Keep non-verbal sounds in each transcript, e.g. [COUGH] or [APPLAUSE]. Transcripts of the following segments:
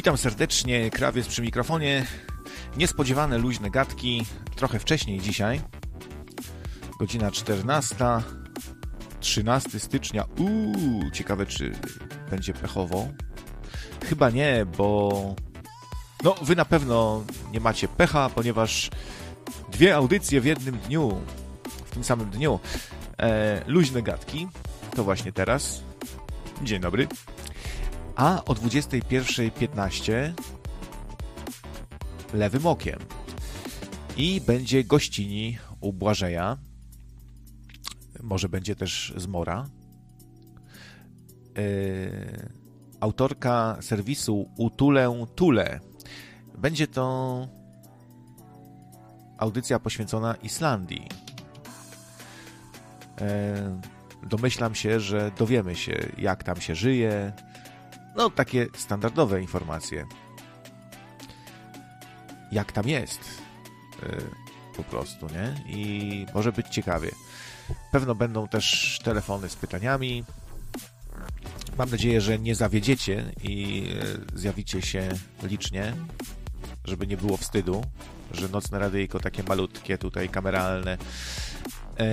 Witam serdecznie, krawiec przy mikrofonie. Niespodziewane luźne gadki, trochę wcześniej dzisiaj. Godzina 14, 13 stycznia. Uuu, ciekawe czy będzie pechowo. Chyba nie, bo no wy na pewno nie macie pecha, ponieważ dwie audycje w jednym dniu, w tym samym dniu. E, luźne gadki, to właśnie teraz. Dzień dobry a o 21.15 lewym okiem. I będzie gościni u Błażeja. Może będzie też Zmora. Yy, autorka serwisu Utulę Tule. Będzie to audycja poświęcona Islandii. Yy, domyślam się, że dowiemy się, jak tam się żyje, no, takie standardowe informacje. Jak tam jest? Yy, po prostu, nie? I może być ciekawie. Pewno będą też telefony z pytaniami. Mam nadzieję, że nie zawiedziecie i y, zjawicie się licznie, żeby nie było wstydu, że nocne radyjko takie malutkie, tutaj kameralne. Yy,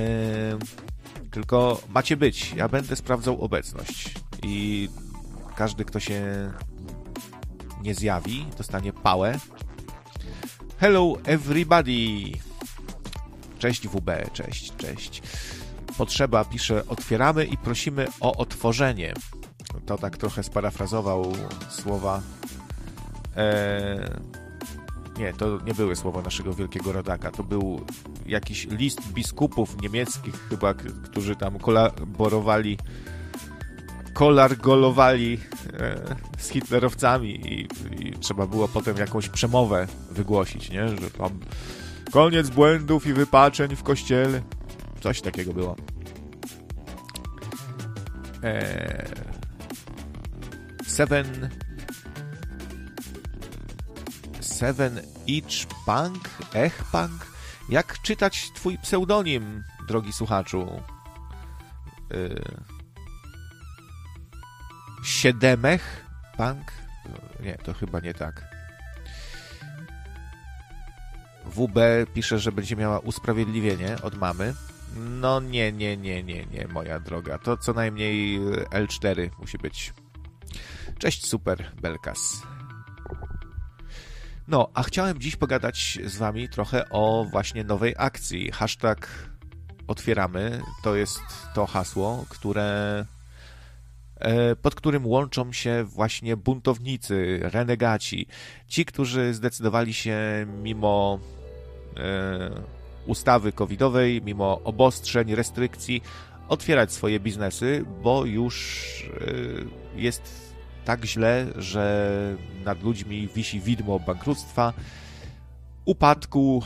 tylko macie być. Ja będę sprawdzał obecność. I każdy, kto się nie zjawi, dostanie pałę. Hello everybody! Cześć WB, cześć, cześć. Potrzeba, pisze, otwieramy i prosimy o otworzenie. To tak trochę sparafrazował słowa. Eee, nie, to nie były słowa naszego wielkiego rodaka. To był jakiś list biskupów niemieckich, chyba, którzy tam kolaborowali kolargolowali e, z hitlerowcami i, i, trzeba było potem jakąś przemowę wygłosić, nie? Że tam koniec błędów i wypaczeń w kościele. Coś takiego było. E, seven Seven Each Punk? Ech Punk? Jak czytać twój pseudonim, drogi słuchaczu? E, Siedemech Punk? Nie, to chyba nie tak. WB pisze, że będzie miała usprawiedliwienie od mamy. No nie, nie, nie, nie, nie, moja droga. To co najmniej L4 musi być. Cześć, super, Belkas. No, a chciałem dziś pogadać z wami trochę o właśnie nowej akcji. Hashtag otwieramy. To jest to hasło, które pod którym łączą się właśnie buntownicy, renegaci, ci, którzy zdecydowali się mimo e, ustawy covidowej, mimo obostrzeń, restrykcji, otwierać swoje biznesy, bo już e, jest tak źle, że nad ludźmi wisi widmo bankructwa, upadku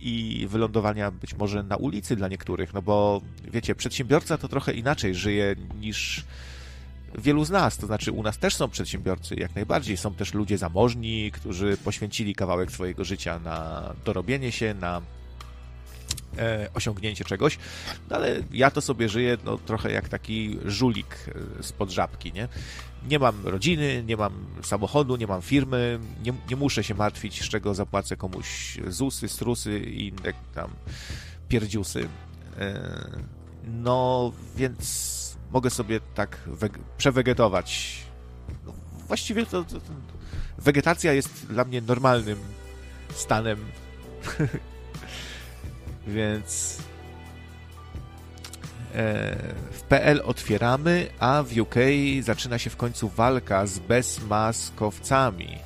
i wylądowania być może na ulicy dla niektórych, no bo wiecie, przedsiębiorca to trochę inaczej żyje niż wielu z nas, to znaczy u nas też są przedsiębiorcy, jak najbardziej. Są też ludzie zamożni, którzy poświęcili kawałek swojego życia na dorobienie się, na e, osiągnięcie czegoś, no ale ja to sobie żyję no, trochę jak taki żulik e, spod żabki, nie? Nie mam rodziny, nie mam samochodu, nie mam firmy, nie, nie muszę się martwić, z czego zapłacę komuś ZUSy, strusy i inne tam pierdziusy. E, no, więc mogę sobie tak przewegetować. No, właściwie to, to, to, wegetacja jest dla mnie normalnym stanem. [LAUGHS] Więc e, w PL otwieramy, a w UK zaczyna się w końcu walka z bezmaskowcami.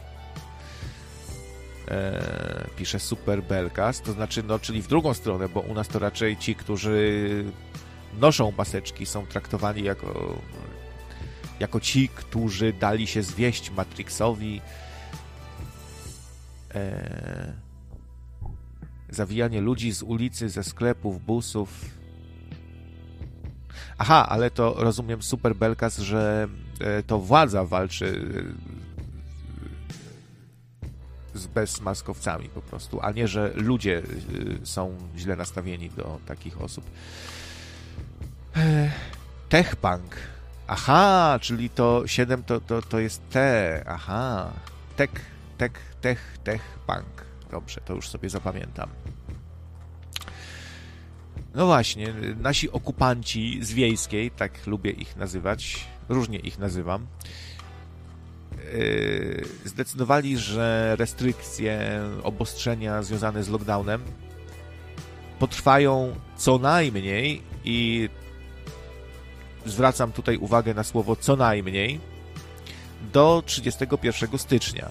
E, pisze Super Belkas, to znaczy, no, czyli w drugą stronę, bo u nas to raczej ci, którzy noszą maseczki, są traktowani jako, jako ci, którzy dali się zwieść Matrixowi. E, zawijanie ludzi z ulicy, ze sklepów, busów. Aha, ale to rozumiem super Belkas, że e, to władza walczy z bezmaskowcami po prostu, a nie, że ludzie są źle nastawieni do takich osób. Techpunk. Aha, czyli to 7 to, to, to jest T. Aha. Tech, tech, tech, techpunk. Dobrze, to już sobie zapamiętam. No właśnie, nasi okupanci z wiejskiej, tak lubię ich nazywać, różnie ich nazywam, Y, zdecydowali, że restrykcje, obostrzenia związane z lockdownem potrwają co najmniej i zwracam tutaj uwagę na słowo co najmniej do 31 stycznia.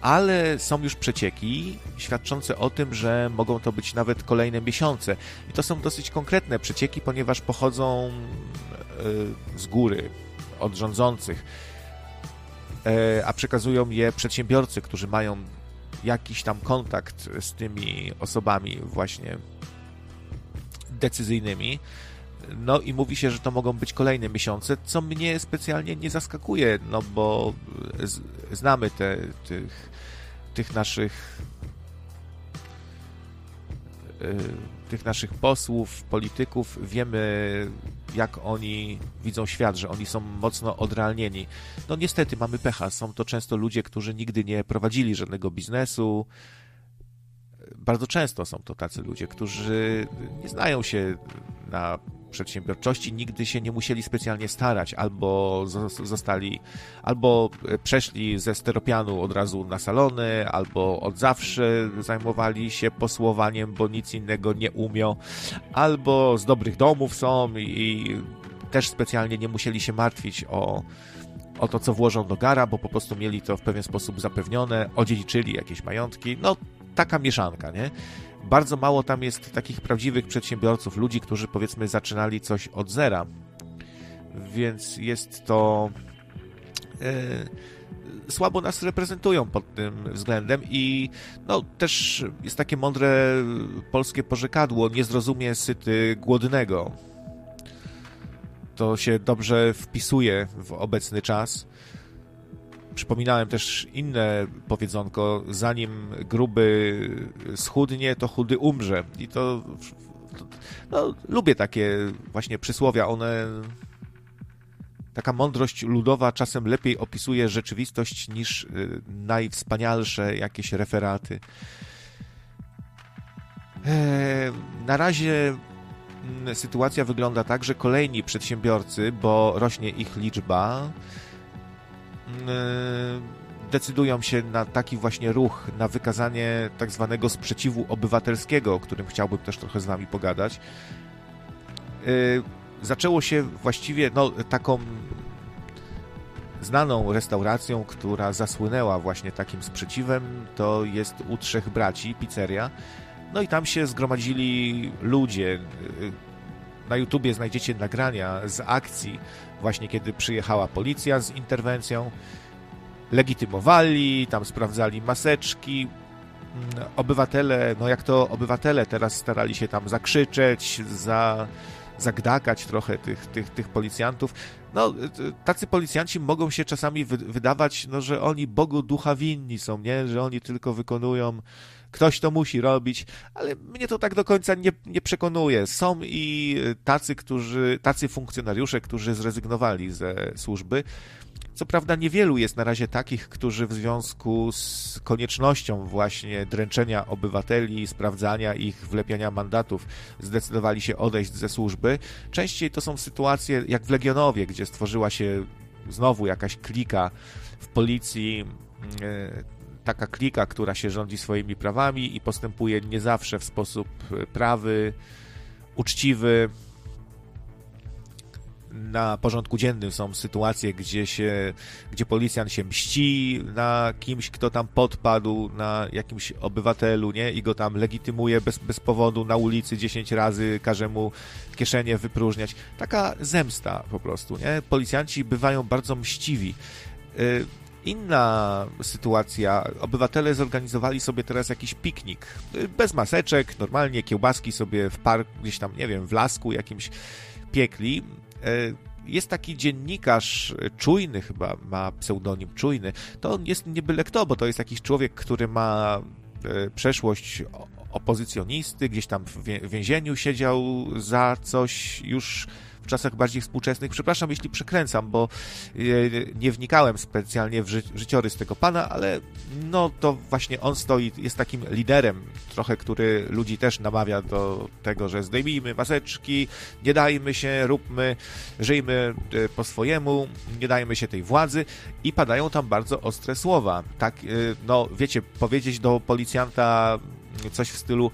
Ale są już przecieki świadczące o tym, że mogą to być nawet kolejne miesiące. I to są dosyć konkretne przecieki, ponieważ pochodzą y, z góry, od rządzących E, a przekazują je przedsiębiorcy, którzy mają jakiś tam kontakt z tymi osobami właśnie decyzyjnymi. No i mówi się, że to mogą być kolejne miesiące, co mnie specjalnie nie zaskakuje, no bo znamy te, tych, tych naszych e, tych naszych posłów, polityków, wiemy, jak oni widzą świat, że oni są mocno odrealnieni. No niestety mamy pecha. Są to często ludzie, którzy nigdy nie prowadzili żadnego biznesu. Bardzo często są to tacy ludzie, którzy nie znają się na przedsiębiorczości nigdy się nie musieli specjalnie starać, albo zostali, albo przeszli ze steropianu od razu na salony, albo od zawsze zajmowali się posłowaniem, bo nic innego nie umią, albo z dobrych domów są i też specjalnie nie musieli się martwić o o to, co włożą do gara, bo po prostu mieli to w pewien sposób zapewnione, odziedziczyli jakieś majątki. No, taka mieszanka, nie? bardzo mało tam jest takich prawdziwych przedsiębiorców, ludzi, którzy powiedzmy zaczynali coś od zera. Więc jest to. Yy, słabo nas reprezentują pod tym względem i no też jest takie mądre polskie porzekadło, nie zrozumie syty głodnego. To się dobrze wpisuje w obecny czas Przypominałem też inne powiedzonko, zanim gruby schudnie, to chudy umrze. I to, no, lubię takie właśnie przysłowia, one taka mądrość ludowa czasem lepiej opisuje rzeczywistość niż y, najwspanialsze jakieś referaty. E, na razie mm, sytuacja wygląda tak, że kolejni przedsiębiorcy, bo rośnie ich liczba, decydują się na taki właśnie ruch, na wykazanie tak zwanego sprzeciwu obywatelskiego, o którym chciałbym też trochę z Wami pogadać. Y, zaczęło się właściwie no, taką znaną restauracją, która zasłynęła właśnie takim sprzeciwem, to jest u Trzech Braci, pizzeria. No i tam się zgromadzili ludzie. Y, na YouTubie znajdziecie nagrania z akcji, właśnie kiedy przyjechała policja z interwencją. Legitymowali, tam sprawdzali maseczki. Mm, obywatele, no jak to obywatele teraz starali się tam zakrzyczeć, za, zagdakać trochę tych, tych, tych policjantów. No, tacy policjanci mogą się czasami wydawać, no, że oni Bogu ducha winni są, nie? Że oni tylko wykonują ktoś to musi robić, ale mnie to tak do końca nie, nie przekonuje. Są i tacy, którzy, tacy funkcjonariusze, którzy zrezygnowali ze służby. Co prawda niewielu jest na razie takich, którzy w związku z koniecznością właśnie dręczenia obywateli, sprawdzania ich, wlepiania mandatów zdecydowali się odejść ze służby. Częściej to są sytuacje jak w Legionowie, gdzie stworzyła się znowu jakaś klika w policji, e, taka klika, która się rządzi swoimi prawami i postępuje nie zawsze w sposób e, prawy, uczciwy. na porządku dziennym są sytuacje, gdzie się, gdzie policjant się mści na kimś, kto tam podpadł, na jakimś obywatelu, nie? I go tam legitymuje bez, bez powodu na ulicy 10 razy, każe mu kieszenie wypróżniać. Taka zemsta po prostu, nie? Policjanci bywają bardzo mściwi. Y, inna sytuacja. Obywatele zorganizowali sobie teraz jakiś piknik. Y, bez maseczek, normalnie kiełbaski sobie w park, gdzieś tam, nie wiem, w lasku jakimś piekli. E, jest taki dziennikarz czujny, chyba ma pseudonim czujny. To on jest nie byle kto, bo to jest jakiś człowiek, który ma e, przeszłość opozycjonisty, gdzieś tam w więzieniu siedział za coś już czasach bardziej współczesnych. Przepraszam, jeśli przekręcam, bo e, nie wnikałem specjalnie w ży życiorys tego pana, ale no to właśnie on stoi, jest takim liderem trochę, który ludzi też namawia do tego, że zdejmijmy maseczki, nie dajmy się, róbmy, żyjmy e, po swojemu, nie dajmy się tej władzy i padają tam bardzo ostre słowa. Tak, e, no wiecie, powiedzieć do policjanta coś w stylu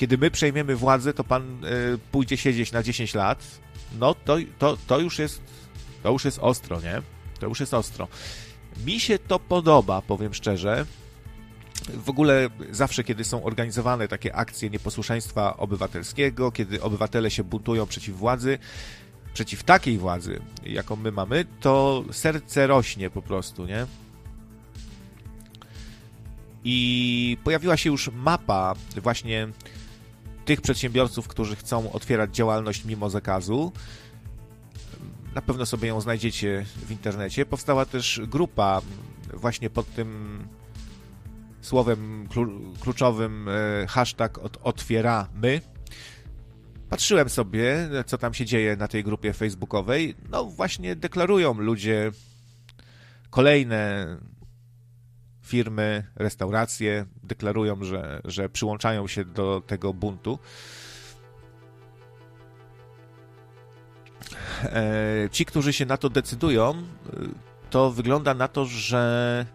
kiedy my przejmiemy władzę, to pan y, pójdzie siedzieć na 10 lat, no to, to, to już jest to już jest ostro, nie? To już jest ostro. Mi się to podoba, powiem szczerze. W ogóle zawsze, kiedy są organizowane takie akcje nieposłuszeństwa obywatelskiego, kiedy obywatele się buntują przeciw władzy, przeciw takiej władzy, jaką my mamy, to serce rośnie po prostu, nie? I pojawiła się już mapa właśnie tych przedsiębiorców, którzy chcą otwierać działalność mimo zakazu. Na pewno sobie ją znajdziecie w internecie. Powstała też grupa właśnie pod tym słowem kluczowym e, hashtag otwieramy. Patrzyłem sobie, co tam się dzieje na tej grupie facebookowej. No właśnie deklarują ludzie kolejne firmy, restauracje deklarują, że, że przyłączają się do tego buntu. E, ci, którzy się na to decydują, to wygląda na to, że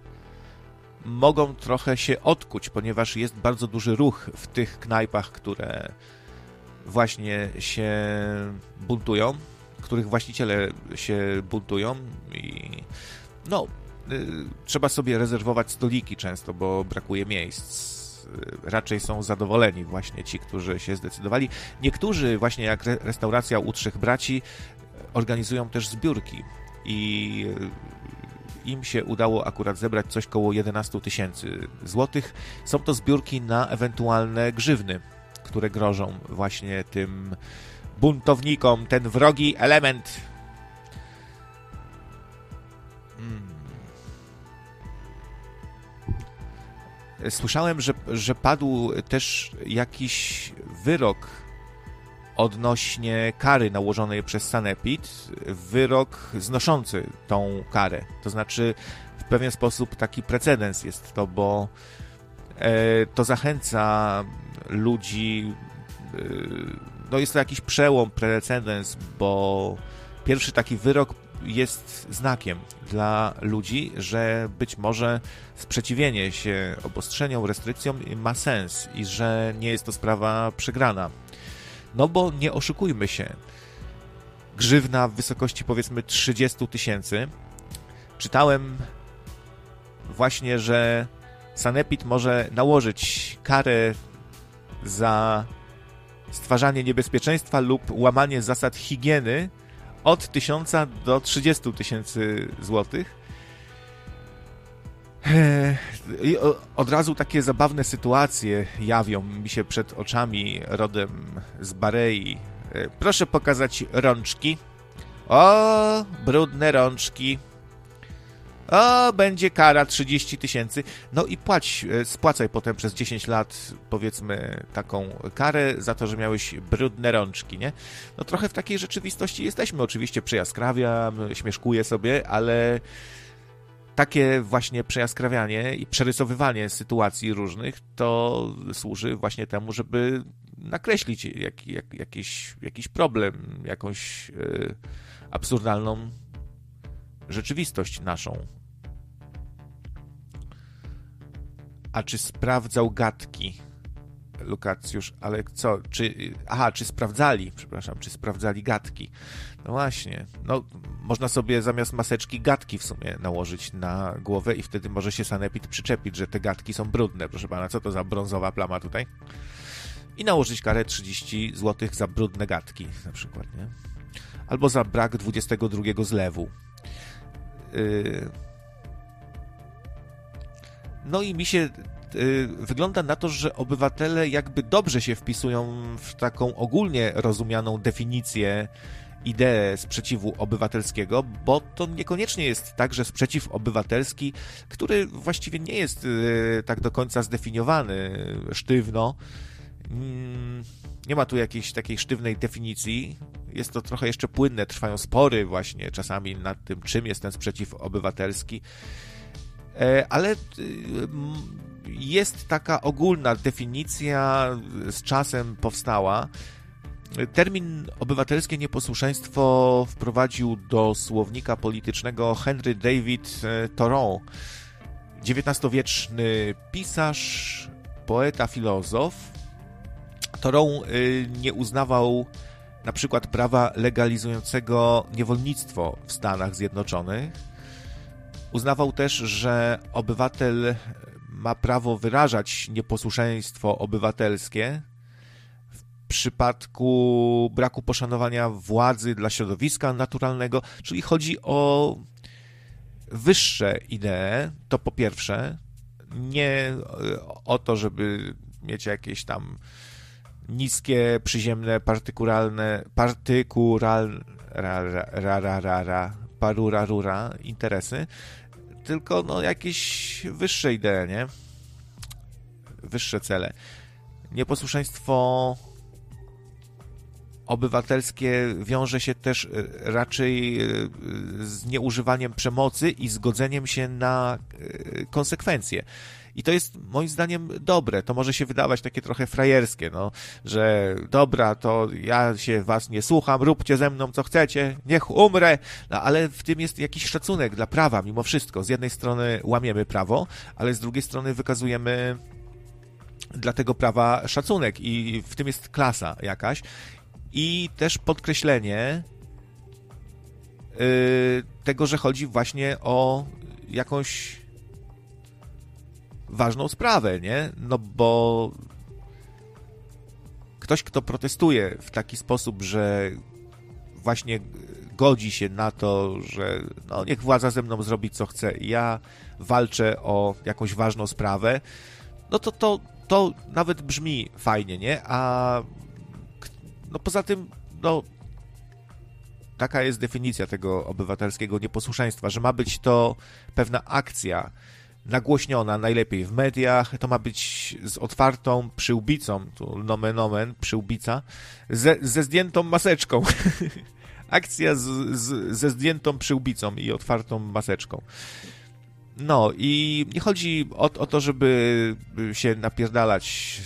mogą trochę się odkuć, ponieważ jest bardzo duży ruch w tych knajpach, które właśnie się buntują, których właściciele się buntują i no, trzeba sobie rezerwować stoliki często, bo brakuje miejsc. Y, raczej są zadowoleni właśnie ci, którzy się zdecydowali. Niektórzy, właśnie jak restauracja u Trzech Braci, organizują też zbiórki i y, im się udało akurat zebrać coś koło 11 tysięcy złotych. Są to zbiórki na ewentualne grzywny, które grożą właśnie tym buntownikom, ten wrogi element. Słyszałem, że, że padł też jakiś wyrok odnośnie kary nałożonej przez Sanepid, wyrok znoszący tą karę. To znaczy, w pewien sposób taki precedens jest to, bo e, to zachęca ludzi. E, no jest to jakiś przełom, precedens, bo pierwszy taki wyrok jest znakiem dla ludzi, że być może sprzeciwienie się obostrzeniom, restrykcjom ma sens i że nie jest to sprawa przegrana. No bo nie oszukujmy się. Grzywna w wysokości powiedzmy 30 tysięcy. Czytałem właśnie, że Sanepid może nałożyć karę za stwarzanie niebezpieczeństwa lub łamanie zasad higieny od 1000 do 30 tysięcy złotych. I od razu takie zabawne sytuacje jawią mi się przed oczami rodem z Barei. Proszę pokazać rączki. O, brudne rączki. O, będzie kara 30 tysięcy. No i płać, e, spłacaj potem przez 10 lat, powiedzmy, taką karę za to, że miałeś brudne rączki, nie? No trochę w takiej rzeczywistości jesteśmy. Oczywiście przejaskrawiam, śmieszkuję sobie, ale takie właśnie przejaskrawianie i przerysowywanie sytuacji różnych to służy właśnie temu, żeby nakreślić jak, jak, jakiś, jakiś problem, jakąś yy, absurdalną rzeczywistość naszą. A czy sprawdzał gadki? Lukacjusz, ale co, czy, aha, czy sprawdzali, przepraszam, czy sprawdzali gadki. No właśnie, no można sobie zamiast maseczki gadki w sumie nałożyć na głowę i wtedy może się sanepid przyczepić, że te gadki są brudne, proszę pana, co to za brązowa plama tutaj? I nałożyć karę 30 zł za brudne gadki, na przykład, nie? Albo za brak 22 zlewu. Yy... No i mi się Y, wygląda na to, że obywatele jakby dobrze się wpisują w taką ogólnie rozumianą definicję ideę sprzeciwu obywatelskiego, bo to niekoniecznie jest tak, że sprzeciw obywatelski, który właściwie nie jest y, tak do końca zdefiniowany sztywno, nie ma tu jakiejś takiej sztywnej definicji. Jest to trochę jeszcze płynne, trwają spory właśnie czasami nad tym, czym jest ten sprzeciw obywatelski. E, ale y, jest taka ogólna definicja, z czasem powstała. Termin obywatelskie nieposłuszeństwo wprowadził do słownika politycznego Henry David e, Thoreau, XIX-wieczny pisarz, poeta, filozof. Thoreau e, nie uznawał na przykład prawa legalizującego niewolnictwo w Stanach Zjednoczonych. Uznawał też, że obywatel ma prawo wyrażać nieposłuszeństwo obywatelskie w przypadku braku poszanowania władzy dla środowiska naturalnego, czyli chodzi o wyższe idee, to po pierwsze, nie o to, żeby mieć jakieś tam niskie, przyziemne, partykularne, partykural, ra, ra, ra, ra, ra, ra, parura, rura, interesy, tylko no, jakieś wyższe idee, nie? Wyższe cele. Nieposłuszeństwo obywatelskie wiąże się też e, raczej e, z nieużywaniem przemocy i zgodzeniem się na e, konsekwencje. I to jest moim zdaniem dobre. To może się wydawać takie trochę frajerskie, no, że dobra, to ja się was nie słucham, róbcie ze mną co chcecie, niech umrę. No, ale w tym jest jakiś szacunek dla prawa mimo wszystko. Z jednej strony łamiemy prawo, ale z drugiej strony wykazujemy dla tego prawa szacunek i w tym jest klasa jakaś. I też podkreślenie yy, tego, że chodzi właśnie o jakąś ważną sprawę, nie? No bo ktoś, kto protestuje w taki sposób, że właśnie godzi się na to, że no, niech władza ze mną zrobi co chce, ja walczę o jakąś ważną sprawę, no to to, to nawet brzmi fajnie, nie? A no poza tym, no taka jest definicja tego obywatelskiego nieposłuszeństwa, że ma być to pewna akcja, nagłośniona najlepiej w mediach, to ma być z otwartą przyłbicą, tu nomen omen, przyłbica, ze, ze zdjętą maseczką. [LAUGHS] Akcja z, z, ze zdjętą przyłbicą i otwartą maseczką. No i nie chodzi o, o to, żeby się napierdalać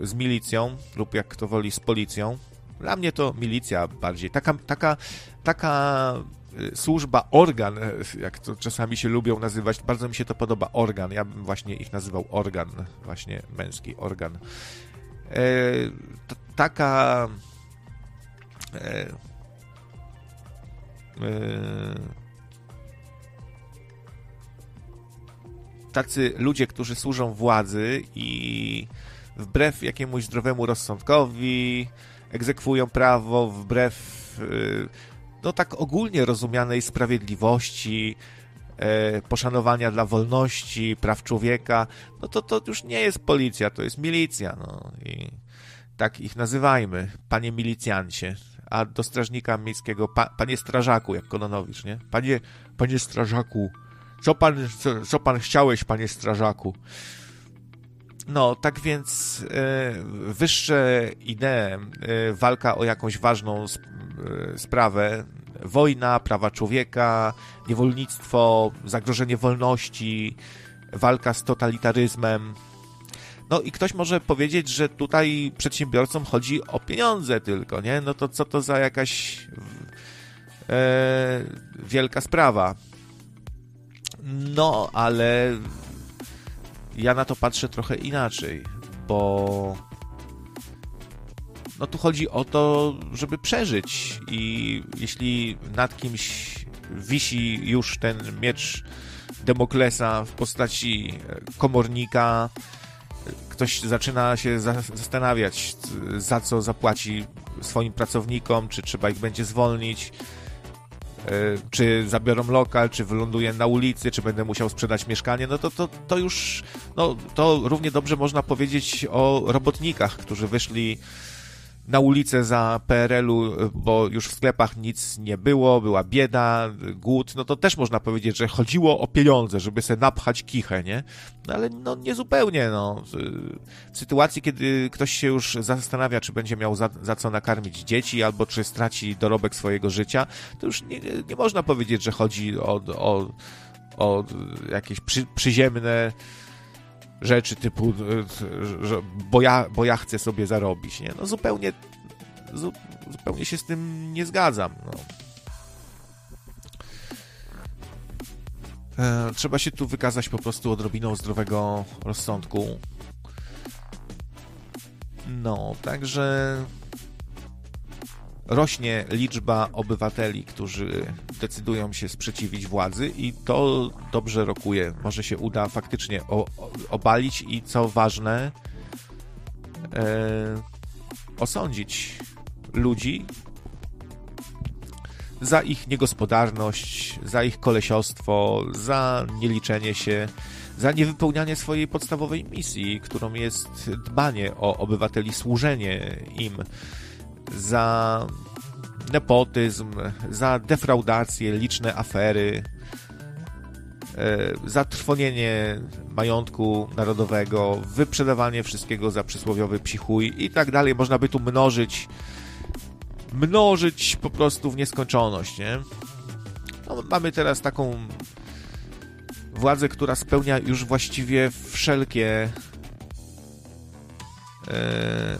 z milicją, lub jak kto woli z policją. Dla mnie to milicja bardziej. Taka, taka, taka służba organ, e, jak to czasami się lubią nazywać, bardzo mi się to podoba, organ. Ja bym właśnie ich nazywał organ, właśnie męski organ. E, taka e, e, tacy ludzie, którzy służą władzy i wbrew jakiemuś zdrowemu rozsądkowi egzekwują prawo, wbrew no tak ogólnie rozumianej sprawiedliwości, e, poszanowania dla wolności, praw człowieka, no to to już nie jest policja, to jest milicja, no i tak ich nazywajmy, panie milicjancie, a do strażnika miejskiego, pa, panie strażaku, jak Kononowicz, nie? Panie, panie strażaku, co pan, co, co pan chciałeś, panie strażaku? No, tak więc e, wyższe idee, e, walka o jakąś ważną sp e, sprawę, wojna, prawa człowieka, niewolnictwo, zagrożenie wolności, walka z totalitaryzmem. No i ktoś może powiedzieć, że tutaj przedsiębiorcom chodzi o pieniądze tylko, nie? No to co to za jakaś e, wielka sprawa. No, ale ja na to patrzę trochę inaczej, bo no tu chodzi o to, żeby przeżyć i jeśli nad kimś wisi już ten miecz Demoklesa w postaci komornika, ktoś zaczyna się zastanawiać, za co zapłaci swoim pracownikom, czy trzeba ich będzie zwolnić, czy zabiorą lokal, czy wyląduję na ulicy, czy będę musiał sprzedać mieszkanie, no to, to, to już, no to równie dobrze można powiedzieć o robotnikach, którzy wyszli na ulicę za PRL-u, bo już w sklepach nic nie było, była bieda, głód, no to też można powiedzieć, że chodziło o pieniądze, żeby sobie napchać kichę, nie? No ale no nie zupełnie, no. W sytuacji, kiedy ktoś się już zastanawia, czy będzie miał za, za co nakarmić dzieci, albo czy straci dorobek swojego życia, to już nie, nie można powiedzieć, że chodzi o, o, o jakieś przy, przyziemne rzeczy typu, e, że, bo, ja, bo ja chcę sobie zarobić, nie? No zupełnie, zu, zupełnie się z tym nie zgadzam, no. E, trzeba się tu wykazać po prostu odrobiną zdrowego rozsądku. No, także rośnie liczba obywateli, którzy decydują się sprzeciwić władzy i to dobrze rokuje. Może się uda faktycznie o, o, obalić i co ważne, e, osądzić ludzi za ich niegospodarność, za ich kolesiostwo, za nieliczenie się, za niewypełnianie swojej podstawowej misji, którą jest dbanie o obywateli, służenie im za nepotyzm, za defraudację, liczne afery, e, za trwonienie majątku narodowego, wyprzedawanie wszystkiego za przysłowiowy psichuj i tak dalej. Można by tu mnożyć, mnożyć po prostu w nieskończoność, nie? No, mamy teraz taką władzę, która spełnia już właściwie wszelkie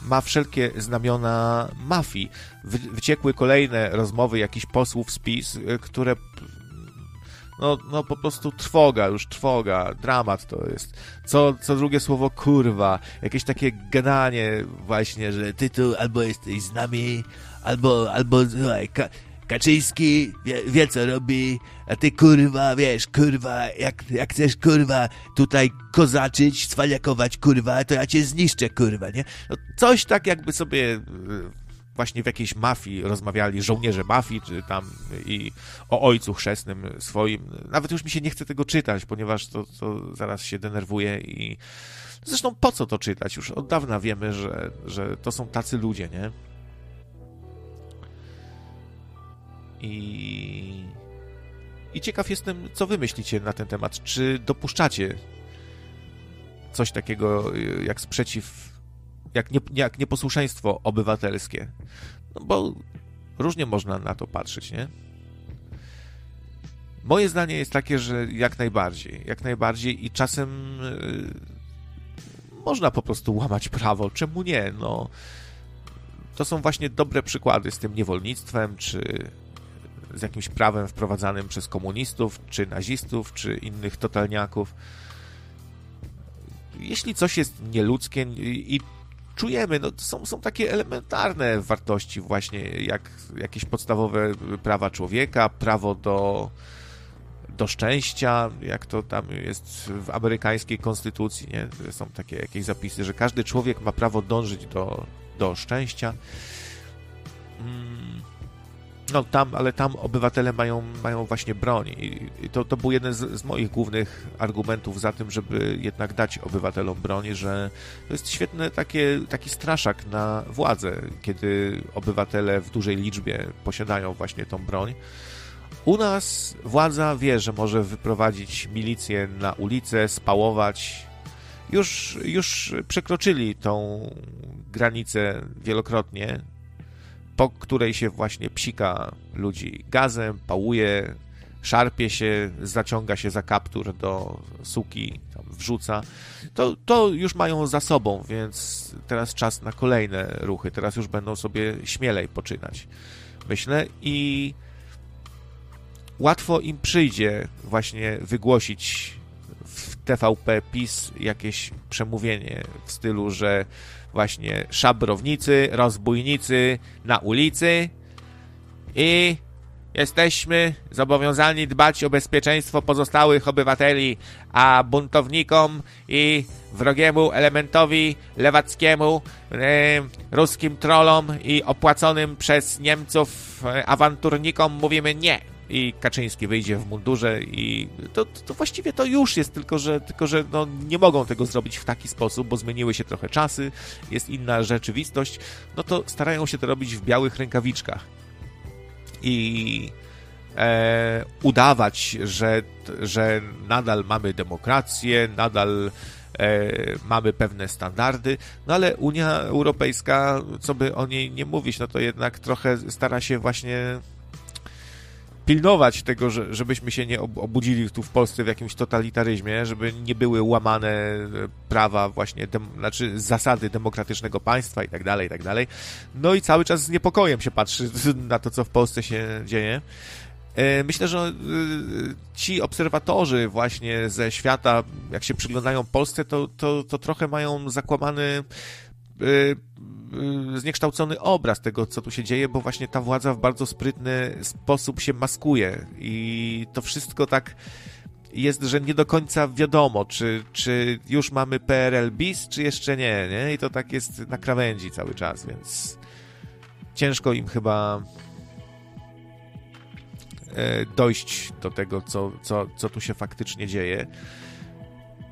ma wszelkie znamiona mafii. Wyciekły kolejne rozmowy jakichś posłów z PiS, e, które no, no po prostu trwoga, już trwoga, dramat to jest. Co, co drugie słowo kurwa, jakieś takie gadanie właśnie, że ty tu albo jesteś z nami, albo, albo Kaczyński wie, wie, co robi, a ty kurwa, wiesz, kurwa, jak, jak chcesz kurwa tutaj kozaczyć, cwaliakować kurwa, to ja cię zniszczę kurwa, nie? No, coś tak jakby sobie y, właśnie w jakiejś mafii rozmawiali, żołnierze mafii, czy tam i o ojcu chrzestnym swoim. Nawet już mi się nie chce tego czytać, ponieważ to, to zaraz się denerwuje i zresztą po co to czytać? Już od dawna wiemy, że, że to są tacy ludzie, nie? I, I ciekaw jestem, co wy myślicie na ten temat. Czy dopuszczacie coś takiego jak sprzeciw, jak, nie, jak nieposłuszeństwo obywatelskie? No bo różnie można na to patrzeć, nie? Moje zdanie jest takie, że jak najbardziej, jak najbardziej i czasem yy, można po prostu łamać prawo. Czemu nie? No, to są właśnie dobre przykłady z tym niewolnictwem, czy z jakimś prawem wprowadzanym przez komunistów, czy nazistów, czy innych totalniaków. Jeśli coś jest nieludzkie i czujemy, no są, są takie elementarne wartości właśnie, jak jakieś podstawowe prawa człowieka, prawo do, do szczęścia, jak to tam jest w amerykańskiej konstytucji, nie? Są takie jakieś zapisy, że każdy człowiek ma prawo dążyć do, do szczęścia. Hmm no tam, ale tam obywatele mają, mają właśnie broń i to, to był jeden z, z, moich głównych argumentów za tym, żeby jednak dać obywatelom broń, że to jest świetny takie, taki straszak na władzę, kiedy obywatele w dużej liczbie posiadają właśnie tą broń. U nas władza wie, że może wyprowadzić milicję na ulicę, spałować. Już, już przekroczyli tą granicę wielokrotnie, po której się właśnie psika ludzi gazem, pałuje, szarpie się, zaciąga się za kaptur do suki, wrzuca, to, to już mają za sobą, więc teraz czas na kolejne ruchy. Teraz już będą sobie śmielej poczynać, myślę, i łatwo im przyjdzie właśnie wygłosić w TVP PiS jakieś przemówienie w stylu, że właśnie szabrownicy, rozbójnicy na ulicy. I jesteśmy zobowiązani dbać o bezpieczeństwo pozostałych obywateli, a buntownikom i wrogiemu elementowi lewackiemu, e, ruskim trollom i opłaconym przez Niemców e, awanturnikom mówimy nie i Kaczyński wyjdzie w mundurze i to, to właściwie to już jest, tylko że, tylko, że no, nie mogą tego zrobić w taki sposób, bo zmieniły się trochę czasy, jest inna rzeczywistość, no to starają się to robić w białych rękawiczkach. I e, udawać, że, że nadal mamy demokrację, nadal e, mamy pewne standardy, no ale Unia Europejska, co by o niej nie mówić, no to jednak trochę stara się właśnie pilnować tego, że, żebyśmy się nie obudzili tu w Polsce w jakimś totalitaryzmie, żeby nie były łamane prawa właśnie, dem, znaczy zasady demokratycznego państwa i tak dalej, i tak dalej. No i cały czas z niepokojem się patrzy [LAUGHS] na to, co w Polsce się dzieje. E, myślę, że e, ci obserwatorzy właśnie ze świata, jak się przyglądają Polsce, to, to, to trochę mają zakłamany e, zniekształcony obraz tego, co tu się dzieje, bo właśnie ta władza w bardzo sprytny sposób się maskuje i to wszystko tak jest, że nie do końca wiadomo, czy, czy już mamy PRL bis, czy jeszcze nie, nie? I to tak jest na krawędzi cały czas, więc ciężko im chyba e, dojść do tego, co, co, co tu się faktycznie dzieje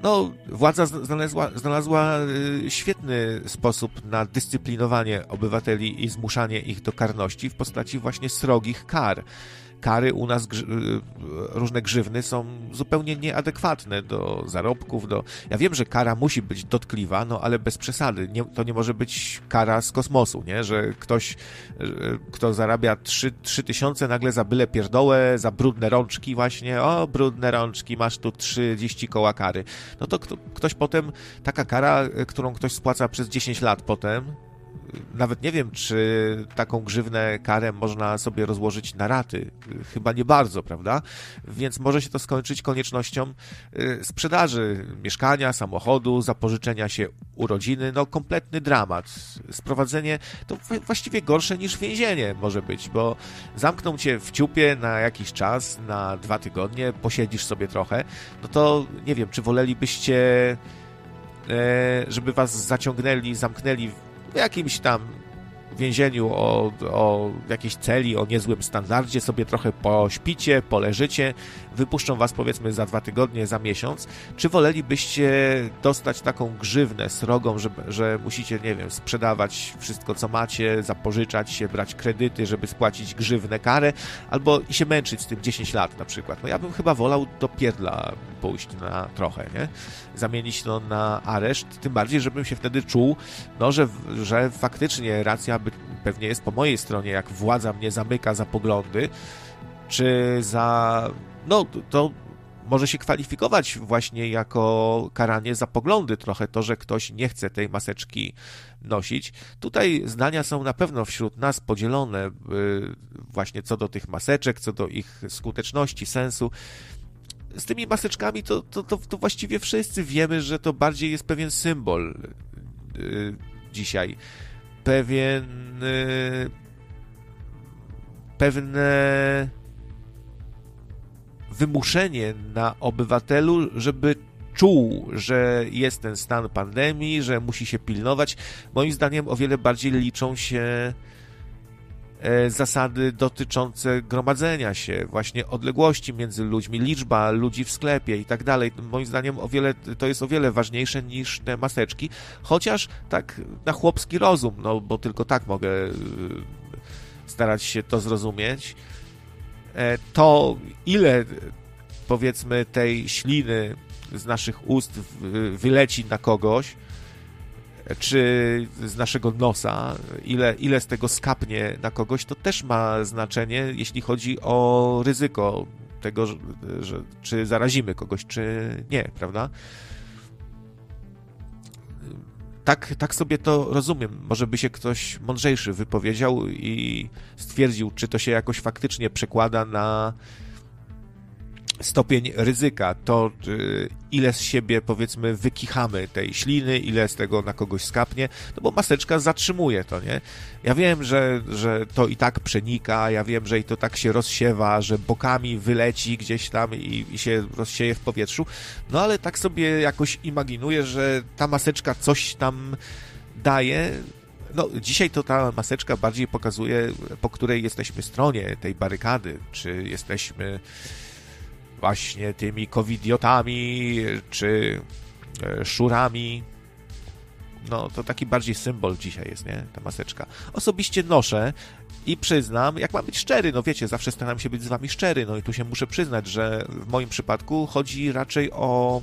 no, władza znalazła, znalazła y, świetny sposób na dyscyplinowanie obywateli i zmuszanie ich do karności w postaci właśnie srogich kar kary u nas, grzy, różne grzywny są zupełnie nieadekwatne do zarobków, do... Ja wiem, że kara musi być dotkliwa, no ale bez przesady. Nie, to nie może być kara z kosmosu, nie? Że ktoś, y, kto zarabia 3, 3 tysiące, nagle za byle pierdołę, za brudne rączki właśnie, o, brudne rączki, masz tu 30 koła kary. No to kto, ktoś potem, taka kara, y, którą ktoś spłaca przez 10 lat potem, nawet nie wiem, czy taką grzywnę karę można sobie rozłożyć na raty. Chyba nie bardzo, prawda? Więc może się to skończyć koniecznością y, sprzedaży mieszkania, samochodu, zapożyczenia się urodziny. No, kompletny dramat. Sprowadzenie to właściwie gorsze niż więzienie może być, bo zamkną cię w ciupie na jakiś czas, na dwa tygodnie, posiedzisz sobie trochę, no to nie wiem, czy wolelibyście e, żeby was zaciągnęli, zamknęli w jakimś tam więzieniu o, o jakiejś celi, o niezłym standardzie, sobie trochę pośpicie, poleżycie, wypuszczą was powiedzmy za dwa tygodnie, za miesiąc, czy wolelibyście dostać taką grzywnę srogą, że, że musicie, nie wiem, sprzedawać wszystko, co macie, zapożyczać się, brać kredyty, żeby spłacić grzywnę karę, albo i się męczyć z tym 10 lat na przykład. No ja bym chyba wolał do pierdla pójść na trochę, nie? Zamienić to na areszt, tym bardziej, żebym się wtedy czuł, no, że, że faktycznie racja by, pewnie jest po mojej stronie, jak władza mnie zamyka za poglądy, czy za no to może się kwalifikować właśnie jako karanie za poglądy trochę to, że ktoś nie chce tej maseczki nosić. Tutaj zdania są na pewno wśród nas podzielone y, właśnie co do tych maseczek, co do ich skuteczności, sensu. Z tymi maseczkami to, to, to, to właściwie wszyscy wiemy, że to bardziej jest pewien symbol y, dzisiaj. Pewien y, pewne wymuszenie na obywatelu, żeby czuł, że jest ten stan pandemii, że musi się pilnować. Moim zdaniem o wiele bardziej liczą się e, zasady dotyczące gromadzenia się, właśnie odległości między ludźmi, liczba ludzi w sklepie i tak dalej. Moim zdaniem o wiele, to jest o wiele ważniejsze niż te maseczki, chociaż tak na chłopski rozum, no bo tylko tak mogę e, starać się to zrozumieć. E, to ile powiedzmy tej śliny z naszych ust wyleci na kogoś, czy z naszego nosa, ile, ile z tego skapnie na kogoś, to też ma znaczenie, jeśli chodzi o ryzyko tego, że, że czy zarazimy kogoś, czy nie, prawda? Tak, tak sobie to rozumiem. Może by się ktoś mądrzejszy wypowiedział i stwierdził, czy to się jakoś faktycznie przekłada na stopień ryzyka, to y, ile z siebie powiedzmy wykichamy tej śliny, ile z tego na kogoś skapnie, no bo maseczka zatrzymuje to, nie? Ja wiem, że, że to i tak przenika, ja wiem, że i to tak się rozsiewa, że bokami wyleci gdzieś tam i, i się rozsieje w powietrzu, no ale tak sobie jakoś imaginuję, że ta maseczka coś tam daje, no, dzisiaj to ta maseczka bardziej pokazuje, po której jesteśmy stronie tej barykady, czy jesteśmy właśnie tymi covidiotami, czy e, szurami. No, to taki bardziej symbol dzisiaj jest, nie? Ta maseczka. Osobiście noszę i przyznam, jak mam być szczery, no wiecie, zawsze staram się być z wami szczery, no i tu się muszę przyznać, że w moim przypadku chodzi raczej o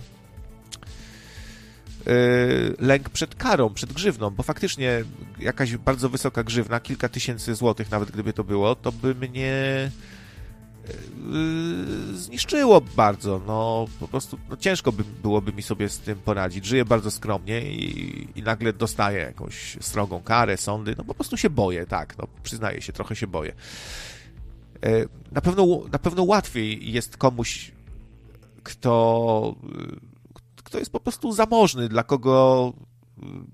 yy, lęk przed karą, przed grzywną, bo faktycznie jakaś bardzo wysoka grzywna, kilka tysięcy złotych nawet gdyby to było, to by mnie Yy, zniszczyło bardzo. No, po prostu no, ciężko by, byłoby mi sobie z tym poradzić. Żyję bardzo skromnie i, i nagle dostaję jakąś srogą karę, sądy. No po prostu się boję, tak, no przyznaję się, trochę się boję. Yy, na pewno, na pewno łatwiej jest komuś, kto, kto jest po prostu zamożny, dla kogo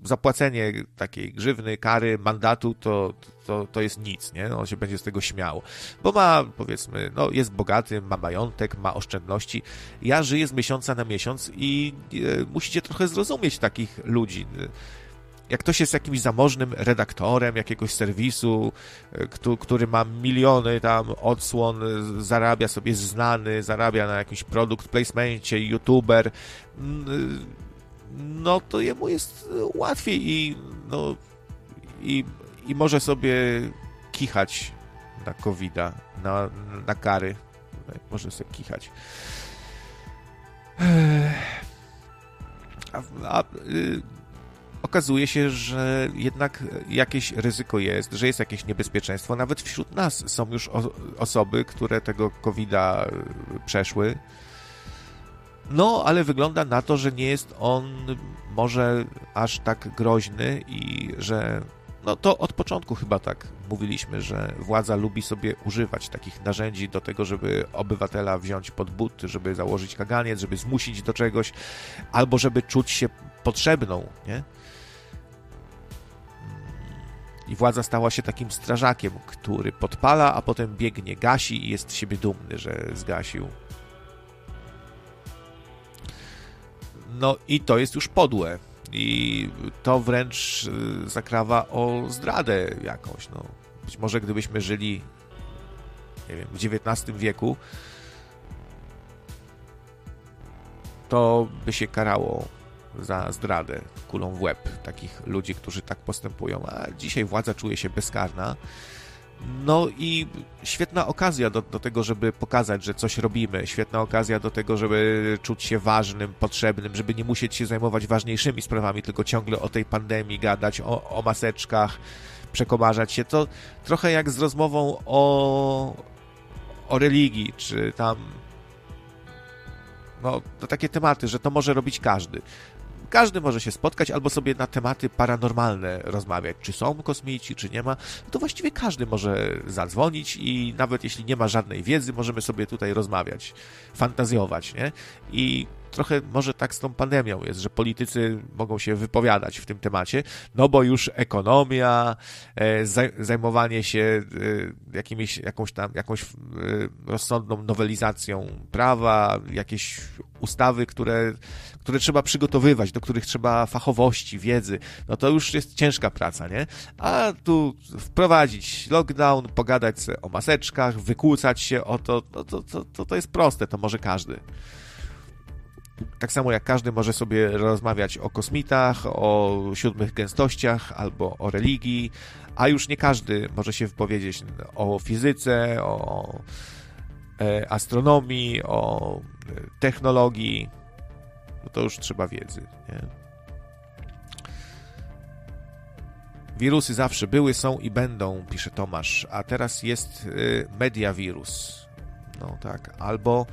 zapłacenie takiej grzywny, kary, mandatu, to, to, to jest nic, nie? On się będzie z tego śmiał. Bo ma, powiedzmy, no, jest bogaty, ma majątek, ma oszczędności. Ja żyję z miesiąca na miesiąc i e, musicie trochę zrozumieć takich ludzi. Jak ktoś jest jakimś zamożnym redaktorem jakiegoś serwisu, e, który ma miliony tam odsłon, zarabia sobie znany, zarabia na jakiś produkt placemencie, youtuber, no to jemu jest łatwiej i, no, i, i może sobie kichać na covid na, na kary. Może sobie kichać. A, a y, okazuje się, że jednak jakieś ryzyko jest, że jest jakieś niebezpieczeństwo. Nawet wśród nas są już o, osoby, które tego covid przeszły no, ale wygląda na to, że nie jest on może aż tak groźny i że no to od początku chyba tak mówiliśmy, że władza lubi sobie używać takich narzędzi do tego, żeby obywatela wziąć pod but, żeby założyć kaganiec, żeby zmusić do czegoś, albo żeby czuć się potrzebną, nie? I władza stała się takim strażakiem, który podpala, a potem biegnie, gasi i jest z siebie dumny, że zgasił. No i to jest już podłe. I to wręcz y, zakrawa o zdradę jakąś. No. Być może gdybyśmy żyli nie wiem, w XIX wieku, to by się karało za zdradę kulą w łeb takich ludzi, którzy tak postępują. A dzisiaj władza czuje się bezkarna no i świetna okazja do, do tego, żeby pokazać, że coś robimy. Świetna okazja do tego, żeby czuć się ważnym, potrzebnym, żeby nie musieć się zajmować ważniejszymi sprawami, tylko ciągle o tej pandemii gadać, o, o maseczkach, przekomarzać się. To trochę jak z rozmową o, o religii, czy tam no, to takie tematy, że to może robić każdy. Każdy może się spotkać albo sobie na tematy paranormalne rozmawiać. Czy są kosmici, czy nie ma. To właściwie każdy może zadzwonić i nawet jeśli nie ma żadnej wiedzy, możemy sobie tutaj rozmawiać, fantazjować, nie? I trochę może tak z tą pandemią jest, że politycy mogą się wypowiadać w tym temacie, no bo już ekonomia, e, zajmowanie się e, jakimiś, jakąś tam, jakąś e, rozsądną nowelizacją prawa, jakieś ustawy, które, które trzeba przygotowywać, do których trzeba fachowości, wiedzy, no to już jest ciężka praca, nie? A tu wprowadzić lockdown, pogadać o maseczkach, wykłócać się o to, no to, to, to, to jest proste, to może każdy. Tak samo jak każdy może sobie rozmawiać o kosmitach, o siódmych gęstościach albo o religii, a już nie każdy może się wypowiedzieć o fizyce, o e, astronomii, o e, technologii. No to już trzeba wiedzy. Nie? Wirusy zawsze były, są i będą, pisze Tomasz, a teraz jest e, mediawirus. No tak, albo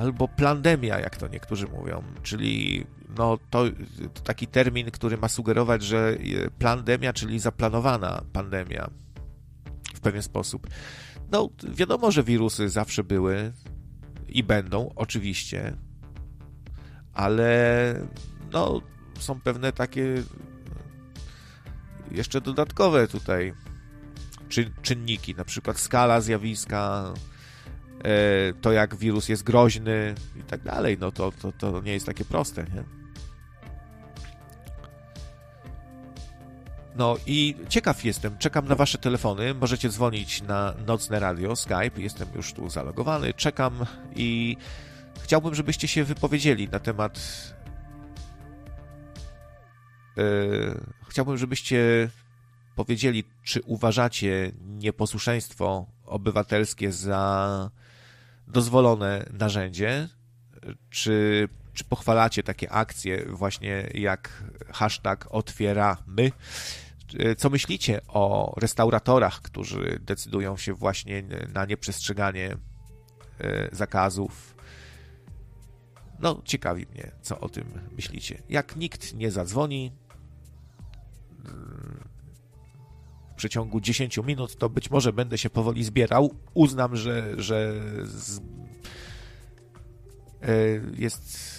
albo plandemia, jak to niektórzy mówią, czyli no, to, to taki termin, który ma sugerować, że plandemia, czyli zaplanowana pandemia w pewien sposób. No, wiadomo, że wirusy zawsze były i będą, oczywiście, ale no, są pewne takie jeszcze dodatkowe tutaj czynniki, na przykład skala zjawiska, e, to jak wirus jest groźny i tak dalej, no to, to, to nie jest takie proste, nie? No i ciekaw jestem, czekam na wasze telefony, możecie dzwonić na Nocne Radio, Skype, jestem już tu zalogowany, czekam i chciałbym, żebyście się wypowiedzieli na temat yy, chciałbym, żebyście powiedzieli, czy uważacie nieposłuszeństwo obywatelskie za dozwolone narzędzie, czy, czy pochwalacie takie akcje właśnie jak hashtag otwieramy. Co myślicie o restauratorach, którzy decydują się właśnie na nieprzestrzeganie e, zakazów? No, ciekawi mnie, co o tym myślicie. Jak nikt nie zadzwoni, przeciągu 10 minut, to być może będę się powoli zbierał. Uznam, że, że z... E, jest.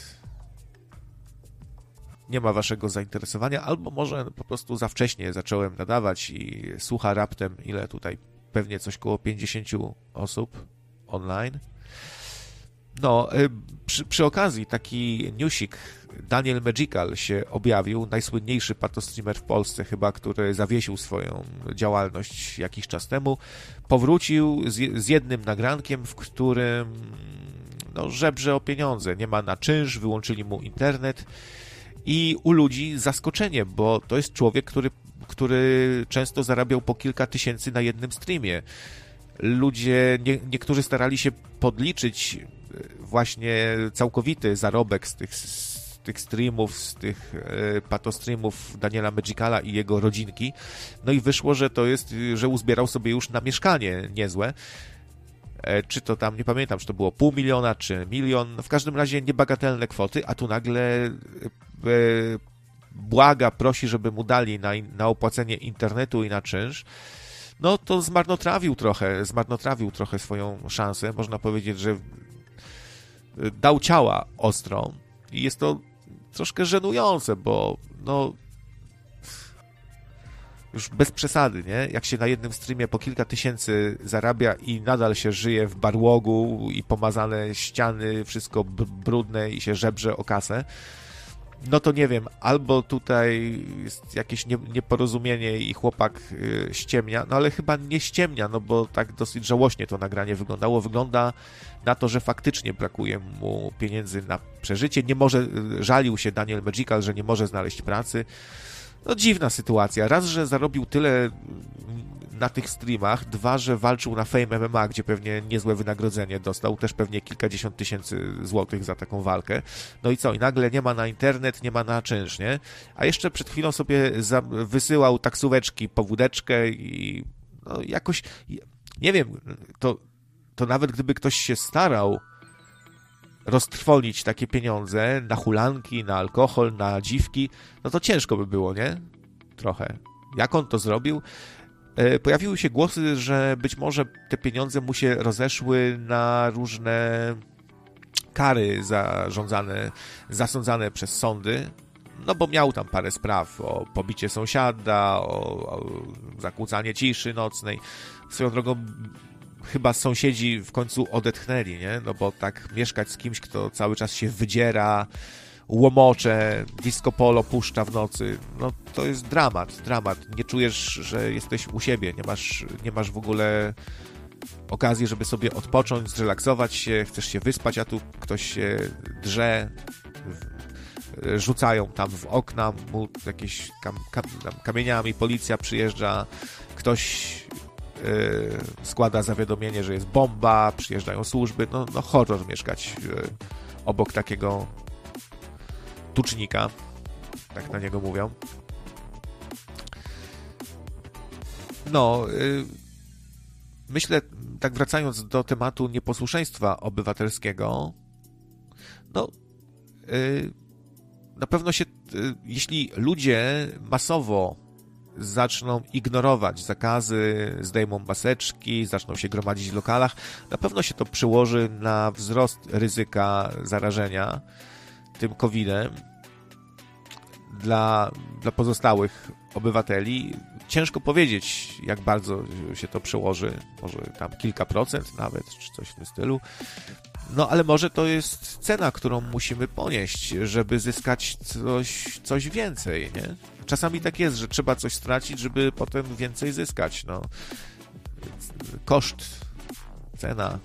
Nie ma waszego zainteresowania, albo może po prostu za wcześnie zacząłem nadawać i słucha raptem, ile tutaj pewnie coś koło 50 osób online. No, e, przy, przy okazji taki newsik Daniel Magical się objawił, najsłynniejszy patostreamer w Polsce chyba, który zawiesił swoją działalność jakiś czas temu. Powrócił z, z jednym nagrankiem, w którym no, żebrze o pieniądze. Nie ma na czynsz, wyłączyli mu internet i u ludzi zaskoczenie, bo to jest człowiek, który, który często zarabiał po kilka tysięcy na jednym streamie. Ludzie, nie, niektórzy starali się podliczyć właśnie całkowity zarobek z tych tych streamów, z tych e, patostreamów Daniela Magicala i jego rodzinki. No i wyszło, że to jest, że uzbierał sobie już na mieszkanie niezłe. E, czy to tam, nie pamiętam, czy to było pół miliona, czy milion, w każdym razie niebagatelne kwoty, a tu nagle e, błaga, prosi, żeby mu dali na, na opłacenie internetu i na czynsz no to zmarnotrawił trochę, zmarnotrawił trochę swoją szansę. Można powiedzieć, że dał ciała ostro i jest to troszkę żenujące, bo no już bez przesady, nie? Jak się na jednym streamie po kilka tysięcy zarabia i nadal się żyje w barłogu i pomazane ściany, wszystko brudne i się żebrze o kasę, no to nie wiem, albo tutaj jest jakieś nie, nieporozumienie i chłopak yy, ściemnia, no ale chyba nie ściemnia, no bo tak dosyć żałośnie to nagranie wyglądało. Wygląda na to, że faktycznie brakuje mu pieniędzy na przeżycie. Nie może, y, żalił się Daniel Magical, że nie może znaleźć pracy. No dziwna sytuacja. Raz, że zarobił tyle na tych streamach, dwa, że walczył na Fame MMA, gdzie pewnie niezłe wynagrodzenie dostał, też pewnie kilkadziesiąt tysięcy złotych za taką walkę. No i co? I nagle nie ma na internet, nie ma na czynsz, nie? A jeszcze przed chwilą sobie wysyłał taksóweczki po wódeczkę i no jakoś, nie wiem, to, to nawet gdyby ktoś się starał roztrwolić takie pieniądze na hulanki, na alkohol, na dziwki, no to ciężko by było, nie? Trochę. Jak on to zrobił? E, pojawiły się głosy, że być może te pieniądze mu się rozeszły na różne kary zarządzane, zasądzane przez sądy, no bo miał tam parę spraw o pobicie sąsiada, o, o zakłócanie ciszy nocnej. Swoją drogą chyba sąsiedzi w końcu odetchnęli, nie? No bo tak mieszkać z kimś, kto cały czas się wydziera, łomocze, disco polo puszcza w nocy. No to jest dramat, dramat. Nie czujesz, że jesteś u siebie, nie masz, nie masz w ogóle okazji, żeby sobie odpocząć, zrelaksować się, chcesz się wyspać, a tu ktoś się drze, rzucają tam w okna mu jakieś kam, kam, kamieniami, policja przyjeżdża, ktoś yy, składa zawiadomienie, że jest bomba, przyjeżdżają służby, no, no horror mieszkać yy, obok takiego tucznika, tak na niego mówią. No, yy, myślę, tak wracając do tematu nieposłuszeństwa obywatelskiego, no, yy, na pewno się, yy, jeśli ludzie masowo zaczną ignorować zakazy, zdejmą maseczki, zaczną się gromadzić w lokalach, na pewno się to przełoży na wzrost ryzyka zarażenia tym COVID-em dla, dla pozostałych obywateli. Ciężko powiedzieć, jak bardzo się to przełoży, może tam kilka procent nawet, czy coś w tym stylu. No ale może to jest cena, którą musimy ponieść, żeby zyskać coś, coś więcej, nie? Czasami tak jest, że trzeba coś stracić, żeby potem więcej zyskać, no. Koszt, cena.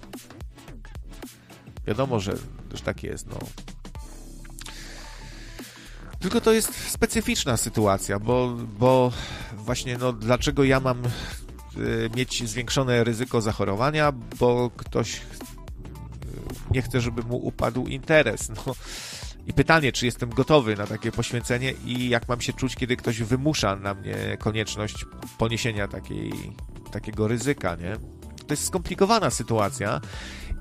Wiadomo, że też tak jest, no. Tylko to jest specyficzna sytuacja, bo, bo właśnie, no, dlaczego ja mam y, mieć zwiększone ryzyko zachorowania, bo ktoś nie chcę, żeby mu upadł interes. No. I pytanie, czy jestem gotowy na takie poświęcenie i jak mam się czuć, kiedy ktoś wymusza na mnie konieczność poniesienia takiej, takiego ryzyka, nie? To jest skomplikowana sytuacja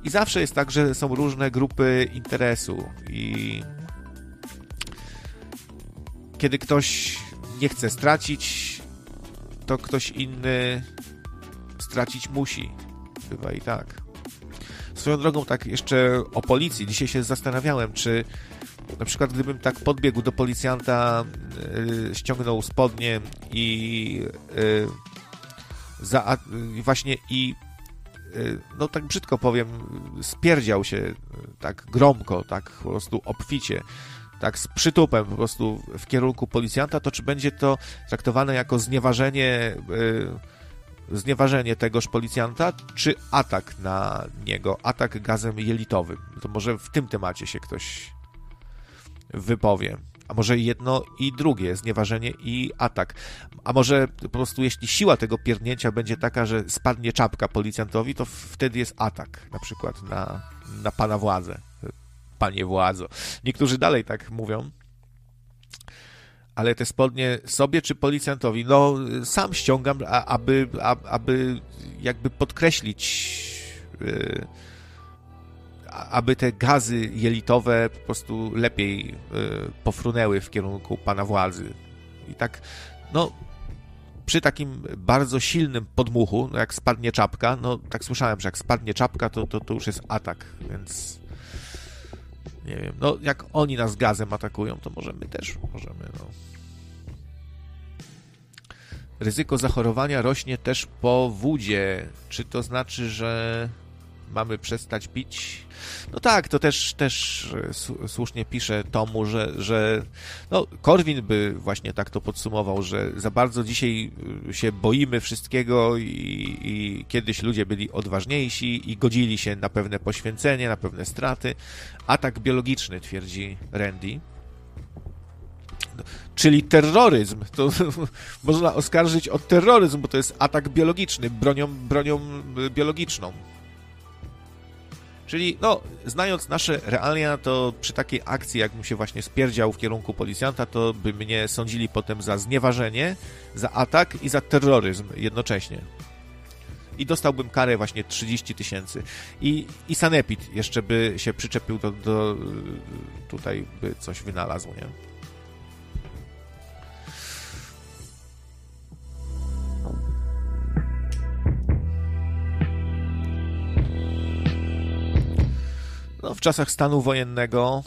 i zawsze jest tak, że są różne grupy interesu i kiedy ktoś nie chce stracić, to ktoś inny stracić musi. Bywa i tak. Swoją drogą, tak jeszcze o policji. Dzisiaj się zastanawiałem, czy na przykład gdybym tak podbiegł do policjanta, yy, ściągnął spodnie i yy, za, yy, właśnie i no tak brzydko powiem, spierdział się tak gromko, tak po prostu obficie, tak z przytupem po prostu w kierunku policjanta, to czy będzie to traktowane jako znieważenie znieważenie tegoż policjanta, czy atak na niego, atak gazem jelitowym. To może w tym temacie się ktoś wypowie. A może jedno i drugie, znieważenie i atak. A może po prostu jeśli siła tego pierdnięcia będzie taka, że spadnie czapka policjantowi, to wtedy jest atak na przykład na, na pana władzę. Panie władzo. Niektórzy dalej tak mówią, ale te spodnie sobie czy policjantowi? No, sam ściągam, aby, aby jakby podkreślić, y, aby te gazy jelitowe po prostu lepiej y, pofrunęły w kierunku pana władzy. I tak, no, przy takim bardzo silnym podmuchu, no jak spadnie czapka, no tak słyszałem, że jak spadnie czapka, to, to, to już jest atak, więc nie wiem, no jak oni nas gazem atakują, to może my też możemy, no. Ryzyko zachorowania rośnie też po wódzie. Czy to znaczy, że mamy przestać pić? No tak, to też, też słusznie pisze Tomu, że, że no, Korwin by właśnie tak to podsumował, że za bardzo dzisiaj się boimy wszystkiego i, i kiedyś ludzie byli odważniejsi i godzili się na pewne poświęcenie, na pewne straty. Atak biologiczny, twierdzi Randy czyli terroryzm. To [LAUGHS] można oskarżyć o terroryzm, bo to jest atak biologiczny, bronią, bronią biologiczną. Czyli, no, znając nasze realia, to przy takiej akcji, jakbym się właśnie spierdział w kierunku policjanta, to by mnie sądzili potem za znieważenie, za atak i za terroryzm jednocześnie. I dostałbym karę właśnie 30 tysięcy. I, I Sanepid jeszcze by się przyczepił do, do tutaj by coś wynalazł, nie? No, w czasach stanu wojennego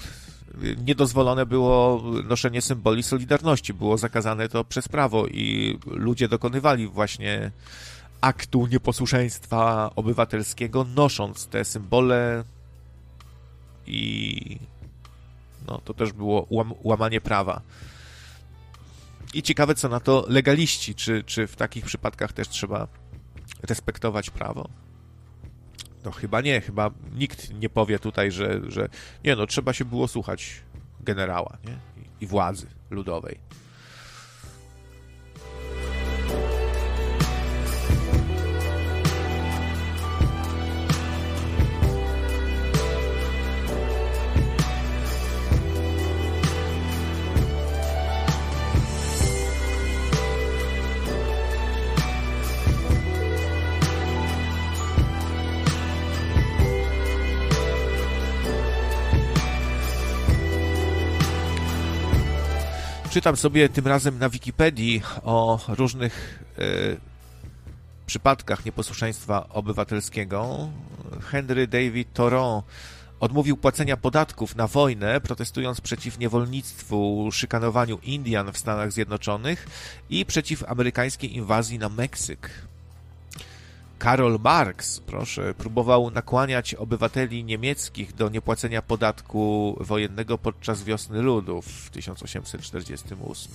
niedozwolone było noszenie symboli Solidarności. Było zakazane to przez prawo i ludzie dokonywali właśnie aktu nieposłuszeństwa obywatelskiego, nosząc te symbole i no, to też było łam łamanie prawa. I ciekawe, co na to legaliści, czy, czy w takich przypadkach też trzeba respektować prawo. No chyba nie, chyba nikt nie powie tutaj, że, że nie no, trzeba się było słuchać generała nie? I, władzy ludowej. Czytam sobie tym razem na Wikipedii o różnych e, przypadkach nieposłuszeństwa obywatelskiego. Henry David Thoreau odmówił płacenia podatków na wojnę, protestując przeciw niewolnictwu, szykanowaniu Indian w Stanach Zjednoczonych i przeciw amerykańskiej inwazji na Meksyk. Karol Marx, proszę, próbował nakłaniać obywateli niemieckich do niepłacenia podatku wojennego podczas wiosny ludów w 1848.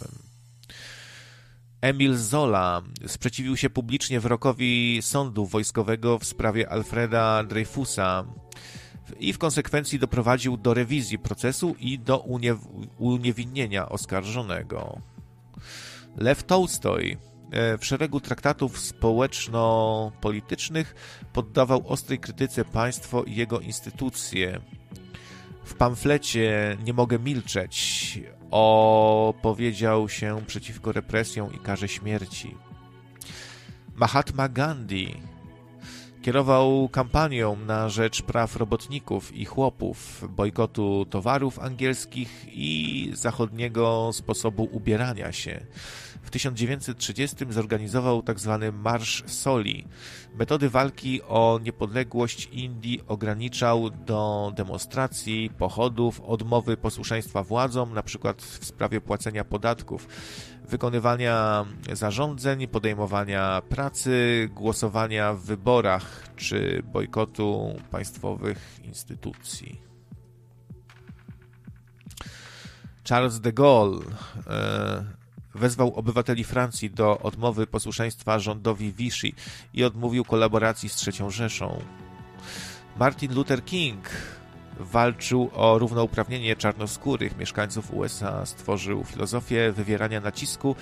Emil Zola sprzeciwił się publicznie wyrokowi sądu wojskowego w sprawie Alfreda Dreyfusa i w konsekwencji doprowadził do rewizji procesu i do uniew uniewinnienia oskarżonego. Lew Tolstoj E, w szeregu traktatów społeczno-politycznych poddawał ostrej krytyce państwo i jego instytucje. W pamflecie Nie mogę milczeć opowiedział się przeciwko represjom i karze śmierci. Mahatma Gandhi kierował kampanią na rzecz praw robotników i chłopów, bojkotu towarów angielskich i zachodniego sposobu ubierania się. W 1930 zorganizował tzw. Tak Marsz Soli. Metody walki o niepodległość Indii ograniczał do demonstracji, pochodów, odmowy posłuszeństwa władzom, np. w sprawie płacenia podatków, wykonywania zarządzeń, podejmowania pracy, głosowania w wyborach czy bojkotu państwowych instytucji. Charles de Gaulle e, wezwał obywateli Francji do odmowy posłuszeństwa rządowi Vichy i odmówił kolaboracji z III Rzeszą. Martin Luther King walczył o równouprawnienie czarnoskórych mieszkańców USA, stworzył filozofię wywierania nacisku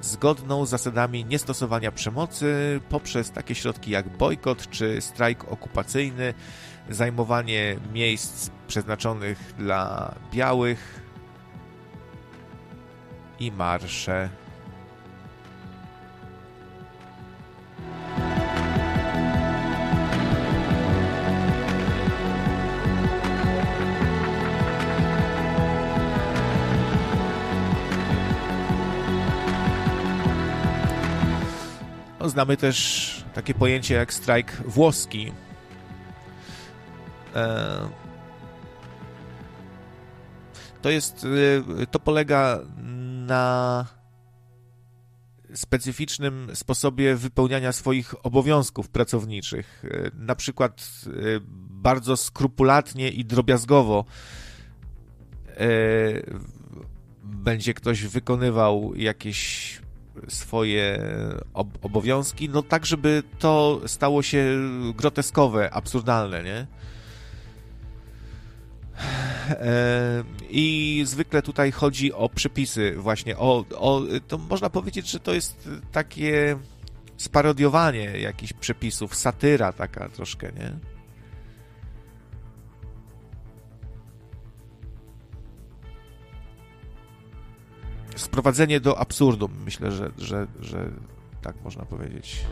zgodną z zasadami niestosowania przemocy poprzez takie środki jak bojkot czy strajk okupacyjny, zajmowanie miejsc przeznaczonych dla białych, i marsze. No, znamy też takie pojęcie jak strajk włoski. E, to jest, e, to polega na specyficznym sposobie wypełniania swoich obowiązków pracowniczych. E, na przykład e, bardzo skrupulatnie i drobiazgowo e, będzie ktoś wykonywał jakieś swoje obowiązki, no tak, żeby to stało się groteskowe, absurdalne, nie? E, I zwykle tutaj chodzi o przepisy, właśnie o, o. To można powiedzieć, że to jest takie sparodiowanie jakichś przepisów, satyra taka troszkę, nie? Sprowadzenie do absurdum, myślę, że, że, że tak można powiedzieć.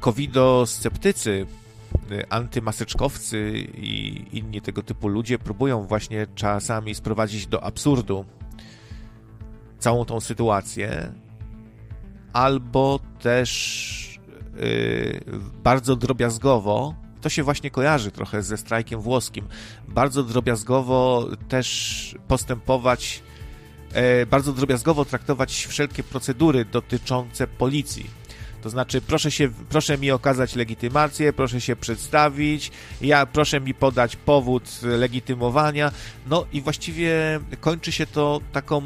Covido-sceptycy, y, antymaseczkowcy i inni tego typu ludzie próbują właśnie czasami sprowadzić do absurdu całą tą sytuację, albo też yy, bardzo drobiazgowo, to się właśnie kojarzy trochę ze strajkiem włoskim, bardzo drobiazgowo też postępować, bardzo drobiazgowo traktować wszelkie procedury dotyczące policji to znaczy, proszę, się, proszę mi okazać legitymację, proszę się przedstawić, ja proszę mi podać powód legitymowania. No i właściwie kończy się to taką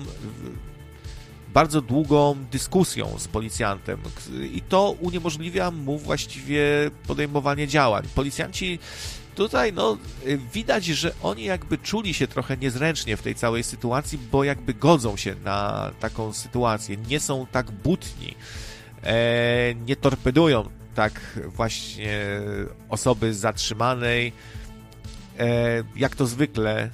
bardzo długą dyskusją z policjantem i to uniemożliwia mu właściwie podejmowanie działań. Policjanci tutaj no widać, że oni jakby czuli się trochę niezręcznie w tej całej sytuacji, bo jakby godzą się na taką sytuację, nie są tak butni e, nie torpedują tak właśnie osoby zatrzymanej, e, jak to zwykle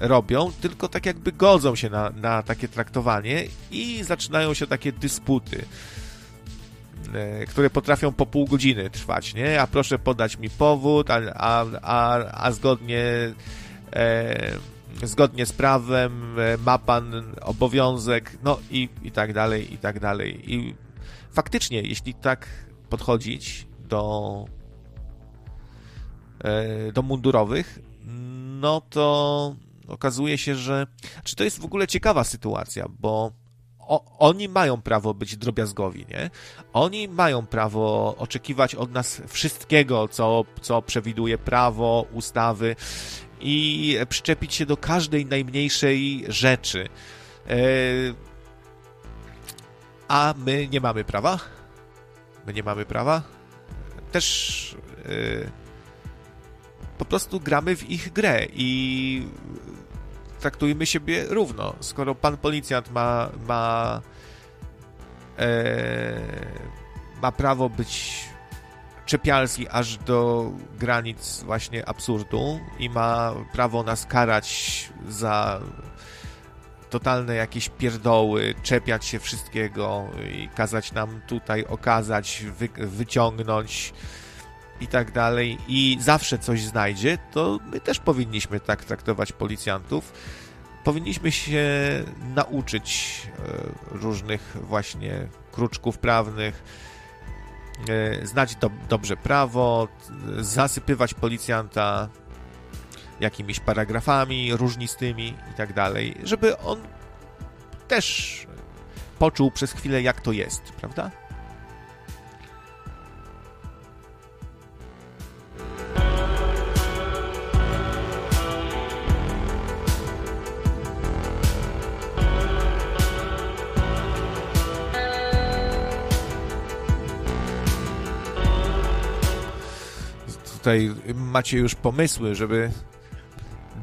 robią, tylko tak jakby godzą się na, na takie traktowanie i zaczynają się takie dysputy, e, które potrafią po pół godziny trwać, nie? A proszę podać mi powód, a, a, a, a zgodnie e, zgodnie z prawem e, ma pan obowiązek, no i, i tak dalej, i tak dalej. I faktycznie, jeśli tak podchodzić do, e, do mundurowych, no to okazuje się, że. Czy to jest w ogóle ciekawa sytuacja, bo o, oni mają prawo być drobiazgowi, nie? Oni mają prawo oczekiwać od nas wszystkiego, co, co przewiduje prawo, ustawy i przyczepić się do każdej najmniejszej rzeczy. A my nie mamy prawa? My nie mamy prawa? Też e, po prostu gramy w ich grę i traktujmy siebie równo. Skoro pan policjant ma, ma, e, ma prawo być czepialski aż do granic właśnie absurdu i ma prawo nas karać za totalne jakieś pierdoły, czepiać się wszystkiego i kazać nam tutaj okazać, wy, wyciągnąć i tak dalej i zawsze coś znajdzie, to my też powinniśmy tak traktować policjantów. Powinniśmy się nauczyć e, różnych właśnie kruczków prawnych, e, znać do, dobrze prawo, zasypywać policjanta jakimiś paragrafami różnistymi i tak dalej, żeby on też poczuł przez chwilę, jak to jest, prawda? tutaj macie już pomysły, żeby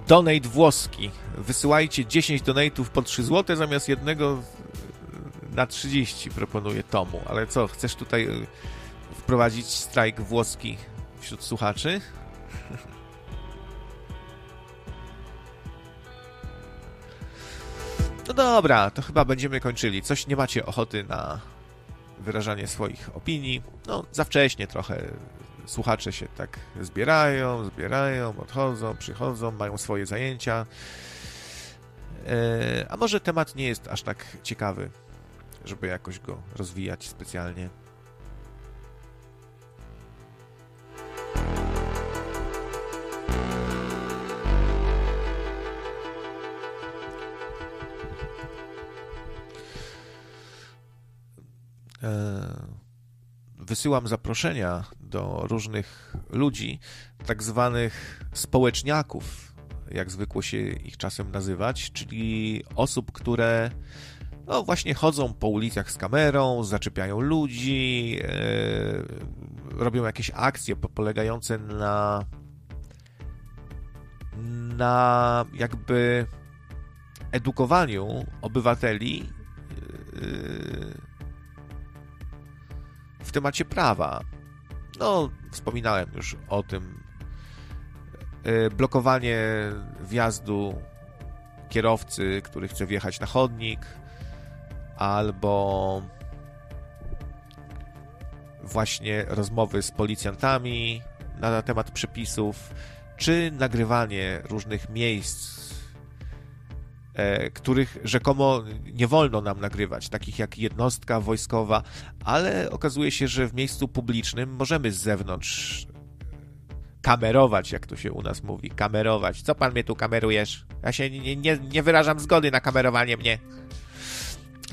donate włoski. Wysyłajcie 10 donate'ów po 3 zł zamiast jednego na 30 proponuję Tomu. Ale co, chcesz tutaj y, wprowadzić strajk włoski wśród słuchaczy? No dobra, to chyba będziemy kończyli. Coś nie macie ochoty na wyrażanie swoich opinii. No, za wcześnie trochę słuchacze się tak zbierają, zbierają, odchodzą, przychodzą, mają swoje zajęcia. E, a może temat nie jest aż tak ciekawy, żeby jakoś go rozwijać specjalnie. Wysyłam zaproszenia do różnych ludzi, tak zwanych społeczniaków, jak zwykło się ich czasem nazywać, czyli osób, które no właśnie chodzą po ulicach z kamerą, zaczepiają ludzi, yy, robią jakieś akcje polegające na na jakby edukowaniu obywateli yy, temacie prawa. No, wspominałem już o tym. E, blokowanie wjazdu kierowcy, który chce wjechać na chodnik, albo właśnie rozmowy z policjantami na temat przepisów, czy nagrywanie różnych miejsc których rzekomo nie wolno nam nagrywać, takich jak jednostka wojskowa, ale okazuje się, że w miejscu publicznym możemy z zewnątrz kamerować, jak to się u nas mówi, kamerować. Co pan mnie tu kamerujesz? Ja się nie, nie, nie wyrażam zgody na kamerowanie mnie.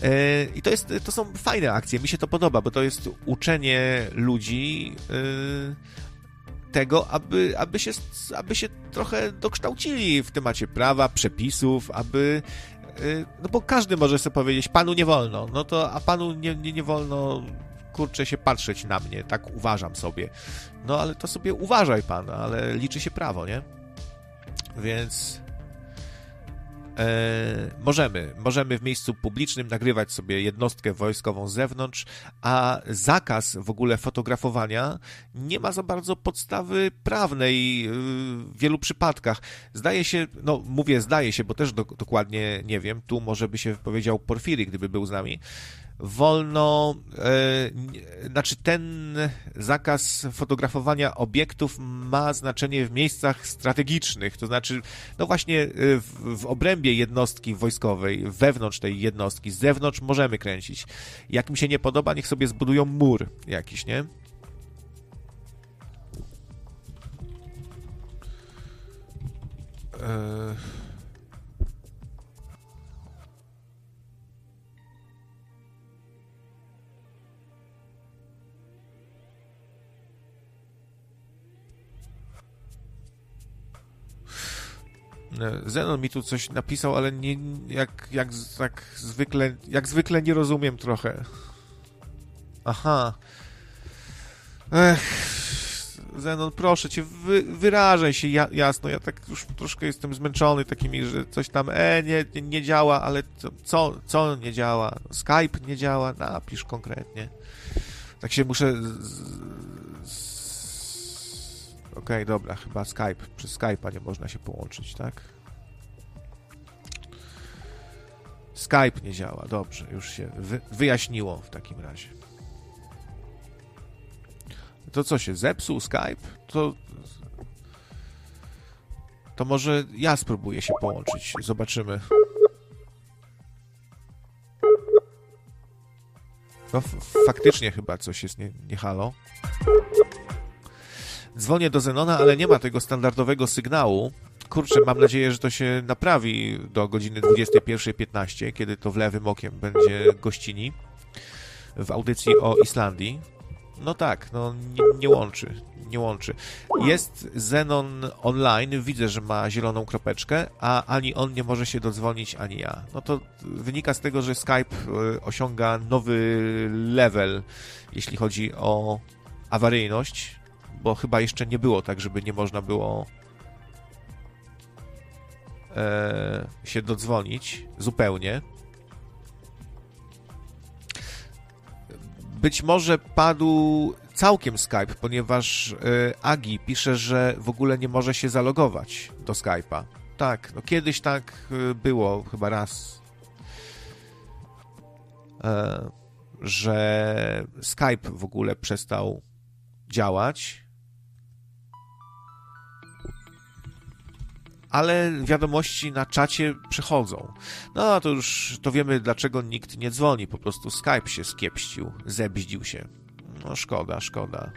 E, I to, jest, to są fajne akcje, mi się to podoba, bo to jest uczenie ludzi e, tego, aby, aby, się, aby się trochę dokształcili w temacie prawa, przepisów, aby. Y, no bo każdy może sobie powiedzieć, panu nie wolno, no to, a panu nie, nie, nie wolno, kurczę, się patrzeć na mnie, tak uważam sobie. No ale to sobie uważaj pan, ale liczy się prawo, nie? Więc E, możemy, możemy w miejscu publicznym nagrywać sobie jednostkę wojskową z zewnątrz, a zakaz w ogóle fotografowania nie ma za bardzo podstawy prawnej w wielu przypadkach. Zdaje się, no mówię zdaje się, bo też do, dokładnie nie wiem, tu może by się wypowiedział Porfiry, gdyby był z nami, wolno, e, znaczy ten zakaz fotografowania obiektów ma znaczenie w miejscach strategicznych, to znaczy, no właśnie e, w, w obrębie jednostki wojskowej, wewnątrz tej jednostki, z zewnątrz możemy kręcić. Jak mi się nie podoba, niech sobie zbudują mur jakiś, nie? E Zenon mi tu coś napisał, ale nie, jak, jak, jak, zwykle, jak zwykle nie rozumiem trochę. Aha. Ech. Zenon, proszę cię, wy, wyrażaj się ja, jasno. Ja tak już troszkę jestem zmęczony takimi, że coś tam, e, nie, nie, nie działa, ale co, co nie działa? Skype nie działa? Napisz konkretnie. Tak się muszę... Okej, okay, dobra, chyba Skype. Przez Skype'a nie można się połączyć, tak? Skype nie działa. Dobrze, już się wy, wyjaśniło w takim razie. To co się zepsuł Skype? To to może ja spróbuję się połączyć. Zobaczymy. No, faktycznie chyba coś jest nie, nie halo. Dzwonię do Zenona, ale nie ma tego standardowego sygnału. Kurczę, mam nadzieję, że to się naprawi do godziny 21.15, kiedy to w lewym okiem będzie gościni w audycji o Islandii. No tak, no nie, nie, łączy, nie łączy. Jest Zenon online, widzę, że ma zieloną kropeczkę, a ani on nie może się dodzwonić, ani ja. No to wynika z tego, że Skype e, osiąga nowy level, jeśli chodzi o awaryjność, bo chyba jeszcze nie było tak, żeby nie można było e, się dodzwonić zupełnie. Być może padł całkiem Skype, ponieważ e, Agi pisze, że w ogóle nie może się zalogować do Skype'a. Tak, no kiedyś tak e, było, chyba raz, e, że Skype w ogóle przestał działać ale wiadomości na czacie przychodzą. No to już to wiemy, dlaczego nikt nie dzwoni. Po prostu Skype się skiepścił, zebździł się. No szkoda, szkoda.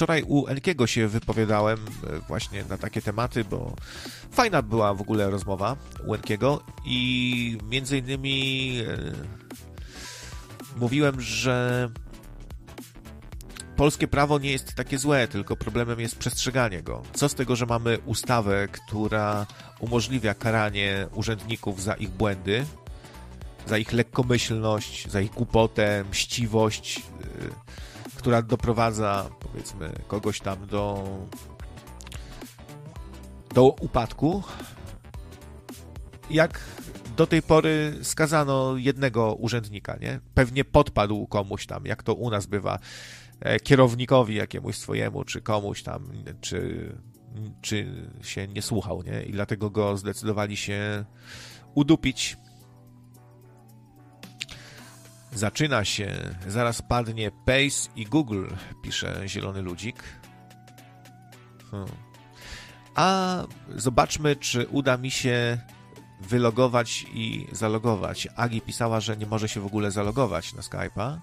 Wczoraj u Enkiego się wypowiadałem e, właśnie na takie tematy, bo fajna była w ogóle rozmowa u Enkiego i między innymi e, mówiłem, że polskie prawo nie jest takie złe, tylko problemem jest przestrzeganie go. Co z tego, że mamy ustawę, która umożliwia karanie urzędników za ich błędy, za ich lekkomyślność, za ich głupotę, mściwość, e, która doprowadza, powiedzmy, kogoś tam do, do upadku. Jak do tej pory skazano jednego urzędnika, nie? Pewnie podpadł komuś tam, jak to u nas bywa, e, kierownikowi jakiemuś swojemu, czy komuś tam, czy, czy się nie słuchał, nie? I dlatego go zdecydowali się udupić Zaczyna się, zaraz padnie Pace i Google, pisze Zielony Ludzik. Hmm. A zobaczmy, czy uda mi się wylogować i zalogować. Agi pisała, że nie może się w ogóle zalogować na Skype'a.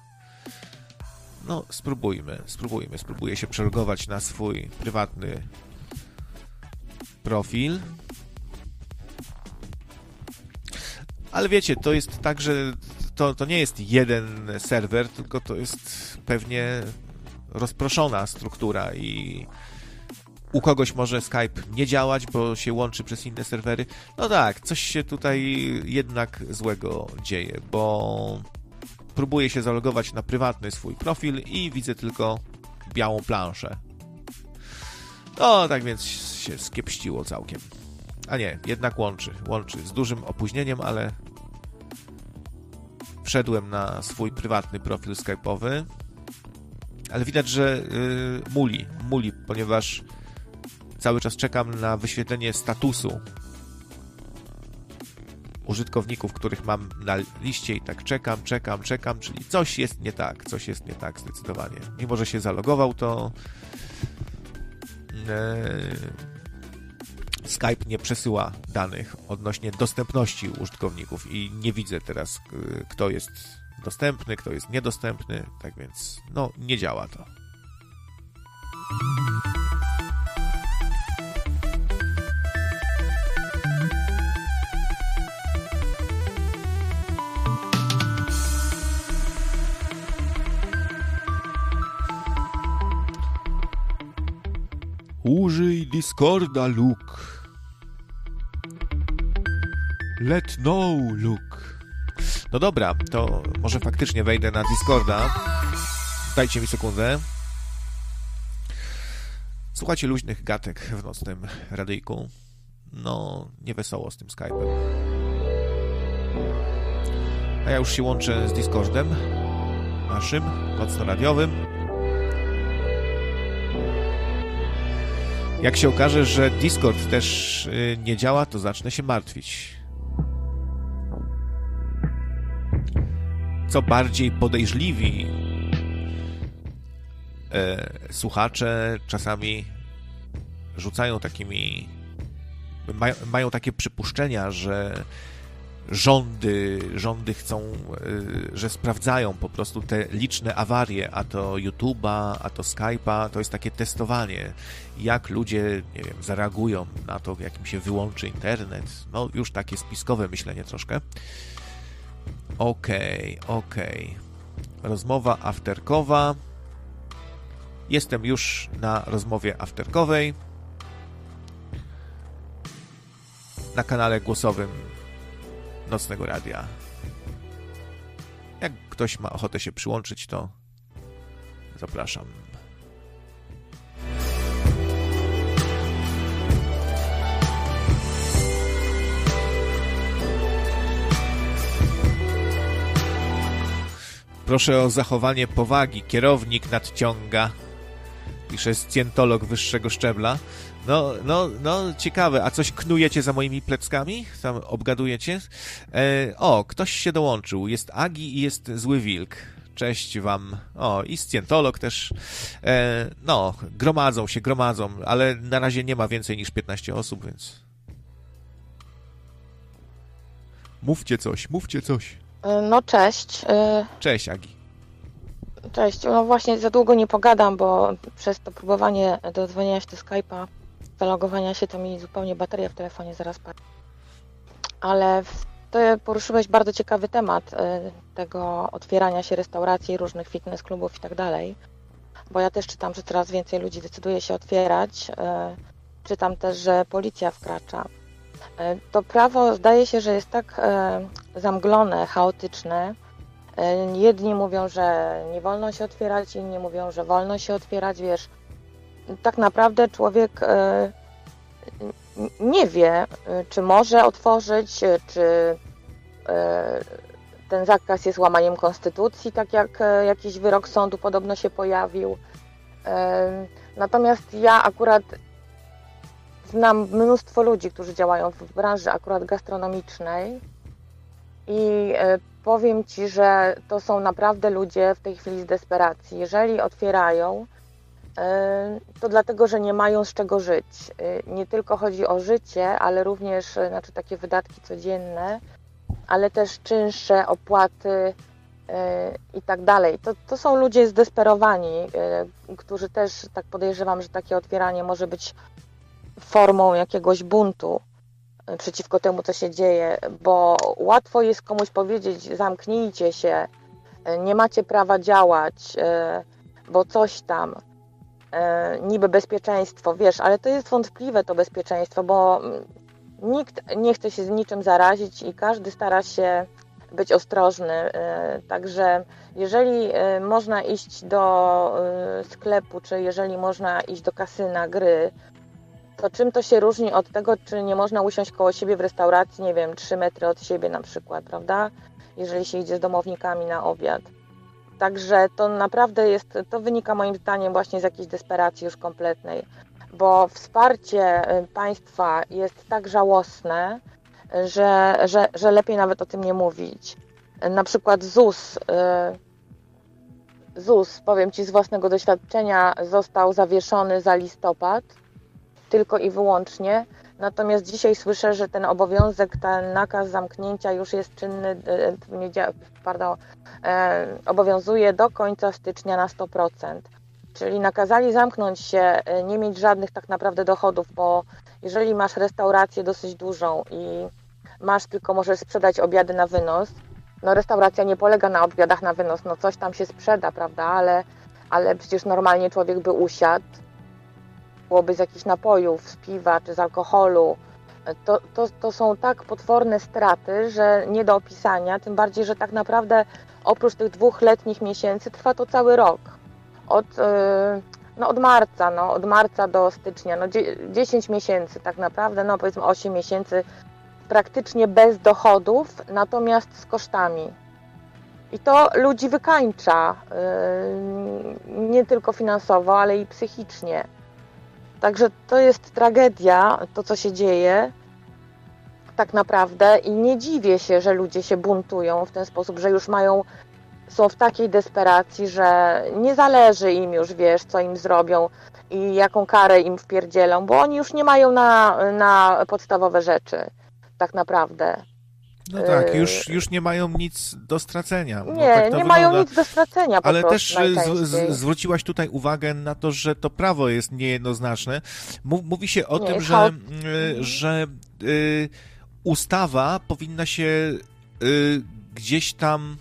No, spróbujmy, spróbujmy. Spróbuję się przelogować na swój prywatny profil. Ale wiecie, to jest tak, że to, to nie jest jeden serwer, tylko to jest pewnie rozproszona struktura i u kogoś może Skype nie działać, bo się łączy przez inne serwery. No tak, coś się tutaj jednak złego dzieje, bo próbuję się zalogować na prywatny swój profil i widzę tylko białą planszę. No, tak więc się skiepściło całkiem. A nie, jednak łączy. Łączy z dużym opóźnieniem, ale wszedłem na swój prywatny profil Skype'owy, ale widać, że yy, muli, muli, ponieważ cały czas czekam na wyświetlenie statusu użytkowników, których mam na liście i tak czekam, czekam, czekam, czyli coś jest nie tak, coś jest nie tak zdecydowanie. Mimo, że się zalogował, to yy, Skype nie przesyła danych odnośnie dostępności użytkowników i nie widzę teraz, kto jest dostępny, kto jest niedostępny, tak więc no nie działa to. Użyj Discorda, Luke. Let know, Luke. No dobra, to może faktycznie wejdę na Discorda. Dajcie mi sekundę. Słuchajcie luźnych gatek w nocnym radyjku. No, nie wesoło z tym Skype'em. A ja już się łączę z Discordem naszym, nocno-radiowym. Jak się okaże, że Discord też y, nie działa, to zacznę się martwić. Co bardziej podejrzliwi e, słuchacze czasami rzucają takimi. Mają, takie przypuszczenia, że rządy, rządy chcą, e, że sprawdzają po prostu te liczne awarie, a to YouTube'a, a to Skype'a, to jest takie testowanie, jak ludzie, nie wiem, zareagują na to, jak im się wyłączy internet. No, już takie spiskowe myślenie troszkę. Okej, okay, okej. Okay. Rozmowa afterkowa. Jestem już na rozmowie afterkowej. Na kanale głosowym Nocnego Radia. Jak ktoś ma ochotę się przyłączyć, to zapraszam. Proszę o zachowanie powagi. Kierownik nadciąga. Pisze scjentolog wyższego szczebla. No, no, no, ciekawe. A coś knujecie za moimi pleckami? Tam obgadujecie? E, o, ktoś się dołączył. Jest Agi i jest Zły Wilk. Cześć wam. O, i scjentolog też. E, no, gromadzą się, gromadzą, ale na razie nie ma więcej niż 15 osób, więc... Mówcie coś, mówcie coś. E, no cześć. E, cześć Agi. Cześć. No właśnie za długo nie pogadam, bo przez to próbowanie dodzwonienia się do Skype'a, zalogowania się, to mi zupełnie bateria w telefonie zaraz padła. Ale to poruszyłeś bardzo ciekawy temat e, tego otwierania się restauracji, różnych fitness klubów i tak dalej. Bo ja też czytam, że coraz więcej ludzi decyduje się otwierać. Czytam też, że policja wkracza. E, to prawo zdaje się, że jest tak e, zamglone, chaotyczne. E, jedni mówią, że nie wolno się otwierać, inni mówią, że wolno się otwierać. Wiesz, tak naprawdę człowiek nie wie, czy może otworzyć, czy ten zakaz jest łamaniem konstytucji, tak jak jakiś wyrok sądu podobno się pojawił. Natomiast ja akurat Znam mnóstwo ludzi, którzy działają w branży akurat gastronomicznej i e, powiem Ci, że to są naprawdę ludzie w tej chwili z desperacji. Jeżeli otwierają, e, to dlatego, że nie mają z czego żyć. E, nie tylko chodzi o życie, ale również znaczy takie wydatki codzienne, ale też czynsze, opłaty i tak dalej. To, to są ludzie zdesperowani, którzy też tak podejrzewam, że takie otwieranie może być formą jakiegoś buntu e, przeciwko temu, co się dzieje, bo łatwo jest komuś powiedzieć: zamknijcie się, e, nie macie prawa działać, e, bo coś tam. niby bezpieczeństwo, wiesz, ale to jest wątpliwe to bezpieczeństwo, bo mm, nikt nie chce się z niczym zarazić i każdy stara się być ostrożny. Także jeżeli można iść do sklepu, czy jeżeli można iść do kasyna, gry, to czym to się różni od tego, czy nie można usiąść koło siebie w restauracji, nie wiem, 3 metry od siebie na przykład, prawda? Jeżeli się idzie z domownikami na obiad. Także to naprawdę jest, to wynika moim zdaniem właśnie z jakiejś desperacji już kompletnej, bo wsparcie państwa jest tak żałosne, że, że, że lepiej nawet o tym nie mówić. Na przykład ZUS. Y, ZUS, powiem Ci z własnego doświadczenia, został zawieszony za listopad, tylko i wyłącznie. Natomiast dzisiaj słyszę, że ten obowiązek, ten nakaz zamknięcia już jest czynny, y, pardon, e, obowiązuje do końca stycznia na 100%. Czyli nakazali zamknąć się, y, nie mieć żadnych tak naprawdę dochodów, bo jeżeli masz restaurację dosyć dużą i masz tylko możesz sprzedać obiady na wynos, no restauracja nie polega na obiadach na wynos, no coś tam się sprzeda, prawda, ale, ale przecież normalnie człowiek by usiadł, byłoby z jakichś napojów, z piwa czy z alkoholu. To, to, to są tak potworne straty, że nie do opisania, tym bardziej, że tak naprawdę oprócz tych dwóch letnich miesięcy trwa to cały rok. Od, yy, no od marca, no, od marca do stycznia, no 10 miesięcy tak naprawdę, no powiedzmy 8 miesięcy praktycznie bez dochodów, natomiast z kosztami. I to ludzi wykańcza, yy, nie tylko finansowo, ale i psychicznie. Także to jest tragedia, to co się dzieje, tak naprawdę, i nie dziwię się, że ludzie się buntują w ten sposób, że już mają, są w takiej desperacji, że nie zależy im już, wiesz, co im zrobią i jaką karę im wpierdzielą, bo oni już nie mają na, na podstawowe rzeczy tak naprawdę. No tak, już, już nie mają nic do stracenia. No nie, tak nie wygląda. mają nic do stracenia. Ale też z, z, zwróciłaś tutaj uwagę na to, że to prawo jest niejednoznaczne. Mówi się o nie, tym, że, y, że y, ustawa powinna się y, gdzieś tam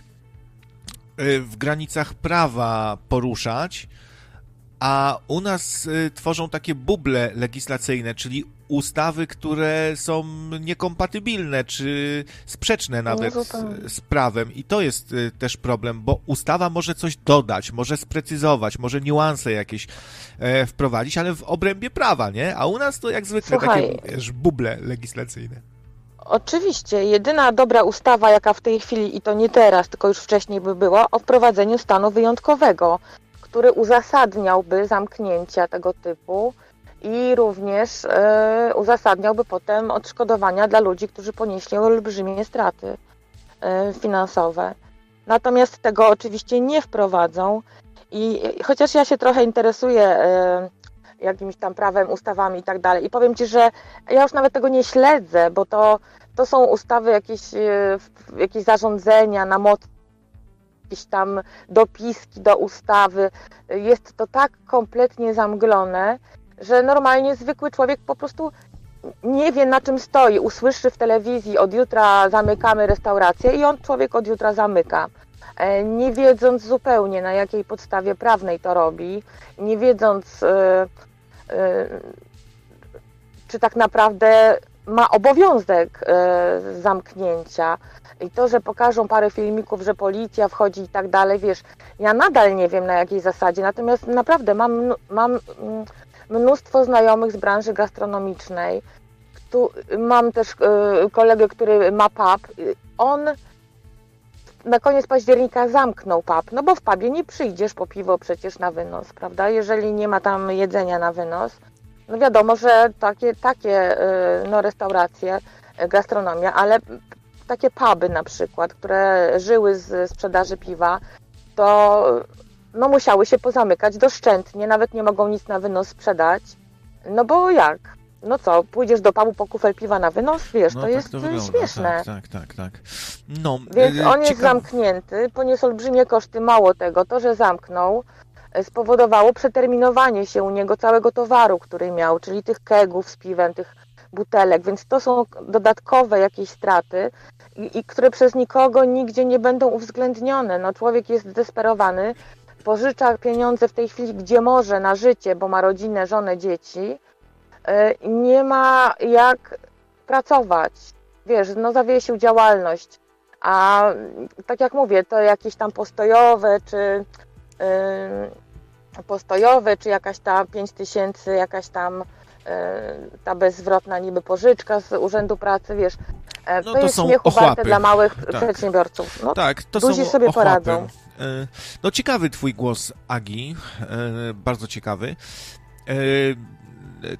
y, w granicach prawa poruszać, a u nas tworzą takie buble legislacyjne, czyli ustawy, które są niekompatybilne czy sprzeczne nawet no, z, z, prawem. I to jest y, też problem, bo ustawa może coś dodać, może sprecyzować, może niuanse jakieś e, wprowadzić, ale w obrębie prawa, nie? A u nas to jak zwykle Słuchaj, takie wiesz, buble legislacyjne. Oczywiście, jedyna dobra ustawa, jaka w tej chwili, i to nie teraz, tylko już wcześniej by była, o wprowadzeniu stanu wyjątkowego, który uzasadniałby zamknięcia tego typu i również e, uzasadniałby potem odszkodowania dla ludzi, którzy ponieśli olbrzymie straty e, finansowe. Natomiast tego oczywiście nie wprowadzą i chociaż ja się trochę interesuję e, jakimś tam prawem, ustawami i tak dalej i powiem Ci, że ja już nawet tego nie śledzę, bo to, to są ustawy, jakieś, jakieś zarządzenia na moc jakieś tam dopiski do ustawy. Jest to tak kompletnie zamglone, że normalnie zwykły człowiek po prostu nie wie na czym stoi. Usłyszy w telewizji od jutra zamykamy restaurację i on człowiek od jutra zamyka. E, nie wiedząc zupełnie na jakiej podstawie prawnej to robi, nie wiedząc e, e, czy tak naprawdę ma obowiązek zamknięcia. I to, że pokażą parę filmików, że policja wchodzi i tak dalej, wiesz, ja nadal nie wiem na jakiej zasadzie, natomiast naprawdę mam, mam mnóstwo znajomych z branży gastronomicznej. Tu mam też y, kolegę, który ma pub. On na koniec października zamknął pub, no bo w pubie nie przyjdziesz po piwo przecież na wynos, prawda? Jeżeli nie ma tam jedzenia na wynos. No wiadomo, że takie, takie y, no, restauracje, gastronomia, ale takie puby na przykład, które żyły z sprzedaży piwa, to no musiały się pozamykać doszczętnie, nawet nie mogą nic na wynos sprzedać. No bo jak? No co, pójdziesz do pubu po kufel piwa na wynos? Wiesz, no, to tak jest to śmieszne. Tak, tak, tak, tak. No, Więc on jest zamknięty, poniósł olbrzymie koszty. Mało tego, to, że zamknął, e, spowodowało przeterminowanie się u niego całego towaru, który miał, czyli tych kegów z piwem, tych butelek, więc to są dodatkowe jakieś straty, i, i które przez nikogo nigdzie nie będą uwzględnione. No, człowiek jest zdesperowany, pożycza pieniądze w tej chwili, gdzie może na życie, bo ma rodzinę, żonę, dzieci, nie ma jak pracować. Wiesz, no zawiesił działalność. A tak jak mówię, to jakieś tam postojowe, czy yy, postojowe, czy jakaś ta 5 tysięcy, jakaś tam yy, ta bezzwrotna niby pożyczka z Urzędu Pracy, wiesz, e, no to, to jest warte dla małych tak. przedsiębiorców. No, tak, to duzi są sobie ochłapy. poradzą. E, no ciekawy twój głos, Agi, e, bardzo ciekawy.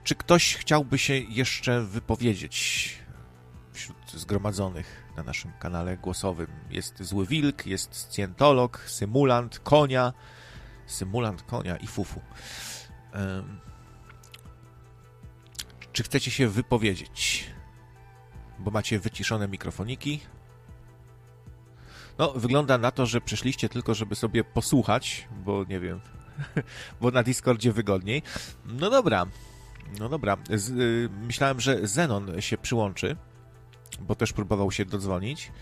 Czy ktoś chciałby się jeszcze wypowiedzieć wśród zgromadzonych na naszym kanale głosowym? Jest Zły Wilk, jest Scjentolog, Symulant, Konia, Symulant, Konia i Fufu. Czy chcecie się wypowiedzieć? Bo macie wyciszone mikrofoniki. No, wygląda na to, że przyszliście tylko, żeby sobie posłuchać, bo nie wiem, [LAUGHS] bo na Discordzie wygodniej. No dobra, no dobra. Z, y, myślałem, że Zenon się przyłączy, bo też próbował się dodzwonić.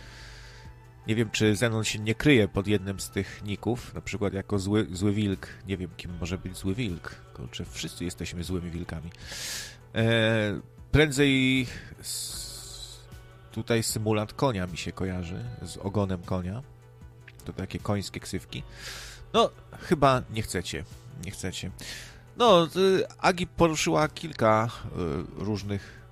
Nie wiem, czy Zenon się nie kryje pod jednym z tych ników, na przykład jako zły, zły wilk. Nie wiem, kim może być zły wilk. Kurczę, wszyscy jesteśmy złymi wilkami. E, prędzej tutaj symulant konia mi się kojarzy, z ogonem konia. To takie końskie ksywki. No, chyba nie chcecie. Nie chcecie. No, Agi poruszyła kilka y, różnych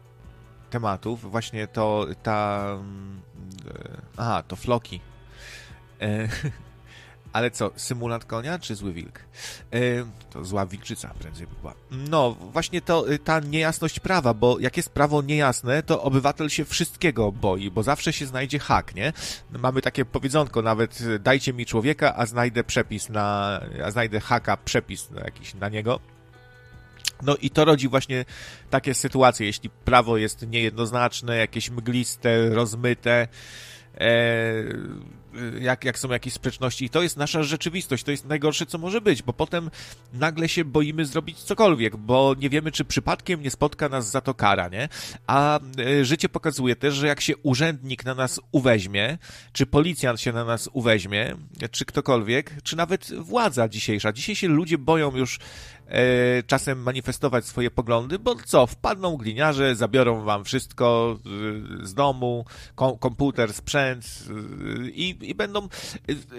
tematów. Właśnie to ta. Mm, e, aha, to floki. E, [LAUGHS] ale co, symulant konia czy zły wilk? E, to zła wilczyca prędzej by była. No, właśnie to ta niejasność prawa, bo jak jest prawo niejasne, to obywatel się wszystkiego boi, bo zawsze się znajdzie hak, nie? Mamy takie powiedzonko nawet, dajcie mi człowieka, a znajdę przepis na, a znajdę haka, przepis na jakiś na niego. No i to rodzi właśnie takie sytuacje, jeśli prawo jest niejednoznaczne, jakieś mgliste, rozmyte, e, jak, jak są jakieś sprzeczności. I to jest nasza rzeczywistość, to jest najgorsze, co może być, bo potem nagle się boimy zrobić cokolwiek, bo nie wiemy, czy przypadkiem nie spotka nas za to kara, nie? A e, życie pokazuje też, że jak się urzędnik na nas uweźmie, czy policjant się na nas uweźmie, czy ktokolwiek, czy nawet władza dzisiejsza. Dzisiaj się ludzie boją już czasem manifestować swoje poglądy, bo co, wpadną gliniarze, zabiorą wam wszystko e, z domu, kom komputer, sprzęt e, i, i będą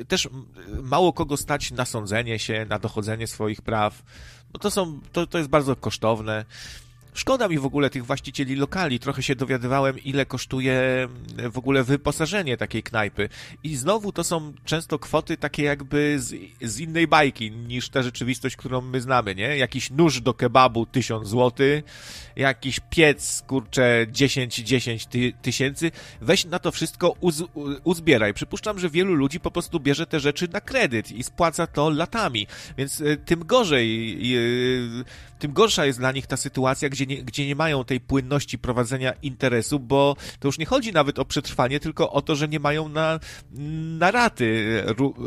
też mało kogo stać na sądzenie się, na dochodzenie swoich praw, bo to są, to, to jest bardzo kosztowne. Szkoda mi w ogóle tych właścicieli lokali. Trochę się dowiadywałem, ile kosztuje w ogóle wyposażenie takiej knajpy. I znowu to są często kwoty takie jakby z, z innej bajki niż ta rzeczywistość, którą my znamy, nie? Jakiś nóż do kebabu 1000 zł, jakiś piec, kurczę, 10-10 ty, tysięcy. Weź na to wszystko uz, uzbieraj. Przypuszczam, że wielu ludzi po prostu bierze te rzeczy na kredyt i spłaca to latami. Więc y, tym gorzej, y, tym gorsza jest dla nich ta sytuacja, gdzie nie, gdzie nie mają tej płynności prowadzenia interesu, bo to już nie chodzi nawet o przetrwanie, tylko o to, że nie mają na, na raty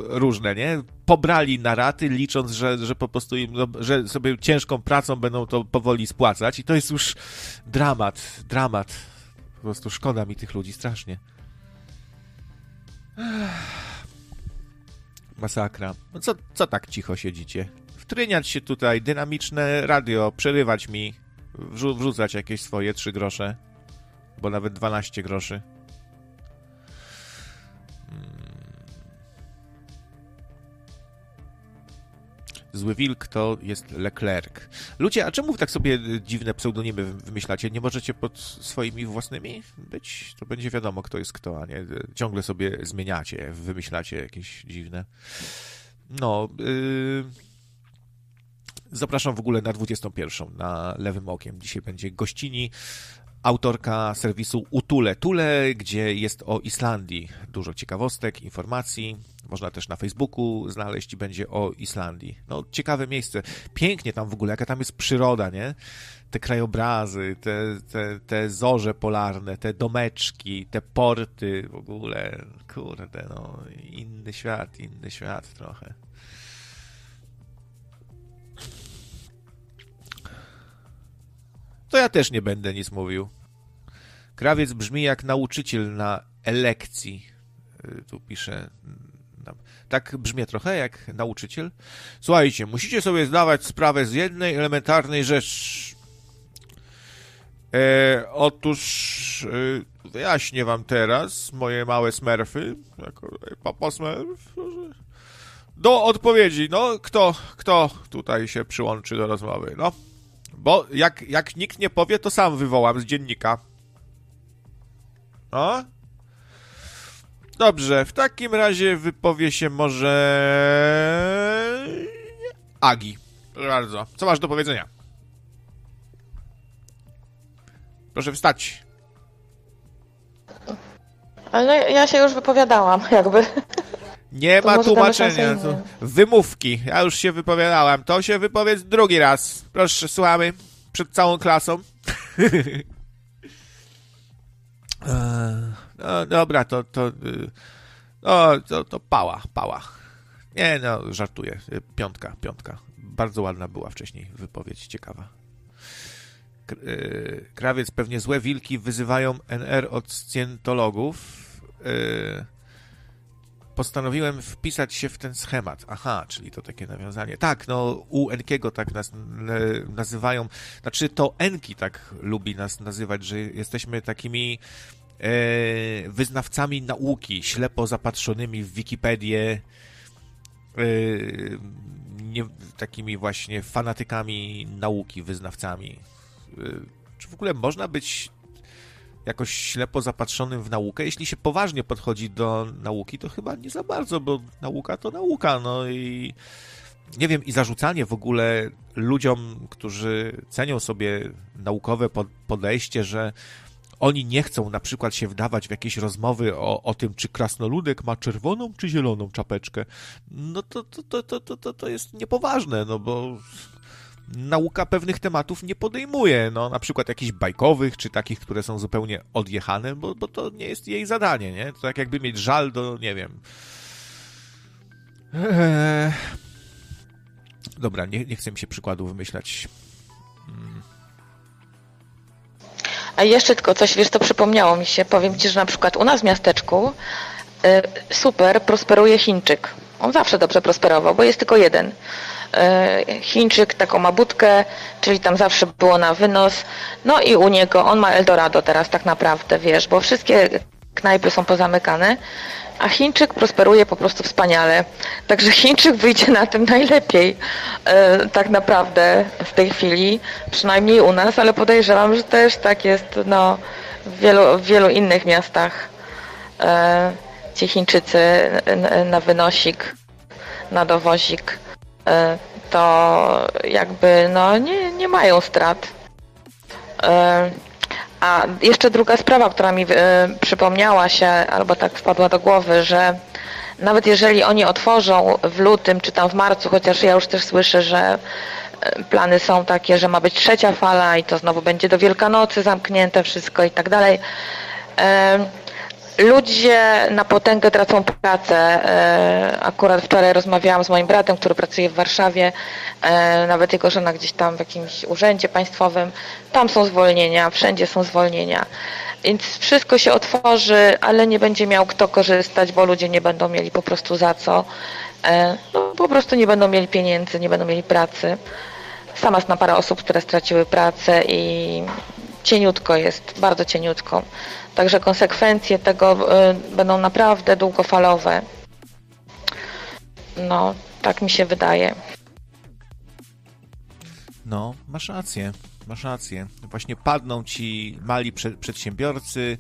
różne, nie? Pobrali na raty, licząc, że, że po prostu im, no, że sobie ciężką pracą będą to powoli spłacać i to jest już dramat, dramat. Po prostu szkoda mi tych ludzi strasznie. Masakra. No co, co tak cicho siedzicie? Wtryniać się tutaj, dynamiczne radio, przerywać mi, wrzu wrzucać jakieś swoje 3 grosze, bo nawet 12 groszy. Hmm. Zły Wilk to jest Leclerc. Ludzie, a czemu tak sobie dziwne pseudonimy wymyślacie? Nie możecie pod swoimi własnymi być? To będzie wiadomo, kto jest kto, a nie ciągle sobie zmieniacie, wymyślacie jakieś dziwne. No, yy, Zapraszam w ogóle na 21 na Lewym Okiem. Dzisiaj będzie gościni autorka serwisu Utule. Tule, gdzie jest o Islandii. Dużo ciekawostek, informacji. Można też na Facebooku znaleźć i będzie o Islandii. No, ciekawe miejsce. Pięknie tam w ogóle, jaka tam jest przyroda, nie? Te krajobrazy, te, te, te zorze polarne, te domeczki, te porty w ogóle. Kurde, no, inny świat, inny świat trochę. To ja też nie będę nic mówił. Krawiec brzmi jak nauczyciel na elekcji. Y, tu pisze pamiętam. Tak brzmi trochę jak nauczyciel. Słuchajcie, musicie sobie zdawać sprawę z jednej elementarnej rzeczy. E, otóż e, wyjaśnię wam teraz, moje małe smerfy, jako papa smerf, do odpowiedzi. No, kto, kto tutaj się przyłączy do rozmowy? No, bo jak, jak nikt nie powie, to sam wywołam z dziennika. No? Dobrze, w takim razie wypowie się może... Agi. Proszę bardzo. Co masz do powiedzenia? Proszę wstać. Ale ja się już wypowiadałam, [LAUGHS] jakby. Nie to ma tłumaczenia. Wymówki. Ja już się wypowiadałam. To się wypowiedz drugi raz. Proszę, słuchamy. Przed całą klasą. [LAUGHS] no dobra, to, to, no, to, to pała, pała. Nie, no, żartuję. Piątka, piątka. Bardzo ładna była wcześniej wypowiedź, ciekawa. Y, krawiec, pewnie złe wilki wyzywają NR od scjentologów. Y, postanowiłem wpisać się w ten schemat. Aha, czyli to takie nawiązanie. Tak, no u Enkiego tak nas nazywają. Znaczy to Enki tak lubi nas nazywać, że jesteśmy takimi e, wyznawcami nauki, ślepo zapatrzonymi w Wikipedię, e, nie, takimi właśnie fanatykami nauki, wyznawcami. E, czy w ogóle można być jakoś ślepo zapatrzonym w naukę. Jeśli się poważnie podchodzi do nauki, to chyba nie za bardzo, bo nauka to nauka, no i nie wiem, i zarzucanie w ogóle ludziom, którzy cenią sobie naukowe podejście, że oni nie chcą na przykład się wdawać w jakieś rozmowy o, o tym, czy krasnoludek ma czerwoną czy zieloną czapeczkę, no to, to, to, to, to, to jest niepoważne, no bo nauka pewnych tematów nie podejmuje, no na przykład jakichś bajkowych, czy takich, które są zupełnie odjechane, bo, bo to nie jest jej zadanie, nie? To tak jakby mieć żal do, nie wiem... Eee... Dobra, nie, nie chcę mi się przykładów wymyślać. Hmm. A jeszcze tylko coś, wiesz, to przypomniało mi się, powiem Ci, że na przykład u nas w miasteczku y, super prosperuje Chińczyk. On zawsze dobrze prosperował, bo jest tylko jeden. E, Chińczyk taką ma budkę, czyli tam zawsze było na wynos. No i u niego, on ma Eldorado teraz tak naprawdę, wiesz, bo wszystkie knajpy są pozamykane, a Chińczyk prosperuje po prostu wspaniale. Także Chińczyk wyjdzie na tym najlepiej e, tak naprawdę w tej chwili, przynajmniej u nas, ale podejrzewam, że też tak jest no, w, wielu, w wielu innych miastach. E, ci Chińczycy na wynosik, na dowozik to jakby no, nie, nie mają strat. E, a jeszcze druga sprawa, która mi e, przypomniała się, albo tak wpadła do głowy, że nawet jeżeli oni otworzą w lutym czy tam w marcu, chociaż ja już też słyszę, że plany są takie, że ma być trzecia fala i to znowu będzie do Wielkanocy zamknięte wszystko i tak dalej Ludzie na potęgę tracą pracę. E, akurat wczoraj rozmawiałam z moim bratem, który pracuje w Warszawie, e, nawet jego żona gdzieś tam w jakimś urzędzie państwowym. Tam są zwolnienia, wszędzie są zwolnienia. Więc wszystko się otworzy, ale nie będzie miał kto korzystać, bo ludzie nie będą mieli po prostu za co. E, no, po prostu nie będą mieli pieniędzy, nie będą mieli pracy. Sama znam parę osób, które straciły pracę i cieniutko jest, bardzo cieniutko. Także konsekwencje tego y, będą naprawdę długofalowe. No, tak mi się wydaje. No, masz rację, masz rację. Właśnie padną ci mali przedsiębiorcy,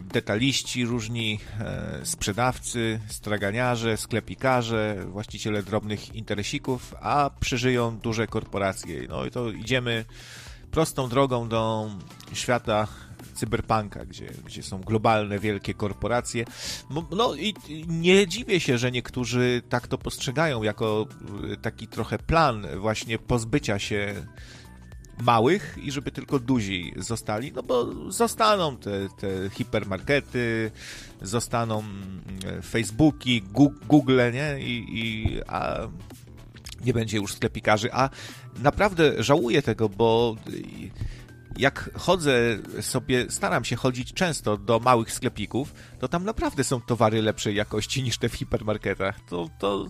detaliści różni, e, sprzedawcy, straganiarze, sklepikarze, właściciele drobnych interesików, a przeżyją duże korporacje. No i to idziemy prostą drogą do świata cyberpunka, gdzie, gdzie są globalne, wielkie korporacje. No i nie dziwię się, że niektórzy tak to postrzegają jako y, taki trochę plan właśnie pozbycia się małych i żeby tylko duzi zostali, no bo zostaną te, te hipermarkety, zostaną mm, Facebooki, Google, nie? I, i a nie będzie już sklepikarzy, a naprawdę żałuję tego, bo jak chodzę sobie, staram się chodzić często do małych sklepików, to tam naprawdę są towary lepszej jakości niż te w hipermarketach. To, to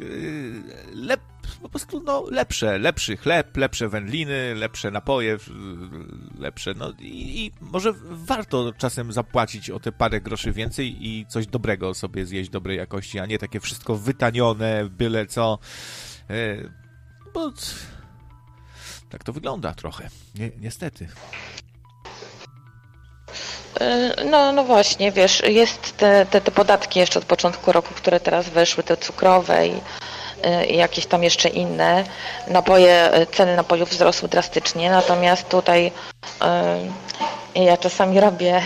yy, lep, po prostu no, lepsze, lepszy chleb, lepsze wędliny, lepsze napoje, lepsze, no i, i może warto czasem zapłacić o te parę groszy więcej i coś dobrego sobie zjeść dobrej jakości, a nie takie wszystko wytanione, byle co. Yy, bo tak to wygląda trochę, Ni niestety. Y, no, no właśnie, wiesz, jest te, te, te podatki jeszcze od początku roku, które teraz weszły, te cukrowe i, y, i jakieś tam jeszcze inne. Napoje, y, ceny napojów wzrosły drastycznie, natomiast tutaj ja czasami robię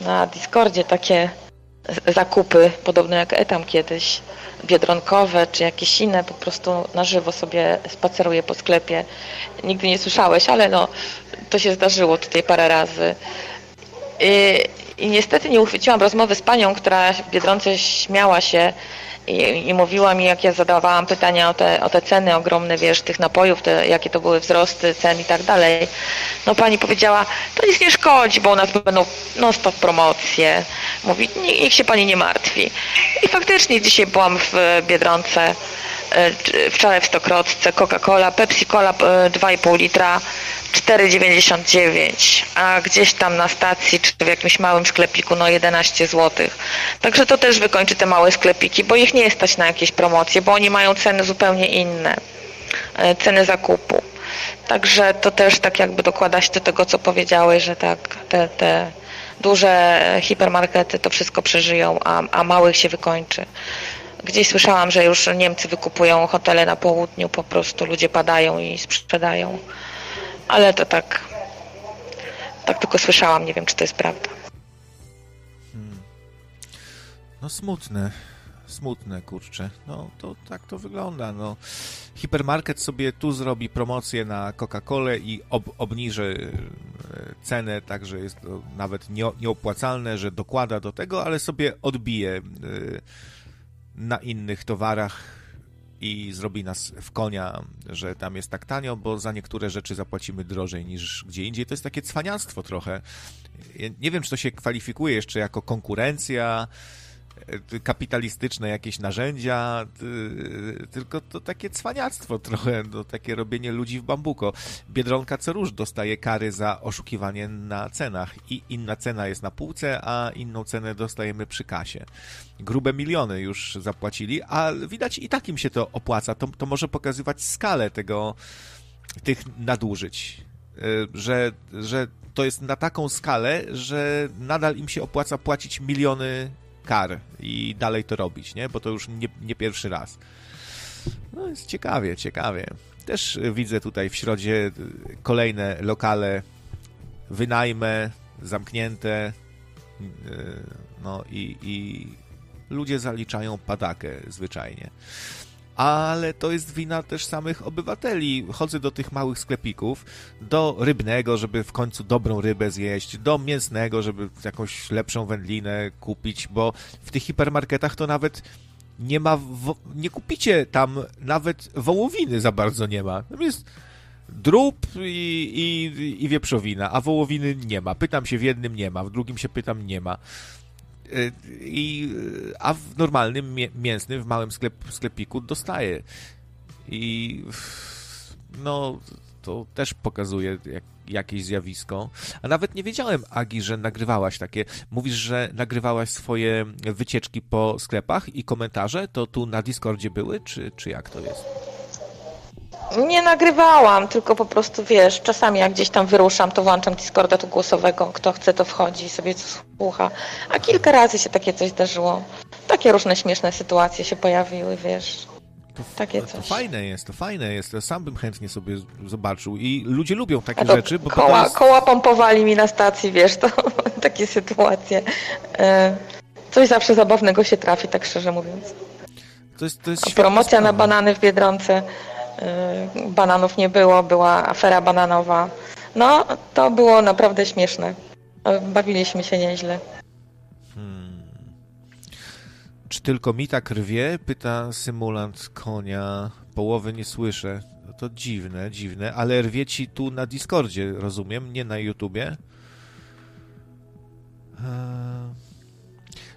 na Discordzie takie zakupy, podobne jak Etam kiedyś, biedronkowe czy jakieś inne, po prostu na żywo sobie spaceruję po sklepie. Nigdy nie słyszałeś, ale no, to się zdarzyło tutaj parę razy. I, i niestety nie uchwyciłam rozmowy z panią, która w Biedronce śmiała się i, i, mówiła mi, jak ja zadawałam pytania o te, o te ceny ogromne, wiesz, tych napojów, te, jakie to były wzrosty cen i tak dalej. No pani powiedziała, to nic nie szkodzi, bo u nas będą non-stop promocje. Mówi, niech się pani nie martwi. I faktycznie dzisiaj byłam w Biedronce, wczoraj w Stokrotce, Coca-Cola, Pepsi-Cola 2,5 e, litra 4,99, a gdzieś tam na stacji czy w jakimś małym sklepiku no 11 zł. Także to też wykończy te małe sklepiki, bo ich nie stać na jakieś promocje, bo oni mają ceny zupełnie inne, e, ceny zakupu. Także to też tak jakby dokłada się do tego, co powiedziałeś, że tak te, te duże hipermarkety to wszystko przeżyją, a, a małych się wykończy. Gdzieś słyszałam, że już Niemcy wykupują hotele na południu, po prostu ludzie padają i sprzedają ale to tak, tak tylko słyszałam, nie wiem, czy to jest prawda. Hmm. No smutne, smutne, kurczę. No to tak to wygląda, no. Hipermarket sobie tu zrobi promocję na Coca-Colę i ob obniży e, cenę, tak że jest to nawet nie, nieopłacalne, że dokłada do tego, ale sobie odbije e, na innych towarach i zrobi nas w konia, że tam jest tak tanio, bo za niektóre rzeczy zapłacimy drożej niż gdzie indziej. To jest takie cwaniactwo trochę. Nie wiem, czy to się kwalifikuje jeszcze jako konkurencja, kapitalistyczne jakieś narzędzia, y, tylko to takie cwaniactwo trochę, no, takie robienie ludzi w bambuko. Biedronka co róż dostaje kary za oszukiwanie na cenach i inna cena jest na półce, a inną cenę dostajemy przy kasie. Grube miliony już zapłacili, a widać i tak im się to opłaca. To, to może pokazywać skalę tego, tych nadużyć, y, że, że to jest na taką skalę, że nadal im się opłaca płacić miliony kar i dalej to robić, nie? Bo to już nie, nie pierwszy raz. No jest ciekawie, ciekawie. Też widzę tutaj w środzie kolejne lokale wynajmę, zamknięte, no i, i ludzie zaliczają padakę zwyczajnie ale to jest wina też samych obywateli. Chodzę do tych małych sklepików, do rybnego, żeby w końcu dobrą rybę zjeść, do mięsnego, żeby jakąś lepszą wędlinę kupić, bo w tych hipermarketach to nawet nie ma, nie kupicie tam nawet wołowiny za bardzo nie ma. Tam jest drób i, i, i wieprzowina, a wołowiny nie ma. Pytam się w jednym nie ma, w drugim się pytam nie ma. I, a w normalnym mięsnym, w małym sklep, sklepiku dostaje. I no, to też pokazuje jak, jakieś zjawisko. A nawet nie wiedziałem, Agi, że nagrywałaś takie. Mówisz, że nagrywałaś swoje wycieczki po sklepach i komentarze. To tu na Discordzie były, czy, czy jak to jest? Nie nagrywałam, tylko po prostu wiesz, czasami jak gdzieś tam wyruszam, to włączam Discorda tu głosowego, kto chce to wchodzi i sobie słucha. A kilka razy się takie coś zdarzyło. Takie różne śmieszne sytuacje się pojawiły, wiesz. To, takie coś. To fajne jest, to fajne jest. To sam bym chętnie sobie zobaczył. I ludzie lubią takie rzeczy, bo koła, jest... koła pompowali mi na stacji, wiesz, to [LAUGHS] takie sytuacje. E, coś zawsze zabawnego się trafi, tak szczerze mówiąc. To jest, to jest Promocja na banany w Biedronce. Y, bananów nie było, była afera bananowa. No, to było naprawdę śmieszne. Bawiliśmy się nieźle. Hmm. Czy tylko mi tak rwie? Pyta symulant konia. Połowy nie słyszę. No to dziwne, dziwne, ale rwie ci tu na Discordzie, rozumiem, nie na YouTubie. Eee...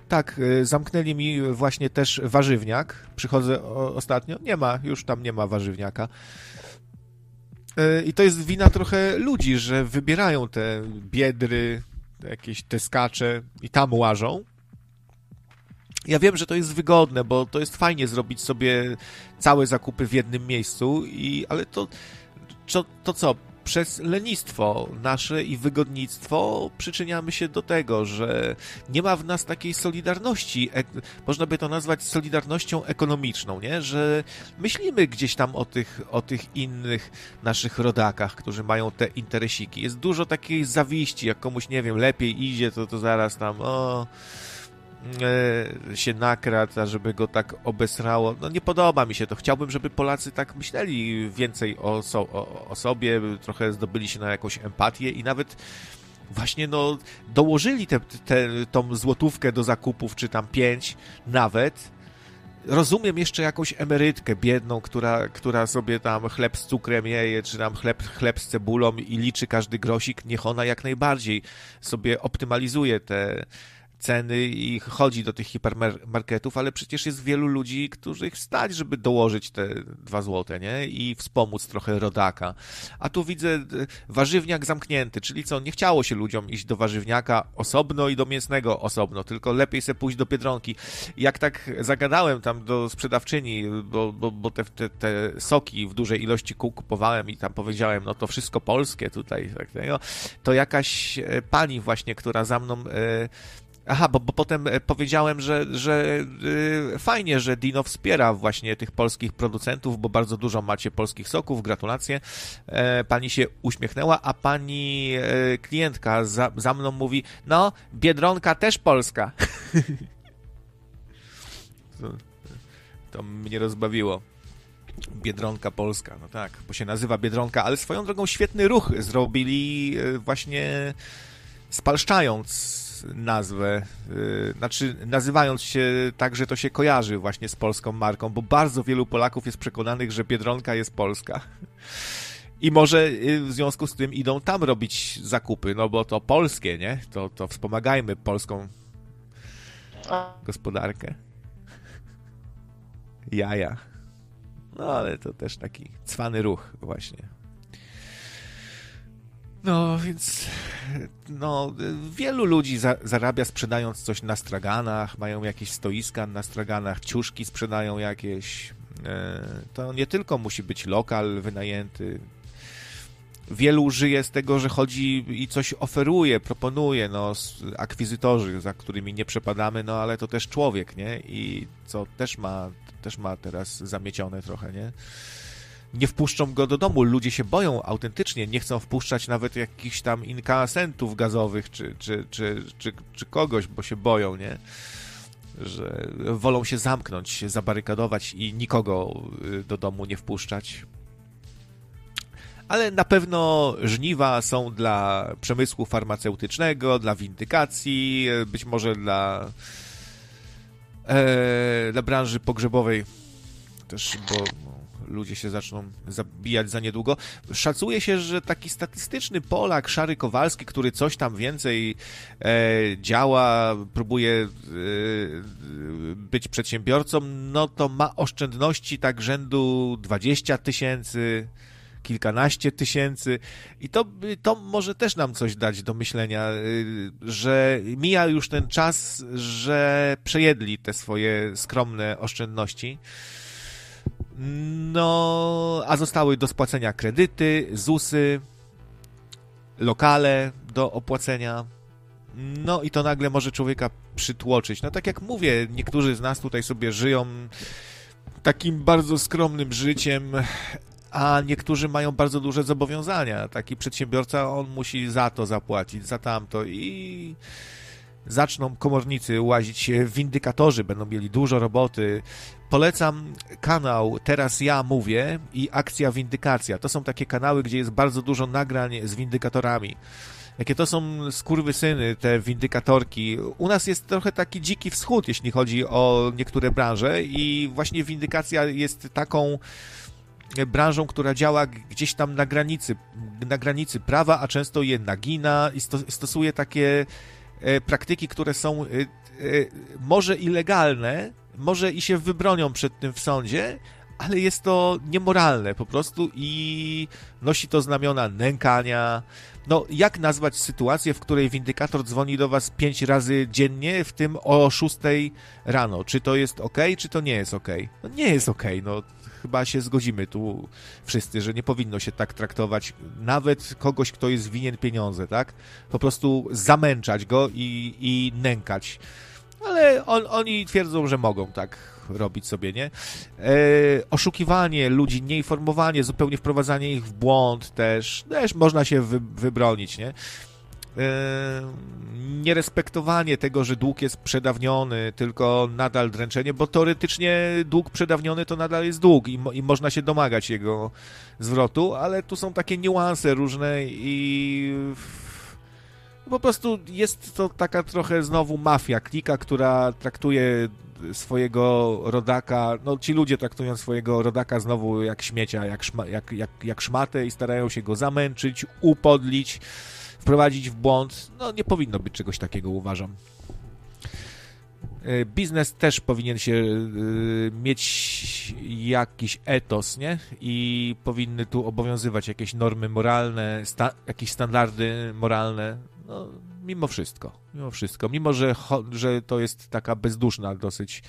Tak, e, zamknęli mi właśnie też warzywniak. Przychodzę ostatnio, nie ma, już tam nie ma warzywniaka. E, I to jest wina trochę ludzi, że wybierają te biedry, jakieś te skacze i tam łażą. Ja wiem, że to jest wygodne, bo to jest fajnie zrobić sobie całe zakupy w jednym miejscu, i, ale to, to, to co? Przez lenistwo nasze i wygodnictwo przyczyniamy się do tego, że nie ma w nas takiej solidarności, można by to nazwać solidarnością ekonomiczną, nie? że myślimy gdzieś tam o tych, o tych innych naszych rodakach, którzy mają te interesiki. Jest dużo takiej zawiści, jak komuś, nie wiem, lepiej idzie, to, to zaraz tam, o się nakradł, żeby go tak obesrało. No nie podoba mi się to. Chciałbym, żeby Polacy tak myśleli więcej o, so, o, o sobie, trochę zdobyli się na jakąś empatię i nawet właśnie no dołożyli te, te, tą złotówkę do zakupów, czy tam pięć nawet. Rozumiem jeszcze jakąś emerytkę biedną, która, która sobie tam chleb z cukrem jeje, czy tam chleb, chleb z cebulą i liczy każdy grosik. Niech ona jak najbardziej sobie optymalizuje te, ceny i chodzi do tych hipermarketów, ale przecież jest wielu ludzi, których stać, żeby dołożyć te dwa złote, nie? I wspomóc trochę rodaka. A tu widzę e, warzywniak zamknięty, czyli co, nie chciało się ludziom iść do warzywniaka osobno i do mięsnego osobno, tylko lepiej se pójść do Biedronki. Jak tak zagadałem tam do sprzedawczyni, bo, bo, bo te, te, te soki w dużej ilości kół kupowałem i tam powiedziałem, no to wszystko polskie tutaj, tak, to jakaś e, pani właśnie, która za mną e, Aha, bo, bo potem e, powiedziałem, że, że yy, fajnie, że Dino wspiera właśnie tych polskich producentów, bo bardzo dużo macie polskich soków, gratulacje. E, pani się uśmiechnęła, a pani e, klientka za, za mną mówi, no, Biedronka też polska. [LAUGHS] to, to mnie rozbawiło. Biedronka Polska, no tak, bo się nazywa Biedronka, ale swoją drogą świetny ruch zrobili e, właśnie spalszczając nazwę, yy, znaczy nazywając się tak, że to się kojarzy właśnie z polską marką, bo bardzo wielu Polaków jest przekonanych, że Biedronka jest polska. I może y, w związku z tym idą tam robić zakupy, no bo to polskie, nie? To, to wspomagajmy polską gospodarkę. Jaja. No ale to też taki cwany ruch właśnie. No, więc no, wielu ludzi za, zarabia sprzedając coś na straganach, mają jakieś stoiska na straganach, ciuszki sprzedają jakieś. E, to nie tylko musi być lokal wynajęty. Wielu żyje z tego, że chodzi i coś oferuje, proponuje, no, akwizytorzy, za którymi nie przepadamy, no, ale to też człowiek, nie? I co też ma, też ma teraz zamiecione trochę, nie? Nie wpuszczą go do domu. Ludzie się boją autentycznie, nie chcą wpuszczać nawet jakichś tam inkasentów gazowych czy, czy, czy, czy, czy kogoś, bo się boją, nie? Że wolą się zamknąć, się zabarykadować i nikogo y, do domu nie wpuszczać. Ale na pewno żniwa są dla przemysłu farmaceutycznego, dla windykacji, być może dla, e, dla branży pogrzebowej też, bo ludzie się zaczną zabijać za niedługo. Szacuje się, że taki statystyczny Polak, Szary Kowalski, który coś tam więcej e, działa, próbuje e, być przedsiębiorcą, no to ma oszczędności tak rzędu 20 tysięcy, kilkanaście tysięcy i to, to może też nam coś dać do myślenia, e, że mija już ten czas, że przejedli te swoje skromne oszczędności. No, a zostały do spłacenia kredyty, ZUSy, lokale do opłacenia. No i to nagle może człowieka przytłoczyć. No tak jak mówię, niektórzy z nas tutaj sobie żyją takim bardzo skromnym życiem, a niektórzy mają bardzo duże zobowiązania. Taki przedsiębiorca, on musi za to zapłacić, za tamto i zaczną komornicy łazić windykatorzy będą mieli dużo roboty. Polecam kanał Teraz ja mówię i Akcja Windykacja. To są takie kanały, gdzie jest bardzo dużo nagrań z windykatorami. Jakie to są skurwysyny, te windykatorki. U nas jest trochę taki dziki wschód, jeśli chodzi o niektóre branże i właśnie windykacja jest taką branżą, która działa gdzieś tam na granicy, na granicy prawa, a często je nagina i stosuje takie praktyki, które są może ilegalne, może i się wybronią przed tym w sądzie, ale jest to niemoralne po prostu i nosi to znamiona nękania. No, jak nazwać sytuację, w której windykator dzwoni do was pięć razy dziennie, w tym o 6 rano? Czy to jest ok, czy to nie jest ok? No nie jest ok, no chyba się zgodzimy tu wszyscy, że nie powinno się tak traktować nawet kogoś, kto jest winien pieniądze, tak? Po prostu zamęczać go i, i nękać. Ale on, oni twierdzą, że mogą tak robić sobie, nie? E, oszukiwanie ludzi, nieinformowanie, zupełnie wprowadzanie ich w błąd też, też można się wy, wybronić, nie? Nierespektowanie tego, że dług jest przedawniony, tylko nadal dręczenie, bo teoretycznie dług przedawniony to nadal jest dług i, mo i można się domagać jego zwrotu, ale tu są takie niuanse różne i po prostu jest to taka trochę znowu mafia, klika, która traktuje swojego rodaka, no ci ludzie traktują swojego rodaka znowu jak śmiecia, jak, szma, jak, jak, jak szmatę i starają się go zamęczyć, upodlić, wprowadzić w błąd. No nie powinno być czegoś takiego, uważam. E, biznes też powinien się e, mieć jakiś etos, nie? I powinny tu obowiązywać jakieś normy moralne, sta jakieś standardy moralne. No, mimo wszystko, mimo wszystko, mimo że, że to jest taka bezduszna dosyć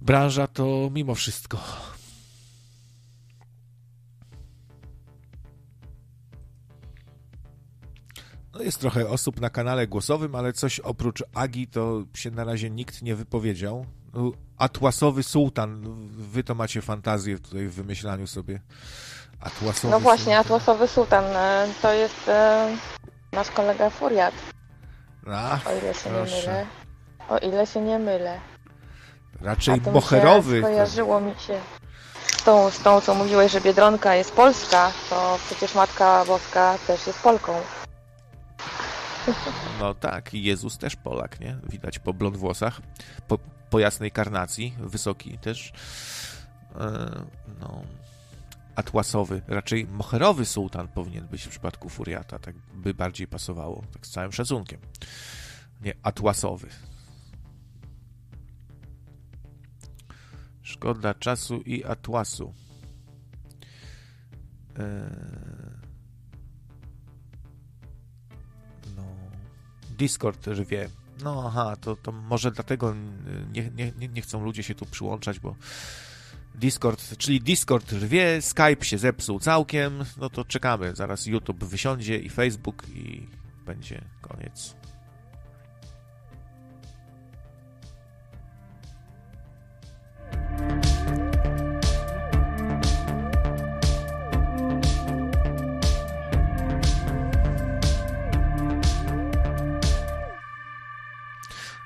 branża, to mimo wszystko. No jest trochę osób na kanale głosowym, ale coś oprócz Agi to się na razie nikt nie wypowiedział. No, Atłasowy sułtan, wy to macie fantazję tutaj w wymyślaniu sobie. Atłasowy no właśnie, sułtan. Atłasowy sułtan e, to jest e, Nasz kolega Furiat. Ach, o ile się proszę. nie mylę. O ile się nie mylę. Raczej bocherowy. Skojarzyło mi się z tą, z tą, co mówiłeś, że Biedronka jest polska, to przecież Matka Boska też jest Polką. No tak, Jezus też Polak, nie? Widać po blond włosach, po, po jasnej karnacji, wysoki też. E, no, atłasowy, raczej moherowy sułtan powinien być w przypadku Furiata, tak by bardziej pasowało, tak z całym szacunkiem. Nie atłasowy. Szkoda czasu i atłasu. Eee... Discord rwie. No aha, to, to może dlatego nie, nie, nie chcą ludzie się tu przyłączać, bo Discord, czyli Discord rwie, Skype się zepsuł całkiem, no to czekamy, zaraz YouTube wysiądzie i Facebook i będzie koniec.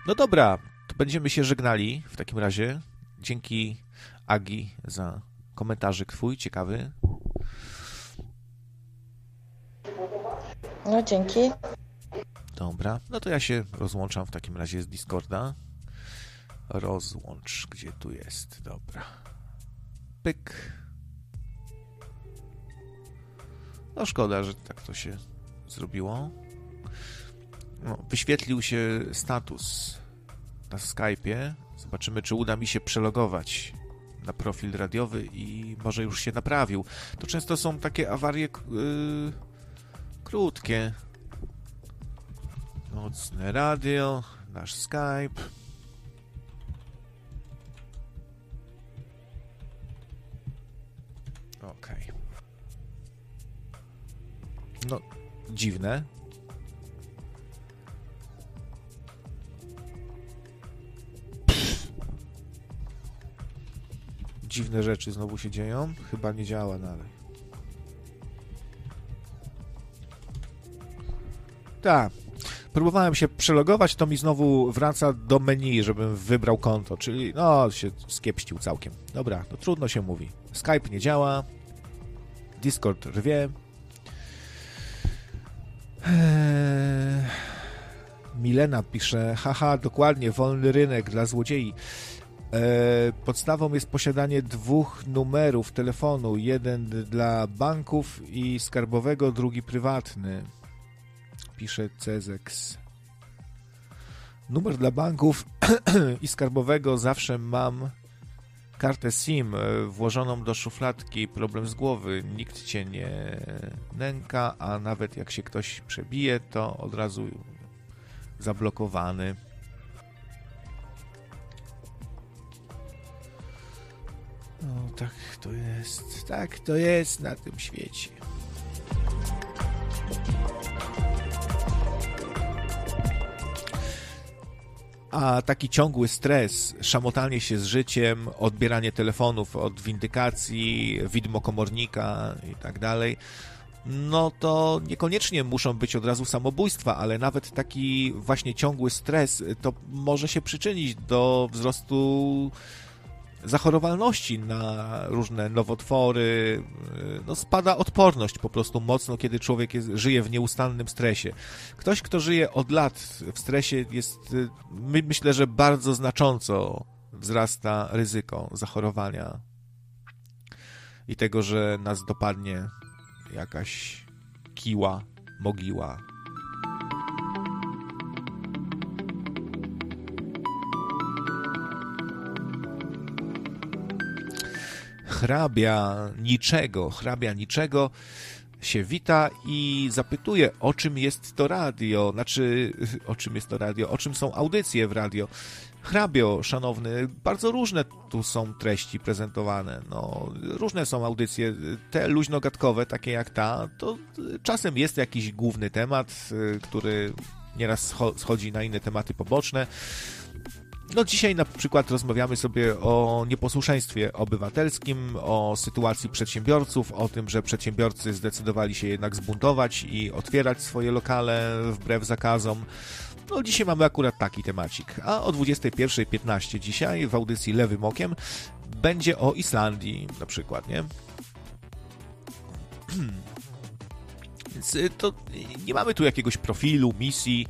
No dobra, to będziemy się żegnali w takim razie. Dzięki Agi za komentarzyk twój, ciekawy. No dzięki. Dobra, no to ja się rozłączam w takim razie z Discorda. Rozłącz, gdzie tu jest, dobra. Pyk. No szkoda, że tak to się zrobiło. No, wyświetlił się status na Skype'ie. Zobaczymy, czy uda mi się przelogować na profil radiowy i może już się naprawił. To często są takie awarie yy, krótkie. Nocne radio, nasz Skype. Ok. No, dziwne. Dziwne rzeczy znowu się dzieją. Chyba nie działa dalej. Tak. Próbowałem się przelogować, to mi znowu wraca do menu, żebym wybrał konto, czyli no, się skiepścił całkiem. Dobra, to trudno się mówi. Skype nie działa, Discord rwie. Eee... Milena pisze, haha, dokładnie, wolny rynek dla złodziei. Podstawą jest posiadanie dwóch numerów telefonu. Jeden dla banków i skarbowego, drugi prywatny. Pisze Cezex. Numer dla banków [CLEARS THROAT] i skarbowego zawsze mam kartę SIM e, włożoną do szufladki, problem z głowy, nikt cię nie nęka, a nawet jak się ktoś przebije, to od razu zablokowany. No, tak to jest, tak to jest na tym świecie. a taki ciągły stres, szamotanie się z życiem, odbieranie telefonów od windykacji, widmo komornika i tak dalej, no to niekoniecznie muszą być od razu samobójstwa, ale nawet taki właśnie ciągły stres to może się przyczynić do wzrostu zachorowalności na różne nowotwory, no spada odporność po prostu mocno, kiedy człowiek jest, żyje w nieustannym stresie. Ktoś, kto żyje od lat w stresie jest, my, myślę, że bardzo znacząco wzrasta ryzyko zachorowania i tego, że nas dopadnie jakaś kiła, mogiła, hrabia niczego, hrabia niczego się wita i zapytuje, o czym jest to radio, znaczy, o czym jest to radio, o czym są audycje w radio. Hrabio, szanowny, bardzo różne tu są treści prezentowane. No, różne są audycje. Te luźnogatkowe, takie jak ta, to czasem jest jakiś główny temat, który nieraz schodzi na inne tematy poboczne. No dzisiaj na przykład rozmawiamy sobie o nieposłuszeństwie obywatelskim, o sytuacji przedsiębiorców, o tym, że przedsiębiorcy zdecydowali się jednak zbuntować i otwierać swoje lokale wbrew zakazom. No dzisiaj mamy akurat taki temacik. A o 21.15 dzisiaj w audycji Lewym Okiem będzie o Islandii na przykład, nie? [CLEARS THROAT] Więc y, to nie mamy tu jakiegoś profilu, misji,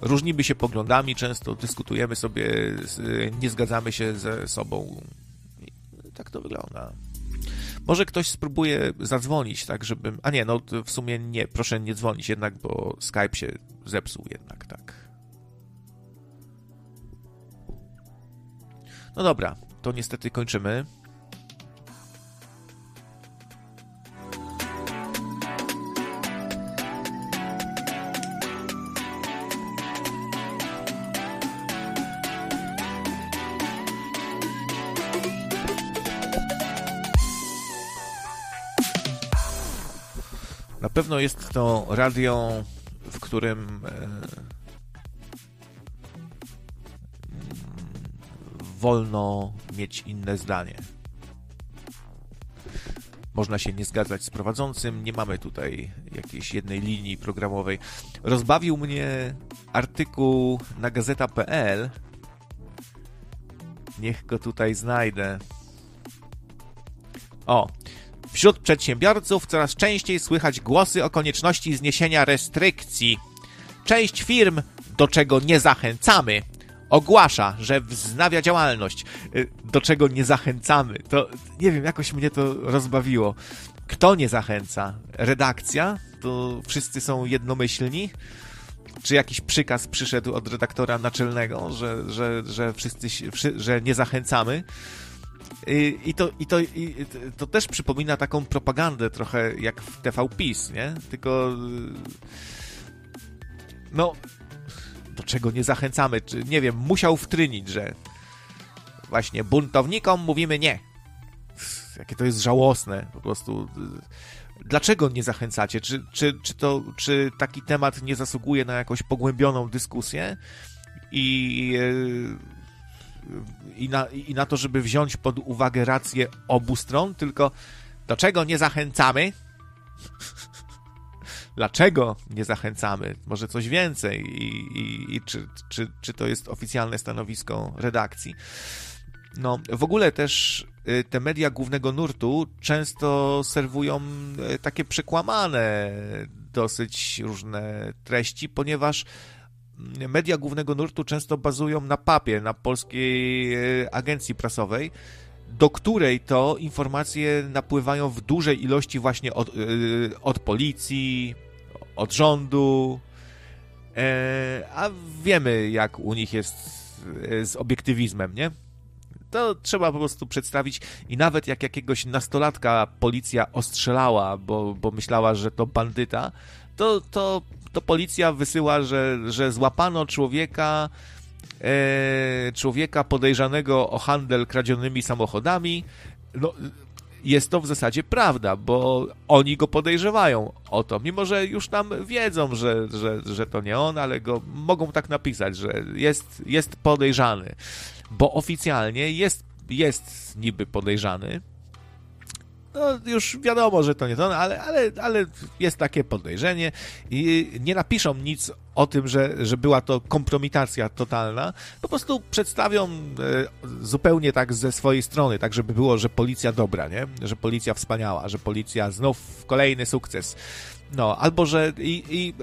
różnimy się poglądami, często dyskutujemy sobie, nie zgadzamy się ze sobą. I tak to wygląda. Może ktoś spróbuje zadzwonić, tak, żebym. A nie, no w sumie nie, proszę nie dzwonić jednak, bo Skype się zepsuł jednak, tak. No dobra, to niestety kończymy. Pewno jest to radio, w którym e, wolno mieć inne zdanie. Można się nie zgadzać z prowadzącym, nie mamy tutaj jakiejś jednej linii programowej. Rozbawił mnie artykuł na gazeta.pl. Niech go tutaj znajdę. O, Wśród przedsiębiorców coraz częściej słychać głosy o konieczności zniesienia restrykcji. Część firm, do czego nie zachęcamy, ogłasza, że wznawia działalność, y, do czego nie zachęcamy. To nie wiem, jakoś mnie to rozbawiło. Kto nie zachęca? Redakcja? To wszyscy są jednomyślni? Czy jakiś przykaz przyszedł od redaktora naczelnego, że, że, że wszyscy, że nie zachęcamy? I, to, i, to, i to też przypomina taką propagandę trochę jak w TV PiS, nie? Tylko no do czego nie zachęcamy, czy nie wiem, musiał wtrynić, że właśnie buntownikom mówimy nie. Jakie to jest żałosne, po prostu. Dlaczego nie zachęcacie? Czy, czy, czy, to, czy taki temat nie zasługuje na jakąś pogłębioną dyskusję? I i na, i na to, żeby wziąć pod uwagę rację obu stron, tylko do czego nie zachęcamy? [LAUGHS] Dlaczego nie zachęcamy? Może coś więcej? I, i, i czy, czy, czy to jest oficjalne stanowisko redakcji? No, w ogóle też y, te media głównego nurtu często serwują y, takie przekłamane dosyć różne treści, ponieważ media głównego nurtu często bazują na papie, na polskiej e, agencji prasowej, do której to informacje napływają w dużej ilości właśnie od, od policji, od rządu, a wiemy jak u nich jest z obiektywizmem, nie? To trzeba po prostu przedstawić i nawet jak jakiegoś nastolatka policja ostrzelała, bo, bo myślała, że to bandyta, to, to, to policja wysyła, że, że złapano człowieka, e, człowieka podejrzanego o handel kradzionymi samochodami. No, jest to w zasadzie prawda, bo oni go podejrzewają o to, mimo że już tam wiedzą, że, że, że to nie on, ale go mogą tak napisać, że jest, jest podejrzany, bo oficjalnie jest, jest niby podejrzany, no już wiadomo, że to nie to, ale, ale, ale jest takie podejrzenie i nie napiszą nic o tym, że, że była to kompromitacja totalna, po prostu przedstawią e, zupełnie tak ze swojej strony, tak żeby było, że policja dobra, nie? Że policja wspaniała, że policja znów kolejny sukces. No, albo że i, i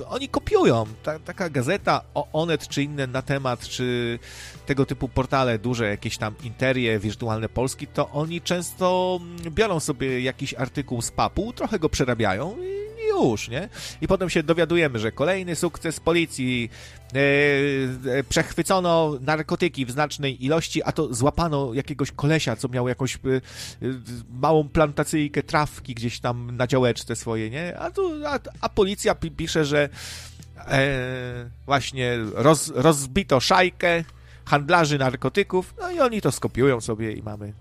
y, oni kopiują. Ta, taka gazeta, Onet czy inne na temat, czy tego typu portale duże, jakieś tam interie wirtualne Polski, to oni często biorą sobie jakiś artykuł z papu, trochę go przerabiają i już, nie? I potem się dowiadujemy, że kolejny sukces policji, e, przechwycono narkotyki w znacznej ilości, a to złapano jakiegoś kolesia, co miał jakąś e, małą plantacyjkę trawki gdzieś tam na działeczce swoje, nie? A, tu, a, a policja pisze, że właśnie roz, rozbito szajkę handlarzy narkotyków, no i oni to skopiują sobie i mamy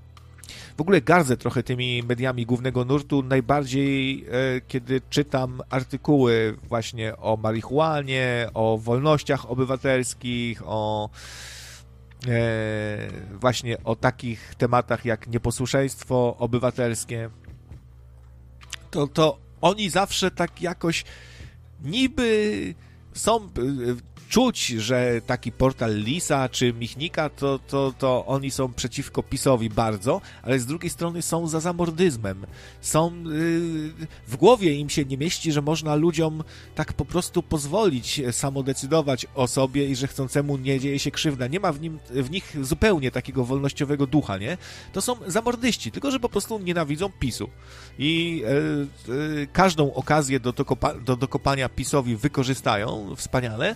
w ogóle gardzę trochę tymi mediami głównego nurtu, najbardziej e, kiedy czytam artykuły właśnie o marihuanie, o wolnościach obywatelskich, o e, właśnie o takich tematach jak nieposłuszeństwo obywatelskie. To, to oni zawsze tak jakoś niby są czuć, że taki portal Lisa czy Michnika, to, to, to oni są przeciwko PiSowi bardzo, ale z drugiej strony są za zamordyzmem. Są, yy, w głowie im się nie mieści, że można ludziom tak po prostu pozwolić samodecydować o sobie i że chcącemu nie dzieje się krzywda. Nie ma w, nim, w nich zupełnie takiego wolnościowego ducha, nie? To są zamordyści, tylko że po prostu nienawidzą PiSu. I yy, yy, każdą okazję do, dokopa do dokopania PiSowi wykorzystają wspaniale,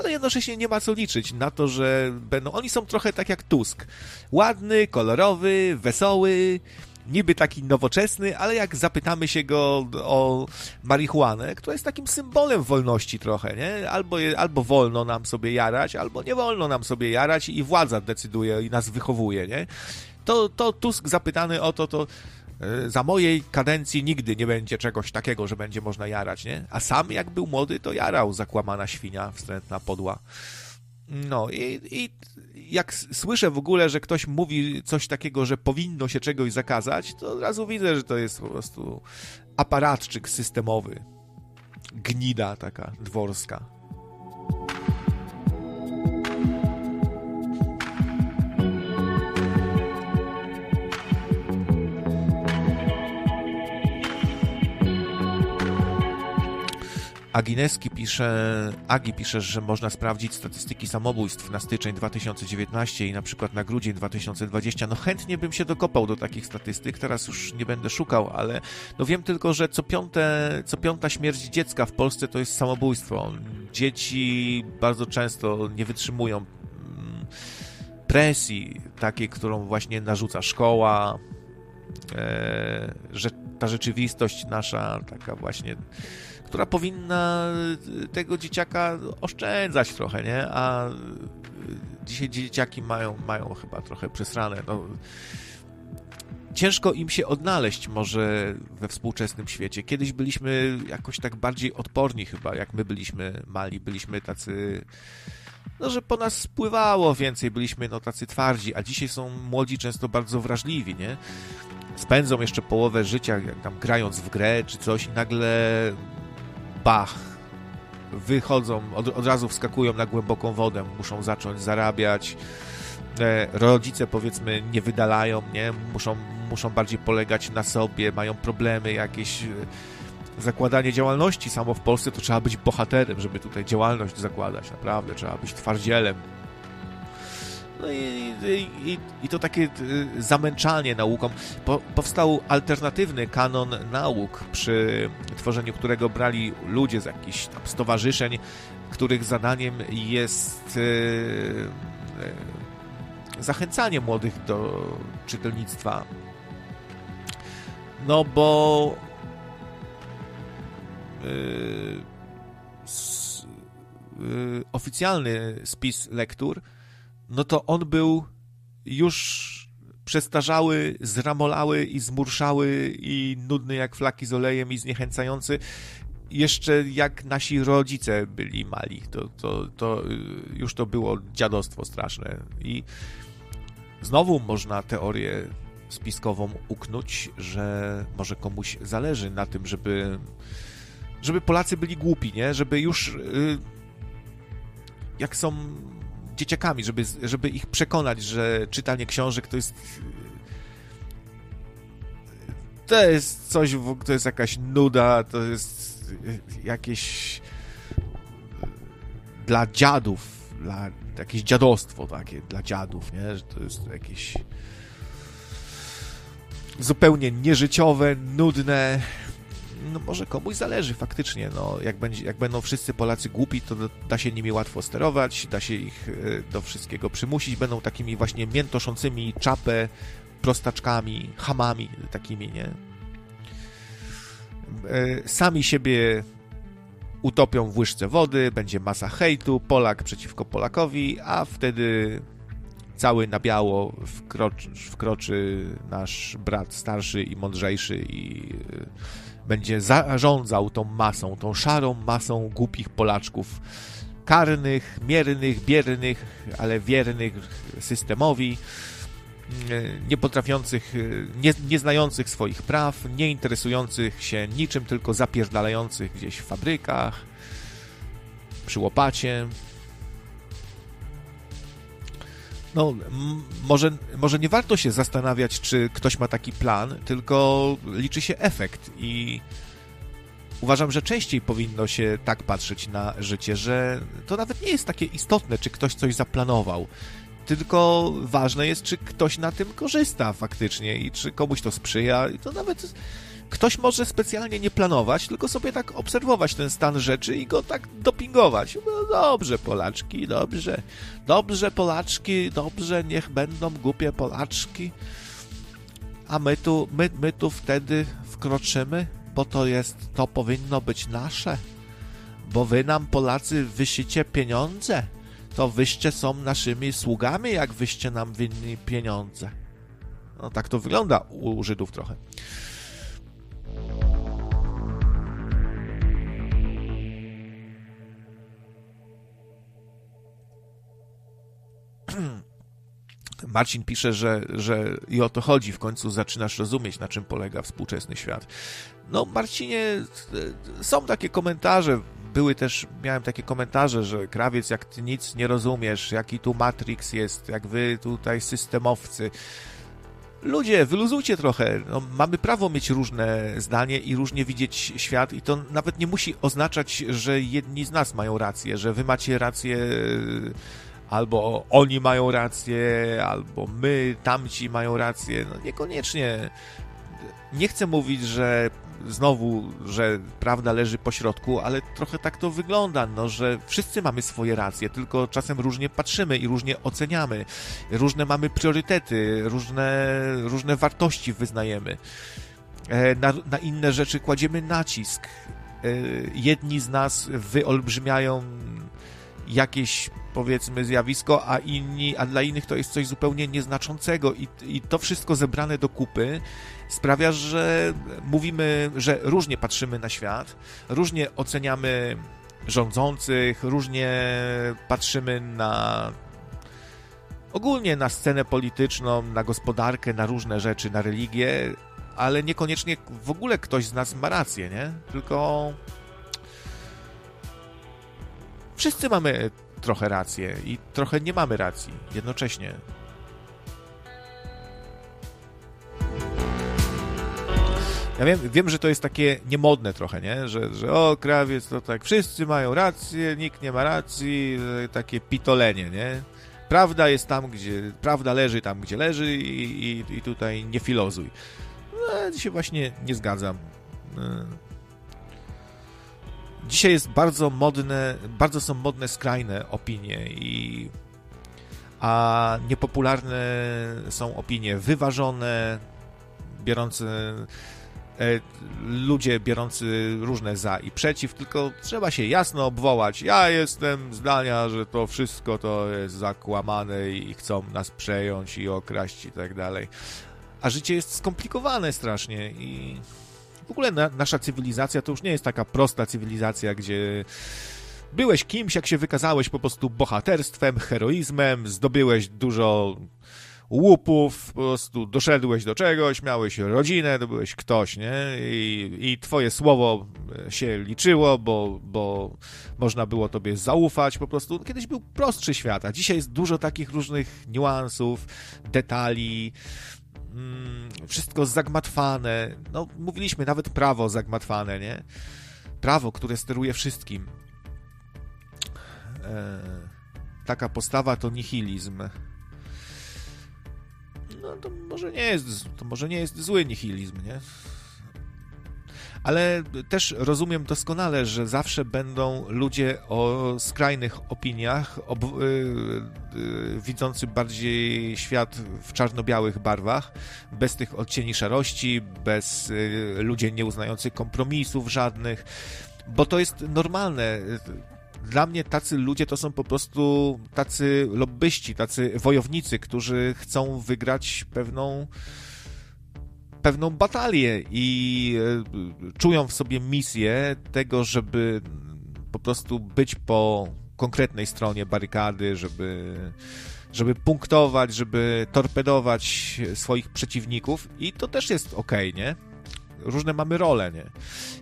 ale jednocześnie nie ma co liczyć na to, że będą. Oni są trochę tak jak Tusk. Ładny, kolorowy, wesoły, niby taki nowoczesny, ale jak zapytamy się go o marihuanę, która jest takim symbolem wolności trochę, nie? Albo, albo wolno nam sobie jarać, albo nie wolno nam sobie jarać i władza decyduje i nas wychowuje, nie? To, to Tusk zapytany o to, to za mojej kadencji nigdy nie będzie czegoś takiego, że będzie można jarać, nie? A sam jak był młody, to jarał zakłamana świnia, wstrętna podła. No i, i jak słyszę w ogóle, że ktoś mówi coś takiego, że powinno się czegoś zakazać, to od razu widzę, że to jest po prostu aparatczyk systemowy. Gnida taka dworska. Agineski pisze, Agi pisze, że można sprawdzić statystyki samobójstw na styczeń 2019 i na przykład na grudzień 2020. No chętnie bym się dokopał do takich statystyk, teraz już nie będę szukał, ale no wiem tylko, że co, piąte, co piąta śmierć dziecka w Polsce to jest samobójstwo. Dzieci bardzo często nie wytrzymują mm, presji takiej, którą właśnie narzuca szkoła, e, że ta rzeczywistość nasza taka właśnie która powinna y, tego dzieciaka oszczędzać trochę, nie? A y, dzisiaj dzieciaki mają, mają chyba trochę przesrane. No, ciężko im się odnaleźć może we współczesnym świecie. Kiedyś byliśmy jakoś tak bardziej odporni chyba, jak my byliśmy mali, byliśmy tacy no, że po nas spływało więcej, byliśmy no tacy twardzi, a dzisiaj są młodzi często bardzo wrażliwi, nie? Spędzą jeszcze połowę życia jak tam grając w grę czy coś i nagle bach, wychodzą, od, od razu wskakują na głęboką wodę, muszą zacząć zarabiać. E, rodzice powiedzmy nie wydalają, nie? Muszą, muszą bardziej polegać na sobie, mają problemy jakieś zakładanie działalności samo w Polsce to trzeba być bohaterem, żeby tutaj działalność zakładać, naprawdę, trzeba być twardzielem. No i, i, i to takie y, zamęczanie nauką. Po, powstał alternatywny kanon nauk, przy tworzeniu którego brali ludzie z jakichś tam stowarzyszeń, których zadaniem jest y, y, zachęcanie młodych do czytelnictwa. No bo oficjalny spis lektur, no to on był już przestarzały, zramolały i zmurszały i nudny jak flaki z olejem i zniechęcający. Jeszcze jak nasi rodzice byli mali, to, to, to y, już to było dziadostwo straszne. I znowu można teorię spiskową uknąć, że może komuś zależy na tym, żeby żeby Polacy byli głupi, nie? Żeby już y, jak są dzieciakami, żeby, żeby ich przekonać, że czytanie książek to jest to jest coś, to jest jakaś nuda, to jest jakieś dla dziadów, dla, jakieś dziadostwo takie dla dziadów, nie? Że to jest jakieś zupełnie nieżyciowe, nudne, no może komuś zależy faktycznie, no jak, będzie, jak będą wszyscy Polacy głupi, to da się nimi łatwo sterować, da się ich e, do wszystkiego przymusić, będą takimi właśnie miętoszącymi czapę, prostaczkami, hamami takimi, nie? E, sami siebie utopią w łyżce wody, będzie masa hejtu, Polak przeciwko Polakowi, a wtedy cały na biało wkroczy, wkroczy nasz brat starszy i mądrzejszy i e, będzie zarządzał tą masą, tą szarą masą głupich Polaczków, karnych, miernych, biernych, ale wiernych systemowi, mm, nie potrafiących, nie, nie znających swoich praw, nie interesujących się niczym, tylko zapierdalających gdzieś w fabrykach, przy łopacie, no, może, może nie warto się zastanawiać, czy ktoś ma taki plan, tylko liczy się efekt i uważam, że częściej powinno się tak patrzeć na życie, że to nawet nie jest takie istotne, czy ktoś coś zaplanował, tylko ważne jest, czy ktoś na tym korzysta faktycznie i czy komuś to sprzyja i to nawet ktoś może specjalnie nie planować, tylko sobie tak obserwować ten stan rzeczy i go tak dopingować. No dobrze, Polaczki, dobrze. Dobrze, Polaczki, dobrze, niech będą głupie Polaczki. A my tu, my, my tu wtedy wkroczymy, bo to jest, to powinno być nasze. Bo wy nam, Polacy, wysicie pieniądze. To wyście są naszymi sługami, jak wyście nam winni pieniądze. No tak to wygląda u Żydów trochę. [CLEARS THROAT] Marcin pisze, że, że i o to chodzi, w końcu zaczynasz rozumieć, na czym polega współczesny świat. No, Marcinie, są takie komentarze, były też, miałem takie komentarze, że krawiec, jak ty nic nie rozumiesz, jaki tu Matrix jest, jak wy tutaj systemowcy. Ludzie, wyluzujcie trochę. No, mamy prawo mieć różne zdanie i różnie widzieć świat, i to nawet nie musi oznaczać, że jedni z nas mają rację, że wy macie rację albo oni mają rację, albo my, tamci mają rację. No niekoniecznie. Nie chcę mówić, że znowu, że prawda leży po środku, ale trochę tak to wygląda, no, że wszyscy mamy swoje racje, tylko czasem różnie patrzymy i różnie oceniamy. Różne mamy priorytety, różne, różne wartości wyznajemy. E, na, na inne rzeczy kładziemy nacisk. E, jedni z nas wyolbrzymiają jakieś powiedzmy zjawisko, a inni, a dla innych to jest coś zupełnie nieznaczącego i, i to wszystko zebrane do kupy sprawia, że mówimy, że różnie patrzymy na świat, różnie oceniamy rządzących, różnie patrzymy na ogólnie na scenę polityczną, na gospodarkę, na różne rzeczy, na religię, ale niekoniecznie w ogóle ktoś z nas ma rację, nie? Tylko wszyscy mamy trochę rację i trochę nie mamy racji jednocześnie. Ja wiem, wiem, że to jest takie niemodne trochę, nie? Że, że o, krawiec to tak, wszyscy mają rację, nikt nie ma racji, takie pitolenie, nie? Prawda jest tam, gdzie, prawda leży tam, gdzie leży i, i, i tutaj nie filozuj. No, się właśnie nie zgadzam. E, dzisiaj jest bardzo modne, bardzo są modne skrajne opinie i a niepopularne są opinie wyważone, biorące ludzie biorący różne za i przeciw, tylko trzeba się jasno obwołać. Ja jestem zdania, że to wszystko to jest zakłamane i chcą nas przejąć i okraść i tak dalej. A życie jest skomplikowane strasznie i w ogóle na, nasza cywilizacja to już nie jest taka prosta cywilizacja, gdzie byłeś kimś, jak się wykazałeś po prostu bohaterstwem, heroizmem, zdobyłeś dużo łupów, po prostu doszedłeś do czegoś, miałeś rodzinę, to byłeś ktoś, nie? I, i twoje słowo się liczyło, bo, bo można było tobie zaufać, po prostu kiedyś był prostszy świat, a dzisiaj jest dużo takich różnych niuansów, detali, mm, wszystko zagmatwane, no mówiliśmy, nawet prawo zagmatwane, nie? Prawo, które steruje wszystkim. E, taka postawa to nihilizm no to może nie jest, to może nie jest zły nihilizm, nie? Ale też rozumiem doskonale, że zawsze będą ludzie o skrajnych opiniach, ob, y, y, widzący bardziej świat w czarno-białych barwach, bez tych odcieni szarości, bez y, ludzie nieuznających kompromisów żadnych, bo to jest normalne dla mnie tacy ludzie to są po prostu tacy lobbyści, tacy wojownicy, którzy chcą wygrać pewną pewną batalię i e, czują w sobie misję tego, żeby po prostu być po konkretnej stronie barykady, żeby, żeby punktować, żeby torpedować swoich przeciwników i to też jest ok, nie? Różne mamy role, nie?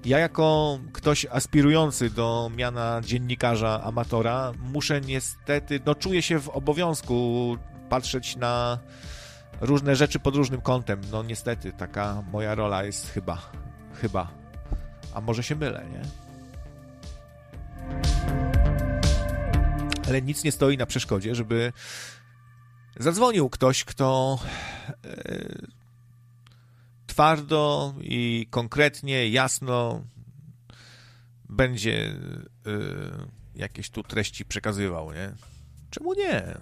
Ja jako ktoś aspirujący do miana dziennikarza amatora muszę niestety, no czuję się w obowiązku patrzeć na różne rzeczy pod różnym kątem. No niestety, taka moja rola jest chyba, chyba. A może się mylę, nie? Ale nic nie stoi na przeszkodzie, żeby zadzwonił ktoś, kto e, twardo i konkretnie, jasno będzie y, jakieś tu treści przekazywał, nie? Czemu nie?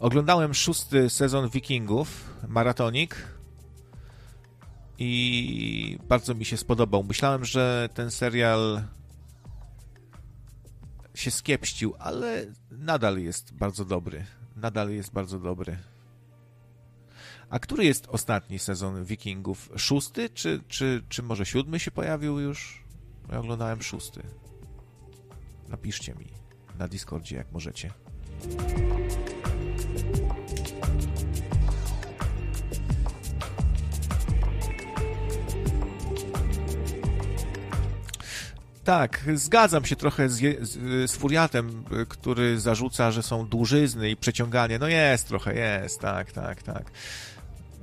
Oglądałem szósty sezon Wikingów, maratonik i bardzo mi się spodobał. Myślałem, że ten serial się skiepścił, ale nadal jest bardzo dobry. Nadal jest bardzo dobry. A który jest ostatni sezon Wikingów? Szósty, czy, czy, czy może siódmy się pojawił już? Ja oglądałem szósty. Napiszcie mi na Discordzie, jak możecie. Tak, zgadzam się trochę z, z, z, Furiatem, który zarzuca, że są dłużyzny i przeciąganie. No jest trochę, jest, tak, tak, tak.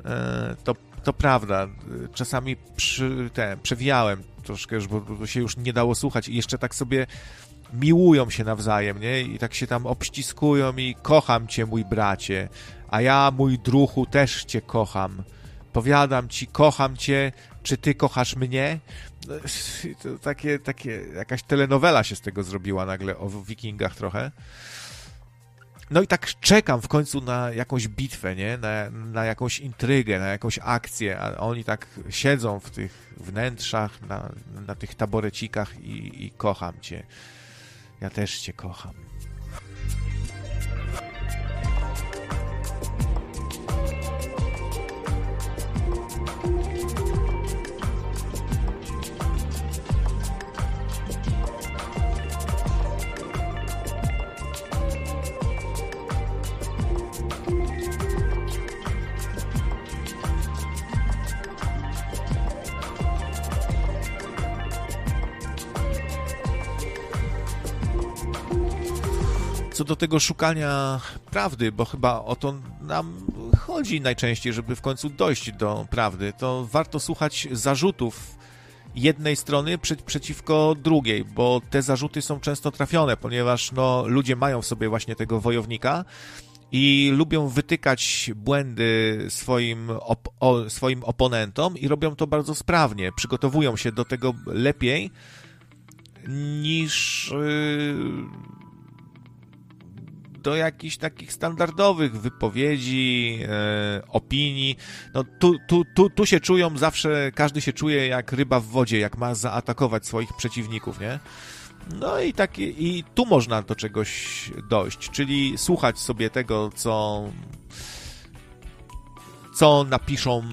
E, to, to prawda. Czasami przy, te, przewijałem troszkę, bo się już nie dało słuchać i jeszcze tak sobie miłują się nawzajem, nie? I tak się tam obściskują i kocham cię, mój bracie, a ja, mój druhu, też cię kocham. Powiadam ci, kocham cię, czy ty kochasz mnie? [LAUGHS] To takie, takie, jakaś telenowela się z tego zrobiła nagle o wikingach trochę. No i tak czekam w końcu na jakąś bitwę, nie? Na, na jakąś intrygę, na jakąś akcję, a oni tak siedzą w tych wnętrzach, na, na tych taborecikach i, i kocham cię. Ja też cię kocham. Co do tego szukania prawdy, bo chyba o to nam chodzi najczęściej, żeby w końcu dojść do prawdy, to warto słuchać zarzutów jednej strony przeciwko drugiej, bo te zarzuty są często trafione, ponieważ no, ludzie mają w sobie właśnie tego wojownika i lubią wytykać błędy swoim, op o, swoim oponentom i robią to bardzo sprawnie. Przygotowują się do tego lepiej niż. Yy do jakichś takich standardowych wypowiedzi, e, opinii. No tu, tu, tu, tu się czują zawsze, każdy się czuje jak ryba w wodzie, jak ma zaatakować swoich przeciwników, nie? No i tak, i tu można do czegoś dojść, czyli słuchać sobie tego, co, co napiszą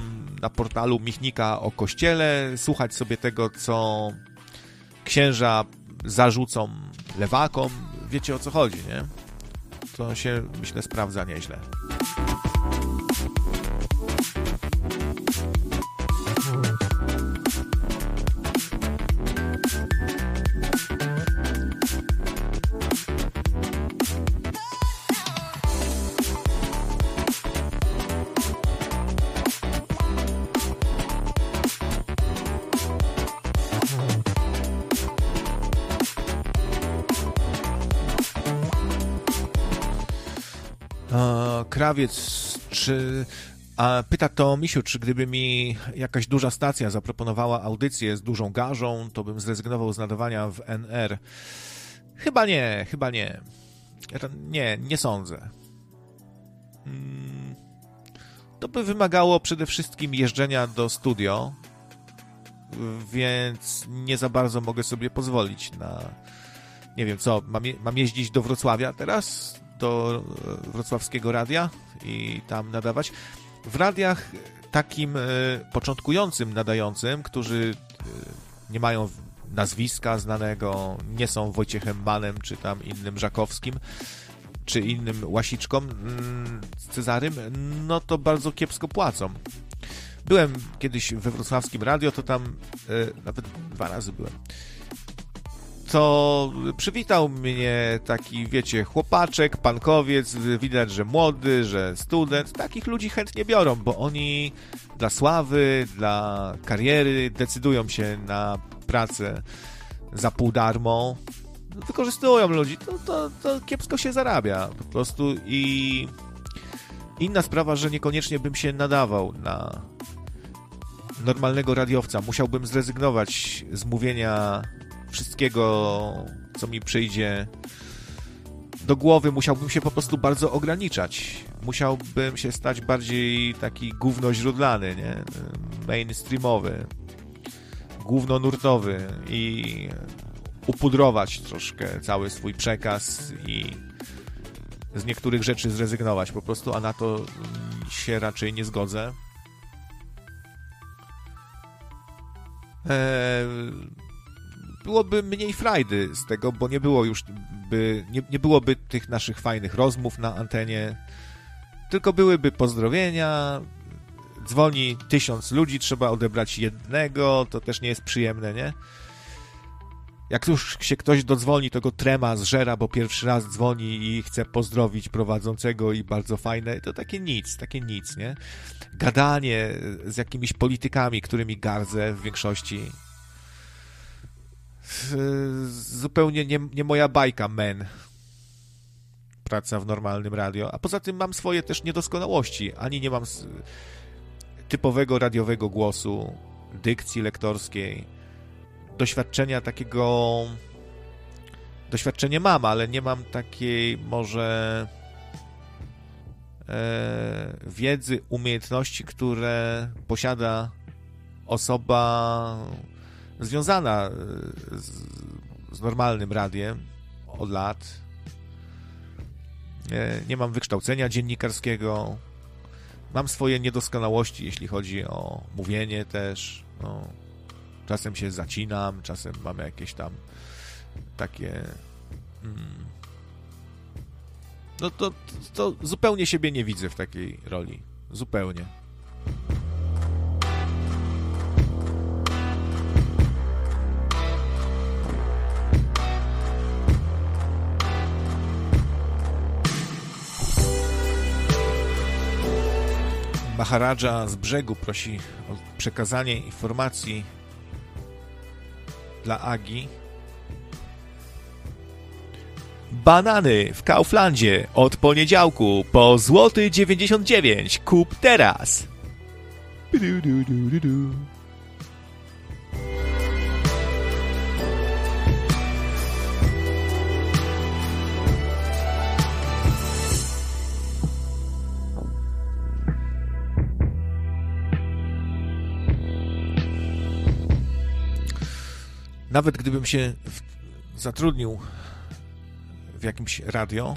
na portalu Michnika o kościele, słuchać sobie tego, co księża zarzucą lewakom, wiecie o co chodzi, nie? To się, myślę, sprawdza nieźle. Krawiec, czy a pyta to Misiu, czy gdyby mi jakaś duża stacja zaproponowała audycję z dużą garzą, to bym zrezygnował z nadawania w NR? Chyba nie, chyba nie. Nie, nie sądzę. Mm, to by wymagało przede wszystkim jeżdżenia do studio, więc nie za bardzo mogę sobie pozwolić na. Nie wiem co, mam, je, mam jeździć do Wrocławia teraz? Do wrocławskiego radia i tam nadawać. W radiach takim e, początkującym nadającym, którzy e, nie mają nazwiska znanego, nie są Wojciechem Manem, czy tam innym Żakowskim, czy innym Łasiczką mm, Cezarym, no to bardzo kiepsko płacą. Byłem kiedyś we wrocławskim radio, to tam e, nawet dwa razy byłem to przywitał mnie taki, wiecie, chłopaczek, pankowiec, widać, że młody, że student. Takich ludzi chętnie biorą, bo oni dla sławy, dla kariery decydują się na pracę za pół darmo. Wykorzystują ludzi. To, to, to kiepsko się zarabia po prostu i inna sprawa, że niekoniecznie bym się nadawał na normalnego radiowca. Musiałbym zrezygnować z mówienia wszystkiego, co mi przyjdzie do głowy, musiałbym się po prostu bardzo ograniczać. Musiałbym się stać bardziej taki gównoźródlany, nie? Mainstreamowy, głównonurtowy i upudrować troszkę cały swój przekaz i z niektórych rzeczy zrezygnować po prostu, a na to się raczej nie zgodzę. Eee, byłoby mniej frajdy z tego, bo nie było już by, nie, nie byłoby tych naszych fajnych rozmów na antenie, tylko byłyby pozdrowienia, dzwoni tysiąc ludzi, trzeba odebrać jednego, to też nie jest przyjemne, nie? Jak już się ktoś dodzwoni, to go trema zżera, bo pierwszy raz dzwoni i chce pozdrowić prowadzącego i bardzo fajne. To takie nic, takie nic, nie? Gadanie z jakimiś politykami, którymi gardzę w większości zupełnie nie, nie moja bajka, men. Praca w normalnym radio. A poza tym mam swoje też niedoskonałości. Ani nie mam typowego radiowego głosu, dykcji lektorskiej, doświadczenia takiego. Doświadczenie mam, ale nie mam takiej może e, wiedzy, umiejętności, które posiada osoba związana e, z, z normalnym radiem od lat. Nie, nie mam wykształcenia dziennikarskiego. Mam swoje niedoskonałości, jeśli chodzi o mówienie też. No, czasem się zacinam, czasem mam jakieś tam takie. Mm, no to, to, to zupełnie siebie nie widzę w takiej roli. Zupełnie. Maharadża z brzegu prosi o przekazanie informacji dla Agi. Banany w Kauflandzie od poniedziałku po złoty 99. Kup teraz. Du, du, du, Nawet gdybym się zatrudnił w jakimś radio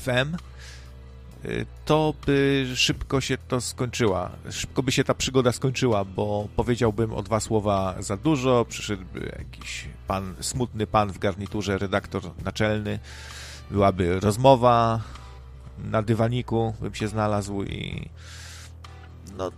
FM, y, to by szybko się to skończyła. Szybko by się ta przygoda skończyła, bo powiedziałbym o dwa słowa za dużo, przyszedłby jakiś pan, smutny pan w garniturze, redaktor naczelny, byłaby rozmowa na dywaniku, bym się znalazł i no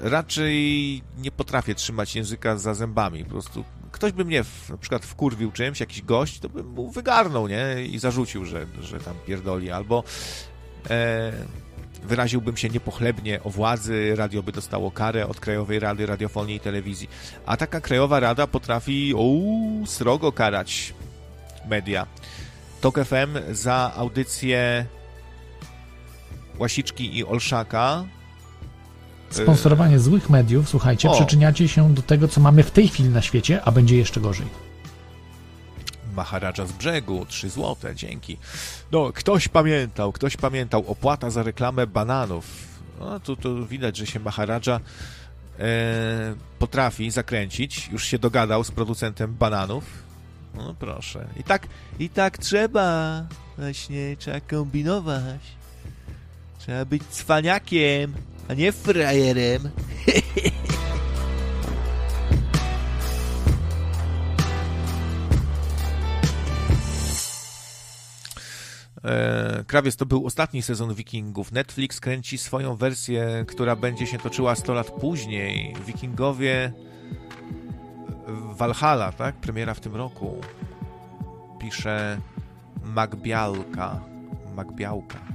raczej nie potrafię trzymać języka za zębami. Po prostu ktoś by mnie w, na przykład wkurwił czymś, jakiś gość, to bym mu wygarnął, nie? I zarzucił, że, że tam pierdoli. Albo e, wyraziłbym się niepochlebnie o władzy, radio by dostało karę od Krajowej Rady Radiofonii i Telewizji. A taka Krajowa Rada potrafi o, srogo karać media. TOK FM za audycję Łasiczki i Olszaka sponsorowanie złych mediów, słuchajcie, o. przyczyniacie się do tego, co mamy w tej chwili na świecie, a będzie jeszcze gorzej. Maharadża z brzegu, 3 złote, dzięki. No, ktoś pamiętał, ktoś pamiętał, opłata za reklamę bananów. No, tu, tu widać, że się Maharadża e, potrafi zakręcić, już się dogadał z producentem bananów. No proszę. I tak, i tak trzeba. Właśnie, trzeba kombinować. Trzeba być cwaniakiem a nie frajerem. E, Krawiec to był ostatni sezon Wikingów. Netflix kręci swoją wersję, która będzie się toczyła 100 lat później. Wikingowie Valhalla, tak? Premiera w tym roku. Pisze Magbiałka. Magbiałka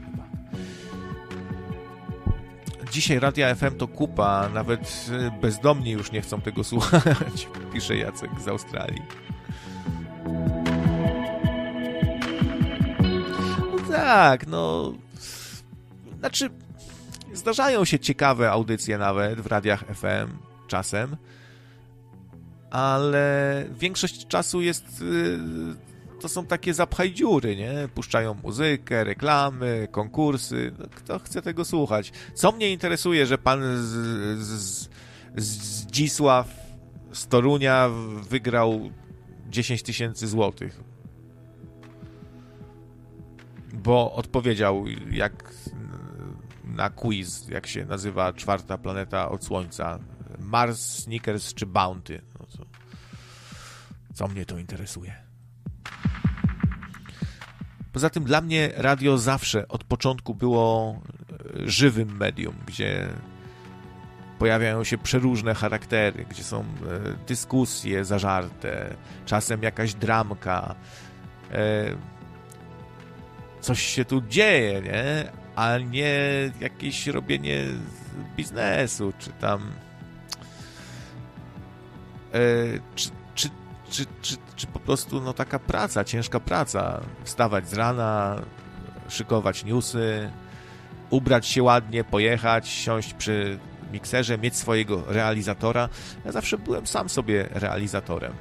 dzisiaj Radia FM to kupa, nawet y, bezdomni już nie chcą tego [LAUGHS] słuchać, pisze Jacek z Australii. No tak, no... Znaczy, zdarzają się ciekawe audycje nawet w radiach FM czasem, ale większość czasu jest y, to są takie zapchaj dziury, nie? Puszczają muzykę, reklamy, konkursy. No, kto chce tego słuchać? Co mnie interesuje, że pan z, z, z Dzisław z Torunia wygrał 10 tysięcy złotych. Bo odpowiedział jak na quiz, jak się nazywa czwarta planeta od Słońca. Mars, Snickers czy Bounty. No co, co mnie to interesuje? Poza tym dla mnie radio zawsze od początku było e, żywym medium, gdzie pojawiają się przeróżne charaktery, gdzie są e, dyskusje zażarte, czasem jakaś dramka. E, coś się tu dzieje, nie? A nie jakieś robienie biznesu, czy tam. Czy, czy czy, czy, po prostu no, taka praca, ciężka praca. Wstawać z rana, szykować newsy, ubrać się ładnie, pojechać, siąść przy mikserze, mieć swojego realizatora. Ja zawsze byłem sam sobie realizatorem.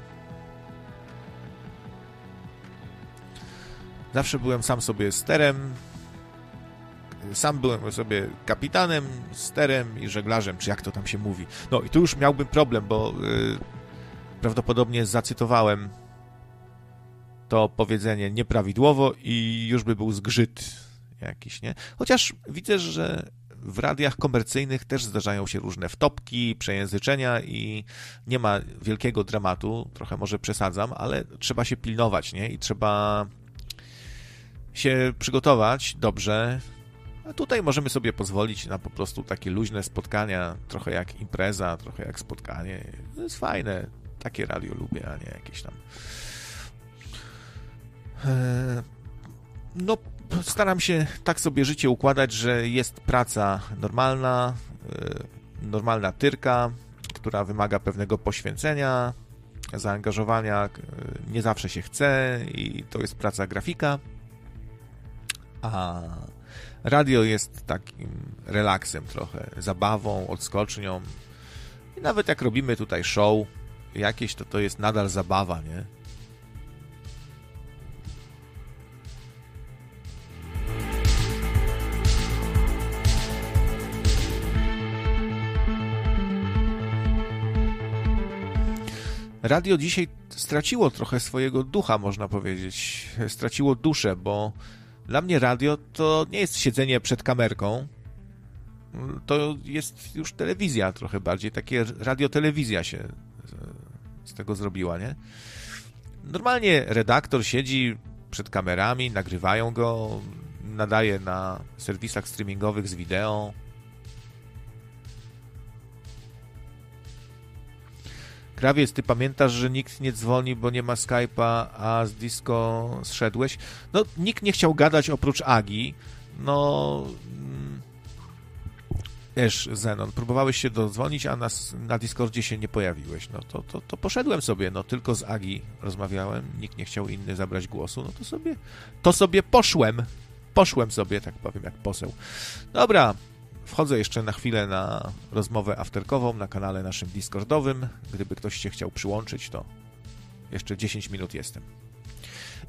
Zawsze byłem sam sobie sterem, sam byłem sobie kapitanem, sterem i żeglarzem, czy jak to tam się mówi. No i tu już miałbym problem, bo yy, prawdopodobnie zacytowałem to powiedzenie nieprawidłowo i już by był zgrzyt jakiś, nie? Chociaż widzę, że w radiach komercyjnych też zdarzają się różne wtopki, przejęzyczenia i nie ma wielkiego dramatu, trochę może przesadzam, ale trzeba się pilnować, nie? I trzeba się przygotować dobrze. A tutaj możemy sobie pozwolić na po prostu takie luźne spotkania, trochę jak impreza, trochę jak spotkanie. To jest fajne. Takie radio lubię, a nie jakieś tam. E, no, staram się tak sobie życie układać, że jest praca normalna, normalna tyrka, która wymaga pewnego poświęcenia, zaangażowania, nie zawsze się chce i to jest praca grafika. A radio jest takim relaksem trochę, zabawą, odskocznią. I nawet jak robimy tutaj show jakieś, to to jest nadal zabawa, nie? radio dzisiaj straciło trochę swojego ducha, można powiedzieć. Straciło duszę, bo dla mnie radio to nie jest siedzenie przed kamerką. To jest już telewizja trochę bardziej. Takie radiotelewizja się z tego zrobiła, nie? Normalnie redaktor siedzi przed kamerami, nagrywają go, nadaje na serwisach streamingowych z wideo, Krawiec, ty pamiętasz, że nikt nie dzwoni, bo nie ma Skype'a, a z disco zszedłeś? No, nikt nie chciał gadać oprócz Agi. No... Wiesz, Zenon, próbowałeś się dodzwonić, a na, na Discordzie się nie pojawiłeś. No to, to, to poszedłem sobie, no tylko z Agi rozmawiałem, nikt nie chciał inny zabrać głosu, no to sobie, to sobie poszłem. Poszłem sobie, tak powiem, jak poseł. Dobra, Wchodzę jeszcze na chwilę na rozmowę afterkową na kanale naszym Discordowym. Gdyby ktoś się chciał przyłączyć, to jeszcze 10 minut jestem.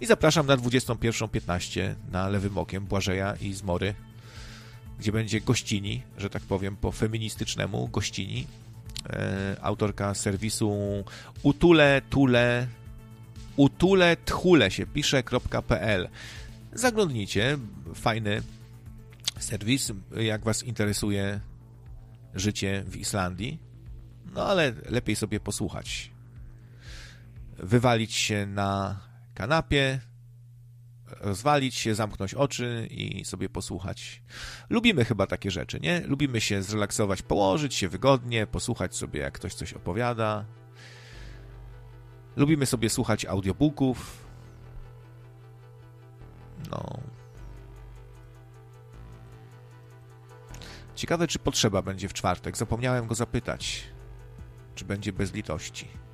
I zapraszam na 21.15 na lewym okiem Błażeja i Zmory, gdzie będzie gościni, że tak powiem po feministycznemu, gościni, e, autorka serwisu utule tule utule tchule się pisze.pl. Zaglądnijcie, fajny serwis, jak Was interesuje życie w Islandii. No ale lepiej sobie posłuchać. Wywalić się na kanapie, rozwalić się, zamknąć oczy i sobie posłuchać. Lubimy chyba takie rzeczy, nie? Lubimy się zrelaksować, położyć się wygodnie, posłuchać sobie, jak ktoś coś opowiada. Lubimy sobie słuchać audiobooków. No, Ciekawe, czy potrzeba będzie w czwartek. Zapomniałem go zapytać, czy będzie bez litości.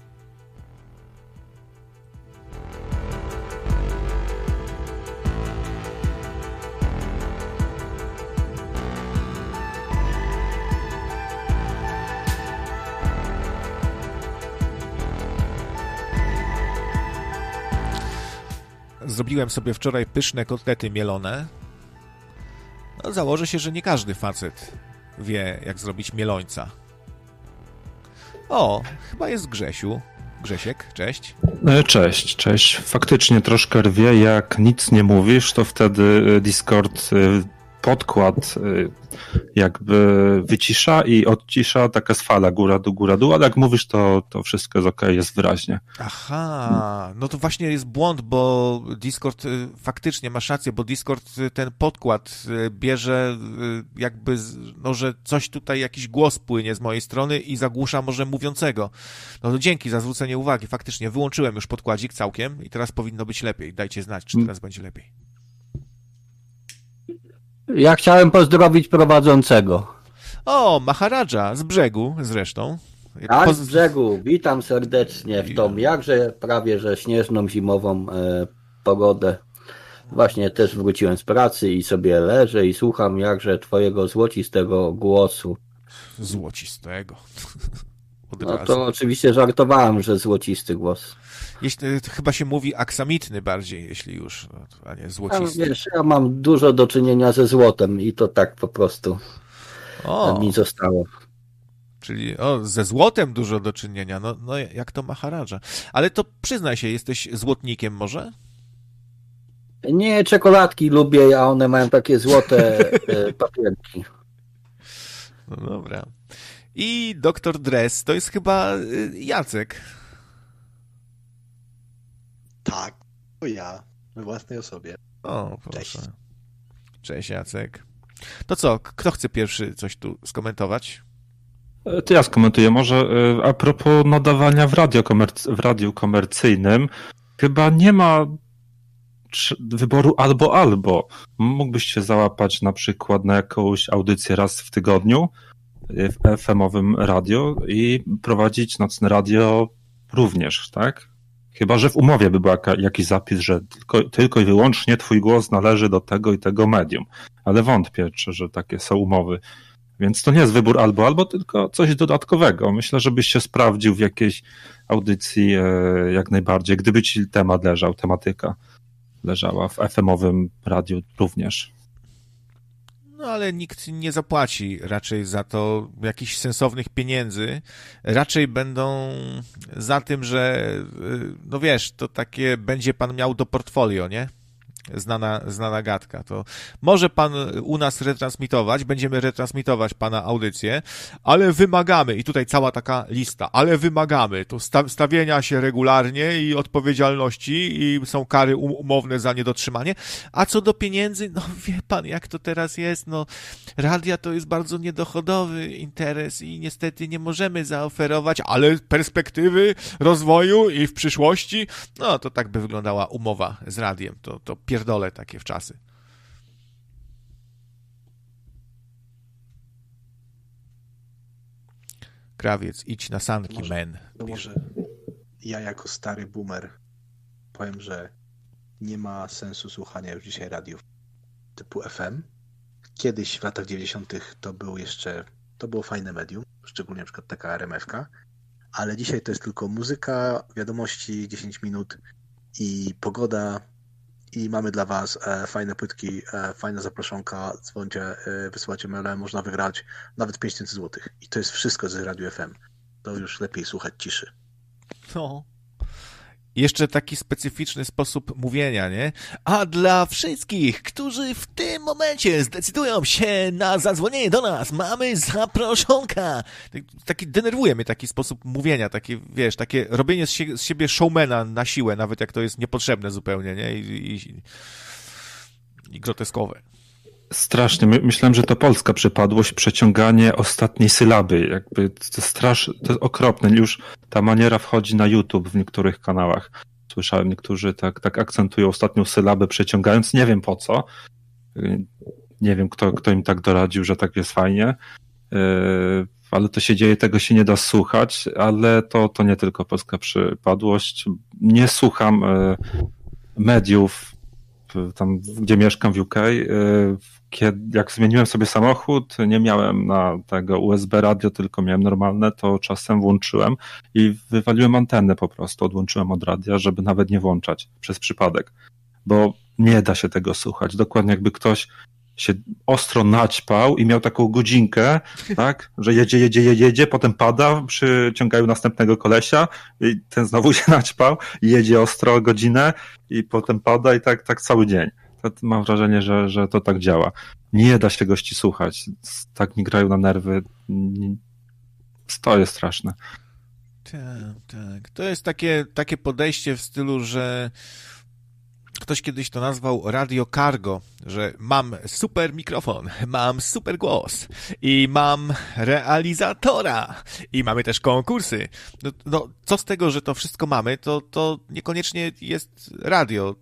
Zrobiłem sobie wczoraj pyszne kotlety mielone no, założę się, że nie każdy facet wie, jak zrobić mielońca. O, chyba jest Grzesiu. Grzesiek, cześć. E, cześć, cześć. Faktycznie troszkę rwie, jak nic nie mówisz, to wtedy e, Discord e, podkład y, jakby wycisza i odcisza taka fala góra dół, góra dół, ale jak mówisz, to, to wszystko jest ok, jest wyraźnie. Aha, no to właśnie jest błąd, bo Discord y, faktycznie masz rację, bo Discord y, ten podkład bierze jakby, no że coś tutaj, jakiś głos płynie z mojej strony i zagłusza może mówiącego. No to dzięki za zwrócenie uwagi, faktycznie wyłączyłem już podkładzik całkiem i teraz powinno być lepiej. Dajcie znać, czy teraz będzie lepiej. Ja chciałem pozdrowić prowadzącego. O, Maharadża z brzegu zresztą. Tak, z brzegu. Witam serdecznie w tą jakże prawie że śnieżną zimową e, pogodę. Właśnie też wróciłem z pracy i sobie leżę i słucham jakże twojego złocistego głosu. Złocistego. [LAUGHS] no to oczywiście żartowałem, że złocisty głos. Jeśli, chyba się mówi aksamitny bardziej, jeśli już, no, a nie złocisty. A wiesz, ja mam dużo do czynienia ze złotem i to tak po prostu o, mi zostało. Czyli o, ze złotem dużo do czynienia, no, no jak to Maharadża. Ale to przyznaj się, jesteś złotnikiem może? Nie, czekoladki lubię, a one mają takie złote [LAUGHS] e, papierki. No dobra. I doktor Dress to jest chyba y, Jacek. Tak, to ja, we własnej osobie. O, proszę. Cześć. Cześć Jacek. To co, kto chce pierwszy coś tu skomentować? E, to ja skomentuję. Może e, a propos nadawania w, radio komerc- w radiu komercyjnym, chyba nie ma wyboru albo albo. Mógłbyś się załapać na przykład na jakąś audycję raz w tygodniu w FM-owym radio i prowadzić nocne radio również, tak? Chyba, że w umowie by był jakiś zapis, że tylko, tylko i wyłącznie twój głos należy do tego i tego medium. Ale wątpię, czy, że takie są umowy. Więc to nie jest wybór albo, albo tylko coś dodatkowego. Myślę, żebyś się sprawdził w jakiejś audycji e, jak najbardziej, gdyby ci temat leżał, tematyka leżała w FM-owym radiu również. No ale nikt nie zapłaci raczej za to jakichś sensownych pieniędzy. Raczej będą za tym, że y, no wiesz, to takie będzie pan miał do portfolio, nie? Znana, znana gadka. To może pan u nas retransmitować, będziemy retransmitować pana audycję, ale wymagamy, i tutaj cała taka lista, ale wymagamy to stawienia się regularnie i odpowiedzialności i są kary um-, umowne za niedotrzymanie. A co do pieniędzy, no wie pan, jak to teraz jest, no radia to jest bardzo niedochodowy interes i niestety nie możemy zaoferować, ale perspektywy rozwoju i w przyszłości, no to tak by wyglądała umowa z radiem. To, to pierdolę takie w czasy. Krawiec, idź na sanki, może, men. To może ja jako stary boomer powiem, że nie ma sensu słuchania już dzisiaj radiów typu FM. Kiedyś w latach 90. to był jeszcze, to było fajne medium, szczególnie na przykład taka RMF-ka, ale dzisiaj to jest tylko muzyka, wiadomości 10 minut i pogoda, i mamy dla Was e, fajne płytki, e, fajna zaproszonka, dzwońcie, e, wysyłacie maile, można wygrać nawet 5000 zł. I to jest wszystko z Radio FM. To już lepiej słuchać ciszy. No, jeszcze taki specyficzny sposób mówienia, nie? A dla wszystkich, którzy w tym momencie zdecydują się na zadzwonienie do nas, mamy zaproszonka. Taki denerwuje mnie taki sposób mówienia, takie, wiesz, takie robienie z, z siebie showmana na siłę, nawet jak to jest niepotrzebne zupełnie, nie? I, i, i groteskowe. Strasznie. Myślałem, że to polska przypadłość, przeciąganie ostatniej sylaby. Jakby to, strasz, to jest okropne. Już ta maniera wchodzi na YouTube w niektórych kanałach. Słyszałem, niektórzy tak, tak akcentują ostatnią sylabę, przeciągając. Nie wiem po co. Nie wiem, kto, kto im tak doradził, że tak jest fajnie. Yy, ale to się dzieje, tego się nie da słuchać, ale to, to nie tylko polska przypadłość. Nie słucham yy, mediów, tam, gdzie mieszkam w UK, yy, kiedy, jak zmieniłem sobie samochód, nie miałem na tego USB radio, tylko miałem normalne, to czasem włączyłem i wywaliłem antenę po prostu, odłączyłem od radia, żeby nawet nie włączać przez przypadek, bo nie da się tego słuchać. Dokładnie jakby ktoś się ostro naćpał i miał taką godzinkę, [LAUGHS] tak, że jedzie, jedzie, jedzie, jedzie, potem pada, przyciągają następnego kolesia i ten znowu się [LAUGHS] naćpał jedzie ostro godzinę i potem pada i tak, tak cały dzień mam wrażenie, że, że to tak działa. Nie da się gości słuchać. Tak mi grają na nerwy. To jest straszne. Tak, tak. To jest takie, takie podejście w stylu, że Ktoś kiedyś to nazwał radio cargo, że mam super mikrofon, mam super głos i mam realizatora i mamy też konkursy. No, no co z tego, że to wszystko mamy, to, to niekoniecznie jest radio.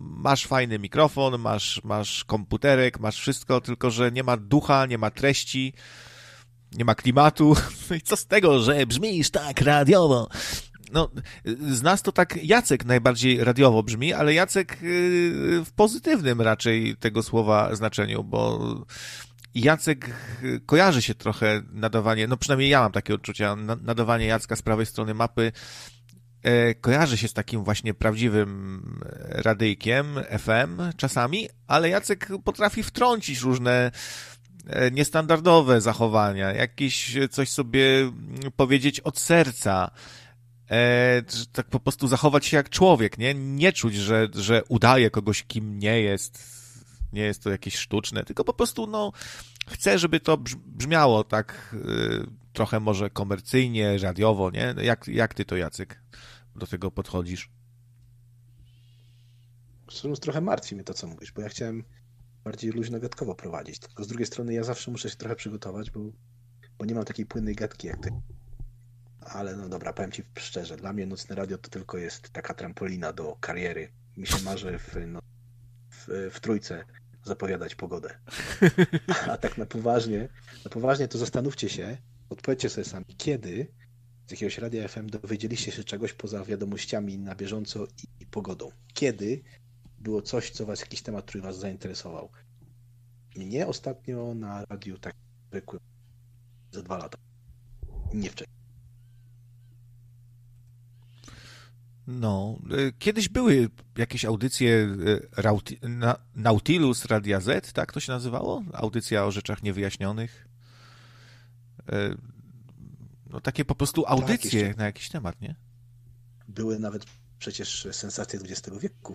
Masz fajny mikrofon, masz, masz komputerek, masz wszystko, tylko że nie ma ducha, nie ma treści, nie ma klimatu. [LAUGHS] No i co z tego, że brzmisz tak radiowo? No, z nas to tak Jacek najbardziej radiowo brzmi, ale Jacek y, w pozytywnym raczej tego słowa znaczeniu, bo Jacek kojarzy się trochę nadawanie, no przynajmniej ja mam takie odczucia, nadawanie Jacka z prawej strony mapy e, kojarzy się z takim właśnie prawdziwym radyjkiem FM czasami, ale Jacek potrafi wtrącić różne e, niestandardowe zachowania, jakieś coś sobie powiedzieć od serca, e, tak po prostu zachować się jak człowiek, nie? Nie czuć, że, że udaje kogoś, kim nie jest. Nie jest to jakieś sztuczne, tylko po prostu, no, chcę, żeby to brzmiało tak y, trochę może komercyjnie, radiowo, nie? Jak, jak ty to, Jacek, do tego podchodzisz? Szczerze trochę martwi mnie to, co mówisz, bo ja chciałem bardziej luźno-gadkowo prowadzić, tylko z drugiej strony ja zawsze muszę się trochę przygotować, bo, bo nie mam takiej płynnej gadki jak ty ale no dobra, powiem Ci szczerze, dla mnie Nocne Radio to tylko jest taka trampolina do kariery mi się marzy w, no, w, w trójce zapowiadać pogodę. A tak na poważnie, na poważnie to zastanówcie się, odpowiedzcie sobie sami, kiedy z jakiegoś radia FM dowiedzieliście się czegoś poza wiadomościami na bieżąco i, i pogodą. Kiedy było coś, co was, jakiś temat, który was zainteresował. Mnie ostatnio na radiu tak zwykłym za dwa lata. Nie wcześniej. No, y, kiedyś były jakieś audycje y, Nautilus Radia Z, tak to się nazywało? Audycja o rzeczach niewyjaśnionych. Y, no takie po prostu tak, audycje tak, na jakiś temat, nie? Były nawet przecież sensacje XX wieku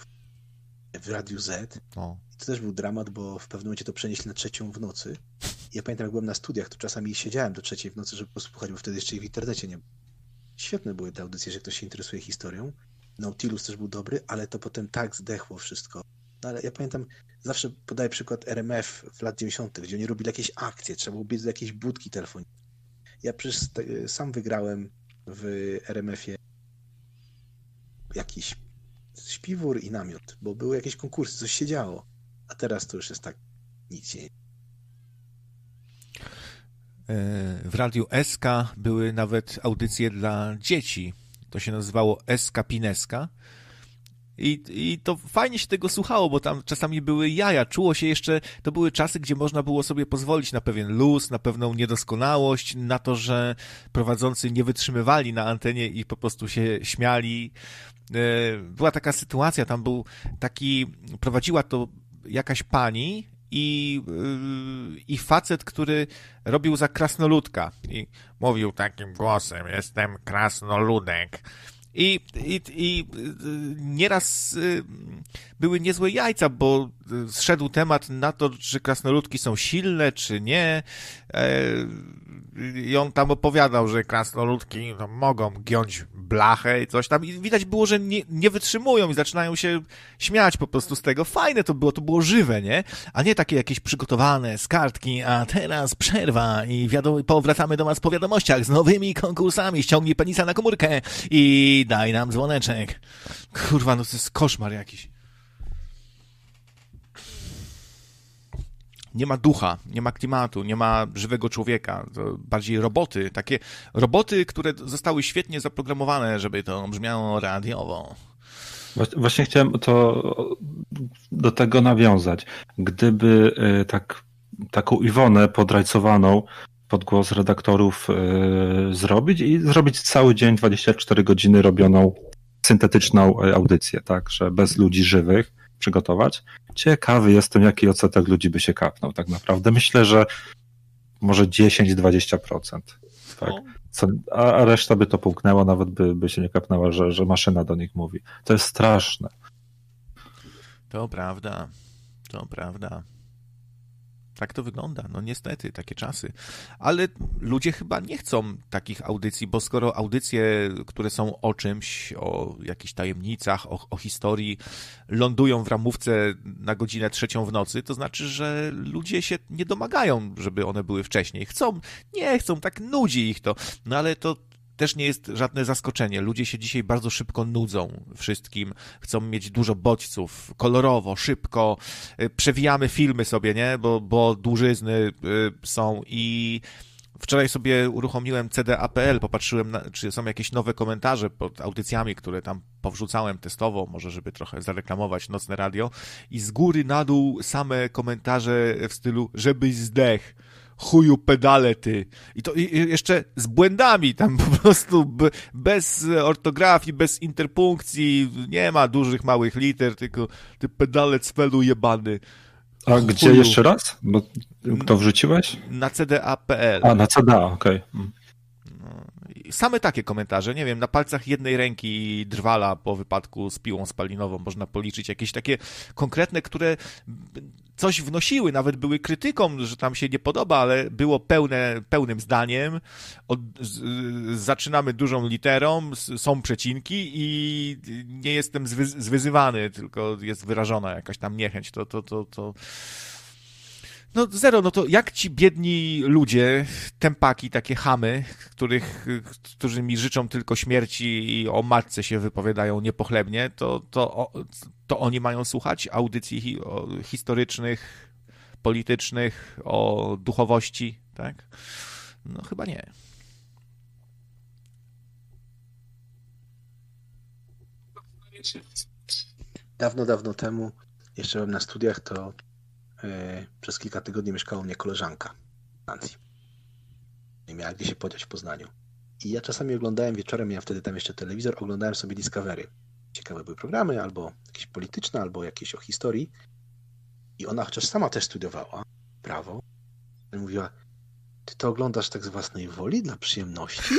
w Radiu Z. O. I to też był dramat, bo w pewnym momencie to przenieśli na trzecią w nocy. I ja pamiętam, jak byłem na studiach, to czasami siedziałem do trzeciej w nocy, żeby posłuchać, bo wtedy jeszcze w internecie nie było. Świetne były te audycje, że ktoś się interesuje historią. Nautilus też był dobry, ale to potem tak zdechło wszystko. No ale ja pamiętam, zawsze podaję przykład RMF w lat 90., gdzie oni robili jakieś akcje, trzeba było biec do jakiejś budki telefonicznej. Ja przecież sam wygrałem w RMF-ie jakiś śpiwór i namiot, bo były jakieś konkursy, coś się działo. A teraz to już jest tak, nic się nie w radiu SK były nawet audycje dla dzieci. To się nazywało SK Pineska. I, I to fajnie się tego słuchało, bo tam czasami były jaja. Czuło się jeszcze, to były czasy, gdzie można było sobie pozwolić na pewien luz, na pewną niedoskonałość, na to, że prowadzący nie wytrzymywali na antenie i po prostu się śmiali. E, była taka sytuacja, tam był taki, prowadziła to jakaś pani i, e, i facet, który robił za krasnoludka i mówił takim głosem, jestem krasnoludek. I, i, i nieraz y, były niezłe jajca, bo zszedł temat na to, czy krasnoludki są silne, czy nie. I on tam opowiadał, że krasnoludki no, mogą giąć blachę i coś tam. I widać było, że nie, nie wytrzymują i zaczynają się śmiać po prostu z tego. Fajne to było, to było żywe, nie? A nie takie jakieś przygotowane z kartki, a teraz przerwa i wiadomo, powracamy do was po wiadomościach z nowymi konkursami. Ściągnij penisa na komórkę i daj nam dzwoneczek. Kurwa, no to jest koszmar jakiś. Nie ma ducha, nie ma klimatu, nie ma żywego człowieka, bardziej roboty, takie roboty, które zostały świetnie zaprogramowane, żeby to brzmiało radiowo. Właśnie chciałem to do tego nawiązać. Gdyby e, tak, taką Iwonę podrajcowaną pod głos redaktorów yy, zrobić i zrobić cały dzień, 24 godziny robioną syntetyczną e, audycję, tak, że bez ludzi żywych, przygotować. Ciekawy jestem, jaki odsetek ludzi by się kapnął tak naprawdę. Myślę, że może 10-20%. Tak. Co, a reszta by to połknęła, nawet by, by się nie kapnęła, że, że maszyna do nich mówi. To jest straszne. To prawda. To prawda. Tak to wygląda. No niestety, takie czasy. Ale ludzie chyba nie chcą takich audycji, bo skoro audycje, które są o czymś, o jakichś tajemnicach, o, o historii, lądują w ramówce na godzinę trzecią w nocy, to znaczy, że ludzie się nie domagają, żeby one były wcześniej. Chcą, nie chcą, tak nudzi ich to. No ale to też nie jest żadne zaskoczenie. Ludzie się dzisiaj bardzo szybko nudzą wszystkim, chcą mieć dużo bodźców, kolorowo, szybko. Y, przewijamy filmy sobie, nie? Bo, bo dłużyzny y, są i wczoraj sobie uruchomiłem CDAPL, popatrzyłem, na, czy są jakieś nowe komentarze pod audycjami, które tam powrzucałem testowo, może żeby trochę zareklamować Nocne Radio i z góry na dół same komentarze w stylu żebyś zdech chuju pedale ty. I to jeszcze z błędami tam po prostu bez ortografii, bez interpunkcji, nie ma dużych, małych liter, tylko ty pedale cwelu jebany. A chuju. gdzie jeszcze raz? Bo to wrzuciłeś? Na cda.pl. A, na cda, okej. Okay. Hmm same takie komentarze, nie wiem, na palcach jednej ręki drwala po wypadku z piłą spalinową można policzyć jakieś takie konkretne, które coś wnosiły, nawet były krytyką, że tam się nie podoba, ale było pełne, pełnym zdaniem. Od, z, zaczynamy dużą literą, są przecinki i nie jestem zwy, zwyzywany, tylko jest wyrażona jakaś tam niechęć. To, to, to, to No zero, no to jak ci biedni ludzie, tempaki, takie chamy, których, którzy mi życzą tylko śmierci i o matce się wypowiadają niepochlebnie, to, to, to oni mają słuchać audycji historycznych, politycznych, o duchowości, tak? No chyba nie. Dawno, dawno temu, jeszcze byłem na studiach, to przez kilka tygodni mieszkała u mnie koleżanka w Francji. Nie miała gdzie się podziać w Poznaniu. I ja czasami oglądałem wieczorem, miałem wtedy tam jeszcze telewizor, oglądałem sobie Discovery. Ciekawe były programy, albo jakieś polityczne, albo jakieś o historii. I ona chociaż sama też studiowała prawo, mówiła, ty to oglądasz tak z własnej woli, dla przyjemności?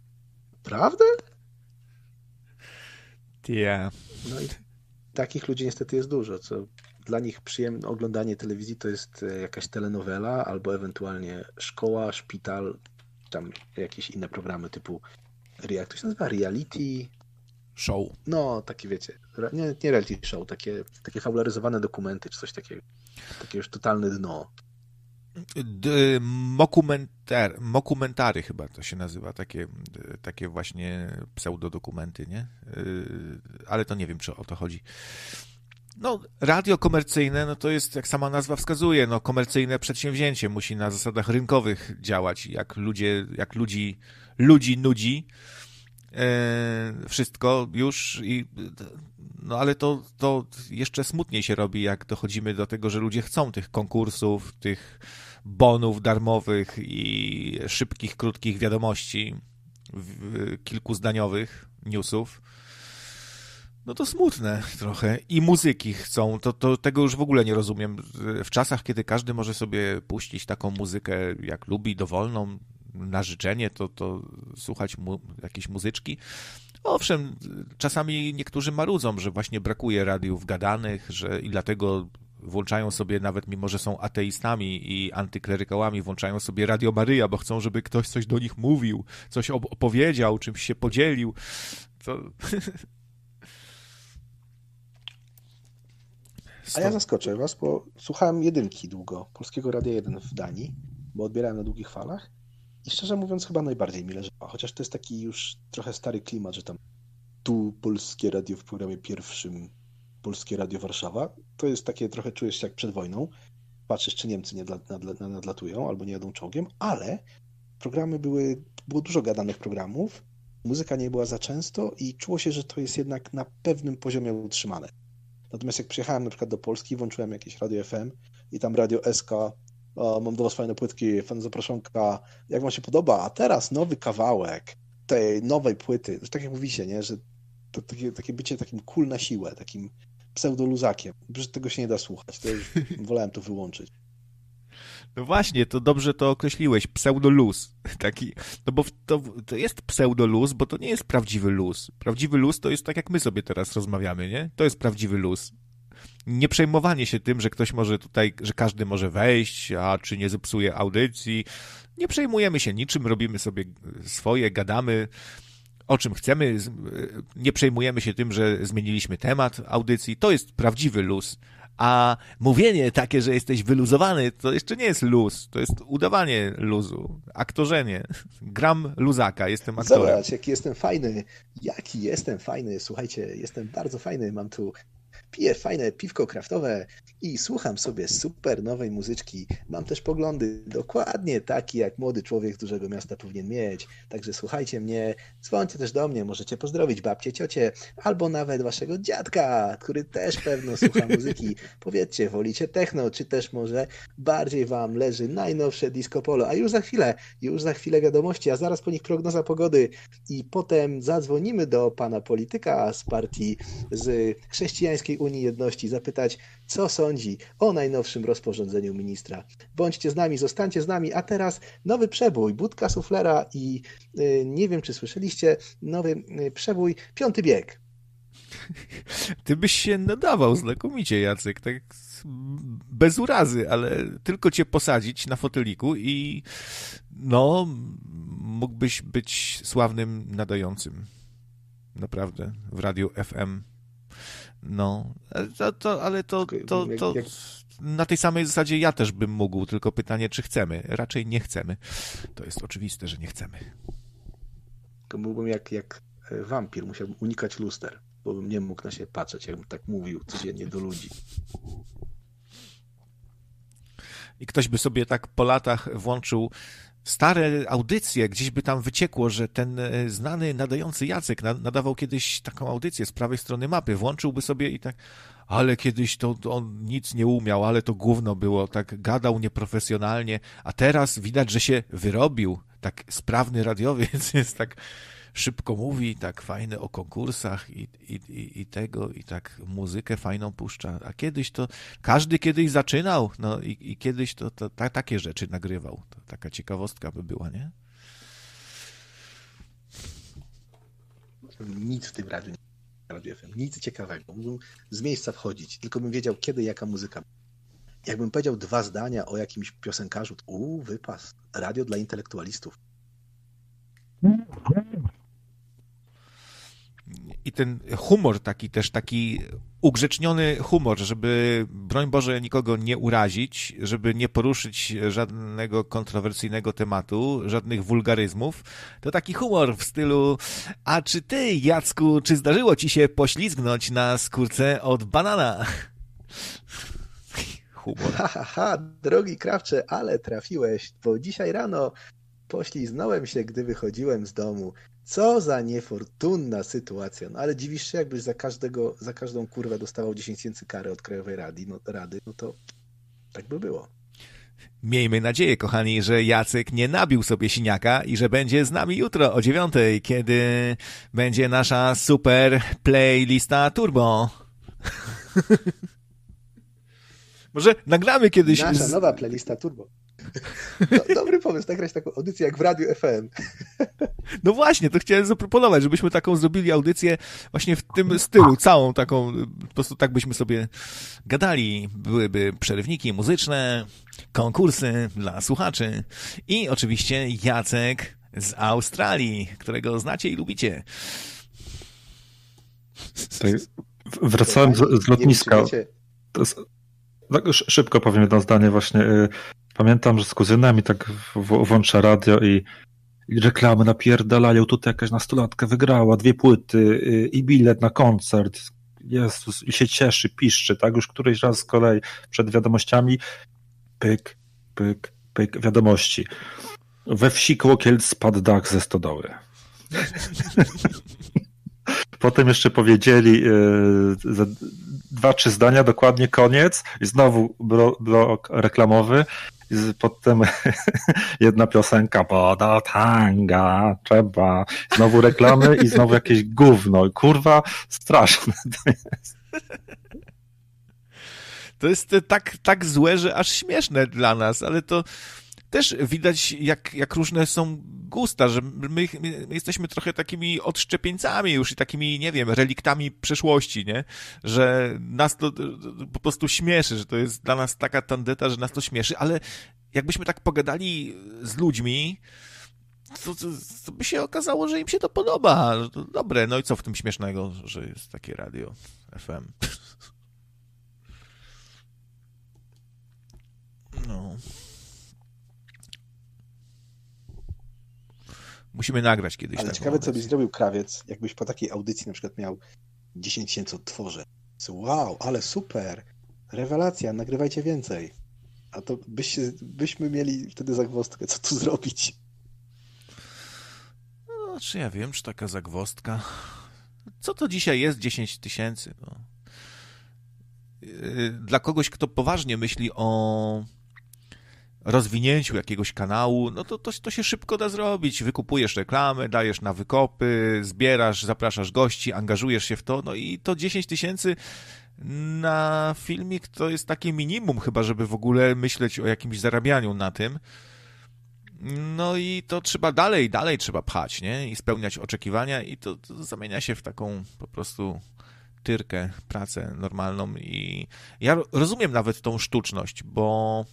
[LAUGHS] Prawda? Yeah. No i takich ludzi niestety jest dużo, co dla nich przyjemne oglądanie telewizji to jest e, jakaś telenowela albo ewentualnie szkoła, szpital, tam jakieś inne programy typu jak to się nazywa? Reality show. No, takie wiecie, nie, nie reality show, takie, takie fabularyzowane dokumenty czy coś takiego. Takie już totalne dno. Mokumentar, mokumentary chyba to się nazywa, takie, takie właśnie pseudodokumenty, nie? Y, ale to nie wiem, czy o to chodzi. No, radio komercyjne, no to jest, jak sama nazwa wskazuje, no komercyjne przedsięwzięcie musi na zasadach rynkowych działać. Jak ludzie, jak ludzi, ludzi nudzi, e, wszystko już i no ale to, to jeszcze smutniej się robi, jak dochodzimy do tego, że ludzie chcą tych konkursów, tych bonów darmowych i szybkich, krótkich wiadomości, kilkuzdaniowych newsów. No to smutne trochę. I muzyki chcą, to, to tego już w ogóle nie rozumiem. W czasach, kiedy każdy może sobie puścić taką muzykę, jak lubi, dowolną, na życzenie, to, to słuchać mu, jakiejś muzyczki. Owszem, czasami niektórzy marudzą, że właśnie brakuje radiów gadanych, że i dlatego włączają sobie, nawet mimo że są ateistami i antyklerykałami, włączają sobie Radio Maryja, bo chcą, żeby ktoś coś do nich mówił, coś opowiedział, czymś się podzielił. To... [LAUGHS] A ja zaskoczę was, bo słuchałem jedynki długo, Polskiego Radia 1 w Danii, bo odbierałem na długich falach i szczerze mówiąc chyba najbardziej mi leżała, chociaż to jest taki już trochę stary klimat, że tam tu Polskie Radio w programie pierwszym, Polskie Radio Warszawa, to jest takie trochę czujesz się jak przed wojną, patrzysz czy Niemcy nie nadlatują albo nie jadą czołgiem, ale programy były, było dużo gadanych programów, muzyka nie była za często i czuło się, że to jest jednak na pewnym poziomie utrzymane. Natomiast jak przyjechałem na przykład do Polski, włączyłem jakieś radio FM i tam radio SK o, mam do was fajne płytki, fan zaproszonka, jak wam się podoba, a teraz nowy kawałek tej nowej płyty, tak jak mówicie, nie, że to takie, takie bycie takim cool na siłę, takim pseudoluzakiem, że tego się nie da słuchać, to już [LAUGHS] wolałem to wyłączyć. No właśnie, to dobrze to określiłeś, pseudoluz. [LAUGHS] Taki, no bo to, to jest pseudoluz, bo to nie jest prawdziwy luz. Prawdziwy luz to jest tak, jak my sobie teraz rozmawiamy, nie? To jest prawdziwy luz nie przejmowanie się tym, że ktoś może tutaj, że każdy może wejść, a czy nie zepsuje audycji. Nie przejmujemy się niczym, robimy sobie swoje, gadamy o czym chcemy, nie przejmujemy się tym, że zmieniliśmy temat audycji. To jest prawdziwy luz. A mówienie takie, że jesteś wyluzowany, to jeszcze nie jest luz, to jest udawanie luzu, aktorzenie. Gram luzaka, jestem aktorem. Zobacz, jaki jestem fajny, jaki jestem fajny. Słuchajcie, jestem bardzo fajny, mam tu piję fajne piwko kraftowe i słucham sobie super nowej muzyczki. Mam też poglądy dokładnie takie, jak młody człowiek z dużego miasta powinien mieć. Także słuchajcie mnie, dzwońcie też do mnie, możecie pozdrowić babcie, ciocie, albo nawet waszego dziadka, który też pewno słucha [LAUGHS] muzyki. Powiedzcie, wolicie techno, czy też może bardziej wam leży najnowsze disco polo. A już za chwilę, już za chwilę wiadomości, a zaraz po nich prognoza pogody i potem zadzwonimy do pana polityka z partii z chrześcijańskiej Unii Jedności, zapytać, co sądzi o najnowszym rozporządzeniu ministra. Bądźcie z nami, zostańcie z nami, a teraz nowy przebój, budka suflera i yy, nie wiem, czy słyszeliście, nowy yy, przebój, piąty bieg. [LAUGHS] Ty byś się nadawał znakomicie, Jacek, tak bez urazy, ale tylko cię posadzić na foteliku i no, mógłbyś być sławnym nadającym. Naprawdę, w radiu FM no, to, to, ale to, to, to, na tej samej zasadzie ja też bym mógł, tylko pytanie, czy chcemy. Raczej nie chcemy. To jest oczywiste, że nie chcemy. To byłbym jak, jak e, wampir, musiałbym unikać luster, bo bym nie mógł na siebie patrzeć, jakbym tak mówił codziennie do ludzi. I ktoś by sobie tak po latach włączył stare audycje, gdzieś by tam wyciekło, że ten e, znany nadający Jacek nadawał kiedyś taką audycję z prawej strony mapy, włączyłby sobie i tak, ale kiedyś to on nic nie umiał, ale to gówno było, tak gadał nieprofesjonalnie, a teraz widać, że się wyrobił, tak sprawny radiowiec [LAUGHS] jest tak szybko mówi, tak fajne o konkursach i, i, i tego, i tak muzykę fajną puszcza. A kiedyś to, każdy kiedyś zaczynał, no i, i kiedyś to, to ta, takie rzeczy nagrywał. To taka ciekawostka by była, nie? Nic w tym radiu nie nic ciekawego. Mógłbym z miejsca wchodzić, tylko bym wiedział, kiedy jaka muzyka. Jakbym powiedział dwa zdania o jakimś piosenkarzu, to uuu, wypas. Radio dla intelektualistów i ten humor taki też, taki ugrzeczniony humor, żeby, broń Boże, nikogo nie urazić, żeby nie poruszyć żadnego kontrowersyjnego tematu, żadnych wulgaryzmów, to taki humor w stylu a czy ty, Jacku, czy zdarzyło ci się poślizgnąć na skórce od banana? Humor. Ha, ha, ha, drogi krawcze, ale trafiłeś, bo dzisiaj rano pośliznąłem się, gdy wychodziłem z domu. Co za niefortunna sytuacja. No ale dziwisz się, jakbyś za każdego, za każdą kurwę dostawał 10 tysięcy kary od Krajowej Rady, no, Rady, no to tak by było. Miejmy nadzieję, kochani, że Jacek nie nabił sobie siniaka i że będzie z nami jutro o dziewiątej, kiedy będzie nasza super playlista Turbo. [LAUGHS] Może nagramy kiedyś... Nasza nowa playlista Turbo. [LAUGHS] Do, dobry pomysł, nagrać taką audycję jak w Radiu FM. [LAUGHS] No właśnie, to chciałem zaproponować, żebyśmy taką zrobili audycję właśnie w tym stylu, całą taką, po prostu tak byśmy sobie gadali. Byłyby przerywniki muzyczne, konkursy dla słuchaczy i oczywiście Jacek z Australii, którego znacie i lubicie. wracałem z, z lotniska. Tak, szybko powiem jedno zdanie właśnie. Pamiętam, że z kuzynem i tak włącza radio i, i reklamy napierdalają. Tutaj jakaś nastolatka wygrała dwie płyty y, i bilet na koncert. Jezus, i się cieszy, piszczy, tak? Już któryś raz z kolei przed wiadomościami pyk, pyk, pyk, wiadomości. We wsi koło Kielc spadł dach ze stodoły. [LAUGHS] Potem jeszcze powiedzieli yy, dwa, trzy zdania, dokładnie koniec i znowu blok reklamowy potem [LAUGHS] jedna piosenka, poda tanga, trzeba, znowu reklamy i znowu jakieś gówno. Kurwa, straszne to jest. To jest tak, tak złe, że aż śmieszne dla nas, ale to też widać, jak, jak różne są gusta, że my, my, jesteśmy trochę takimi odszczepieńcami już i takimi, nie wiem, reliktami przeszłości, nie? Że nas to po prostu śmieszy, że to jest dla nas taka tandeta, że nas to śmieszy, ale jakbyśmy tak pogadali z ludźmi, to, to, to, by się okazało, że im się to podoba. Dobre, no i co w tym śmiesznego, że jest takie radio FM. [LAUGHS] No. Musimy nagrać kiedyś. Ale ciekawe, co byś zrobił krawiec, jakbyś po takiej audycji na przykład miał 10 tysięcy odtworzeń. Wow, ale super! Rewelacja, nagrywajcie więcej. A to byś, byśmy mieli wtedy zagwostkę, co tu zrobić. No, czy ja wiem, czy taka zagwostka. Co to dzisiaj jest 10 tysięcy? No. Yy, dla kogoś, kto poważnie myśli o rozwinięciu jakiegoś kanału, no to, to, to się szybko da zrobić. Wykupujesz reklamę, dajesz na wykopy, zbierasz, zapraszasz gości, angażujesz się w to, no i to 10 tysięcy na filmik to jest takie minimum chyba, żeby w ogóle myśleć o jakimś zarabianiu na tym. No i to trzeba dalej, dalej trzeba pchać, nie? I spełniać oczekiwania i to, to zamienia się w taką po prostu tyrkę, pracę normalną i ja rozumiem nawet tą sztuczność, bo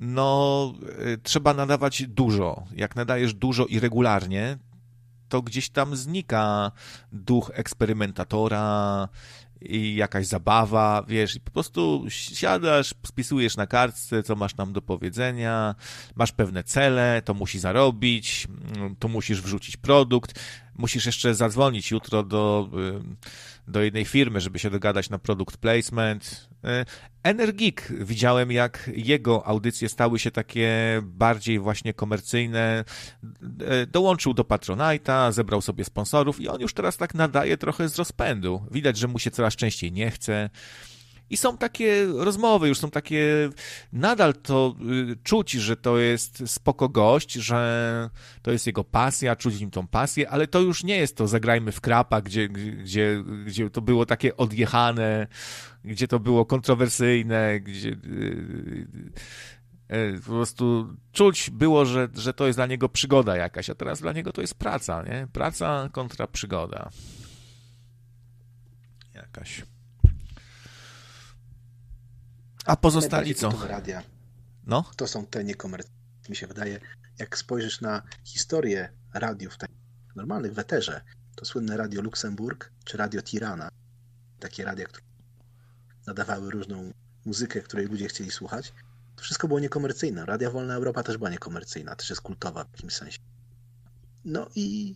no, y, trzeba nadawać dużo. Jak nadajesz dużo i regularnie, to gdzieś tam znika duch eksperymentatora i jakaś zabawa, wiesz, i po prostu siadasz, spisujesz na kartce, co masz nam do powiedzenia, masz pewne cele, to musi zarobić, mm, to musisz wrzucić produkt, musisz jeszcze zadzwonić jutro do, do jednej firmy, żeby się dogadać na produkt placement. E, Energik widziałem, jak jego audycje stały się takie bardziej właśnie komercyjne. E, dołączył do Patronite'a, zebrał sobie sponsorów i on już teraz tak nadaje trochę z rozpędu. Widać, że mu się coraz częściej nie chce. I są takie rozmowy, już są takie, nadal to y, czuć, że to jest spoko gość, że to jest jego pasja, czuć nim tą pasję, ale to już nie jest to zagrajmy w krapa, gdzie, gdzie, gdzie to było takie odjechane, gdzie to było kontrowersyjne, gdzie y, y, po prostu czuć było, że, że to jest dla niego przygoda jakaś, a teraz dla niego to jest praca, nie? Praca kontra przygoda. Jakaś. A pozostali co? Radia. No? To są te niekomercyjne, mi się wydaje. Jak spojrzysz na historię radiów w normalnych weterze, to słynne Radio Luksemburg czy Radio Tirana, takie radia, które nadawały różną muzykę, której ludzie chcieli słuchać, to wszystko było niekomercyjne. Radia Wolna Europa też była niekomercyjna, też jest kultowa w jakimś sensie. No i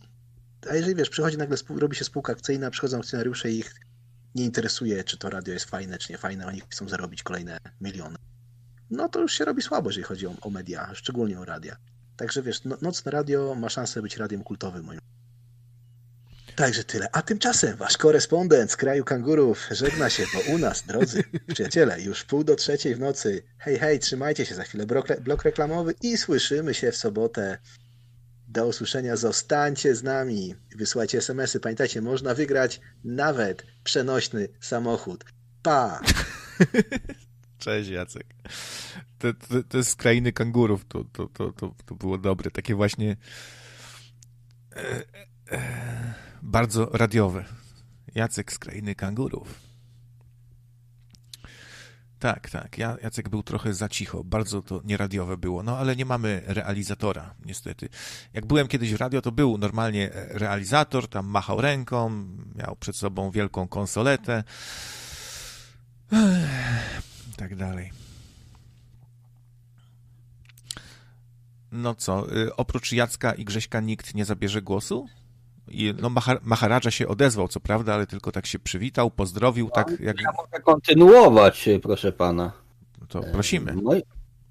a jeżeli wiesz, przychodzi nagle, robi się spółka akcyjna, przychodzą akcjonariusze i ich nie interesuje, czy to radio jest fajne, czy nie fajne, oni chcą zarobić kolejne miliony. No to już się robi słabo, jeżeli chodzi o, o media, szczególnie o radia. Także wiesz, no, nocne radio ma szansę być radiem kultowym moim. Także tyle. A tymczasem wasz korespondent z kraju kangurów żegna się, bo u nas, drodzy [LAUGHS] przyjaciele, już pół do trzeciej w nocy. Hej, hej, trzymajcie się za chwilę. Blok, blok reklamowy i słyszymy się w sobotę do usłyszenia. Zostańcie z nami. Wysyłajcie SMS-y. Pamiętajcie, można wygrać nawet przenośny samochód. Pa! [LAUGHS] Cześć Jacek. To, to, to jest z krainy kangurów. To, to, to, to, było dobre. Takie właśnie e, e, bardzo radiowe. Jacek z krainy kangurów. Tak, tak. Ja, Jacek był trochę za cicho. Bardzo to nieradiowe było. No ale nie mamy realizatora, niestety. Jak byłem kiedyś w radio, to był normalnie realizator, tam machał ręką, miał przed sobą wielką konsoletę. Tak dalej. No co, y, oprócz Jacka i Grześka nikt nie zabierze głosu? I no, Maharadża się odezwał, co prawda, ale tylko tak się przywitał, pozdrowił, no, tak jak... Ja mogę kontynuować, proszę pana. To prosimy. Moi,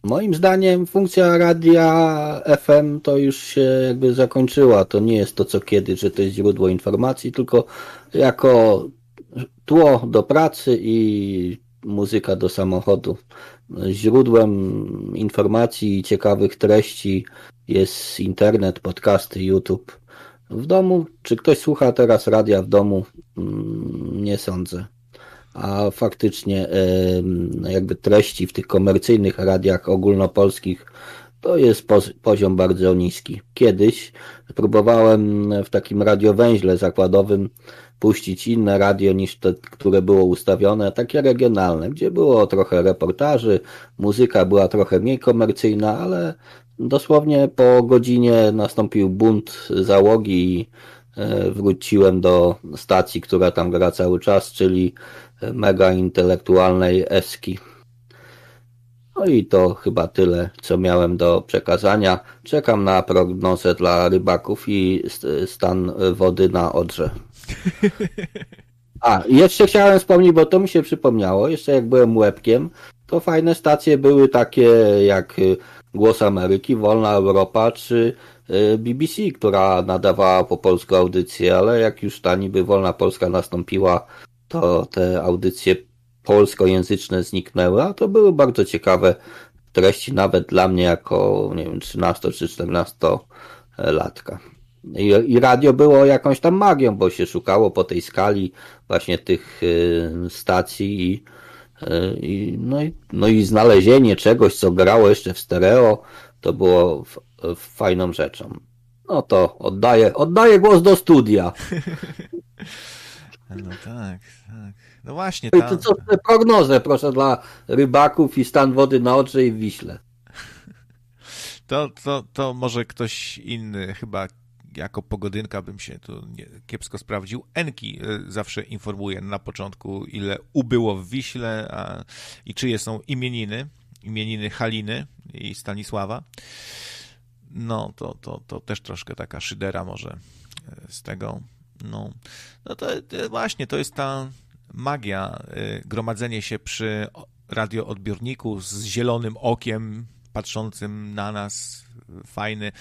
moim zdaniem funkcja radia FM to już się jakby zakończyła. To nie jest to, co kiedyś, że to jest źródło informacji, tylko jako tło do pracy i muzyka do samochodu. Źródłem informacji i ciekawych treści jest internet, podcasty, YouTube w domu, czy ktoś słucha teraz radia w domu? Mm, nie sądzę. A faktycznie jakby treści w tych komercyjnych radiach ogólnopolskich to jest poziom bardzo niski. Kiedyś próbowałem w takim radiowęźle zakładowym puścić inne radio niż te, które było ustawione, takie regionalne, gdzie było trochę reportaży, muzyka była trochę mniej komercyjna, ale Dosłownie po godzinie nastąpił bunt załogi i e, wróciłem do stacji, która tam gra cały czas, czyli mega intelektualnej Eski. No i to chyba tyle, co miałem do przekazania. Czekam na prognozę dla rybaków i stan wody na Odrze. A, jeszcze chciałem wspomnieć, bo to mi się przypomniało, jeszcze jak byłem łebkiem, to fajne stacje były takie jak Głos Ameryki, Wolna Europa czy y, BBC, która nadawała po polsku audycję, ale jak już ta niby Wolna Polska nastąpiła, to te audycje polskojęzyczne zniknęły, a to były bardzo ciekawe treści, nawet dla mnie jako, nie wiem, 13 czy 14 latka. I, I, radio było jakąś tam magią, bo się szukało po tej skali właśnie tych y, stacji i I, no, i, no i znalezienie czegoś, co grało jeszcze w stereo, to było f, f, fajną rzeczą. No to oddaję, oddaję głos do studia. [LAUGHS] No tak, tak. No właśnie. Tam... To co te prognozy, proszę, dla rybaków i stan wody na Odrze i w Wiśle. [LAUGHS] To, to, to może ktoś inny chyba jako pogodynka bym się tu nie, kiepsko sprawdził. Enki e, zawsze informuje na początku, ile ubyło w Wiśle a, i czyje są imieniny. Imieniny Haliny i Stanisława. No, to, to, to też troszkę taka szydera może e, z tego. No, no to, to właśnie, to jest ta magia, gromadzenie się przy radioodbiorniku z zielonym okiem patrzącym na nas, fajny e,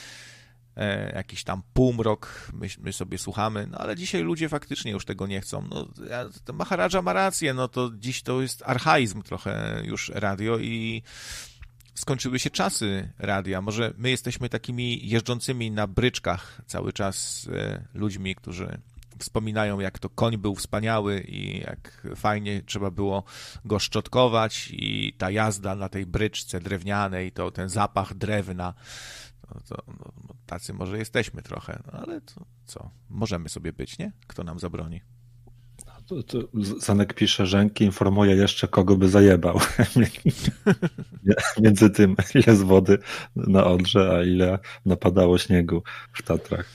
jakiś tam półmrok, my, my, sobie słuchamy, no ale dzisiaj ludzie faktycznie już tego nie chcą. No, Maharadża ma rację, no to dziś to jest archaizm trochę już radio i skończyły się czasy radia. Może my jesteśmy takimi jeżdżącymi na bryczkach cały czas e, ludźmi, którzy wspominają, jak to koń był wspaniały i jak fajnie trzeba było go szczotkować i ta jazda na tej bryczce drewnianej, to ten zapach drewna, no to, no, no, tacy może jesteśmy trochę, no, ale to co, możemy sobie być, nie? Kto nam zabroni? To, to Zanek pisze, Rzęki informuje jeszcze, kogo by zajebał. [LAUGHS] Między tym, ile z wody na Odrze, a ile napadało śniegu w Tatrach.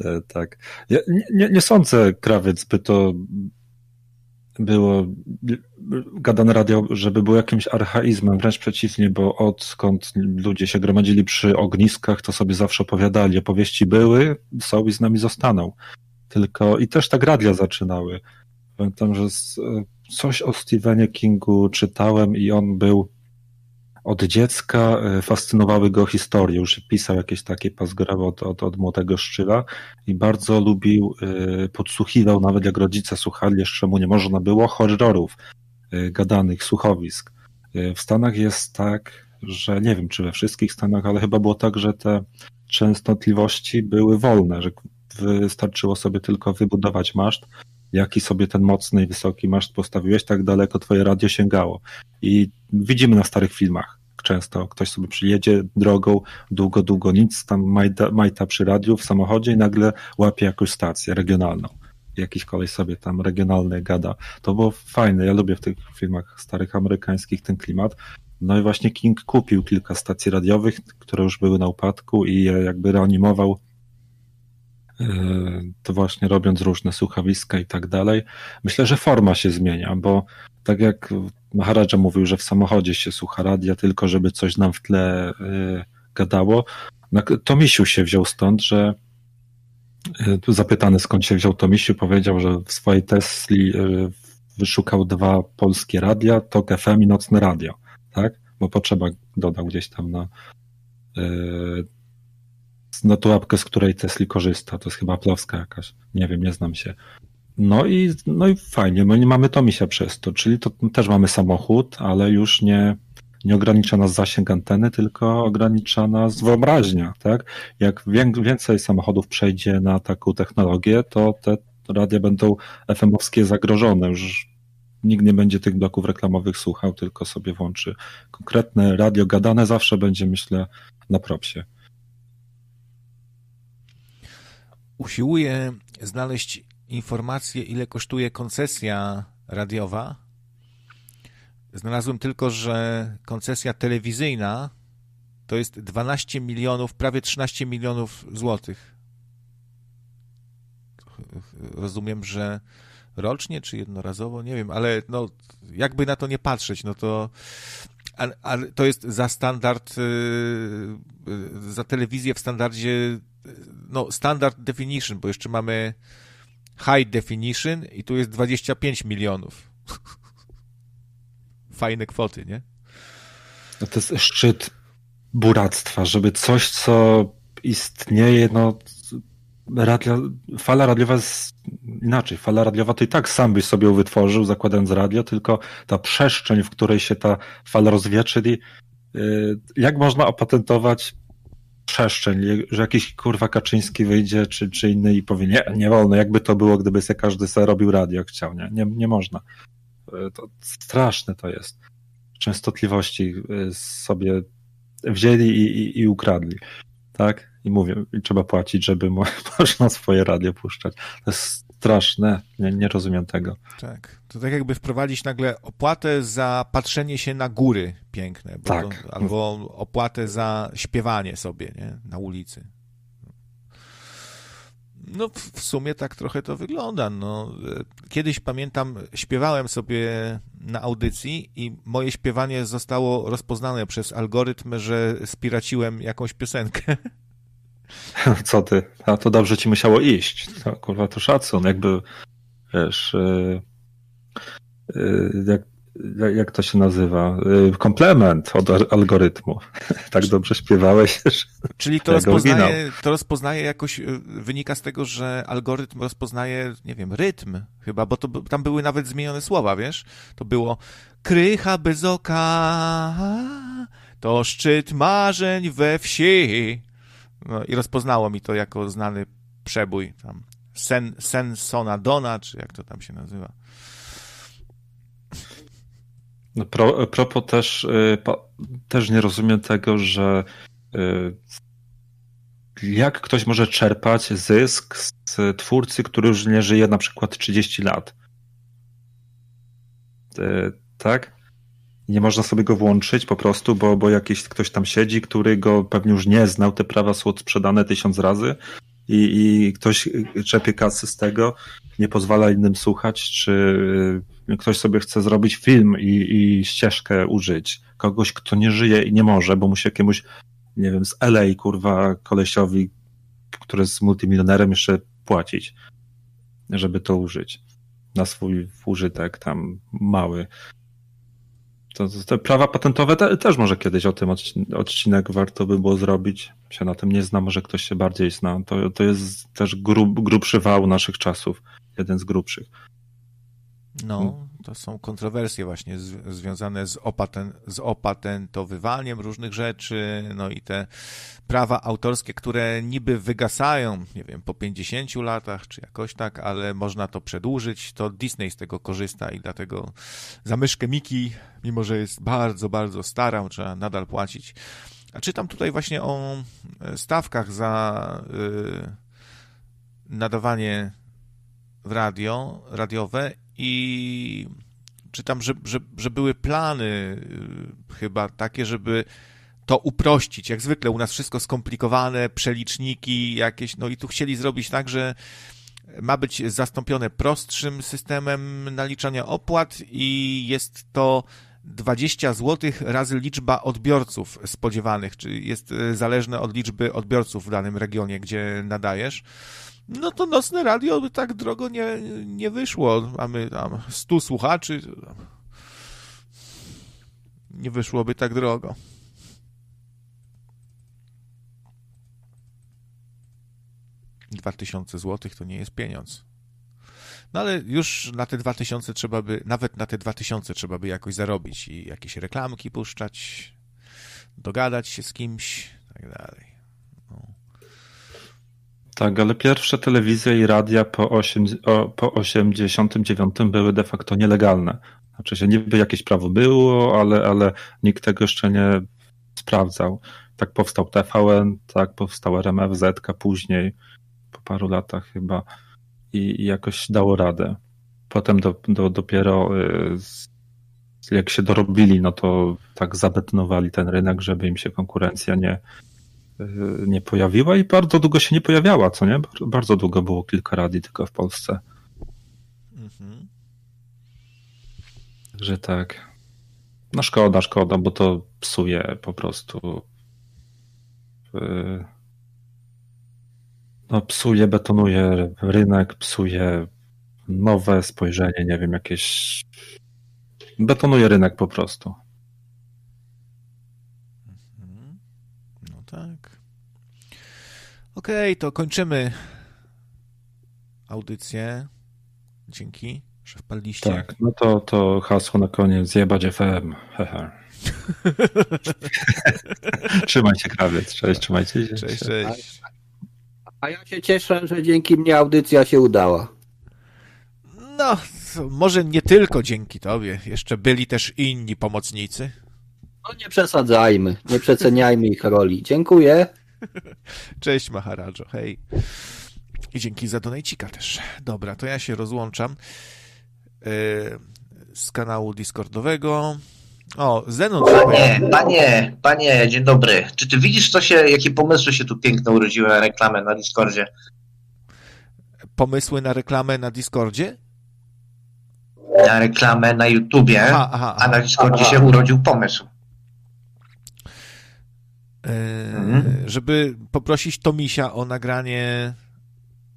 E, tak. Ja nie, nie sądzę, krawiec, by to było gadane radio, żeby było jakimś archaizmem, wręcz przeciwnie, bo odkąd ludzie się gromadzili przy ogniskach, to sobie zawsze opowiadali. Opowieści były, są i z nami zostaną. Tylko i też tak radia zaczynały. Pamiętam, że coś o Stephenie Kingu czytałem i on był od dziecka e, fascynowały go historie. Już pisał jakieś takie pasgrawy od, od, od młodego szczyla i bardzo lubił, e, podsłuchiwał, nawet jak rodzice słuchali, jeszcze mu nie można było, horrorów e, gadanych, słuchowisk. W Stanach jest tak, że nie wiem, czy we wszystkich Stanach, ale chyba było tak, że te częstotliwości były wolne, że wystarczyło sobie tylko wybudować maszt, jaki sobie ten mocny i wysoki maszt postawiłeś, tak daleko twoje radio sięgało. I widzimy na starych filmach często. Ktoś sobie przyjedzie drogą, długo, długo nic, tam majta, majta przy radiu w samochodzie i nagle łapie jakąś stację regionalną. Jakiś kolej sobie tam regionalny gada. To było fajne. Ja lubię w tych filmach starych amerykańskich ten klimat. No i właśnie King kupił kilka stacji radiowych, które już były na upadku i je jakby reanimował to właśnie robiąc różne słuchawiska i tak dalej. Myślę, że forma się zmienia, bo tak jak Maharadża mówił, że w samochodzie się słucha radia tylko, żeby coś nam w tle y, gadało. Tomisiu się wziął stąd, że y, zapytany skąd się wziął Tomisiu, powiedział, że w swojej Tesli wyszukał dwa polskie radia, TOK FM i Nocne Radio, tak? Bo potrzeba dodał gdzieś tam na na tą łapkę, z której Tesli korzysta. To jest chyba plowska jakaś. Nie wiem, nie znam się. No i, no i fajnie, my nie mamy Tomisia przez to, czyli to też mamy samochód, ale już nie, nie ogranicza nas zasięg anteny, tylko ogranicza nas wyobraźnia, tak? Jak więcej samochodów przejdzie na taką technologię, to te radia będą FM-owskie zagrożone, już nikt nie będzie tych bloków reklamowych słuchał, tylko sobie włączy konkretne radio gadane, zawsze będzie, myślę, na propsie. Usiłuję znaleźć informację, ile kosztuje koncesja radiowa. Znalazłem tylko, że koncesja telewizyjna to jest 12 milionów, prawie 13 milionów złotych. Rozumiem, że rocznie czy jednorazowo, nie wiem, ale no, jakby na to nie patrzeć, no to ale to jest za standard, y, y, za telewizję w standardzie, no standard definition, bo jeszcze mamy high definition i tu jest 25 milionów. [LAUGHS] Fajne kwoty, nie? No to jest szczyt buractwa, żeby coś, co istnieje, no radio, fala radiowa jest inaczej. Fala radiowa to i tak sam byś sobie wytworzył, zakładając radio, tylko ta przestrzeń, w której się ta fala rozwija, czyli yy, jak można opatentować przestrzeń, że jakiś kurwa Kaczyński wyjdzie, czy, czy inny i powie, nie, nie wolno, jakby to było, gdyby sobie każdy sobie robił radio, jak chciał, nie, nie, nie można. E, to straszne to jest. Częstotliwości e, sobie wzięli i, i, i ukradli, tak? I mówię, trzeba płacić, żeby [LAUGHS] można swoje radio puszczać. To jest straszne, nie, nie rozumiem tego. Tak, to tak jakby wprowadzić nagle opłatę za patrzenie się na góry piękne, tak. To, albo opłatę za śpiewanie sobie nie? na ulicy. No, w sumie tak trochę to wygląda. No, kiedyś pamiętam, śpiewałem sobie na audycji i moje śpiewanie zostało rozpoznane przez algorytm, że spiraciłem jakąś piosenkę. [LAUGHS] [LAUGHS] Co ty? A to dobrze ci musiało iść. To, kurwa, to szacun. Jakby, wiesz, yy, yy, jak jak to się nazywa? Y, komplement od algorytmu. [LAUGHS] Tak dobrze śpiewałeś. [LAUGHS] Czyli to rozpoznaje, to rozpoznaje jakoś, y, wynika z tego, że algorytm rozpoznaje, nie wiem, rytm chyba, bo to, tam były nawet zmienione słowa, wiesz? To było krycha bez oka, to szczyt marzeń we wsi. No i rozpoznało mi to jako znany przebój. Tam sen, Sona Dona, czy jak to tam się nazywa. No, pro, propos też, y, też nie rozumiem tego, że y, jak ktoś może czerpać zysk z twórcy, który już nie żyje na przykład 30 lat. Y, Nie można sobie go włączyć po prostu, bo, bo jakiś ktoś tam siedzi, który go pewnie już nie znał, te prawa są sprzedane tysiąc razy i, i ktoś czepie kasy z tego, nie pozwala innym słuchać, czy ktoś sobie chce zrobić film i, i ścieżkę użyć, kogoś, kto nie żyje i nie może, bo musi jakiemuś, nie wiem, z LA, kurwa, kolesiowi, który jest multimilionerem, jeszcze płacić, żeby to użyć. Na swój użytek tam mały. To, to te prawa patentowe te, też może kiedyś o tym odcinek warto by było zrobić. Się na tym nie zna, może ktoś się bardziej zna. To, to jest też grub, grubszy wał naszych czasów. Jeden z grubszych. No, hmm. To są kontrowersje właśnie z, związane z, opaten, z opatentowywaniem różnych rzeczy, no i te prawa autorskie, które niby wygasają, nie wiem, po 50 latach, czy jakoś tak, ale można to przedłużyć, to Disney z tego korzysta i dlatego za myszkę Miki, mimo że jest bardzo, bardzo stara, trzeba nadal płacić. A czytam tutaj właśnie o stawkach za yy, nadawanie w radio, radiowe i czytam, że, że, że były plany y, chyba takie, żeby to uprościć. Jak zwykle u nas wszystko skomplikowane, przeliczniki jakieś, no i tu chcieli zrobić tak, że ma być zastąpione prostszym systemem naliczania opłat i jest to 20 zł razy liczba odbiorców spodziewanych, czyli jest y, zależne od liczby odbiorców w danym regionie, gdzie nadajesz no to nocne radio by tak drogo nie, nie wyszło. Mamy tam 100 słuchaczy. Nie wyszłoby tak drogo. Dwa tysiące złotych to nie jest pieniądz. No ale już na te dwa tysiące trzeba by, nawet na te dwa tysiące trzeba by jakoś zarobić i jakieś reklamki puszczać, dogadać się z kimś, tak dalej. Tak, ale pierwsze telewizje i radia po, 8, o, po 89 były de facto nielegalne. Znaczy się niby jakieś prawo było, ale, ale nikt tego jeszcze nie sprawdzał. Tak powstał TVN, tak powstał RMF, Zetka później, po paru latach chyba i, i jakoś dało radę. Potem do, do, dopiero y, jak się dorobili, no to tak zabetonowali ten rynek, żeby im się konkurencja nie, nie pojawiła i bardzo długo się nie pojawiała, co nie? Bardzo długo było kilka radii tylko w Polsce. Mhm. Że tak. No szkoda, szkoda, bo to psuje po prostu. Y, no, psuje, betonuje rynek, psuje nowe spojrzenie, nie wiem, jakieś. Betonuje rynek po prostu. Okej, okay, to kończymy audycję. Dzięki, że wpadliście. Tak, no to, to hasło na koniec, zjebać FM. [LAUGHS] trzymajcie krawiec, cześć, trzymajcie się. Cześć, cześć. A ja się cieszę, że dzięki mnie audycja się udała. No, może nie tylko dzięki tobie, jeszcze byli też inni pomocnicy. No nie przesadzajmy, nie przeceniajmy ich roli. Dziękuję. [LAUGHS] Cześć Maharajo, hej. I dzięki za donajcika też. Dobra, to ja się rozłączam yy, z kanału Discordowego. O, Zenon. Panie, panie, panie, dzień dobry. Czy ty widzisz, co się, jakie pomysły się tu piękne urodziły na reklamę na Discordzie? pomysły na reklamę na Discordzie? Na reklamę na YouTubie, aha, aha, aha. a na Discordzie się urodził pomysł. Yy, mhm. Żeby poprosić Tomisia o nagranie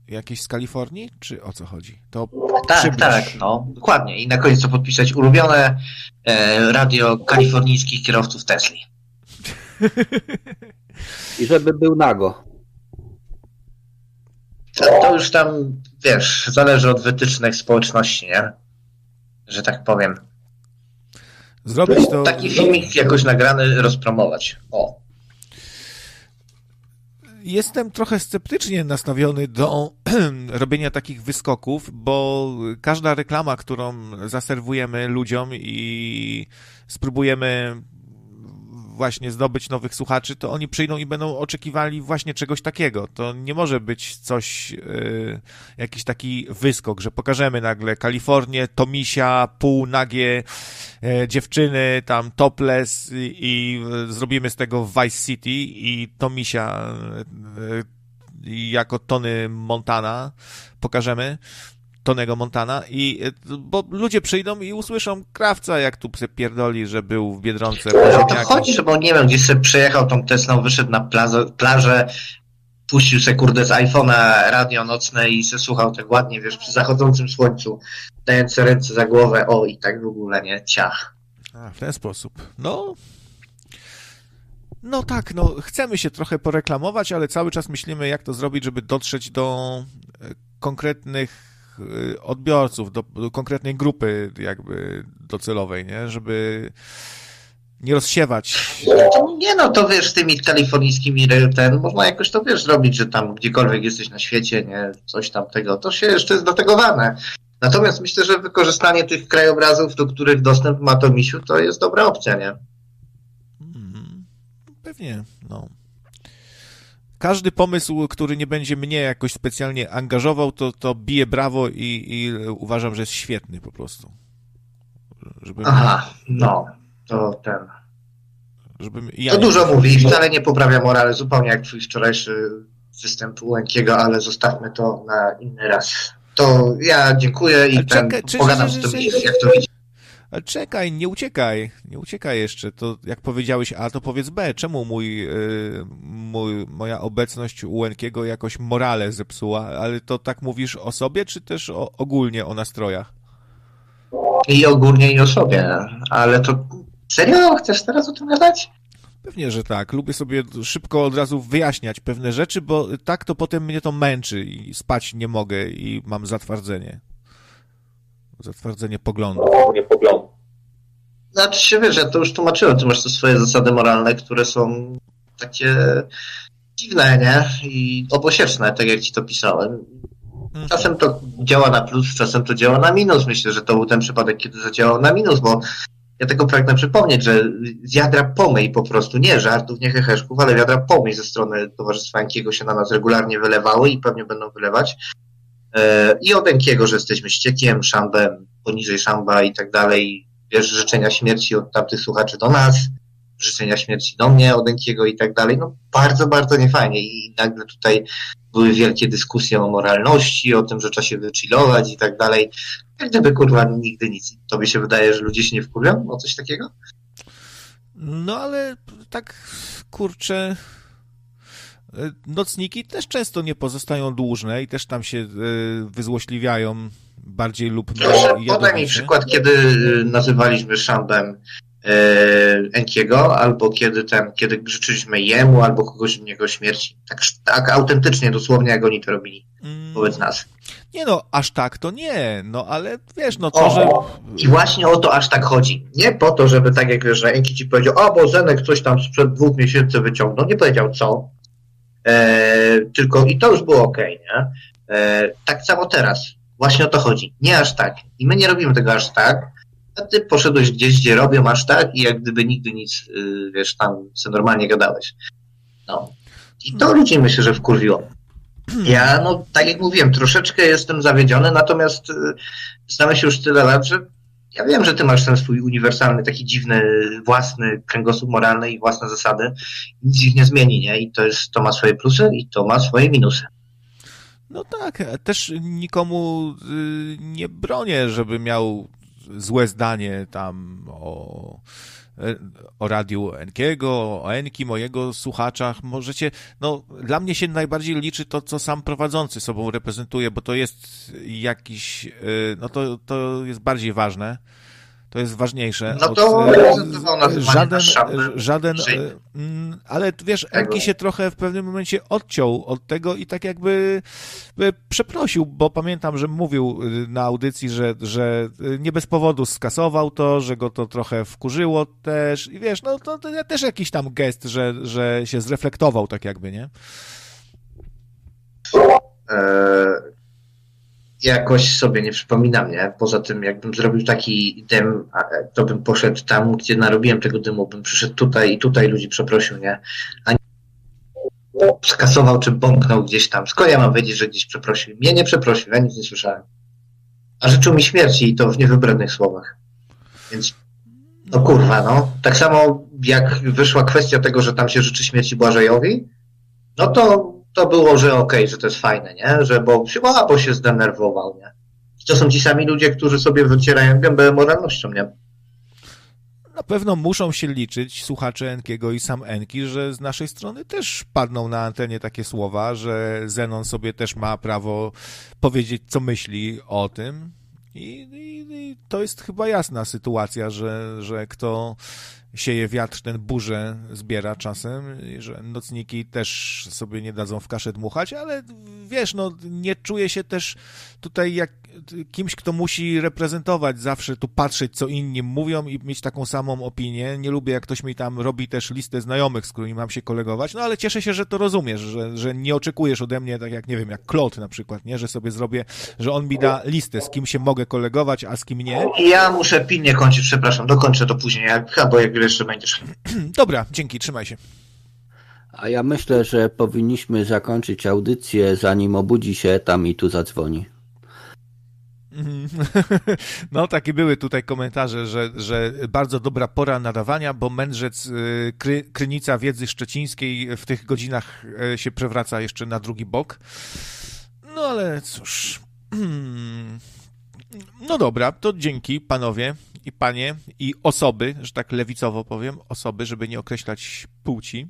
jakieś z Kalifornii, czy o co chodzi? To tak, przybliż. tak, no, dokładnie. I na koniec co podpisać ulubione e, radio kalifornijskich kierowców Tesli. I żeby był nago. To, to, już tam, wiesz, zależy od wytycznych społeczności, nie? Że tak powiem. Zrobić to... Taki filmik jakoś nagrany rozpromować. O. Jestem trochę sceptycznie nastawiony do [CLEARS THROAT] robienia takich wyskoków, bo każda reklama, którą zaserwujemy ludziom i spróbujemy właśnie zdobyć nowych słuchaczy, to oni przyjdą i będą oczekiwali właśnie czegoś takiego. To nie może być coś, yy, jakiś taki wyskok, że pokażemy nagle Kalifornię, Tomisia, półnagie yy, dziewczyny, tam topless i, i zrobimy z tego Vice City i Tomisia yy, jako Tony Montana pokażemy. Tonego Montana i bo ludzie przyjdą i usłyszą krawca, jak tu pierdoli, że był w Biedronce. No to chodzi, że bo nie wiem, gdzieś sobie przejechał tą Teslą, wyszedł na plażę, plażę puścił se kurde z iPhone'a radio nocne i se słuchał tak ładnie, wiesz, przy zachodzącym słońcu, dając ręce za głowę, o i tak w ogóle, nie? Ciach. A, w ten sposób. No, no tak, no chcemy się trochę poreklamować, ale cały czas myślimy, jak to zrobić, żeby dotrzeć do e, konkretnych odbiorców, do, do konkretnej grupy jakby docelowej, nie? Żeby nie rozsiewać. Nie no, to wiesz, z tymi kalifornijskimi ten, można jakoś to wiesz zrobić, że tam gdziekolwiek jesteś na świecie, nie, coś tam tego, to się jeszcze jest dotegowane. Natomiast myślę, że wykorzystanie tych krajobrazów, do których dostęp ma to misiu, to jest dobra opcja, nie? Hmm, pewnie, no każdy pomysł, który nie będzie mnie jakoś specjalnie angażował, to, to bije brawo i, i uważam, że jest świetny po prostu. Żeby Aha, no, to ten. Żebym ja to dużo mówi i wcale nie poprawia morale, zupełnie jak twój wczorajszy występ Łękiego, ale zostawmy to na inny raz. To ja dziękuję i ten, czekaj, pogadam z tym, jak to widzi. Ale czekaj, nie uciekaj, nie uciekaj jeszcze. To jak powiedziałeś A, to powiedz B. Czemu mój, yy, mój, moja obecność u Łękiego jakoś morale zepsuła? Ale to tak mówisz o sobie, czy też o, ogólnie o nastrojach? I ogólnie i o sobie. Ale to serio? Chcesz teraz o tym gadać? Pewnie, że tak. Lubię sobie szybko od razu wyjaśniać pewne rzeczy, bo tak to potem mnie to męczy i spać nie mogę i mam zatwardzenie. Zatwardzenie poglądów. Znaczy się, wiesz, ja to już tłumaczyłem, ty masz te swoje zasady moralne, które są takie dziwne, nie? I obosieczne, tak jak ci to pisałem. Mhm. Czasem to działa na plus, czasem to działa na minus. Myślę, że to był ten przypadek, kiedy zadziałało na minus, bo ja tego pragnę przypomnieć, że wiadra pomyj po prostu, nie żartów, nie heheszków, ale wiadra pomyj ze strony Towarzystwa Enkiego się na nas regularnie wylewały i pewnie będą wylewać. E, I od Enkiego, że jesteśmy ściekiem, szambem, poniżej szamba i tak dalej, wiesz, życzenia śmierci od tamtych słuchaczy do nas, życzenia śmierci do mnie, od Enkiego i tak dalej. No bardzo, bardzo niefajnie i nagle tutaj były wielkie dyskusje o moralności, o tym, że trzeba się wychillować i tak dalej. Jak gdyby kurwa nigdy nic. Tobie się wydaje, że ludzie się nie wkurwią o coś takiego? No ale tak kurczę nocniki też często nie pozostają dłużne i też tam się e, wyzłośliwiają bardziej lub mniej. Podaj mi przykład, kiedy y, nazywaliśmy szambem e, Enkiego, albo kiedy ten, kiedy życzyliśmy jemu, albo kogoś innego śmierci. Tak, tak autentycznie, dosłownie jak oni to robili mm. wobec nas. Nie no, aż tak to nie, no ale wiesz, no to, o, że... I właśnie o to aż tak chodzi. Nie po to, żeby tak jak wiesz, że Enki ci powiedział, o, bo Zenek coś tam sprzed dwóch miesięcy wyciągnął. Nie powiedział co, e, tylko i to już było ok, nie? E, tak samo teraz. Właśnie o to chodzi. Nie aż tak. I my nie robimy tego aż tak, a ty poszedłeś gdzieś, gdzie robią aż tak i jak gdyby nigdy nic, y, wiesz, tam co normalnie gadałeś. No. I to ludzi myślę, że wkurwiło. Ja, no, tak jak mówiłem, troszeczkę jestem zawiedziony, natomiast y, znamy się już tyle lat, że ja wiem, że ty masz ten swój uniwersalny, taki dziwny, własny kręgosłup moralny i własne zasady. Nic ich nie zmieni, nie? I to, jest, to ma swoje plusy i to ma swoje minusy. No tak, też nikomu y, nie bronię, żeby miał złe zdanie tam o, o radiu Enkiego, o Enki, mojego słuchaczach. Możecie, no dla mnie się najbardziej liczy to, co sam prowadzący sobą reprezentuje, bo to jest jakiś, y, no to, to jest bardziej ważne. To jest ważniejsze. No to od, e, żaden, żaden, mm, ale wiesz, Enki się trochę w pewnym momencie odciął od tego i tak jakby e, przeprosił, bo pamiętam, że mówił e, na audycji, że, że nie bez powodu skasował to, że go to trochę wkurzyło też i wiesz, no to, to też jakiś tam gest, że, że się zreflektował tak jakby, nie? Jakoś sobie nie przypominam, nie? Poza tym, jakbym zrobił taki dym, to bym poszedł tam, gdzie narobiłem tego dymu, bym przyszedł tutaj i tutaj ludzi przeprosił, nie? A nie skasował czy bąknął gdzieś tam. Skąd ja mam wiedzieć, że gdzieś przeprosił? Mnie nie przeprosił, ja nic nie słyszałem. A życzył mi śmierci i to w niewybrednych słowach. Więc, no kurwa, no. Tak samo jak wyszła kwestia tego, że tam się życzy śmierci Błażejowi, no to to było, że okej, okay, że to jest fajne, nie? Że bo, a, bo się zdenerwował, nie? I to są ci sami ludzie, którzy sobie wycierają gębę moralnością, nie? Na pewno muszą się liczyć słuchacze Enkiego i sam Enki, że z naszej strony też padną na antenie takie słowa, że Zenon sobie też ma prawo powiedzieć, co myśli o tym. I, i, i to jest chyba jasna sytuacja, że, że kto sieje wiatr, ten burzę zbiera czasem, że nocniki też sobie nie dadzą w kaszę dmuchać, ale wiesz, no nie czuję się też tutaj jak kimś, kto musi reprezentować zawsze, tu patrzeć, co inni mówią i mieć taką samą opinię. Nie lubię, jak ktoś mi tam robi też listę znajomych, z którymi mam się kolegować, no ale cieszę się, że to rozumiesz, że, że nie oczekujesz ode mnie, tak jak, nie wiem, jak Klot na przykład, nie, że sobie zrobię, że on mi da listę, z kim się mogę kolegować, a z kim nie. Ja muszę pilnie kończyć, przepraszam, dokończę to później, jak, jak jeszcze będziesz. [CLEARS THROAT] Dobra, dzięki, trzymaj się. A ja myślę, że powinniśmy zakończyć audycję, zanim obudzi się tam i tu zadzwoni. [LAUGHS] No, takie były tutaj komentarze, że, że bardzo dobra pora nadawania, bo mędrzec y, Kry, Krynica Wiedzy Szczecińskiej w tych godzinach y, się przewraca jeszcze na drugi bok. No ale cóż. [CLEARS THROAT] No dobra, to dzięki panowie i panie i osoby, że tak lewicowo powiem, osoby, żeby nie określać płci.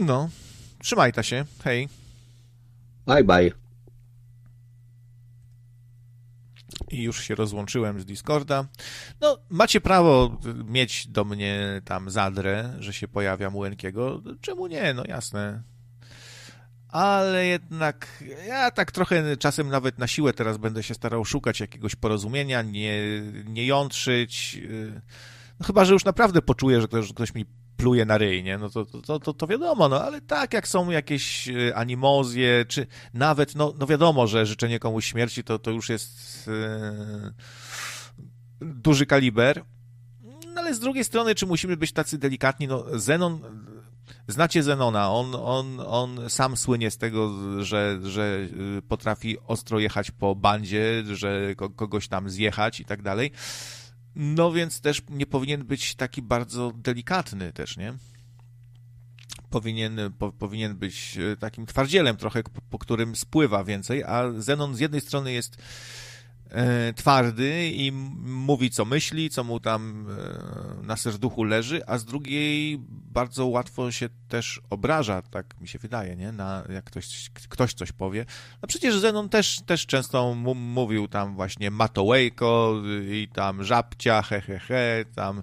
No, trzymaj ta się, hej. Bye bye. i już się rozłączyłem z Discorda. No, macie prawo mieć do mnie tam zadrę, że się pojawia Mułenkiego. Czemu nie? No jasne. Ale jednak ja tak trochę czasem nawet na siłę teraz będę się starał szukać jakiegoś porozumienia, nie, nie jątrzyć. No, chyba, że już naprawdę poczuję, że ktoś, ktoś mi pluje na ryj, nie? No to, to, to, to wiadomo, no ale tak jak są jakieś e, animozje, czy nawet, no, no wiadomo, że życzenie komuś śmierci to, to już jest e, duży kaliber, no ale z drugiej strony, czy musimy być tacy delikatni? No Zenon, znacie Zenona, on, on, on sam słynie z tego, że, że e, potrafi ostro jechać po bandzie, że kogoś tam zjechać i tak dalej. No więc też nie powinien być taki bardzo delikatny też, nie? Powinien, po, powinien być e, takim twardzielem trochę, po, po którym spływa więcej, a Zenon z jednej strony jest twardy i mówi, co myśli, co mu tam e, na serduchu leży, a z drugiej bardzo łatwo się też obraża, tak mi się wydaje, nie? Na, jak ktoś, ktoś coś powie. No przecież Zenon też, też często mówił tam właśnie Matołejko i tam żabcia, he, he, he, tam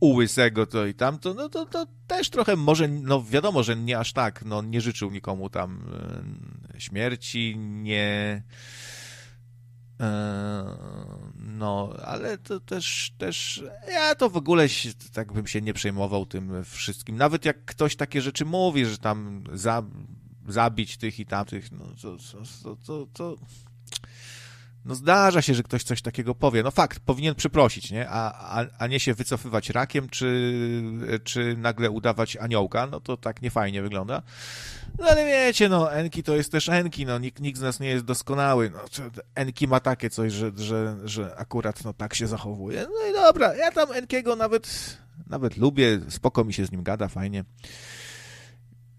ułysego to i tamto, no to, to też trochę może, no wiadomo, że nie aż tak, no nie życzył nikomu tam e, śmierci, nie E, no, ale to też, też ja to w ogóle się, tak bym się nie przejmował tym wszystkim. Nawet jak ktoś takie rzeczy mówi, że tam za, zabić tych i tamtych, no to, to, to, to, no zdarza się, że ktoś coś takiego powie. No fakt, powinien przeprosić, nie? A, a, a nie się wycofywać rakiem, czy, czy nagle udawać aniołka, no to tak niefajnie wygląda. No ale wiecie, no, Enki to jest też Enki, no, nikt, nikt z nas nie jest doskonały, no, Enki ma takie coś, że, że, że akurat, no, tak się zachowuje. No i dobra, ja tam Enkiego nawet, nawet lubię, spoko mi się z nim gada, fajnie.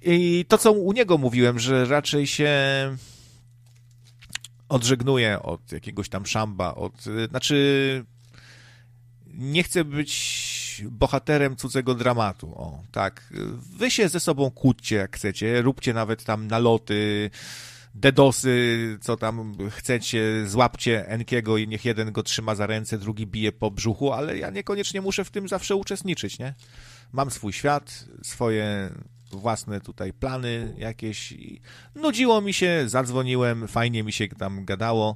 I to, co u niego mówiłem, że raczej się odżegnuje od jakiegoś tam szamba, od, znaczy nie chcę być bohaterem cudzego dramatu. O, tak. Wy się ze sobą kłóćcie, jak chcecie, róbcie nawet tam naloty, dedosy, co tam chcecie, złapcie Enkiego i niech jeden go trzyma za ręce, drugi bije po brzuchu, ale ja niekoniecznie muszę w tym zawsze uczestniczyć, nie? Mam swój świat, swoje własne tutaj plany jakieś. Nudziło mi się, zadzwoniłem, fajnie mi się tam gadało.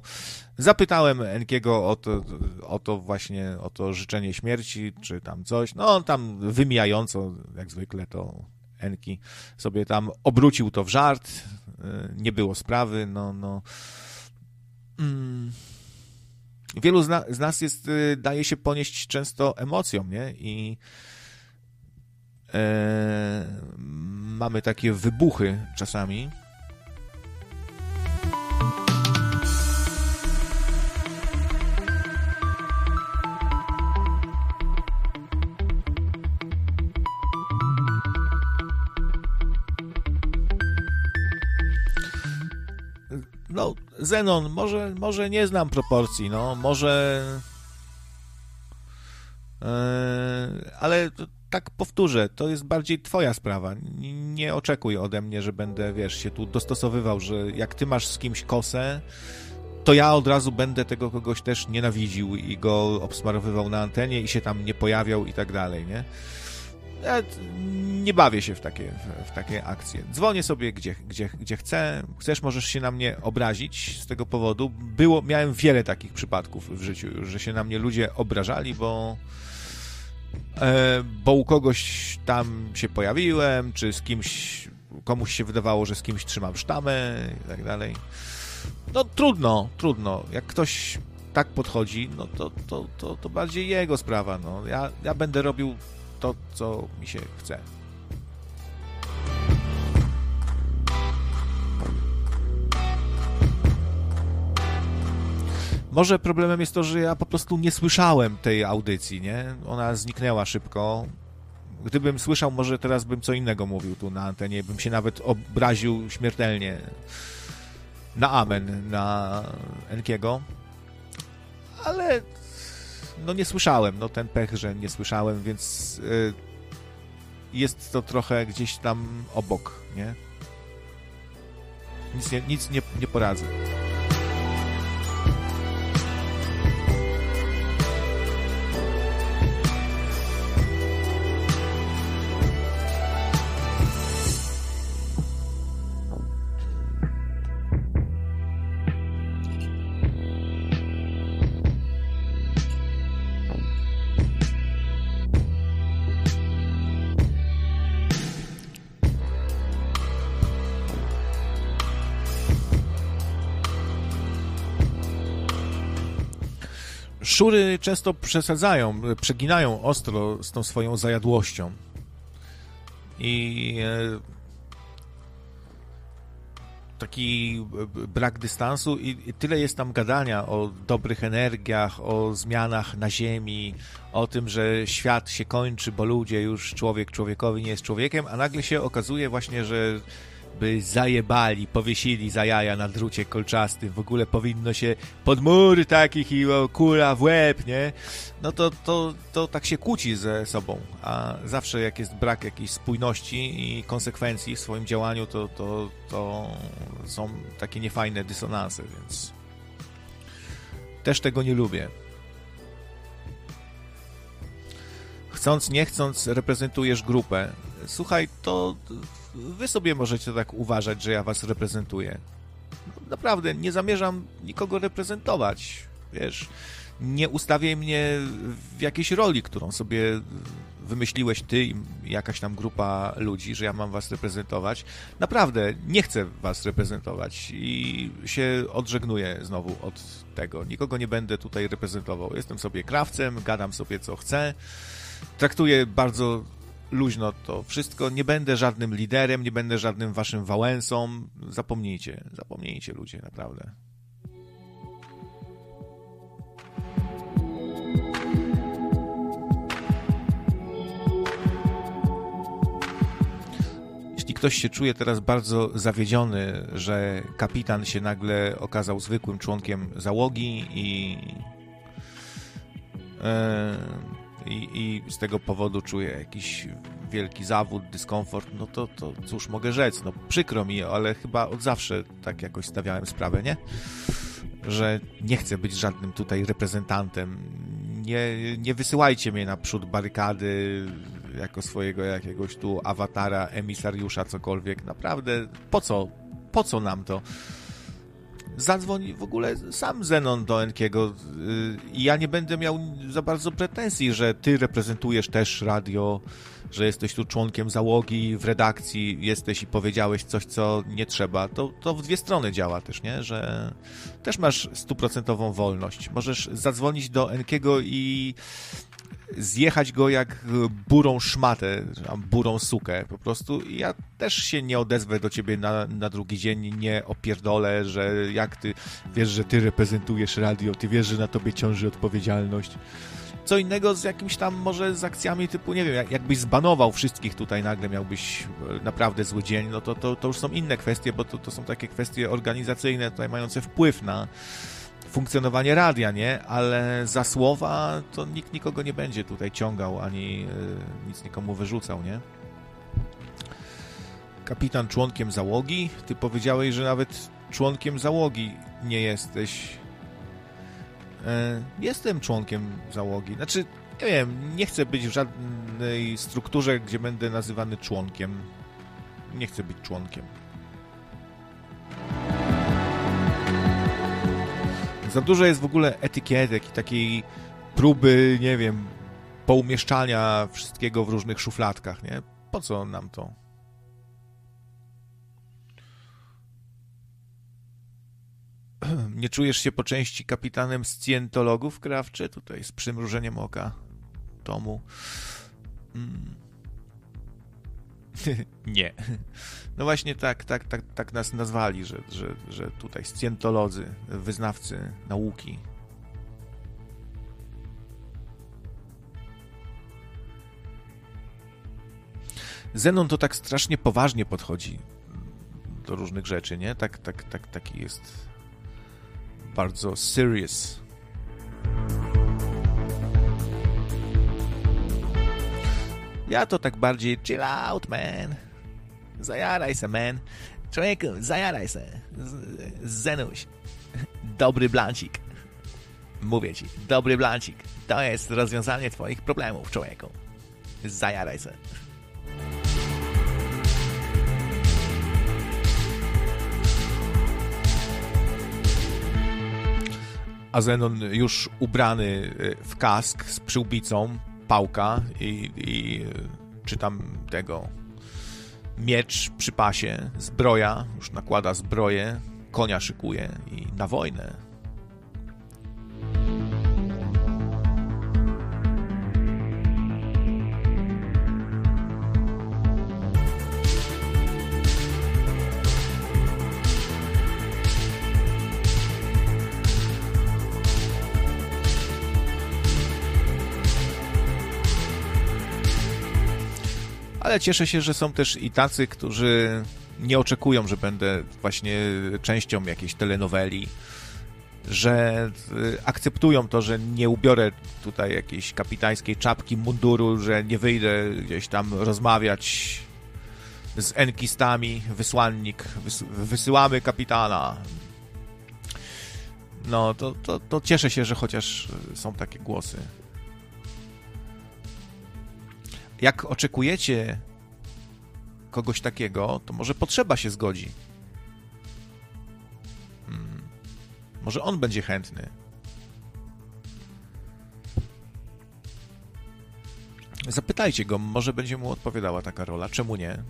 Zapytałem Enkiego o to, o to właśnie, o to życzenie śmierci, czy tam coś. No on tam wymijająco, jak zwykle to Enki sobie tam obrócił to w żart. Y, nie było sprawy, no, no. Mm. Wielu z, na, z nas jest, y, daje się ponieść często emocjom, nie? I mamy takie wybuchy czasami. No, Zenon, może, może nie znam proporcji, no, może... Yy, ale tak powtórzę, to jest bardziej twoja sprawa. Nie oczekuj ode mnie, że będę, wiesz, się tu dostosowywał, że jak ty masz z kimś kosę, to ja od razu będę tego kogoś też nienawidził i go obsmarowywał na antenie i się tam nie pojawiał i tak dalej, nie? Ja nie bawię się w takie, w, takie akcje. Dzwonię sobie gdzie, gdzie, gdzie chcę. Chcesz, możesz się na mnie obrazić z tego powodu. Było, miałem wiele takich przypadków w życiu, że się na mnie ludzie obrażali, bo bo u kogoś tam się pojawiłem, czy z kimś, komuś się wydawało, że z kimś trzymam sztamę i tak dalej. No trudno, trudno. Jak ktoś tak podchodzi, no to, to, to, to bardziej jego sprawa. No. Ja, ja będę robił to, co mi się chce. Może problemem jest to, że ja po prostu nie słyszałem tej audycji, nie? Ona zniknęła szybko. Gdybym słyszał, może teraz bym co innego mówił tu na antenie, bym się nawet obraził śmiertelnie na amen, na Enkiego. Ale no nie słyszałem, no ten pech, że nie słyszałem, więc y, jest to trochę gdzieś tam obok, nie? Nic nie, nic nie, nie poradzę. Szury często przesadzają, przeginają ostro z tą swoją zajadłością. I e, taki brak dystansu i, tyle jest tam gadania o dobrych energiach, o zmianach na ziemi, o tym, że świat się kończy, bo ludzie już człowiek człowiekowi nie jest człowiekiem, a nagle się okazuje właśnie, że by zajebali, powiesili za jaja na drucie kolczastym, w ogóle powinno się pod mury takich i kula w łeb, nie? No to, to, to tak się kłóci ze sobą, a zawsze jak jest brak jakiejś spójności i konsekwencji w swoim działaniu, to, to, to są takie niefajne dysonanse, więc też tego nie lubię. Chcąc, nie chcąc, reprezentujesz grupę. Słuchaj, to wy sobie możecie tak uważać, że ja was reprezentuję. Naprawdę, nie zamierzam nikogo reprezentować. Wiesz, nie ustawiaj mnie w jakiejś roli, którą sobie wymyśliłeś ty i jakaś tam grupa ludzi, że ja mam was reprezentować. Naprawdę, nie chcę was reprezentować i się odżegnuję znowu od tego. Nikogo nie będę tutaj reprezentował. Jestem sobie krawcem, gadam sobie co chcę. Traktuję bardzo luźno to wszystko. Nie będę żadnym liderem, nie będę żadnym waszym Wałęsą. Zapomnijcie, zapomnijcie ludzie, naprawdę. Jeśli ktoś się czuje teraz bardzo zawiedziony, że kapitan się nagle okazał zwykłym członkiem załogi i, e, i, i z tego powodu czuje jakiś wielki zawód, dyskomfort, no to, to cóż mogę rzec, no przykro mi, ale chyba od zawsze tak jakoś stawiałem sprawę, nie? Że nie chcę być żadnym tutaj reprezentantem. Nie, nie wysyłajcie mnie naprzód barykady jako swojego jakiegoś tu awatara, emisariusza, cokolwiek. Naprawdę, po co? Po co nam to? Zadzwoń w ogóle sam Zenon do Enkiego i ja nie będę miał za bardzo pretensji, że ty reprezentujesz też radio, że jesteś tu członkiem załogi, w redakcji jesteś i powiedziałeś coś, co nie trzeba. To, to w dwie strony działa też, nie? Że też masz stuprocentową wolność. Możesz zadzwonić do Enkiego i zjechać go jak burą szmatę, burą sukę po prostu. Ja też się nie odezwę do ciebie na, na drugi dzień, nie opierdolę, że jak ty wiesz, że ty reprezentujesz radio, ty wiesz, że na tobie ciąży odpowiedzialność. Co innego z jakimś tam może z akcjami typu, nie wiem, jakbyś zbanował wszystkich tutaj, nagle miałbyś naprawdę zły dzień, no to, to, to już są inne kwestie, bo to, to są takie kwestie organizacyjne tutaj mające wpływ na funkcjonowanie radia, nie? Ale za słowa to nikt nikogo nie będzie tutaj ciągał, ani yy, nic nikomu wyrzucał, nie? Kapitan członkiem załogi? Ty powiedziałeś, że nawet członkiem załogi nie jesteś. Yy, jestem członkiem załogi. Znaczy, nie wiem, nie chcę być w żadnej strukturze, gdzie będę nazywany członkiem. Nie chcę być członkiem. Za dużo jest w ogóle etykietek i takiej próby, nie wiem, poumieszczania wszystkiego w różnych szufladkach, nie? Po co nam to? [CLEARS THROAT] Nie czujesz się po części kapitanem scjentologów, krawcze? Tutaj z przymrużeniem oka Tomu. Mm. [LAUGHS] nie. No właśnie tak, tak, tak, tak nas nazwali, że, że, że tutaj scjentolodzy, wyznawcy nauki. Zenon to tak strasznie poważnie podchodzi do różnych rzeczy, nie? Tak, tak, tak, taki jest bardzo serious. Ja to tak bardziej chill out, man. Zajaraj se, man. Człowieku, zajaraj se. Zenuś. Dobry blancik. Mówię ci, dobry blancik. To jest rozwiązanie twoich problemów, człowieku. Zajaraj se. A Zenon już ubrany w kask z przyłbicą, pałka i, i czy tam tego miecz przy pasie, zbroja, już nakłada zbroję, konia szykuje i na wojnę. Ale cieszę się, że są też i tacy, którzy nie oczekują, że będę właśnie częścią jakiejś telenoweli, że y, akceptują to, że nie ubiorę tutaj jakiejś kapitańskiej czapki, munduru, że nie wyjdę gdzieś tam rozmawiać z enkistami, wysłannik, wys wysyłamy kapitana. No, to, to, to cieszę się, że chociaż są takie głosy. Jak oczekujecie kogoś takiego, to może potrzeba się zgodzi. Hmm. Może on będzie chętny. Zapytajcie go, może będzie mu odpowiadała taka rola. Czemu nie?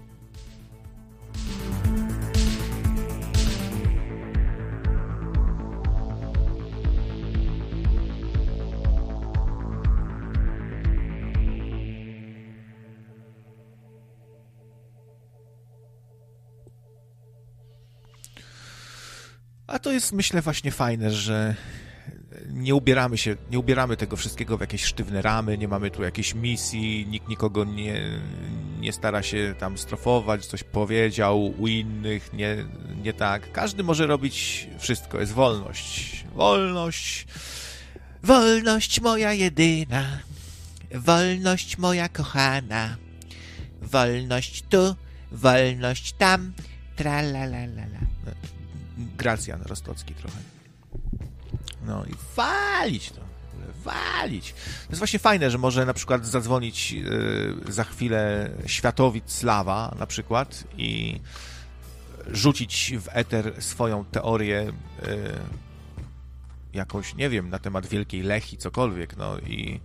A to jest, myślę, właśnie fajne, że nie ubieramy się, nie ubieramy tego wszystkiego w jakieś sztywne ramy, nie mamy tu jakiejś misji, nikt nikogo nie, nie stara się tam strofować, coś powiedział u innych, nie, nie tak. Każdy może robić wszystko, jest wolność. Wolność, wolność moja jedyna, wolność moja kochana, wolność tu, wolność tam, tra la la la la. Gracjan Rostocki trochę. No i walić to walić. To jest właśnie fajne, że może na przykład zadzwonić yy, za chwilę światowid Slawa na przykład i rzucić w eter swoją teorię yy, jakąś, nie wiem, na temat Wielkiej Lechi, cokolwiek, no i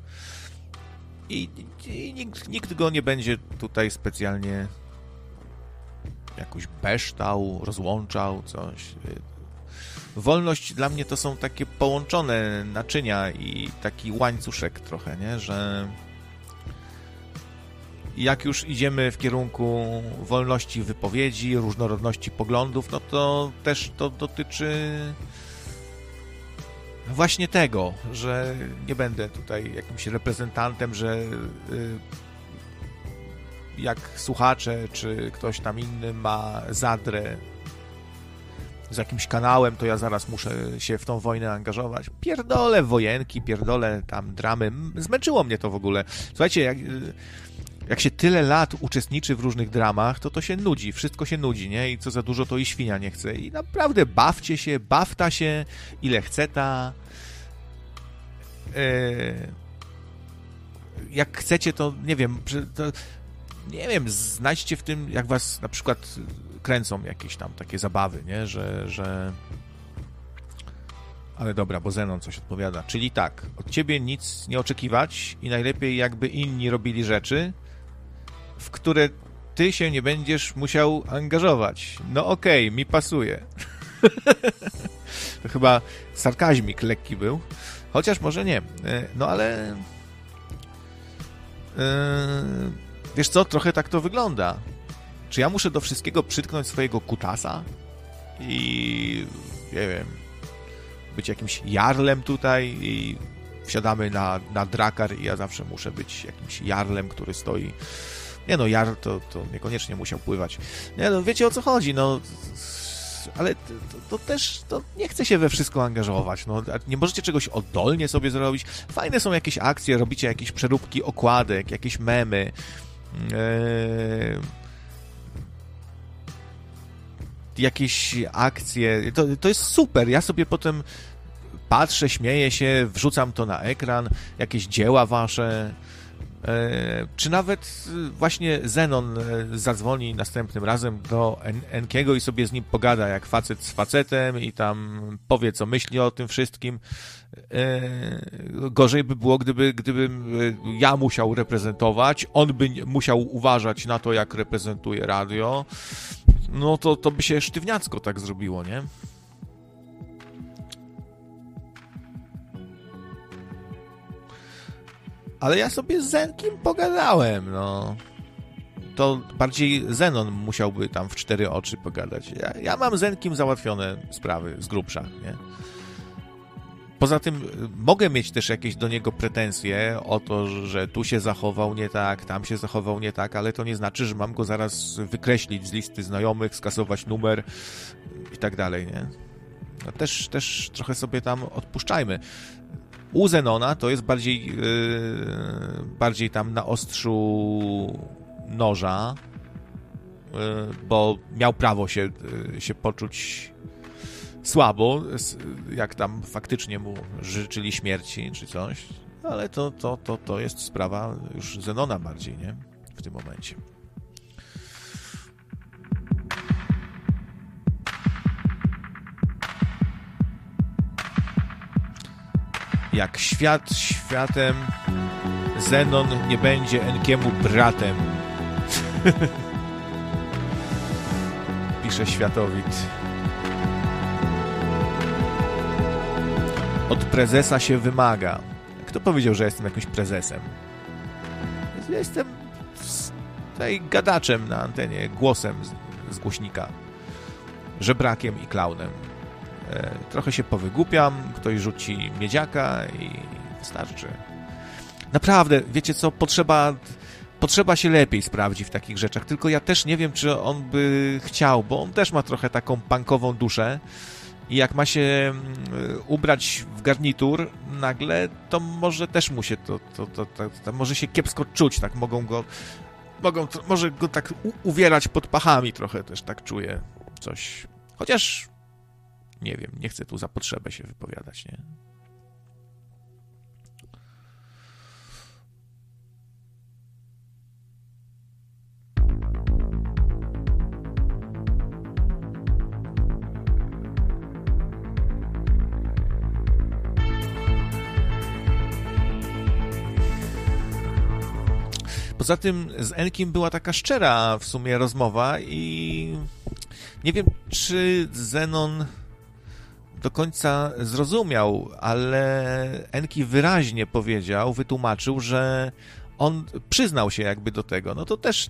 i, i nikt, nikt go nie będzie tutaj specjalnie jakoś beształ, rozłączał, coś wolność dla mnie to są takie połączone naczynia i taki łańcuszek trochę, nie? Że jak już idziemy w kierunku wolności wypowiedzi, różnorodności poglądów, no to też to dotyczy właśnie tego, że nie będę tutaj jakimś reprezentantem, że y, jak słuchacze czy ktoś tam inny ma zadrę z jakimś kanałem, to ja zaraz muszę się w tą wojnę angażować. Pierdolę wojenki, pierdolę tam dramy. Zmęczyło mnie to w ogóle. Słuchajcie, jak, jak się tyle lat uczestniczy w różnych dramach, to to się nudzi, wszystko się nudzi, nie? I co za dużo, to i świnia nie chce. I naprawdę bawcie się, bawta się, ile chce ta... Yy... Jak chcecie, to nie wiem, to, nie wiem, znajdźcie w tym, jak was na przykład kręcą jakieś tam takie zabawy, nie? Że, że... Ale dobra, bo Zenon coś odpowiada. Czyli tak, od ciebie nic nie oczekiwać i najlepiej jakby inni robili rzeczy, w które ty się nie będziesz musiał angażować. No okej, okay, mi pasuje. [LAUGHS] to chyba sarkazmik lekki był. Chociaż może nie. E, no ale... Yy... Wiesz co, trochę tak to wygląda. Czy ja muszę do wszystkiego przytknąć swojego kutasa? I nie wiem, być jakimś jarlem tutaj i wsiadamy na, na drakar i ja zawsze muszę być jakimś jarlem, który stoi. Nie no, jar to, to niekoniecznie musiał pływać. Nie no, wiecie o co chodzi, no ale to, to, też to nie chce się we wszystko angażować. No, nie możecie czegoś oddolnie sobie zrobić. Fajne są jakieś akcje, robicie jakieś przeróbki okładek, jakieś memy. Eee jakieś akcje. To, to jest super. Ja sobie potem patrzę, śmieję się, wrzucam to na ekran, jakieś dzieła wasze. E, czy nawet właśnie Zenon e, zadzwoni następnym razem do Enkiego i sobie z nim pogada jak facet z facetem i tam powie, co myśli o tym wszystkim. E, gorzej by było, gdyby, gdybym ja musiał reprezentować, on by musiał uważać na to, jak reprezentuje radio no to, to by się sztywniacko tak zrobiło, nie? Ale ja sobie z Zenkim pogadałem, no. To bardziej Zenon musiałby tam w cztery oczy pogadać. Ja, ja mam Zenkim załatwione sprawy z grubsza, nie? Poza tym y, mogę mieć też jakieś do niego pretensje o to, że tu się zachował nie tak, tam się zachował nie tak, ale to nie znaczy, że mam go zaraz wykreślić z listy znajomych, skasować numer i tak dalej, nie? No też, też trochę sobie tam odpuszczajmy. U Zenona to jest bardziej, yy, bardziej tam na ostrzu noża, yy, bo miał prawo się, yy, się poczuć słabo, jak tam faktycznie mu życzyli śmierci czy coś, ale to, to, to, to jest sprawa już Zenona bardziej, nie? W tym momencie. Jak świat światem, Zenon nie będzie Enkiemu bratem. [LAUGHS] Pisze Światowit. Od prezesa się wymaga. Kto powiedział, że jestem jakimś prezesem? Jestem tutaj gadaczem na antenie, głosem z, z głośnika, żebrakiem i klaunem. E, trochę się powygłupiam, ktoś rzuci miedziaka i wystarczy. Naprawdę, wiecie co, potrzeba potrzeba się lepiej sprawdzi w takich rzeczach, tylko ja też nie wiem, czy on by chciał, bo on też ma trochę taką bankową duszę i jak ma się mm, ubrać w garnitur nagle, to może też mu się to, to, to, to, to może się kiepsko czuć, tak mogą go mogą, może go tak uwierać pod pachami trochę też, tak czuję coś. Chociaż nie wiem, nie chcę tu za potrzebę się wypowiadać, nie? Poza tym z Enkim była taka szczera w sumie rozmowa i nie wiem, czy Zenon do końca zrozumiał, ale Enki wyraźnie powiedział, wytłumaczył, że on przyznał się jakby do tego. No to też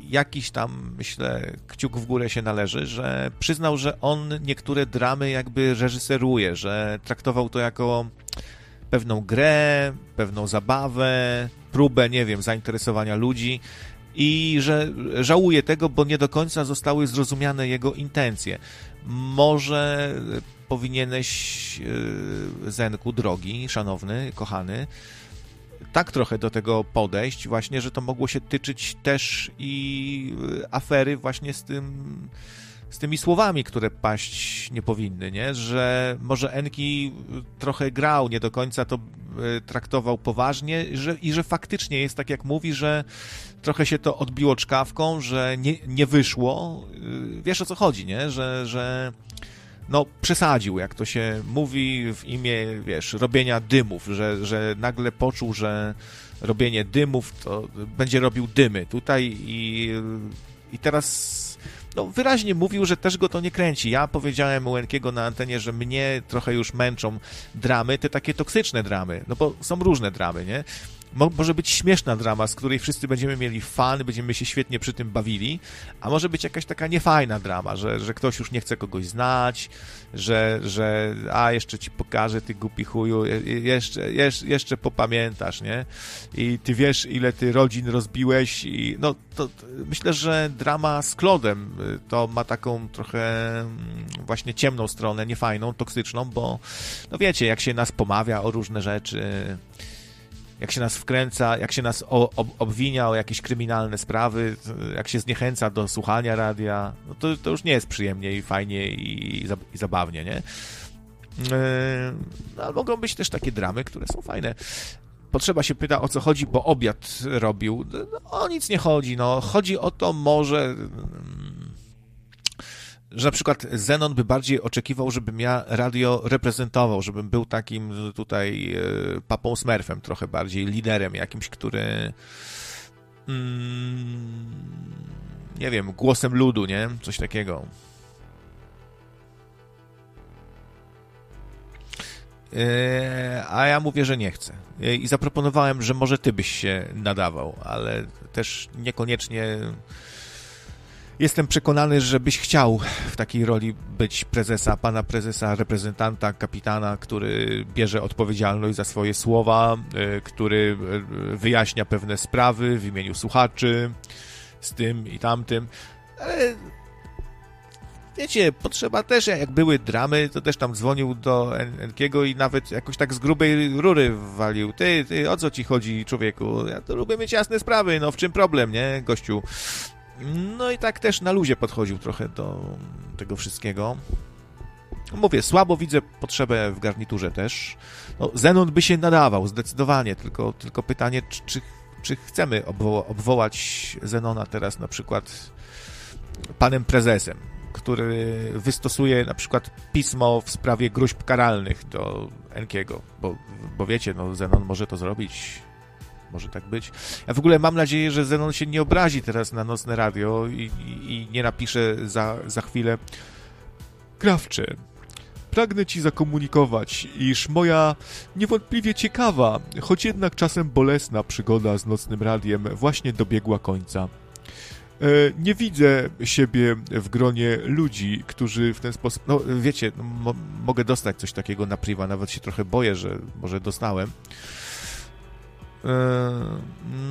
jakiś tam, myślę, kciuk w górę się należy, że przyznał, że on niektóre dramy jakby reżyseruje, że traktował to jako pewną grę, pewną zabawę, próbę, nie wiem, zainteresowania ludzi i że żałuje tego, bo nie do końca zostały zrozumiane jego intencje. Może powinieneś, e, Zenku, drogi, szanowny, kochany, tak trochę do tego podejść, właśnie, że to mogło się tyczyć też i afery właśnie z tym z tymi słowami, które paść nie powinny, nie? Że może Enki trochę grał, nie do końca to e, traktował poważnie że, i że faktycznie jest tak, jak mówi, że trochę się to odbiło czkawką, że nie, nie wyszło. E, wiesz o co chodzi, nie? Że, że no, przesadził, jak to się mówi w imię, wiesz, robienia dymów, że, że nagle poczuł, że robienie dymów to będzie robił dymy tutaj i, i teraz no, wyraźnie mówił, że też go to nie kręci. Ja powiedziałem u Enkiego na antenie, że mnie trochę już męczą dramy, te takie toksyczne dramy, no bo są różne dramy, nie? Może być śmieszna drama, z której wszyscy będziemy mieli fan, będziemy się świetnie przy tym bawili, a może być jakaś taka niefajna drama, że, że ktoś już nie chce kogoś znać, że, że a jeszcze ci pokażę, ty głupi chuju, jeszcze, jeszcze, jeszcze popamiętasz, nie? I ty wiesz, ile ty rodzin rozbiłeś i no to, to myślę, że drama z Klodem y, to ma taką trochę mm, właśnie ciemną stronę, niefajną, toksyczną, bo no wiecie, jak się nas pomawia o różne rzeczy, jak się nas wkręca, jak się nas o, ob, obwinia o jakieś kryminalne sprawy, jak się zniechęca do słuchania radia, no to, to już nie jest przyjemnie i fajnie i, i, zabawnie, nie? Yy, no, mogą być też takie dramy, które są fajne. Potrzeba się pyta, o co chodzi, bo obiad robił. No, o nic nie chodzi, no. Chodzi o to może że na przykład Zenon by bardziej oczekiwał, żebym ja radio reprezentował, żebym był takim tutaj e, papą Smurfem trochę bardziej, liderem jakimś, który mm, nie wiem, głosem ludu, nie? Coś takiego. E, a ja mówię, że nie chcę. E, I zaproponowałem, że może ty byś się nadawał, ale też niekoniecznie Jestem przekonany, że byś chciał w takiej roli być prezesa, pana prezesa, reprezentanta, kapitana, który bierze odpowiedzialność za swoje słowa, e, który e, wyjaśnia pewne sprawy w imieniu słuchaczy, z tym i tamtym. Ale wiecie, potrzeba też, jak były dramy, to też tam dzwonił do Enkiego i nawet jakoś tak z grubej rury walił. Ty, ty, o co ci chodzi, człowieku? Ja to lubię mieć jasne sprawy, no w czym problem, nie, gościu? No i tak też na luzie podchodził trochę do tego wszystkiego. Mówię, słabo widzę potrzebę w garniturze też. No, Zenon by się nadawał, zdecydowanie, tylko, tylko pytanie, czy, czy, czy chcemy obwo obwołać Zenona teraz na przykład panem prezesem, który wystosuje na przykład pismo w sprawie gruźb karalnych do Enkiego, bo, bo wiecie, no Zenon może to zrobić może tak być. Ja w ogóle mam nadzieję, że Zenon się nie obrazi teraz na nocne radio i, i, i nie napisze za, za chwilę Krawcze, pragnę ci zakomunikować, iż moja niewątpliwie ciekawa, choć jednak czasem bolesna przygoda z nocnym radiem właśnie dobiegła końca. E, nie widzę siebie w gronie ludzi, którzy w ten sposób. No, wiecie, no, mo mogę dostać coś takiego na priwa, nawet się trochę boję, że może dostałem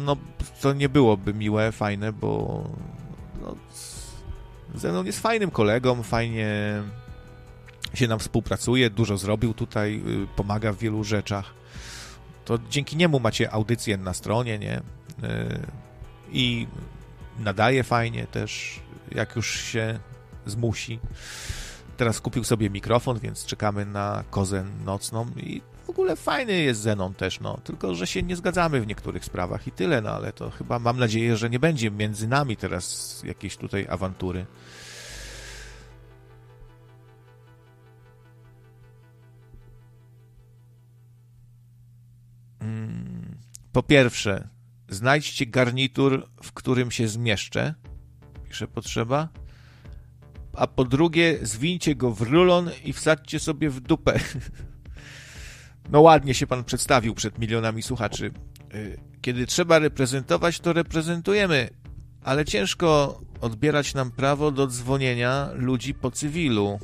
no, to nie byłoby miłe, fajne, bo no, Zenon jest fajnym kolegą, fajnie się nam współpracuje, dużo zrobił tutaj, y, pomaga w wielu rzeczach. To dzięki niemu macie audycję na stronie, nie? Y, I nadaje fajnie też, jak już się zmusi. Teraz kupił sobie mikrofon, więc czekamy na kozę nocną i ogóle fajny jest Zenon też, no. Tylko, że się nie zgadzamy w niektórych sprawach i tyle, no ale to chyba mam nadzieję, że nie będzie między nami teraz jakiejś tutaj awantury. Mm, po pierwsze, znajdźcie garnitur, w którym się zmieszczę. Pisze potrzeba. A po drugie, zwincie go w rulon i wsadźcie sobie w dupę. [LAUGHS] No ładnie się pan przedstawił przed milionami słuchaczy. Y, kiedy trzeba reprezentować, to reprezentujemy, ale ciężko odbierać nam prawo do dzwonienia ludzi po cywilu.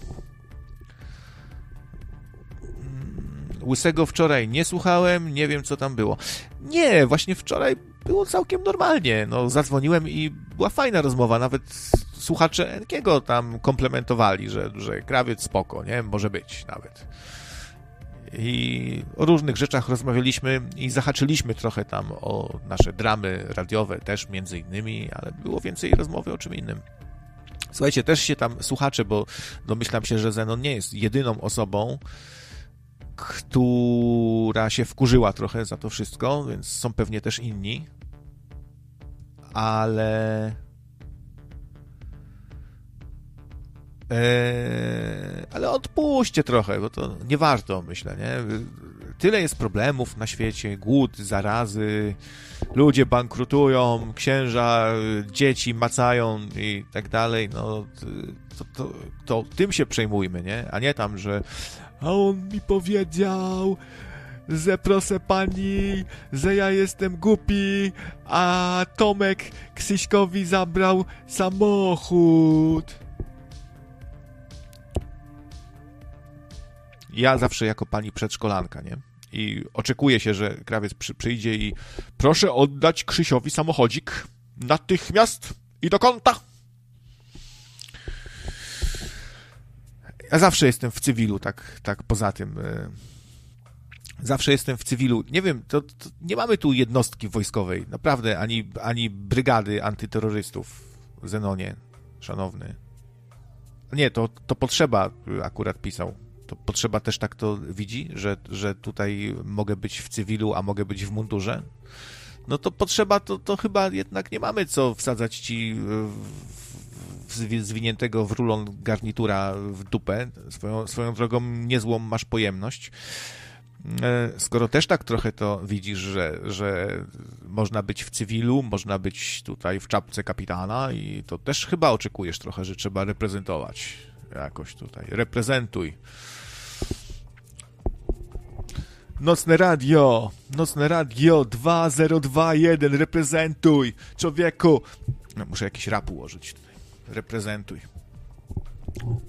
Mm, Łysego wczoraj nie słuchałem, nie wiem co tam było. Nie, właśnie wczoraj było całkiem normalnie. No, zadzwoniłem i była fajna rozmowa, nawet słuchacze Enkiego tam komplementowali, że, że krawiec spoko, nie? Może być nawet i o różnych rzeczach rozmawialiśmy i zahaczyliśmy trochę tam o nasze dramy radiowe też między innymi, ale było więcej rozmowy o czym innym. Słuchajcie, też się tam słuchacze, bo domyślam się, że Zenon nie jest jedyną osobą, która się wkurzyła trochę za to wszystko, więc są pewnie też inni, ale Eee, ale odpuśćcie trochę, bo to nie warto, myślę, nie? Tyle jest problemów na świecie, głód, zarazy, ludzie bankrutują, księża, dzieci macają i tak dalej, no to, to, to tym się przejmujmy, nie? A nie tam, że a on mi powiedział, że proszę pani, że ja jestem głupi, a Tomek Krzyśkowi zabrał samochód. Ja zawsze jako pani przedszkolanka, nie? I oczekuje się, że krawiec przy, przyjdzie i proszę oddać Krzysiowi samochodzik natychmiast i do kąta. Ja zawsze jestem w cywilu, tak, tak poza tym. E, zawsze jestem w cywilu. Nie wiem, to, to nie mamy tu jednostki wojskowej, naprawdę, ani, ani brygady antyterrorystów Zenonie, szanowny. Nie, to, to potrzeba akurat pisał to potrzeba też tak to widzi, że, że tutaj mogę być w cywilu, a mogę być w mundurze? No to potrzeba, to, to chyba jednak nie mamy co wsadzać ci w, zwiniętego w rulon garnitura w dupę. Swoją, swoją drogą niezłą masz pojemność. E, skoro też tak trochę to widzisz, że, że można być w cywilu, można być tutaj w czapce kapitana i to też chyba oczekujesz trochę, że trzeba reprezentować jakoś tutaj. Reprezentuj. Nocne radio, nocne radio 2021, reprezentuj, człowieku. No, muszę jakiś rap ułożyć tutaj. Reprezentuj.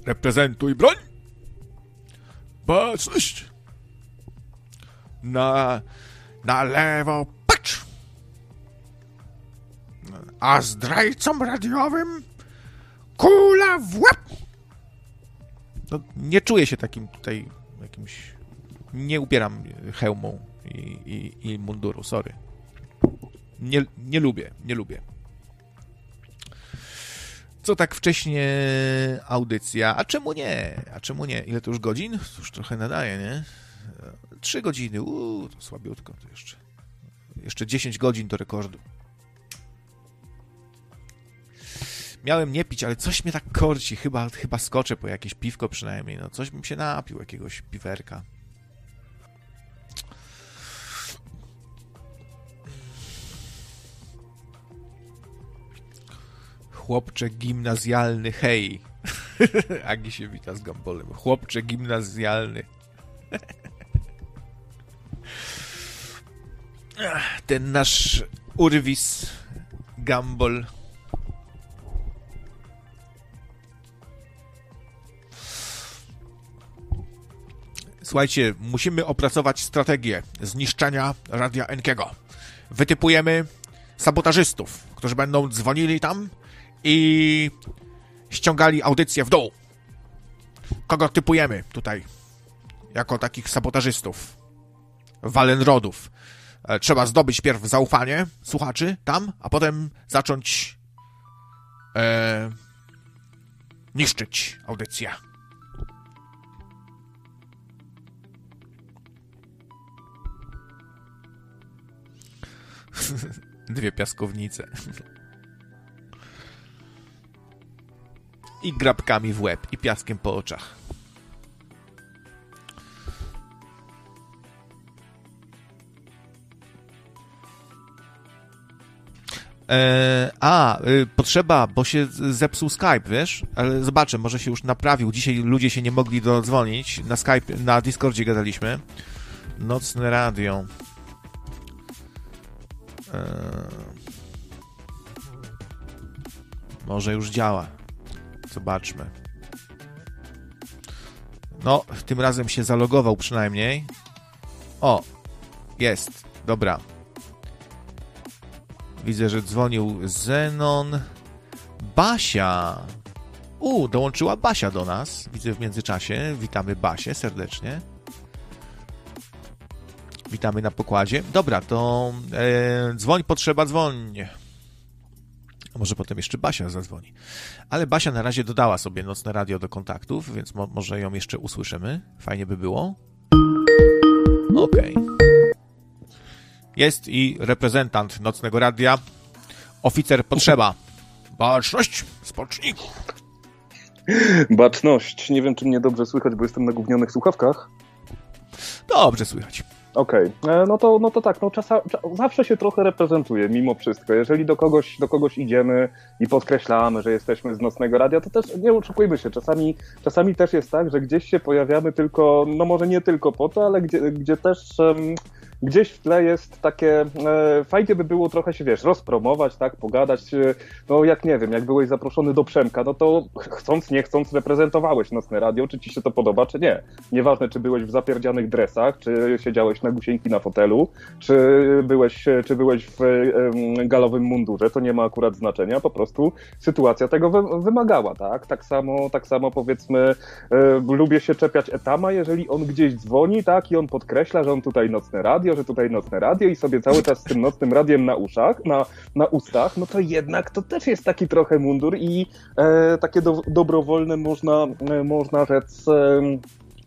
Reprezentuj broń. Baczność. Na, na lewo patrz. A zdrajcom radiowym kula w łeb. No, nie czuję się takim tutaj jakimś nie ubieram hełmu i, i, i munduru, sorry. Nie, nie lubię, nie lubię. Co tak wcześnie audycja? A czemu nie? A czemu nie? Ile to już godzin? Już trochę nadaje, nie? Trzy godziny, uuu, to słabiutko to jeszcze. Jeszcze 10 godzin do rekordu. Miałem nie pić, ale coś mnie tak korci. Chyba, chyba skoczę po jakieś piwko przynajmniej. No, coś bym się napił, jakiegoś piwerka. Chłopcze gimnazjalny, hej. [LAUGHS] Agi się wita z Gambolem. Chłopcze gimnazjalny. [LAUGHS] Ten nasz urwis Gambol. Słuchajcie, musimy opracować strategię zniszczenia Radia Enkiego. wytypujemy sabotażystów, którzy będą dzwonili tam i ściągali audycję w dół. Kogo typujemy tutaj jako takich sabotażystów? Walenrodów. E, trzeba zdobyć pierw zaufanie słuchaczy tam, a potem zacząć e, niszczyć audycję. [LAUGHS] Dwie piaskownice. [LAUGHS] I grabkami w łeb, i piaskiem po oczach. E, a, y, potrzeba, bo się zepsuł Skype, wiesz? Ale zobaczę, może się już naprawił. Dzisiaj ludzie się nie mogli dodzwonić. Na Skype, na Discordzie gadaliśmy. Nocne radio. E, może już działa. Zobaczmy. No, tym razem się zalogował przynajmniej. O, jest. Dobra. Widzę, że dzwonił Zenon. Basia. U, dołączyła Basia do nas. Widzę w międzyczasie. Witamy Basię serdecznie. Witamy na pokładzie. Dobra, to e, dzwoń, potrzeba, dzwoń. Może potem jeszcze Basia zadzwoni. Ale Basia na razie dodała sobie nocne radio do kontaktów, więc mo może ją jeszcze usłyszymy. Fajnie by było. Okej. Okay. Jest i reprezentant nocnego radia. Oficer potrzeba. Baczność, spoczniku. Baczność. Nie wiem, czy mnie dobrze słychać, bo jestem na gównionych słuchawkach. Dobrze słychać. Okej, okay. E, no, to, no to tak, no czasa, zawsze się trochę reprezentuje mimo wszystko. Jeżeli do kogoś, do kogoś idziemy i podkreślamy, że jesteśmy z Nocnego Radia, to też nie oszukujmy się, czasami, czasami też jest tak, że gdzieś się pojawiamy tylko, no może nie tylko po to, ale gdzie, gdzie też... Um, gdzieś w tle jest takie, e, fajnie by było trochę się, wiesz, rozpromować, tak, pogadać, e, no jak nie wiem, jak byłeś zaproszony do Przemka, no to chcąc, nie chcąc reprezentowałeś Nocne Radio, czy ci się to podoba, czy nie. Nieważne, czy byłeś w zapierdzianych dresach, czy siedziałeś na gusieńki na fotelu, czy byłeś, czy byłeś w e, galowym mundurze, to nie ma akurat znaczenia, po prostu sytuacja tego wy, wymagała, tak. Tak samo, tak samo powiedzmy, e, lubię się czepiać Etama, jeżeli on gdzieś dzwoni, tak, i on podkreśla, że on tutaj Nocne Radio, że tutaj nocne radio i sobie cały czas z tym nocnym radiem na uszach, na, na ustach, no to jednak to też jest taki trochę mundur i e, takie do, dobrowolne można, e, można rzec e,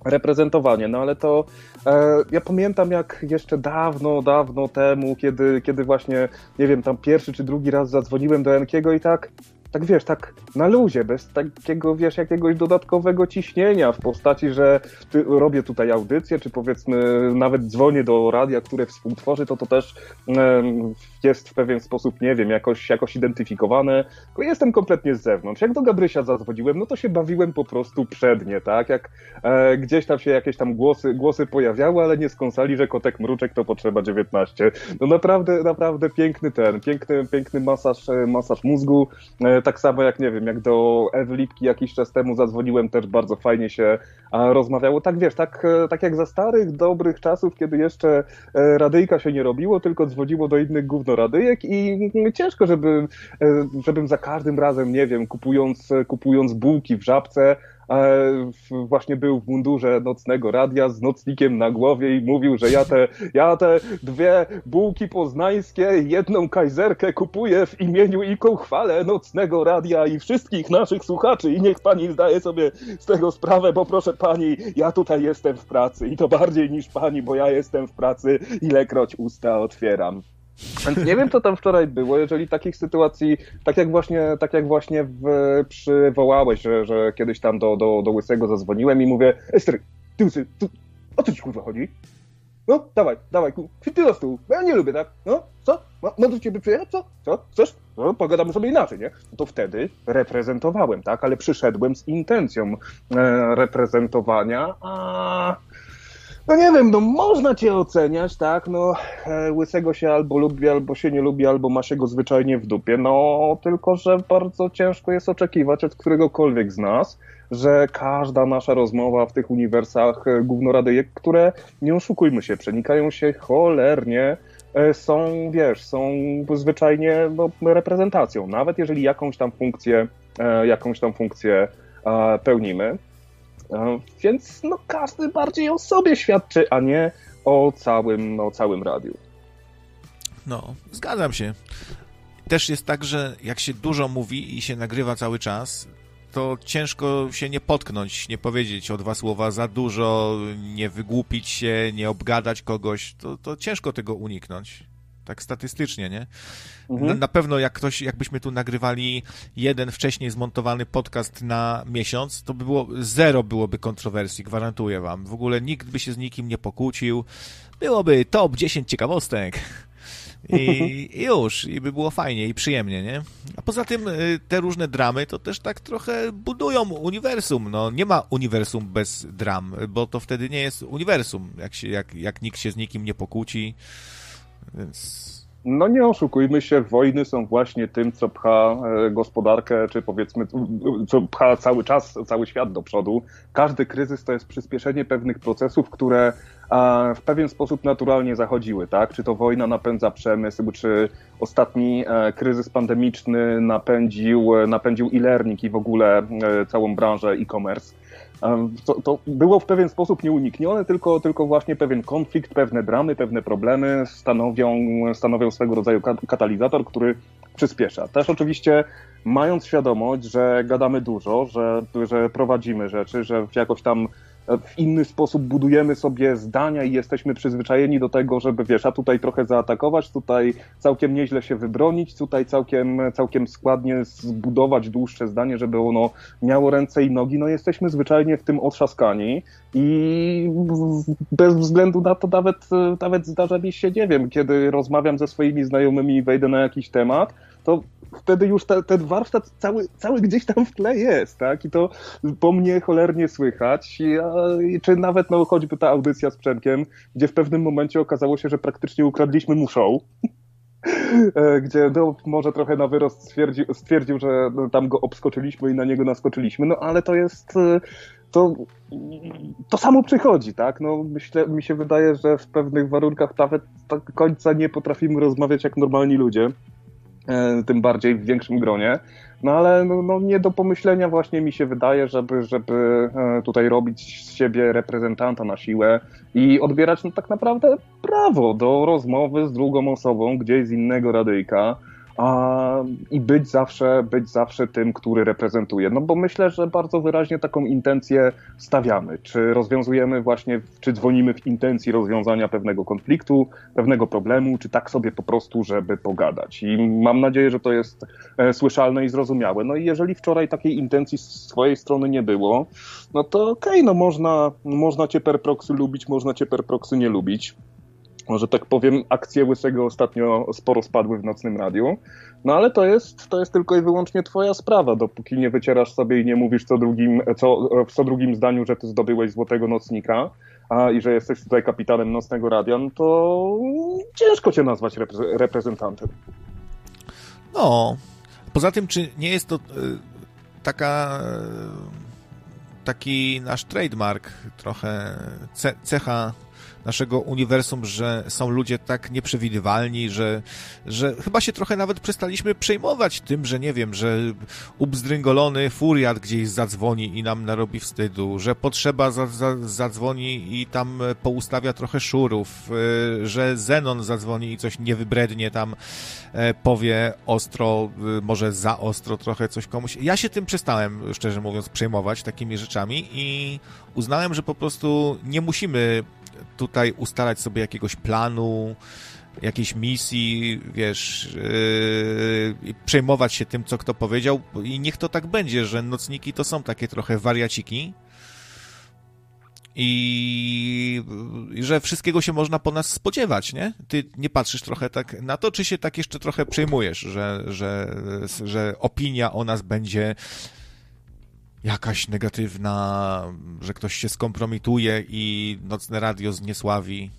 reprezentowanie, no ale to e, ja pamiętam jak jeszcze dawno, dawno temu, kiedy, kiedy właśnie, nie wiem, tam pierwszy czy drugi raz zadzwoniłem do Enkiego i tak tak wiesz, tak na luzie, bez takiego, wiesz, jakiegoś dodatkowego ciśnienia w postaci, że robię tutaj audycję, czy powiedzmy nawet dzwonię do radia, które współtworzy, to to też jest w pewien sposób, nie wiem, jakoś, jakoś identyfikowane. Jestem kompletnie z zewnątrz. Jak do Gabrysia zadzwoniłem, no to się bawiłem po prostu przednie, tak? Jak e, gdzieś tam się jakieś tam głosy, głosy pojawiały, ale nie skąsali, że kotek mruczek to potrzeba 19. No naprawdę, naprawdę piękny ten, piękny, piękny masaż, e, masaż mózgu. E, tak samo jak, nie wiem, jak do Ewy Lipki jakiś czas temu zadzwoniłem, też bardzo fajnie się rozmawiało. Tak wiesz, tak, e, tak jak za starych, dobrych czasów, kiedy jeszcze e, radyjka się nie robiło, tylko dzwoniło do innych gównoradyjek i ciężko, żeby, e, żebym za każdym razem, nie wiem, kupując, kupując bułki w żabce, właśnie był w mundurze nocnego radia z nocnikiem na głowie i mówił, że ja te, ja te dwie bułki poznańskie, jedną kajzerkę kupuję w imieniu i ku chwale nocnego radia i wszystkich naszych słuchaczy i niech pani zdaje sobie z tego sprawę, bo proszę pani, ja tutaj jestem w pracy i to bardziej niż pani, bo ja jestem w pracy, ilekroć usta otwieram. Więc nie wiem, co tam wczoraj było, jeżeli takich sytuacji, tak jak właśnie, tak jak właśnie w, przywołałeś, że, że kiedyś tam do, do, do Łysego zadzwoniłem i mówię, Ester, ty Łysy, ty, o co ci kurwa chodzi? No, dawaj, dawaj, ty do stół, ja nie lubię, tak? No, co? Mam do ciebie przyjechać, co? Co? Chcesz? No, pogadamy sobie inaczej, nie? No to wtedy reprezentowałem, tak? Ale przyszedłem z intencją e, reprezentowania, a no nie wiem, no można cię oceniać, tak, no e, łysego się albo lubi, albo się nie lubi, albo ma się go zwyczajnie w dupie, no tylko, że bardzo ciężko jest oczekiwać od któregokolwiek z nas, że każda nasza rozmowa w tych uniwersach e, głównoradyjek, które, nie oszukujmy się, przenikają się cholernie e, są, wiesz, są zwyczajnie no, reprezentacją, nawet jeżeli jakąś tam funkcję, jakąś tam funkcję pełnimy. Więc no, każdy bardziej o sobie świadczy, a nie o całym, o całym radiu. No, zgadzam się. Też jest tak, że jak się dużo mówi i się nagrywa cały czas, to ciężko się nie potknąć, nie powiedzieć o dwa słowa za dużo, nie wygłupić się, nie obgadać kogoś. To, to ciężko tego uniknąć. Tak statystycznie, nie? Mhm. Na, na, pewno jak ktoś, jakbyśmy tu nagrywali jeden wcześniej zmontowany podcast na miesiąc, to by było, zero byłoby kontrowersji, gwarantuję wam. W ogóle nikt by się z nikim nie pokłócił. Byłoby top 10 ciekawostek. I, I, już, i by było fajnie i przyjemnie, nie? A poza tym y, te różne dramy to też tak trochę budują uniwersum. No, nie ma uniwersum bez dram, bo to wtedy nie jest uniwersum, jak, się, jak, jak nikt się z nikim nie pokłóci. Więc no nie oszukujmy się, wojny są właśnie tym, co pcha e, gospodarkę, czy powiedzmy, co pcha cały czas, cały świat do przodu. Każdy kryzys to jest przyspieszenie pewnych procesów, które w pewien sposób naturalnie zachodziły, tak? Czy to wojna napędza przemysł, czy ostatni e, kryzys pandemiczny napędził, napędził e-learning i w ogóle e, całą branżę e-commerce. To, to, było w pewien sposób nieuniknione, tylko, tylko właśnie pewien konflikt, pewne dramy, pewne problemy stanowią, stanowią swego rodzaju katalizator, który przyspiesza. Też oczywiście mając świadomość, że gadamy dużo, że, że prowadzimy rzeczy, że jakoś tam w inny sposób budujemy sobie zdania i jesteśmy przyzwyczajeni do tego, żeby wiesz, a tutaj trochę zaatakować, tutaj całkiem nieźle się wybronić, tutaj całkiem, całkiem składnie zbudować dłuższe zdanie, żeby ono miało ręce i nogi. No jesteśmy zwyczajnie w tym otrzaskani i bez względu na to nawet, nawet zdarza mi się, nie wiem, kiedy rozmawiam ze swoimi znajomymi i wejdę na jakiś temat, to wtedy już te, ten warsztat cały, cały gdzieś tam w tle jest, tak? I to po mnie cholernie słychać. I, czy nawet no, choćby ta audycja z Przemkiem, gdzie w pewnym momencie okazało się, że praktycznie ukradliśmy mu show [LAUGHS] e, gdzie no, może trochę na wyrost stwierdził, stwierdził że no, tam go obskoczyliśmy i na niego naskoczyliśmy, no ale to jest e, to, to samo przychodzi, tak? No, myślę, mi się wydaje, że w pewnych warunkach nawet do końca nie potrafimy rozmawiać jak normalni ludzie. E, tym bardziej w większym gronie. No ale no, no, nie do pomyślenia właśnie mi się wydaje, żeby, żeby e, tutaj robić z siebie reprezentanta na siłę i odbierać no, tak naprawdę prawo do rozmowy z drugą osobą gdzieś z innego radyjka a, i być zawsze, być zawsze tym, który reprezentuje. No bo myślę, że bardzo wyraźnie taką intencję stawiamy. Czy rozwiązujemy właśnie, czy dzwonimy w intencji rozwiązania pewnego konfliktu, pewnego problemu, czy tak sobie po prostu, żeby pogadać. I mam nadzieję, że to jest e, słyszalne i zrozumiałe. No i jeżeli wczoraj takiej intencji z swojej strony nie było, no to okej, okay, no można, można cię per proxy lubić, można cię per proxy nie lubić że tak powiem, akcje Łysego ostatnio sporo spadły w nocnym radiu. No ale to jest, to jest tylko i wyłącznie twoja sprawa, dopóki nie wycierasz sobie i nie mówisz co drugim, co, w co drugim zdaniu, że ty zdobyłeś złotego nocnika a, i że jesteś tutaj kapitanem nocnego radia, no to ciężko cię nazwać repre reprezentantem. No, poza tym, czy nie jest to y, taka y, taki nasz trademark, trochę cecha naszego uniwersum, że są ludzie tak nieprzewidywalni, że, że chyba się trochę nawet przestaliśmy przejmować tym, że nie wiem, że ubzdryngolony furiat gdzieś zadzwoni i nam narobi wstydu, że potrzeba za, za, zadzwoni i tam poustawia trochę szurów, y, że Zenon zadzwoni i coś nie wybrednie tam e, powie ostro, y, może za ostro trochę coś komuś. Ja się tym przestałem, szczerze mówiąc, przejmować takimi rzeczami i uznałem, że po prostu nie musimy tutaj ustalać sobie jakiegoś planu, jakiejś misji, wiesz, yy, przejmować się tym, co kto powiedział i niech to tak będzie, że nocniki to są takie trochę wariaciki i, że wszystkiego się można po nas spodziewać, nie? Ty nie patrzysz trochę tak na to, czy się tak jeszcze trochę przejmujesz, że, że, że opinia o nas będzie jakaś negatywna, że ktoś się skompromituje i nocne radio zniesławi.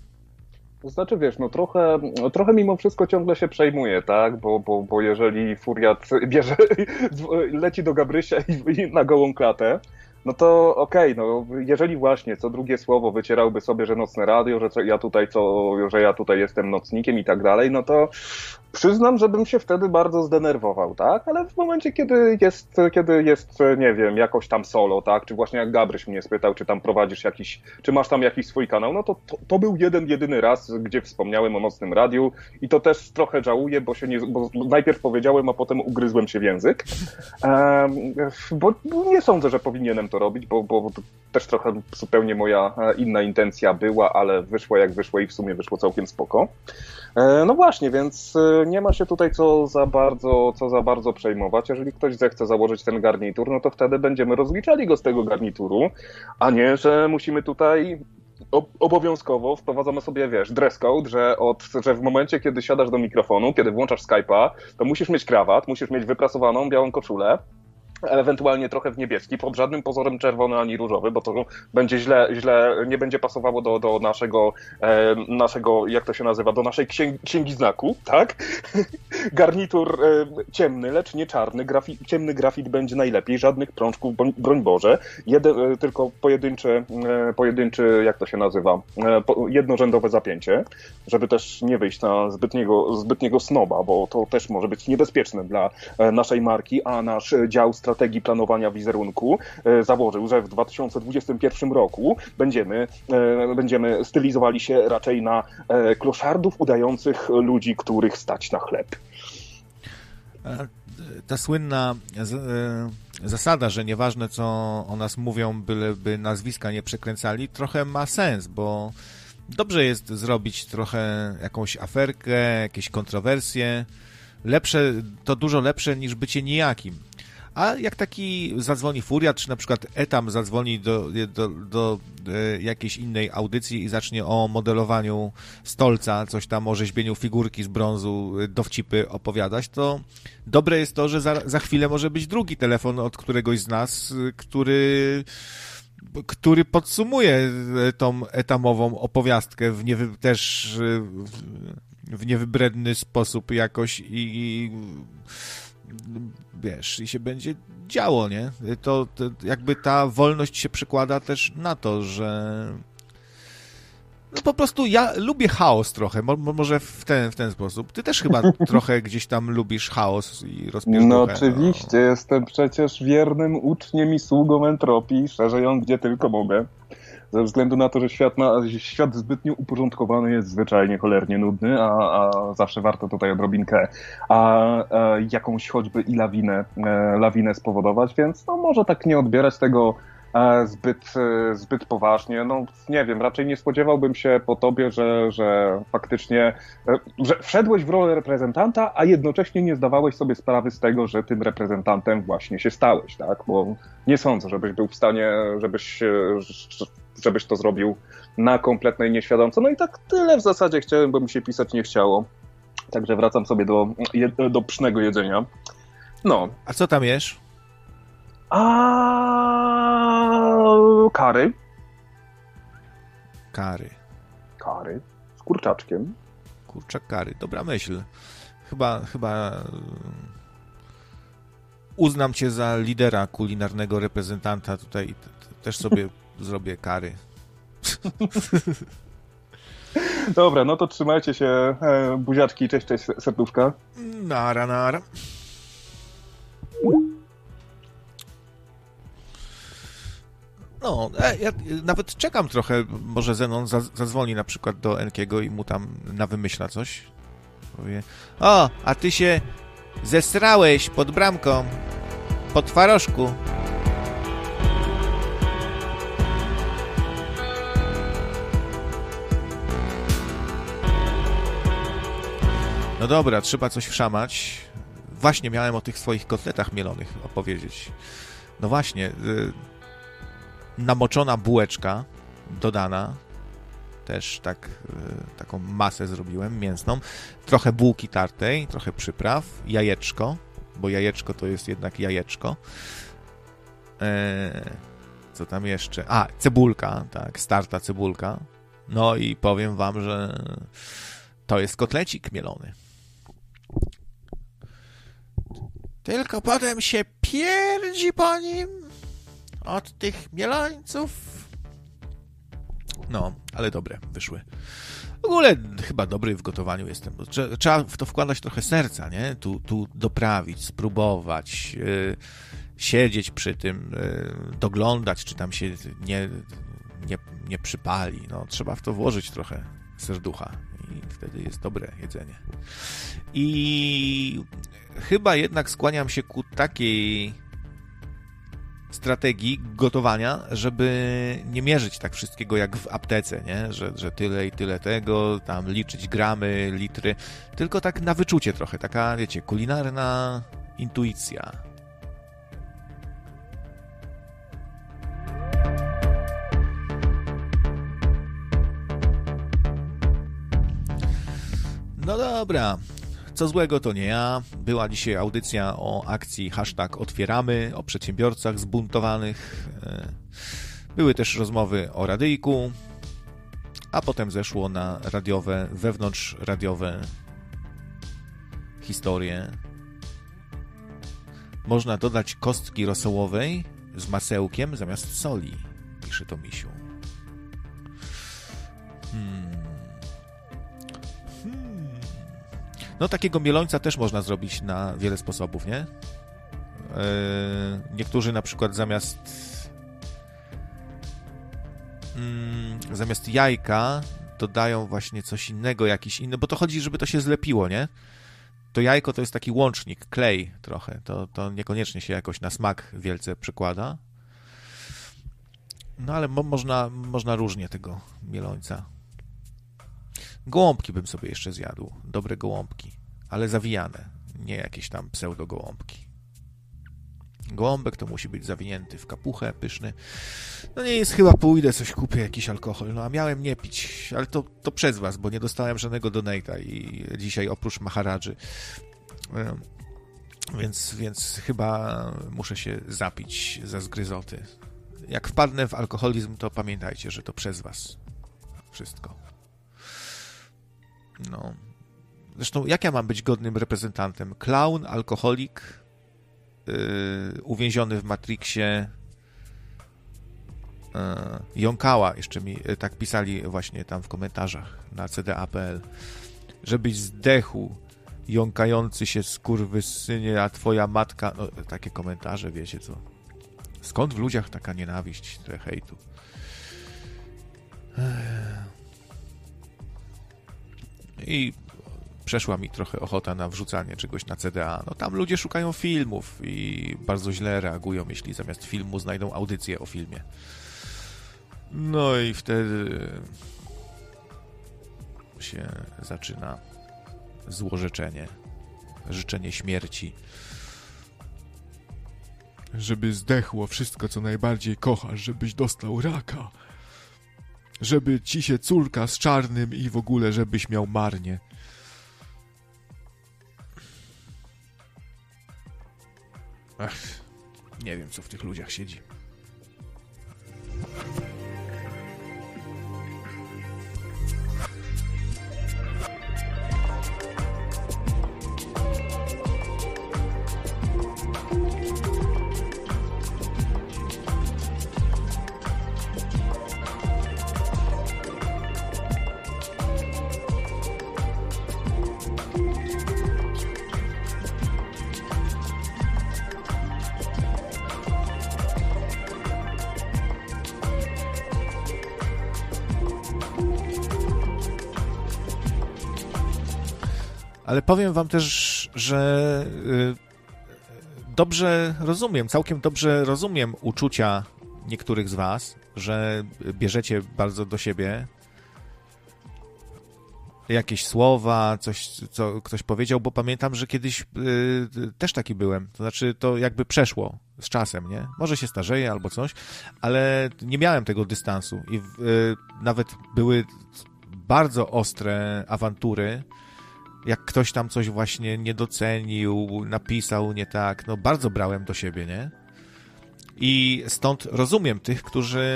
To znaczy, wiesz, no trochę, trochę mimo wszystko ciągle się przejmuje, tak? Bo, bo, bo jeżeli furiat [LAUGHS] bierze, leci do Gabrysia i, i na gołą klatę, no to okej, okay, no jeżeli właśnie co drugie słowo wycierałby sobie, że nocne radio, że ja tutaj co, że ja tutaj jestem nocnikiem i tak dalej, no to Przyznam, że bym się wtedy bardzo zdenerwował, tak? Ale w momencie, kiedy jest, kiedy jest, nie wiem, jakoś tam solo, tak? Czy właśnie jak Gabryś mnie spytał, czy tam prowadzisz jakiś, czy masz tam jakiś swój kanał, no to, to, to był jeden, jedyny raz, gdzie wspomniałem o Nocnym Radiu i to też trochę żałuję, bo się nie, bo najpierw powiedziałem, a potem ugryzłem się w język, ehm, bo nie sądzę, że powinienem to robić, bo, bo to też trochę zupełnie moja e, inna intencja była, ale wyszło jak wyszło i w sumie wyszło całkiem spoko. E, no właśnie, więc e, nie ma się tutaj co za bardzo, co za bardzo przejmować. Jeżeli ktoś zechce założyć ten garnitur, no to wtedy będziemy rozliczali go z tego garnituru, a nie, że musimy tutaj obowiązkowo wprowadzamy sobie, wiesz, dress code, że, od, że w momencie, kiedy siadasz do mikrofonu, kiedy włączasz Skype'a, to musisz mieć krawat, musisz mieć wyprasowaną białą koszulę, ewentualnie trochę w niebieski, pod żadnym pozorem czerwony ani różowy, bo to będzie źle, źle nie będzie pasowało do, do naszego, e, naszego, jak to się nazywa, do naszej księgi, księgi znaku, tak? [LAUGHS] Garnitur e, ciemny, lecz nie czarny, grafi, ciemny grafit będzie najlepiej, żadnych prączków, broń, Boże, e, tylko pojedynczy, e, pojedynczy, jak to się nazywa, e, po, jednorzędowe zapięcie, żeby też nie wyjść na zbytniego, zbytniego snoba, bo to też może być niebezpieczne dla e, naszej marki, a nasz dział strategii planowania wizerunku e, założył, że w 2021 roku będziemy, e, będziemy stylizowali się raczej na e, kloszardów udających ludzi, których stać na chleb. Ta słynna zasada, że nieważne co o nas mówią, byleby nazwiska nie przekręcali, trochę ma sens, bo dobrze jest zrobić trochę jakąś aferkę, jakieś kontrowersje. Lepsze, to dużo lepsze niż bycie nijakim. A jak taki zadzwoni furiat, czy na przykład Etam zadzwoni do, do, do e, jakiejś innej audycji i zacznie o modelowaniu stolca, coś tam o rzeźbieniu figurki z brązu, e, dowcipy opowiadać, to dobre jest to, że za, za chwilę może być drugi telefon od któregoś z nas, e, który który podsumuje tą etamową opowiastkę w niewy, też w, niewybredny sposób jakoś i, i wiesz, i się będzie działo, nie? To, to, jakby ta wolność się przekłada też na to, że no po prostu ja lubię chaos trochę, mo, może w ten, w ten sposób. Ty też chyba [LAUGHS] trochę gdzieś tam lubisz chaos i rozpierduchę. No oczywiście, no. jestem przecież wiernym uczniem i sługą entropii, szerzej ją gdzie tylko mogę ze względu na to, że świat, na, świat zbytnio uporządkowany jest zwyczajnie cholernie nudny, a, a zawsze warto tutaj odrobinkę a, a jakąś choćby i lawinę, e, lawinę spowodować, więc no, może tak nie odbierać tego e, zbyt, e, zbyt poważnie. No nie wiem, raczej nie spodziewałbym się po tobie, że, że faktycznie że wszedłeś w rolę reprezentanta, a jednocześnie nie zdawałeś sobie sprawy z tego, że tym reprezentantem właśnie się stałeś, tak? Bo nie sądzę, żebyś był w stanie, żebyś żebyś to zrobił na kompletnej nieświadomce. No i tak tyle w zasadzie chciałem, bo mi się pisać nie chciało. Także wracam sobie do, do psznego jedzenia. No. A co tam jesz? A kary. Kary. Kary. Z kurczaczkiem. Kurczak kary. Dobra myśl. Chyba, chyba uznam cię za lidera kulinarnego reprezentanta tutaj. Też sobie zrobię kary. [LAUGHS] Dobra, no to trzymajcie się. E, buziaczki, cześć, cześć, serduszka. Nara, nara. No, e, ja nawet czekam trochę, może Zenon zadzwoni na przykład do Enkiego i mu tam nawymyśla coś. Powie, o, a ty się zesrałeś pod bramką, pod twarożku. No dobra, trzeba coś wszamać. Właśnie miałem o tych swoich kotletach mielonych opowiedzieć. No właśnie, y, namoczona bułeczka dodana, też tak, y, taką masę zrobiłem mięsną, trochę bułki tartej, trochę przypraw, jajeczko, bo jajeczko to jest jednak jajeczko. E, co tam jeszcze? A, cebulka, tak, starta cebulka. No i powiem wam, że to jest kotlecik mielony. Tylko potem się pierdzi po nim. od tych mielońców. No, ale dobre wyszły. W ogóle chyba dobry w gotowaniu jestem. Trzeba w to wkładać trochę serca, nie? Tu, tu doprawić, spróbować, yy, siedzieć przy tym, yy, doglądać, czy tam się nie, nie, nie przypali. No, trzeba w to włożyć trochę serducha i wtedy jest dobre jedzenie. I chyba jednak skłaniam się ku takiej strategii gotowania, żeby nie mierzyć tak wszystkiego jak w aptece, nie? Że, że tyle i tyle tego, tam liczyć gramy, litry, tylko tak na wyczucie trochę, taka, wiecie, kulinarna intuicja. No dobra, co złego to nie ja. Była dzisiaj audycja o akcji hashtag otwieramy, o przedsiębiorcach zbuntowanych. E, były też rozmowy o radyjku, a potem zeszło na radiowe, wewnątrz radiowe historie. Można dodać kostki rosołowej z masełkiem zamiast soli, pisze to misiu. Hmm. No takiego mielońca też można zrobić na wiele sposobów, nie? E, niektórzy na przykład zamiast mm, zamiast jajka dodają właśnie coś innego, jakiś inny, bo to chodzi, żeby to się zlepiło, nie? To jajko to jest taki łącznik, klej trochę, to, to niekoniecznie się jakoś na smak wielce przekłada. No ale mo można, można różnie tego mielońca Gołąbki bym sobie jeszcze zjadł. Dobre gołąbki, ale zawijane, nie jakieś tam pseudo-gołąbki. Gołąbek to musi być zawinięty w kapuchę, pyszny. No nie jest, chyba pójdę, coś kupię, jakiś alkohol. No a miałem nie pić, ale to, to przez was, bo nie dostałem żadnego donata i dzisiaj oprócz Maharadży. Więc, więc chyba muszę się zapić za zgryzoty. Jak wpadnę w alkoholizm, to pamiętajcie, że to przez was. Wszystko. No. Zresztą, jak ja mam być godnym reprezentantem? Clown, alkoholik, yy, uwięziony w Matrixie, yy, jąkała, jeszcze mi yy, tak pisali właśnie tam w komentarzach na cda.pl, żebyś zdechł, jąkający się skurwysynie, a twoja matka... No, takie komentarze, wiecie co. Skąd w ludziach taka nienawiść, tyle hejtu? Ech. I przeszła mi trochę ochota na wrzucanie czegoś na CDA. No tam ludzie szukają filmów i bardzo źle reagują, jeśli zamiast filmu znajdą audycję o filmie. No i wtedy się zaczyna złorzeczenie, życzenie śmierci. Żeby zdechło wszystko, co najbardziej kochasz, żebyś dostał raka żeby ci się córka z czarnym i w ogóle żebyś miał marnie. Ach, nie wiem, co w tych ludziach siedzi. Ale powiem wam też, że y, dobrze rozumiem, całkiem dobrze rozumiem uczucia niektórych z was, że bierzecie bardzo do siebie jakieś słowa, coś, co ktoś powiedział, bo pamiętam, że kiedyś y, też taki byłem. To znaczy, to jakby przeszło z czasem, nie? Może się starzeje albo coś, ale nie miałem tego dystansu i y, nawet były bardzo ostre awantury, jak ktoś tam coś właśnie nie docenił, napisał nie tak, no bardzo brałem do siebie, nie? I stąd rozumiem tych, którzy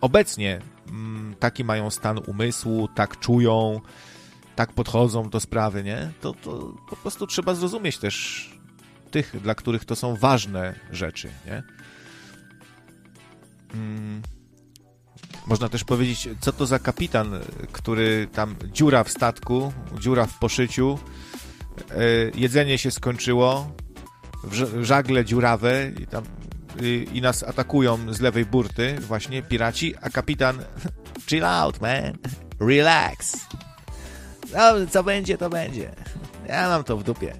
obecnie mm, taki mają stan umysłu, tak czują, tak podchodzą do sprawy, nie? To, to po prostu trzeba zrozumieć też tych, dla których to są ważne rzeczy, nie? mm, można też powiedzieć, co to za kapitan, który tam dziura w statku, dziura w poszyciu, e, jedzenie się skończyło, żagle dziurawe i tam i, i nas atakują z lewej burty właśnie piraci, a kapitan [LAUGHS] chill out, man, relax. No, co będzie, to będzie. Ja mam to w dupie.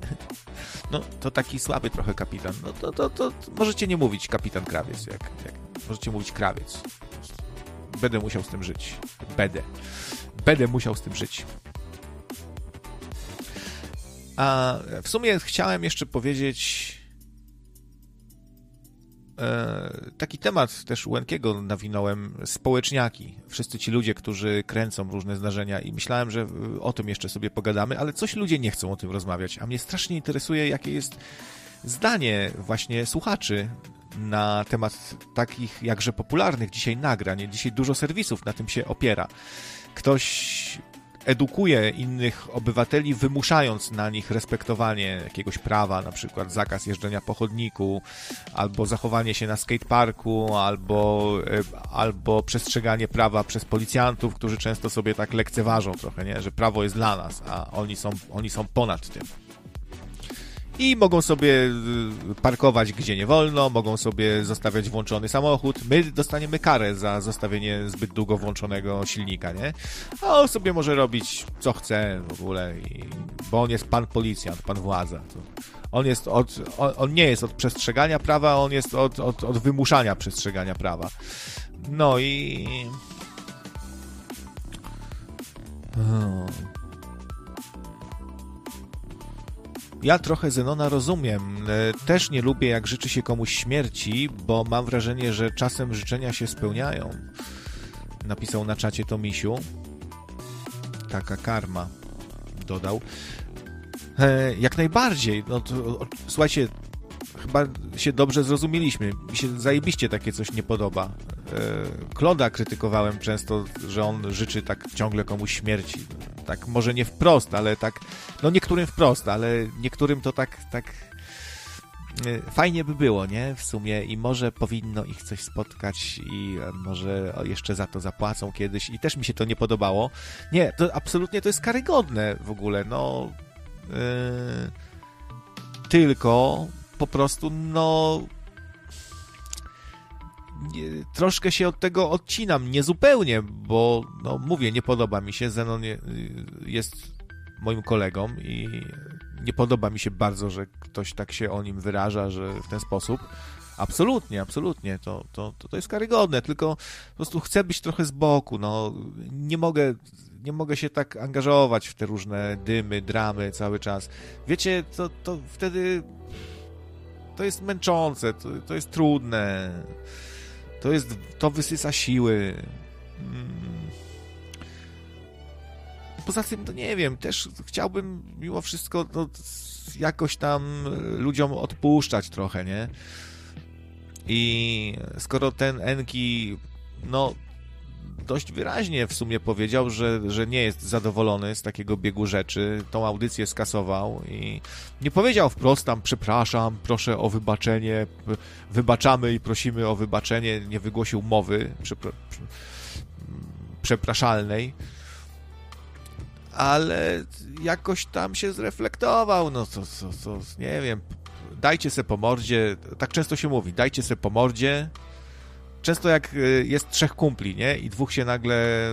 No, to taki słaby trochę kapitan. No to, to, to, to możecie nie mówić kapitan krawiec, jak, jak możecie mówić krawiec. Będę musiał z tym żyć. Będę. Będę musiał z tym żyć. A w sumie chciałem jeszcze powiedzieć e, taki temat też Łękiego nawinąłem, społeczniaki. Wszyscy ci ludzie, którzy kręcą różne zdarzenia i myślałem, że o tym jeszcze sobie pogadamy, ale coś ludzie nie chcą o tym rozmawiać, a mnie strasznie interesuje, jakie jest zdanie właśnie słuchaczy na temat takich jakże popularnych dzisiaj nagrań. Dzisiaj dużo serwisów na tym się opiera. Ktoś edukuje innych obywateli, wymuszając na nich respektowanie jakiegoś prawa, na przykład zakaz jeżdżenia po chodniku, albo zachowanie się na skateparku, albo, e, albo przestrzeganie prawa przez policjantów, którzy często sobie tak lekceważą trochę, nie? że prawo jest dla nas, a oni są, oni są ponad tym i mogą sobie y, parkować gdzie nie wolno, mogą sobie zostawiać włączony samochód. My dostaniemy karę za zostawienie zbyt długo włączonego silnika, nie? A on sobie może robić co chce w ogóle, i, bo on jest pan policjant, pan władza. On jest od, on, on, nie jest od przestrzegania prawa, on jest od, od, od wymuszania przestrzegania prawa. No i... Ja trochę Zenona rozumiem. E, też nie lubię, jak życzy się komuś śmierci, bo mam wrażenie, że czasem życzenia się spełniają. Napisał na czacie Tomisiu. Taka karma, dodał. E, jak najbardziej. No to, słuchajcie, chyba się dobrze zrozumieliśmy. Mi się zajebiście takie coś nie podoba. E, Kloda krytykowałem często, że on życzy tak ciągle komuś śmierci. Tak, może nie wprost, ale tak, no niektórym wprost, ale niektórym to tak, tak e, fajnie by było, nie? W sumie i może powinno ich coś spotkać i może jeszcze za to zapłacą kiedyś i też mi się to nie podobało. Nie, to absolutnie to jest karygodne w ogóle, no... Yy, tylko po prostu, no. Troszkę się od tego odcinam, niezupełnie, bo, no mówię, nie podoba mi się. Zenon jest moim kolegą i nie podoba mi się bardzo, że ktoś tak się o nim wyraża, że w ten sposób. Absolutnie, absolutnie, to, to, to, to jest karygodne, tylko po prostu chcę być trochę z boku, no, nie mogę, nie mogę się tak angażować w te różne dymy, dramy cały czas. Wiecie, to, to wtedy to jest męczące, to, to jest trudne. To jest, to wysysa siły. Mm. Poza tym, to nie wiem, też chciałbym mimo wszystko no, jakoś tam ludziom odpuszczać trochę, nie? I skoro ten Enki, no, dość wyraźnie w sumie powiedział, że, że nie jest zadowolony z takiego biegu rzeczy, tą audycję skasował i nie powiedział wprost tam przepraszam, proszę o wybaczenie, wybaczamy i prosimy o wybaczenie, nie wygłosił mowy przepra przepraszalnej, ale jakoś tam się zreflektował, no to, to, to nie wiem, dajcie se po mordzie, tak często się mówi, dajcie se po mordzie, często jak y, jest trzech kumpli, nie? I dwóch się nagle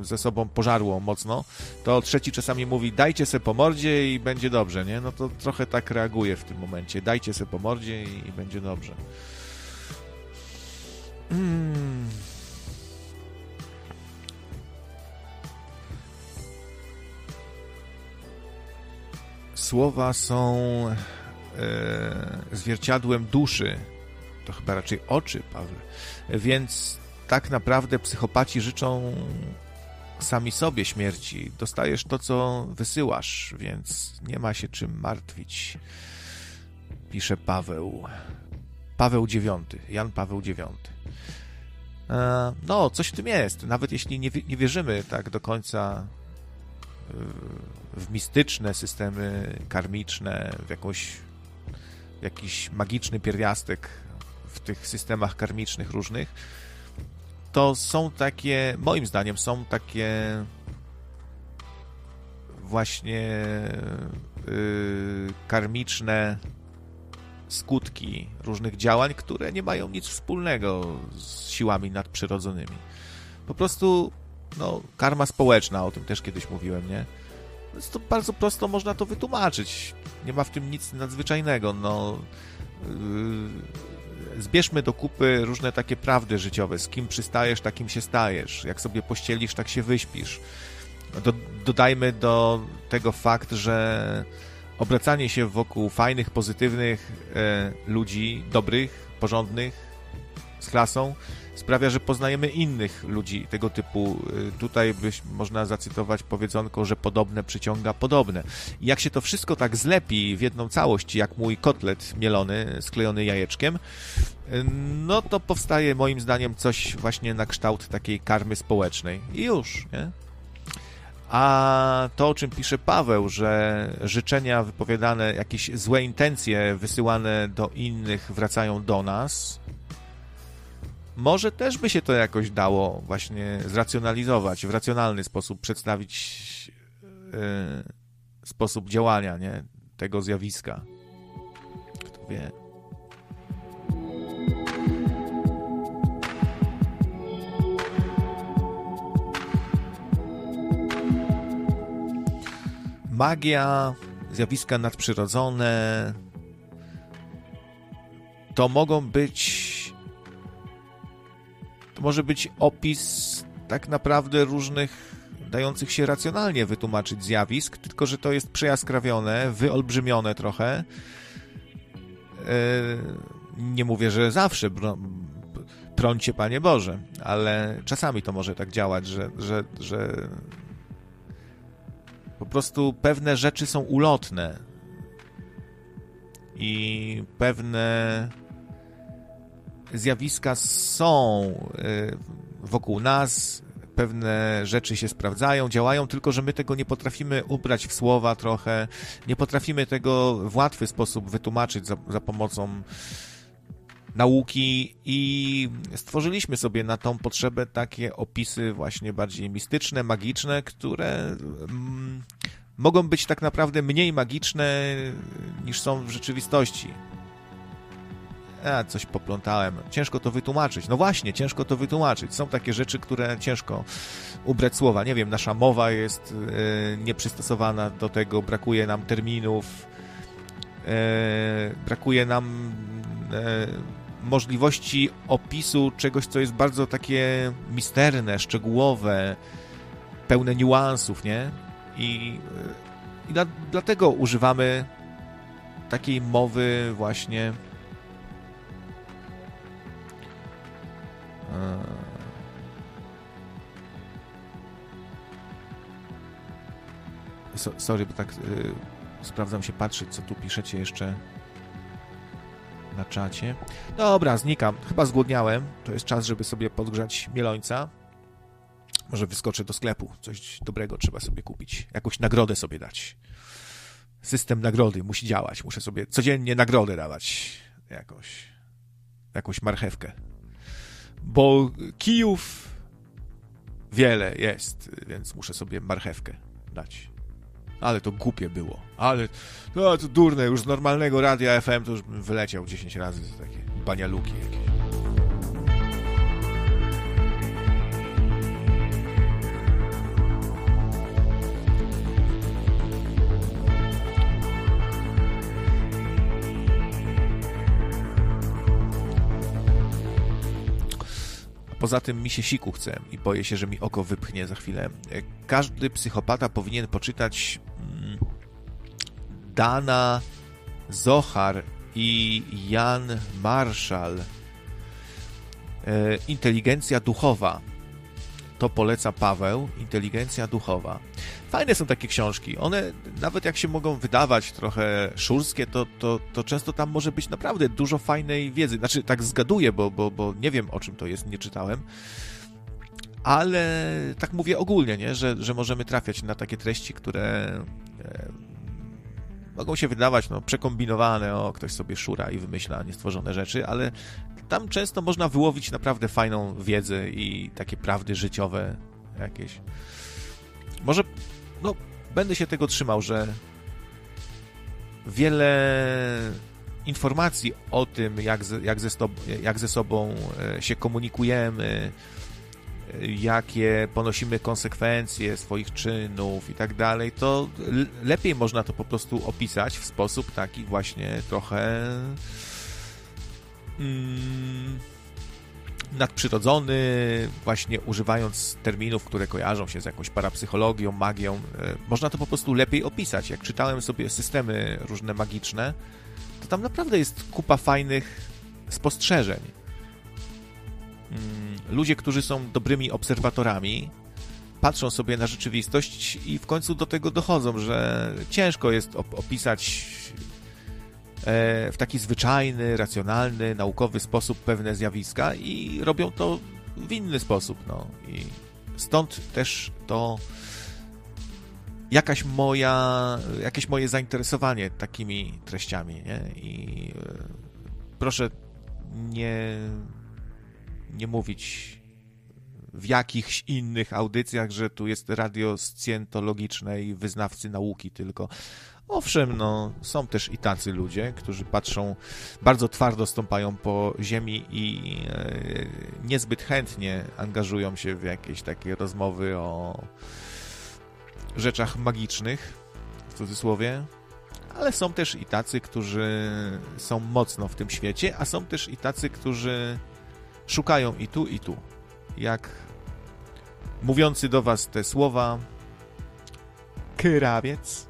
y, ze sobą pożarło mocno, to trzeci czasami mówi dajcie se po mordzie i będzie dobrze, nie? No to trochę tak reaguje w tym momencie. Dajcie se po mordzie i, będzie dobrze. Hmm. Słowa są e, zwierciadłem duszy to chyba raczej oczy, Paweł. Więc tak naprawdę psychopaci życzą sami sobie śmierci. Dostajesz to, co wysyłasz, więc nie ma się czym martwić. Pisze Paweł. Paweł IX, Jan Paweł IX. E, no, coś w tym jest. Nawet jeśli nie, nie wierzymy tak do końca e, w mistyczne systemy karmiczne, w jakąś, jakiś magiczny pierwiastek tych systemach karmicznych różnych, to są takie, moim zdaniem, są takie właśnie yy, karmiczne skutki różnych działań, które nie mają nic wspólnego z siłami nadprzyrodzonymi. Po prostu, no, karma społeczna, o tym też kiedyś mówiłem, nie? Jest to bardzo prosto można to wytłumaczyć. Nie ma w tym nic nadzwyczajnego, no. Yy, zbierzmy do kupy różne takie prawdy życiowe. Z kim przystajesz, takim się stajesz. Jak sobie pościelisz, tak się wyśpisz. Do, dodajmy do tego fakt, że obracanie się wokół fajnych, pozytywnych e, ludzi, dobrych, porządnych, z klasą, sprawia, że poznajemy innych ludzi tego typu. E, tutaj byś, można zacytować powiedzonko, że podobne przyciąga podobne. Jak się to wszystko tak zlepi w jedną całość, jak mój kotlet mielony, sklejony jajeczkiem, e, no to powstaje moim zdaniem coś właśnie na kształt takiej karmy społecznej. I już, nie? A to, o czym pisze Paweł, że życzenia wypowiadane, jakieś złe intencje wysyłane do innych wracają do nas, może też by się to jakoś dało właśnie zracjonalizować, w racjonalny sposób przedstawić yy, sposób działania nie? tego zjawiska. Kto wie. magia, zjawiska nadprzyrodzone to mogą być to może być opis tak naprawdę różnych dających się racjonalnie wytłumaczyć zjawisk, tylko że to jest przejaskrawione, wyolbrzymione trochę. E, nie mówię, że zawsze prącie Panie Boże, ale czasami to może tak działać, że, że, że po prostu pewne rzeczy są ulotne i pewne zjawiska są y, wokół nas, pewne rzeczy się sprawdzają, działają, tylko że my tego nie potrafimy ubrać w słowa trochę, nie potrafimy tego w łatwy sposób wytłumaczyć za, za pomocą nauki i stworzyliśmy sobie na tą potrzebę takie opisy właśnie bardziej mistyczne, magiczne, które mm, mogą być tak naprawdę mniej magiczne niż są w rzeczywistości. Ja coś poplątałem. Ciężko to wytłumaczyć. No właśnie, ciężko to wytłumaczyć. Są takie rzeczy, które ciężko ubrać słowa. Nie wiem, nasza mowa jest e, nieprzystosowana do tego, brakuje nam terminów, e, brakuje nam e, możliwości opisu czegoś, co jest bardzo takie misterne, szczegółowe, pełne niuansów, nie? I, i dla, dlatego używamy takiej mowy właśnie So, sorry, bo tak y, sprawdzam się patrzeć, co tu piszecie jeszcze na czacie. Dobra, znikam. Chyba zgłodniałem. To jest czas, żeby sobie podgrzać mielońca. Może wyskoczę do sklepu. Coś dobrego trzeba sobie kupić. Jakąś nagrodę sobie dać. System nagrody musi działać. Muszę sobie codziennie nagrodę dawać. Jakąś. Jakąś marchewkę. Bo kijów wiele jest, więc muszę sobie marchewkę dać. Ale to głupie było. Ale no, to durne, już z normalnego radia FM to już bym wyleciał 10 razy z takie banialuki jakieś. Poza tym mi się siku chce i boję się, że mi oko wypchnie za chwilę. Każdy psychopata powinien poczytać mm, Dana Zohar i Jan Marshall. E, inteligencja duchowa. To poleca Paweł. Inteligencja duchowa. Fajne są takie książki. One, nawet jak się mogą wydawać trochę szurskie, to, to, to często tam może być naprawdę dużo fajnej wiedzy. Znaczy, tak zgaduję, bo, bo, bo nie wiem o czym to jest, nie czytałem. Ale tak mówię ogólnie, nie? Że, że możemy trafiać na takie treści, które e, mogą się wydawać no, przekombinowane, o ktoś sobie szura i wymyśla niestworzone rzeczy, ale tam często można wyłowić naprawdę fajną wiedzę i takie prawdy życiowe jakieś. Może, no, będę się tego trzymał, że wiele informacji o tym, jak ze, jak ze, jak ze sobą e, się komunikujemy, jakie ponosimy konsekwencje swoich czynów i tak dalej, to lepiej można to po prostu opisać w sposób taki właśnie trochę mm, nadprzyrodzony, właśnie używając terminów, które kojarzą się z jakąś parapsychologią, magią. E, można to po prostu lepiej opisać. Jak czytałem sobie systemy różne magiczne, to tam naprawdę jest kupa fajnych spostrzeżeń. Mm, ludzie, którzy są dobrymi obserwatorami, patrzą sobie na rzeczywistość i w końcu do tego dochodzą, że ciężko jest opisać w taki zwyczajny, racjonalny, naukowy sposób pewne zjawiska i robią to w inny sposób. No. I stąd też to jakaś moja, jakieś moje zainteresowanie takimi treściami, nie? I e, proszę nie nie mówić w jakichś innych audycjach, że tu jest radio scjentologiczne i wyznawcy nauki tylko. Owszem, no, są też i tacy ludzie, którzy patrzą, bardzo twardo stąpają po ziemi i e, niezbyt chętnie angażują się w jakieś takie rozmowy o rzeczach magicznych, w cudzysłowie, ale są też i tacy, którzy są mocno w tym świecie, a są też i tacy, którzy szukają i tu, i tu. Jak mówiący do was te słowa krawiec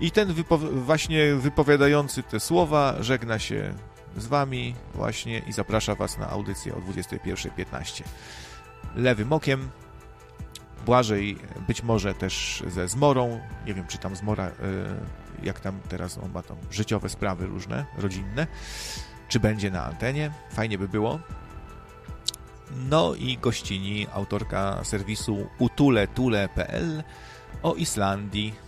i ten właśnie wypowiadający te słowa żegna się z wami właśnie i zaprasza was na audycję o 21.15. Lewym okiem, Błażej być może też ze Zmorą, nie wiem czy tam Zmora, e, jak tam teraz on ma tam życiowe sprawy różne, rodzinne, czy będzie na antenie. Fajnie by było. No i gościni autorka serwisu utuletule.pl o Islandii.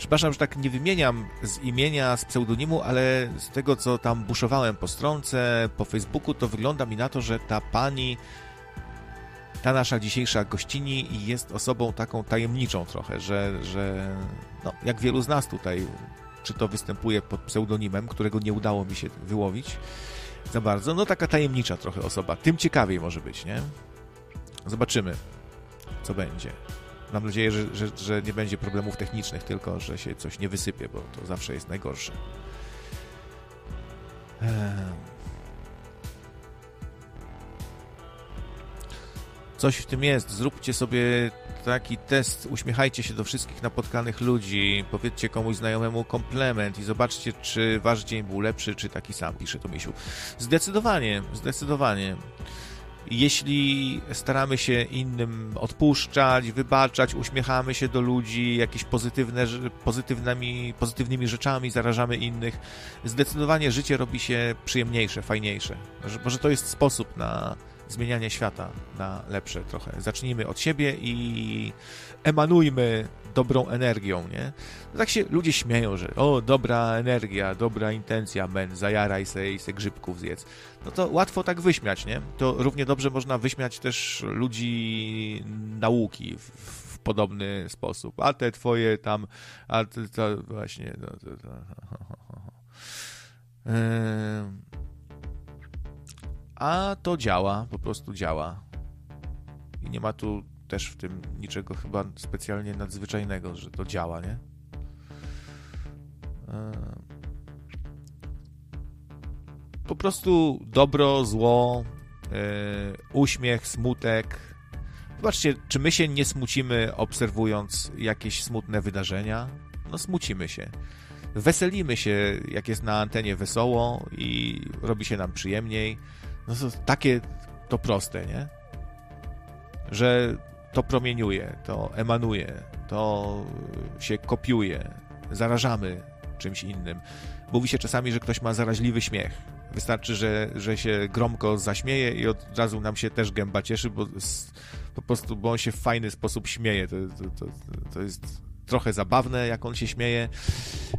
Przepraszam, że tak nie wymieniam z imienia, z pseudonimu, ale z tego, co tam buszowałem po stronce, po Facebooku, to wygląda mi na to, że ta pani, ta nasza dzisiejsza gościni jest osobą taką tajemniczą trochę, że, że no, jak wielu z nas tutaj czy to występuje pod pseudonimem, którego nie udało mi się wyłowić za bardzo. No taka tajemnicza trochę osoba. Tym ciekawiej może być, nie? Zobaczymy, co będzie. Mam nadzieję, że, że, że nie będzie problemów technicznych, tylko że się coś nie wysypie, bo to zawsze jest najgorsze. Coś w tym jest. Zróbcie sobie taki test, uśmiechajcie się do wszystkich napotkanych ludzi, powiedzcie komuś znajomemu komplement i zobaczcie, czy wasz dzień był lepszy, czy taki sam, pisze to Misiu. Zdecydowanie, zdecydowanie. Jeśli staramy się innym odpuszczać, wybaczać, uśmiechamy się do ludzi, jakieś pozytywne, pozytywnymi, pozytywnymi rzeczami zarażamy innych, zdecydowanie życie robi się przyjemniejsze, fajniejsze. Może to jest sposób na zmieniania świata na lepsze trochę. Zacznijmy od siebie i emanujmy dobrą energią, nie? No tak się ludzie śmieją, że o, dobra energia, dobra intencja, men, zajaraj se i se grzybków zjedz. No to łatwo tak wyśmiać, nie? To równie dobrze można wyśmiać też ludzi nauki w, w podobny sposób. A te twoje tam, a te, to właśnie... No, to, to, a to działa, po prostu działa. I nie ma tu też w tym niczego chyba specjalnie nadzwyczajnego, że to działa, nie? E, po prostu dobro, zło, yy, uśmiech, smutek. Zobaczcie, czy my się nie smucimy obserwując jakieś smutne wydarzenia? No smucimy się. Weselimy się, jak jest na antenie wesoło i robi się nam przyjemniej no to takie to proste, nie? Że to promieniuje, to emanuje, to się kopiuje, zarażamy czymś innym. Mówi się czasami, że ktoś ma zaraźliwy śmiech. Wystarczy, że, że się gromko zaśmieje i od razu nam się też gęba cieszy, bo po prostu, bo on się w fajny sposób śmieje. To, to, to, to jest trochę zabawne, jak on się śmieje.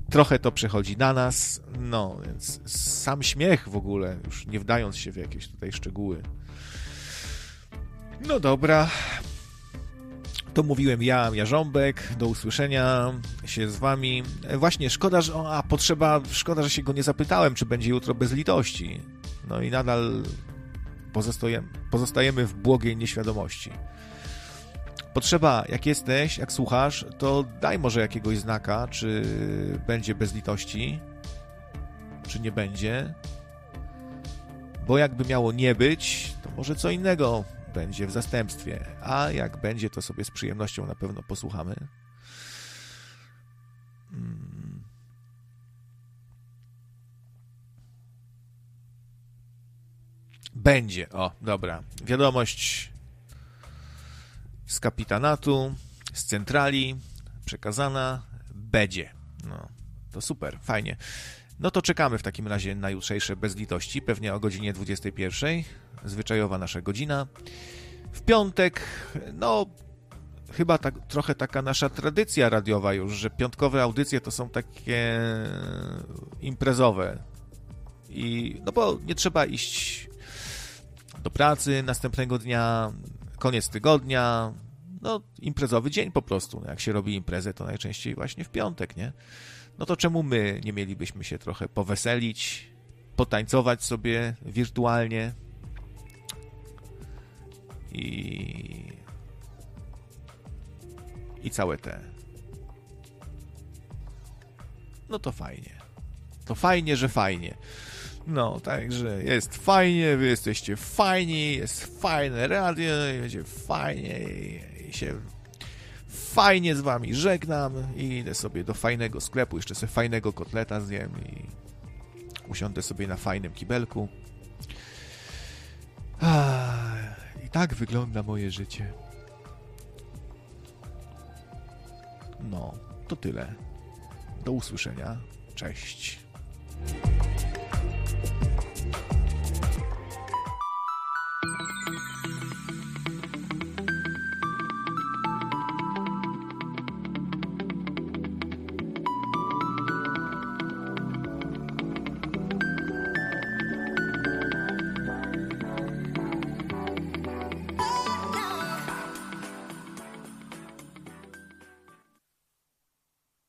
Trochę to przechodzi na nas. No, więc sam śmiech w ogóle, już nie wdając się w jakieś tutaj szczegóły. No dobra. To mówiłem ja, Jarząbek. Do usłyszenia się z wami. E, właśnie, szkoda, że. A potrzeba. Szkoda, że się go nie zapytałem, czy będzie jutro bez litości. No i nadal pozostajemy, pozostajemy w błogiej nieświadomości. Potrzeba, jak jesteś, jak słuchasz, to daj może jakiegoś znaka, czy będzie bez litości, czy nie będzie. Bo jakby miało nie być, to może co innego będzie w zastępstwie. A jak będzie, to sobie z przyjemnością na pewno posłuchamy. Hmm. Będzie. O, dobra. Wiadomość z kapitanatu, z centrali, przekazana. Będzie. No, to super, fajnie. No to czekamy w takim razie na jutrzejsze bezlitości, pewnie o godzinie 21 zwyczajowa nasza godzina. W piątek, no chyba tak, trochę taka nasza tradycja radiowa już, że piątkowe audycje to są takie imprezowe. I no bo nie trzeba iść do pracy następnego dnia, koniec tygodnia, no imprezowy dzień po prostu. Jak się robi imprezę, to najczęściej właśnie w piątek, nie? No to czemu my nie mielibyśmy się trochę poweselić, potańcować sobie wirtualnie, i i całe te. No to fajnie. To fajnie, że fajnie. No, także jest fajnie, wy jesteście fajni, jest fajne radio, będzie fajnie i się fajnie z wami żegnam i idę sobie do fajnego sklepu, jeszcze sobie fajnego kotleta zjem i usiądę sobie na fajnym kibelku. Ah tak wygląda moje życie. No, to tyle. Do usłyszenia. Cześć.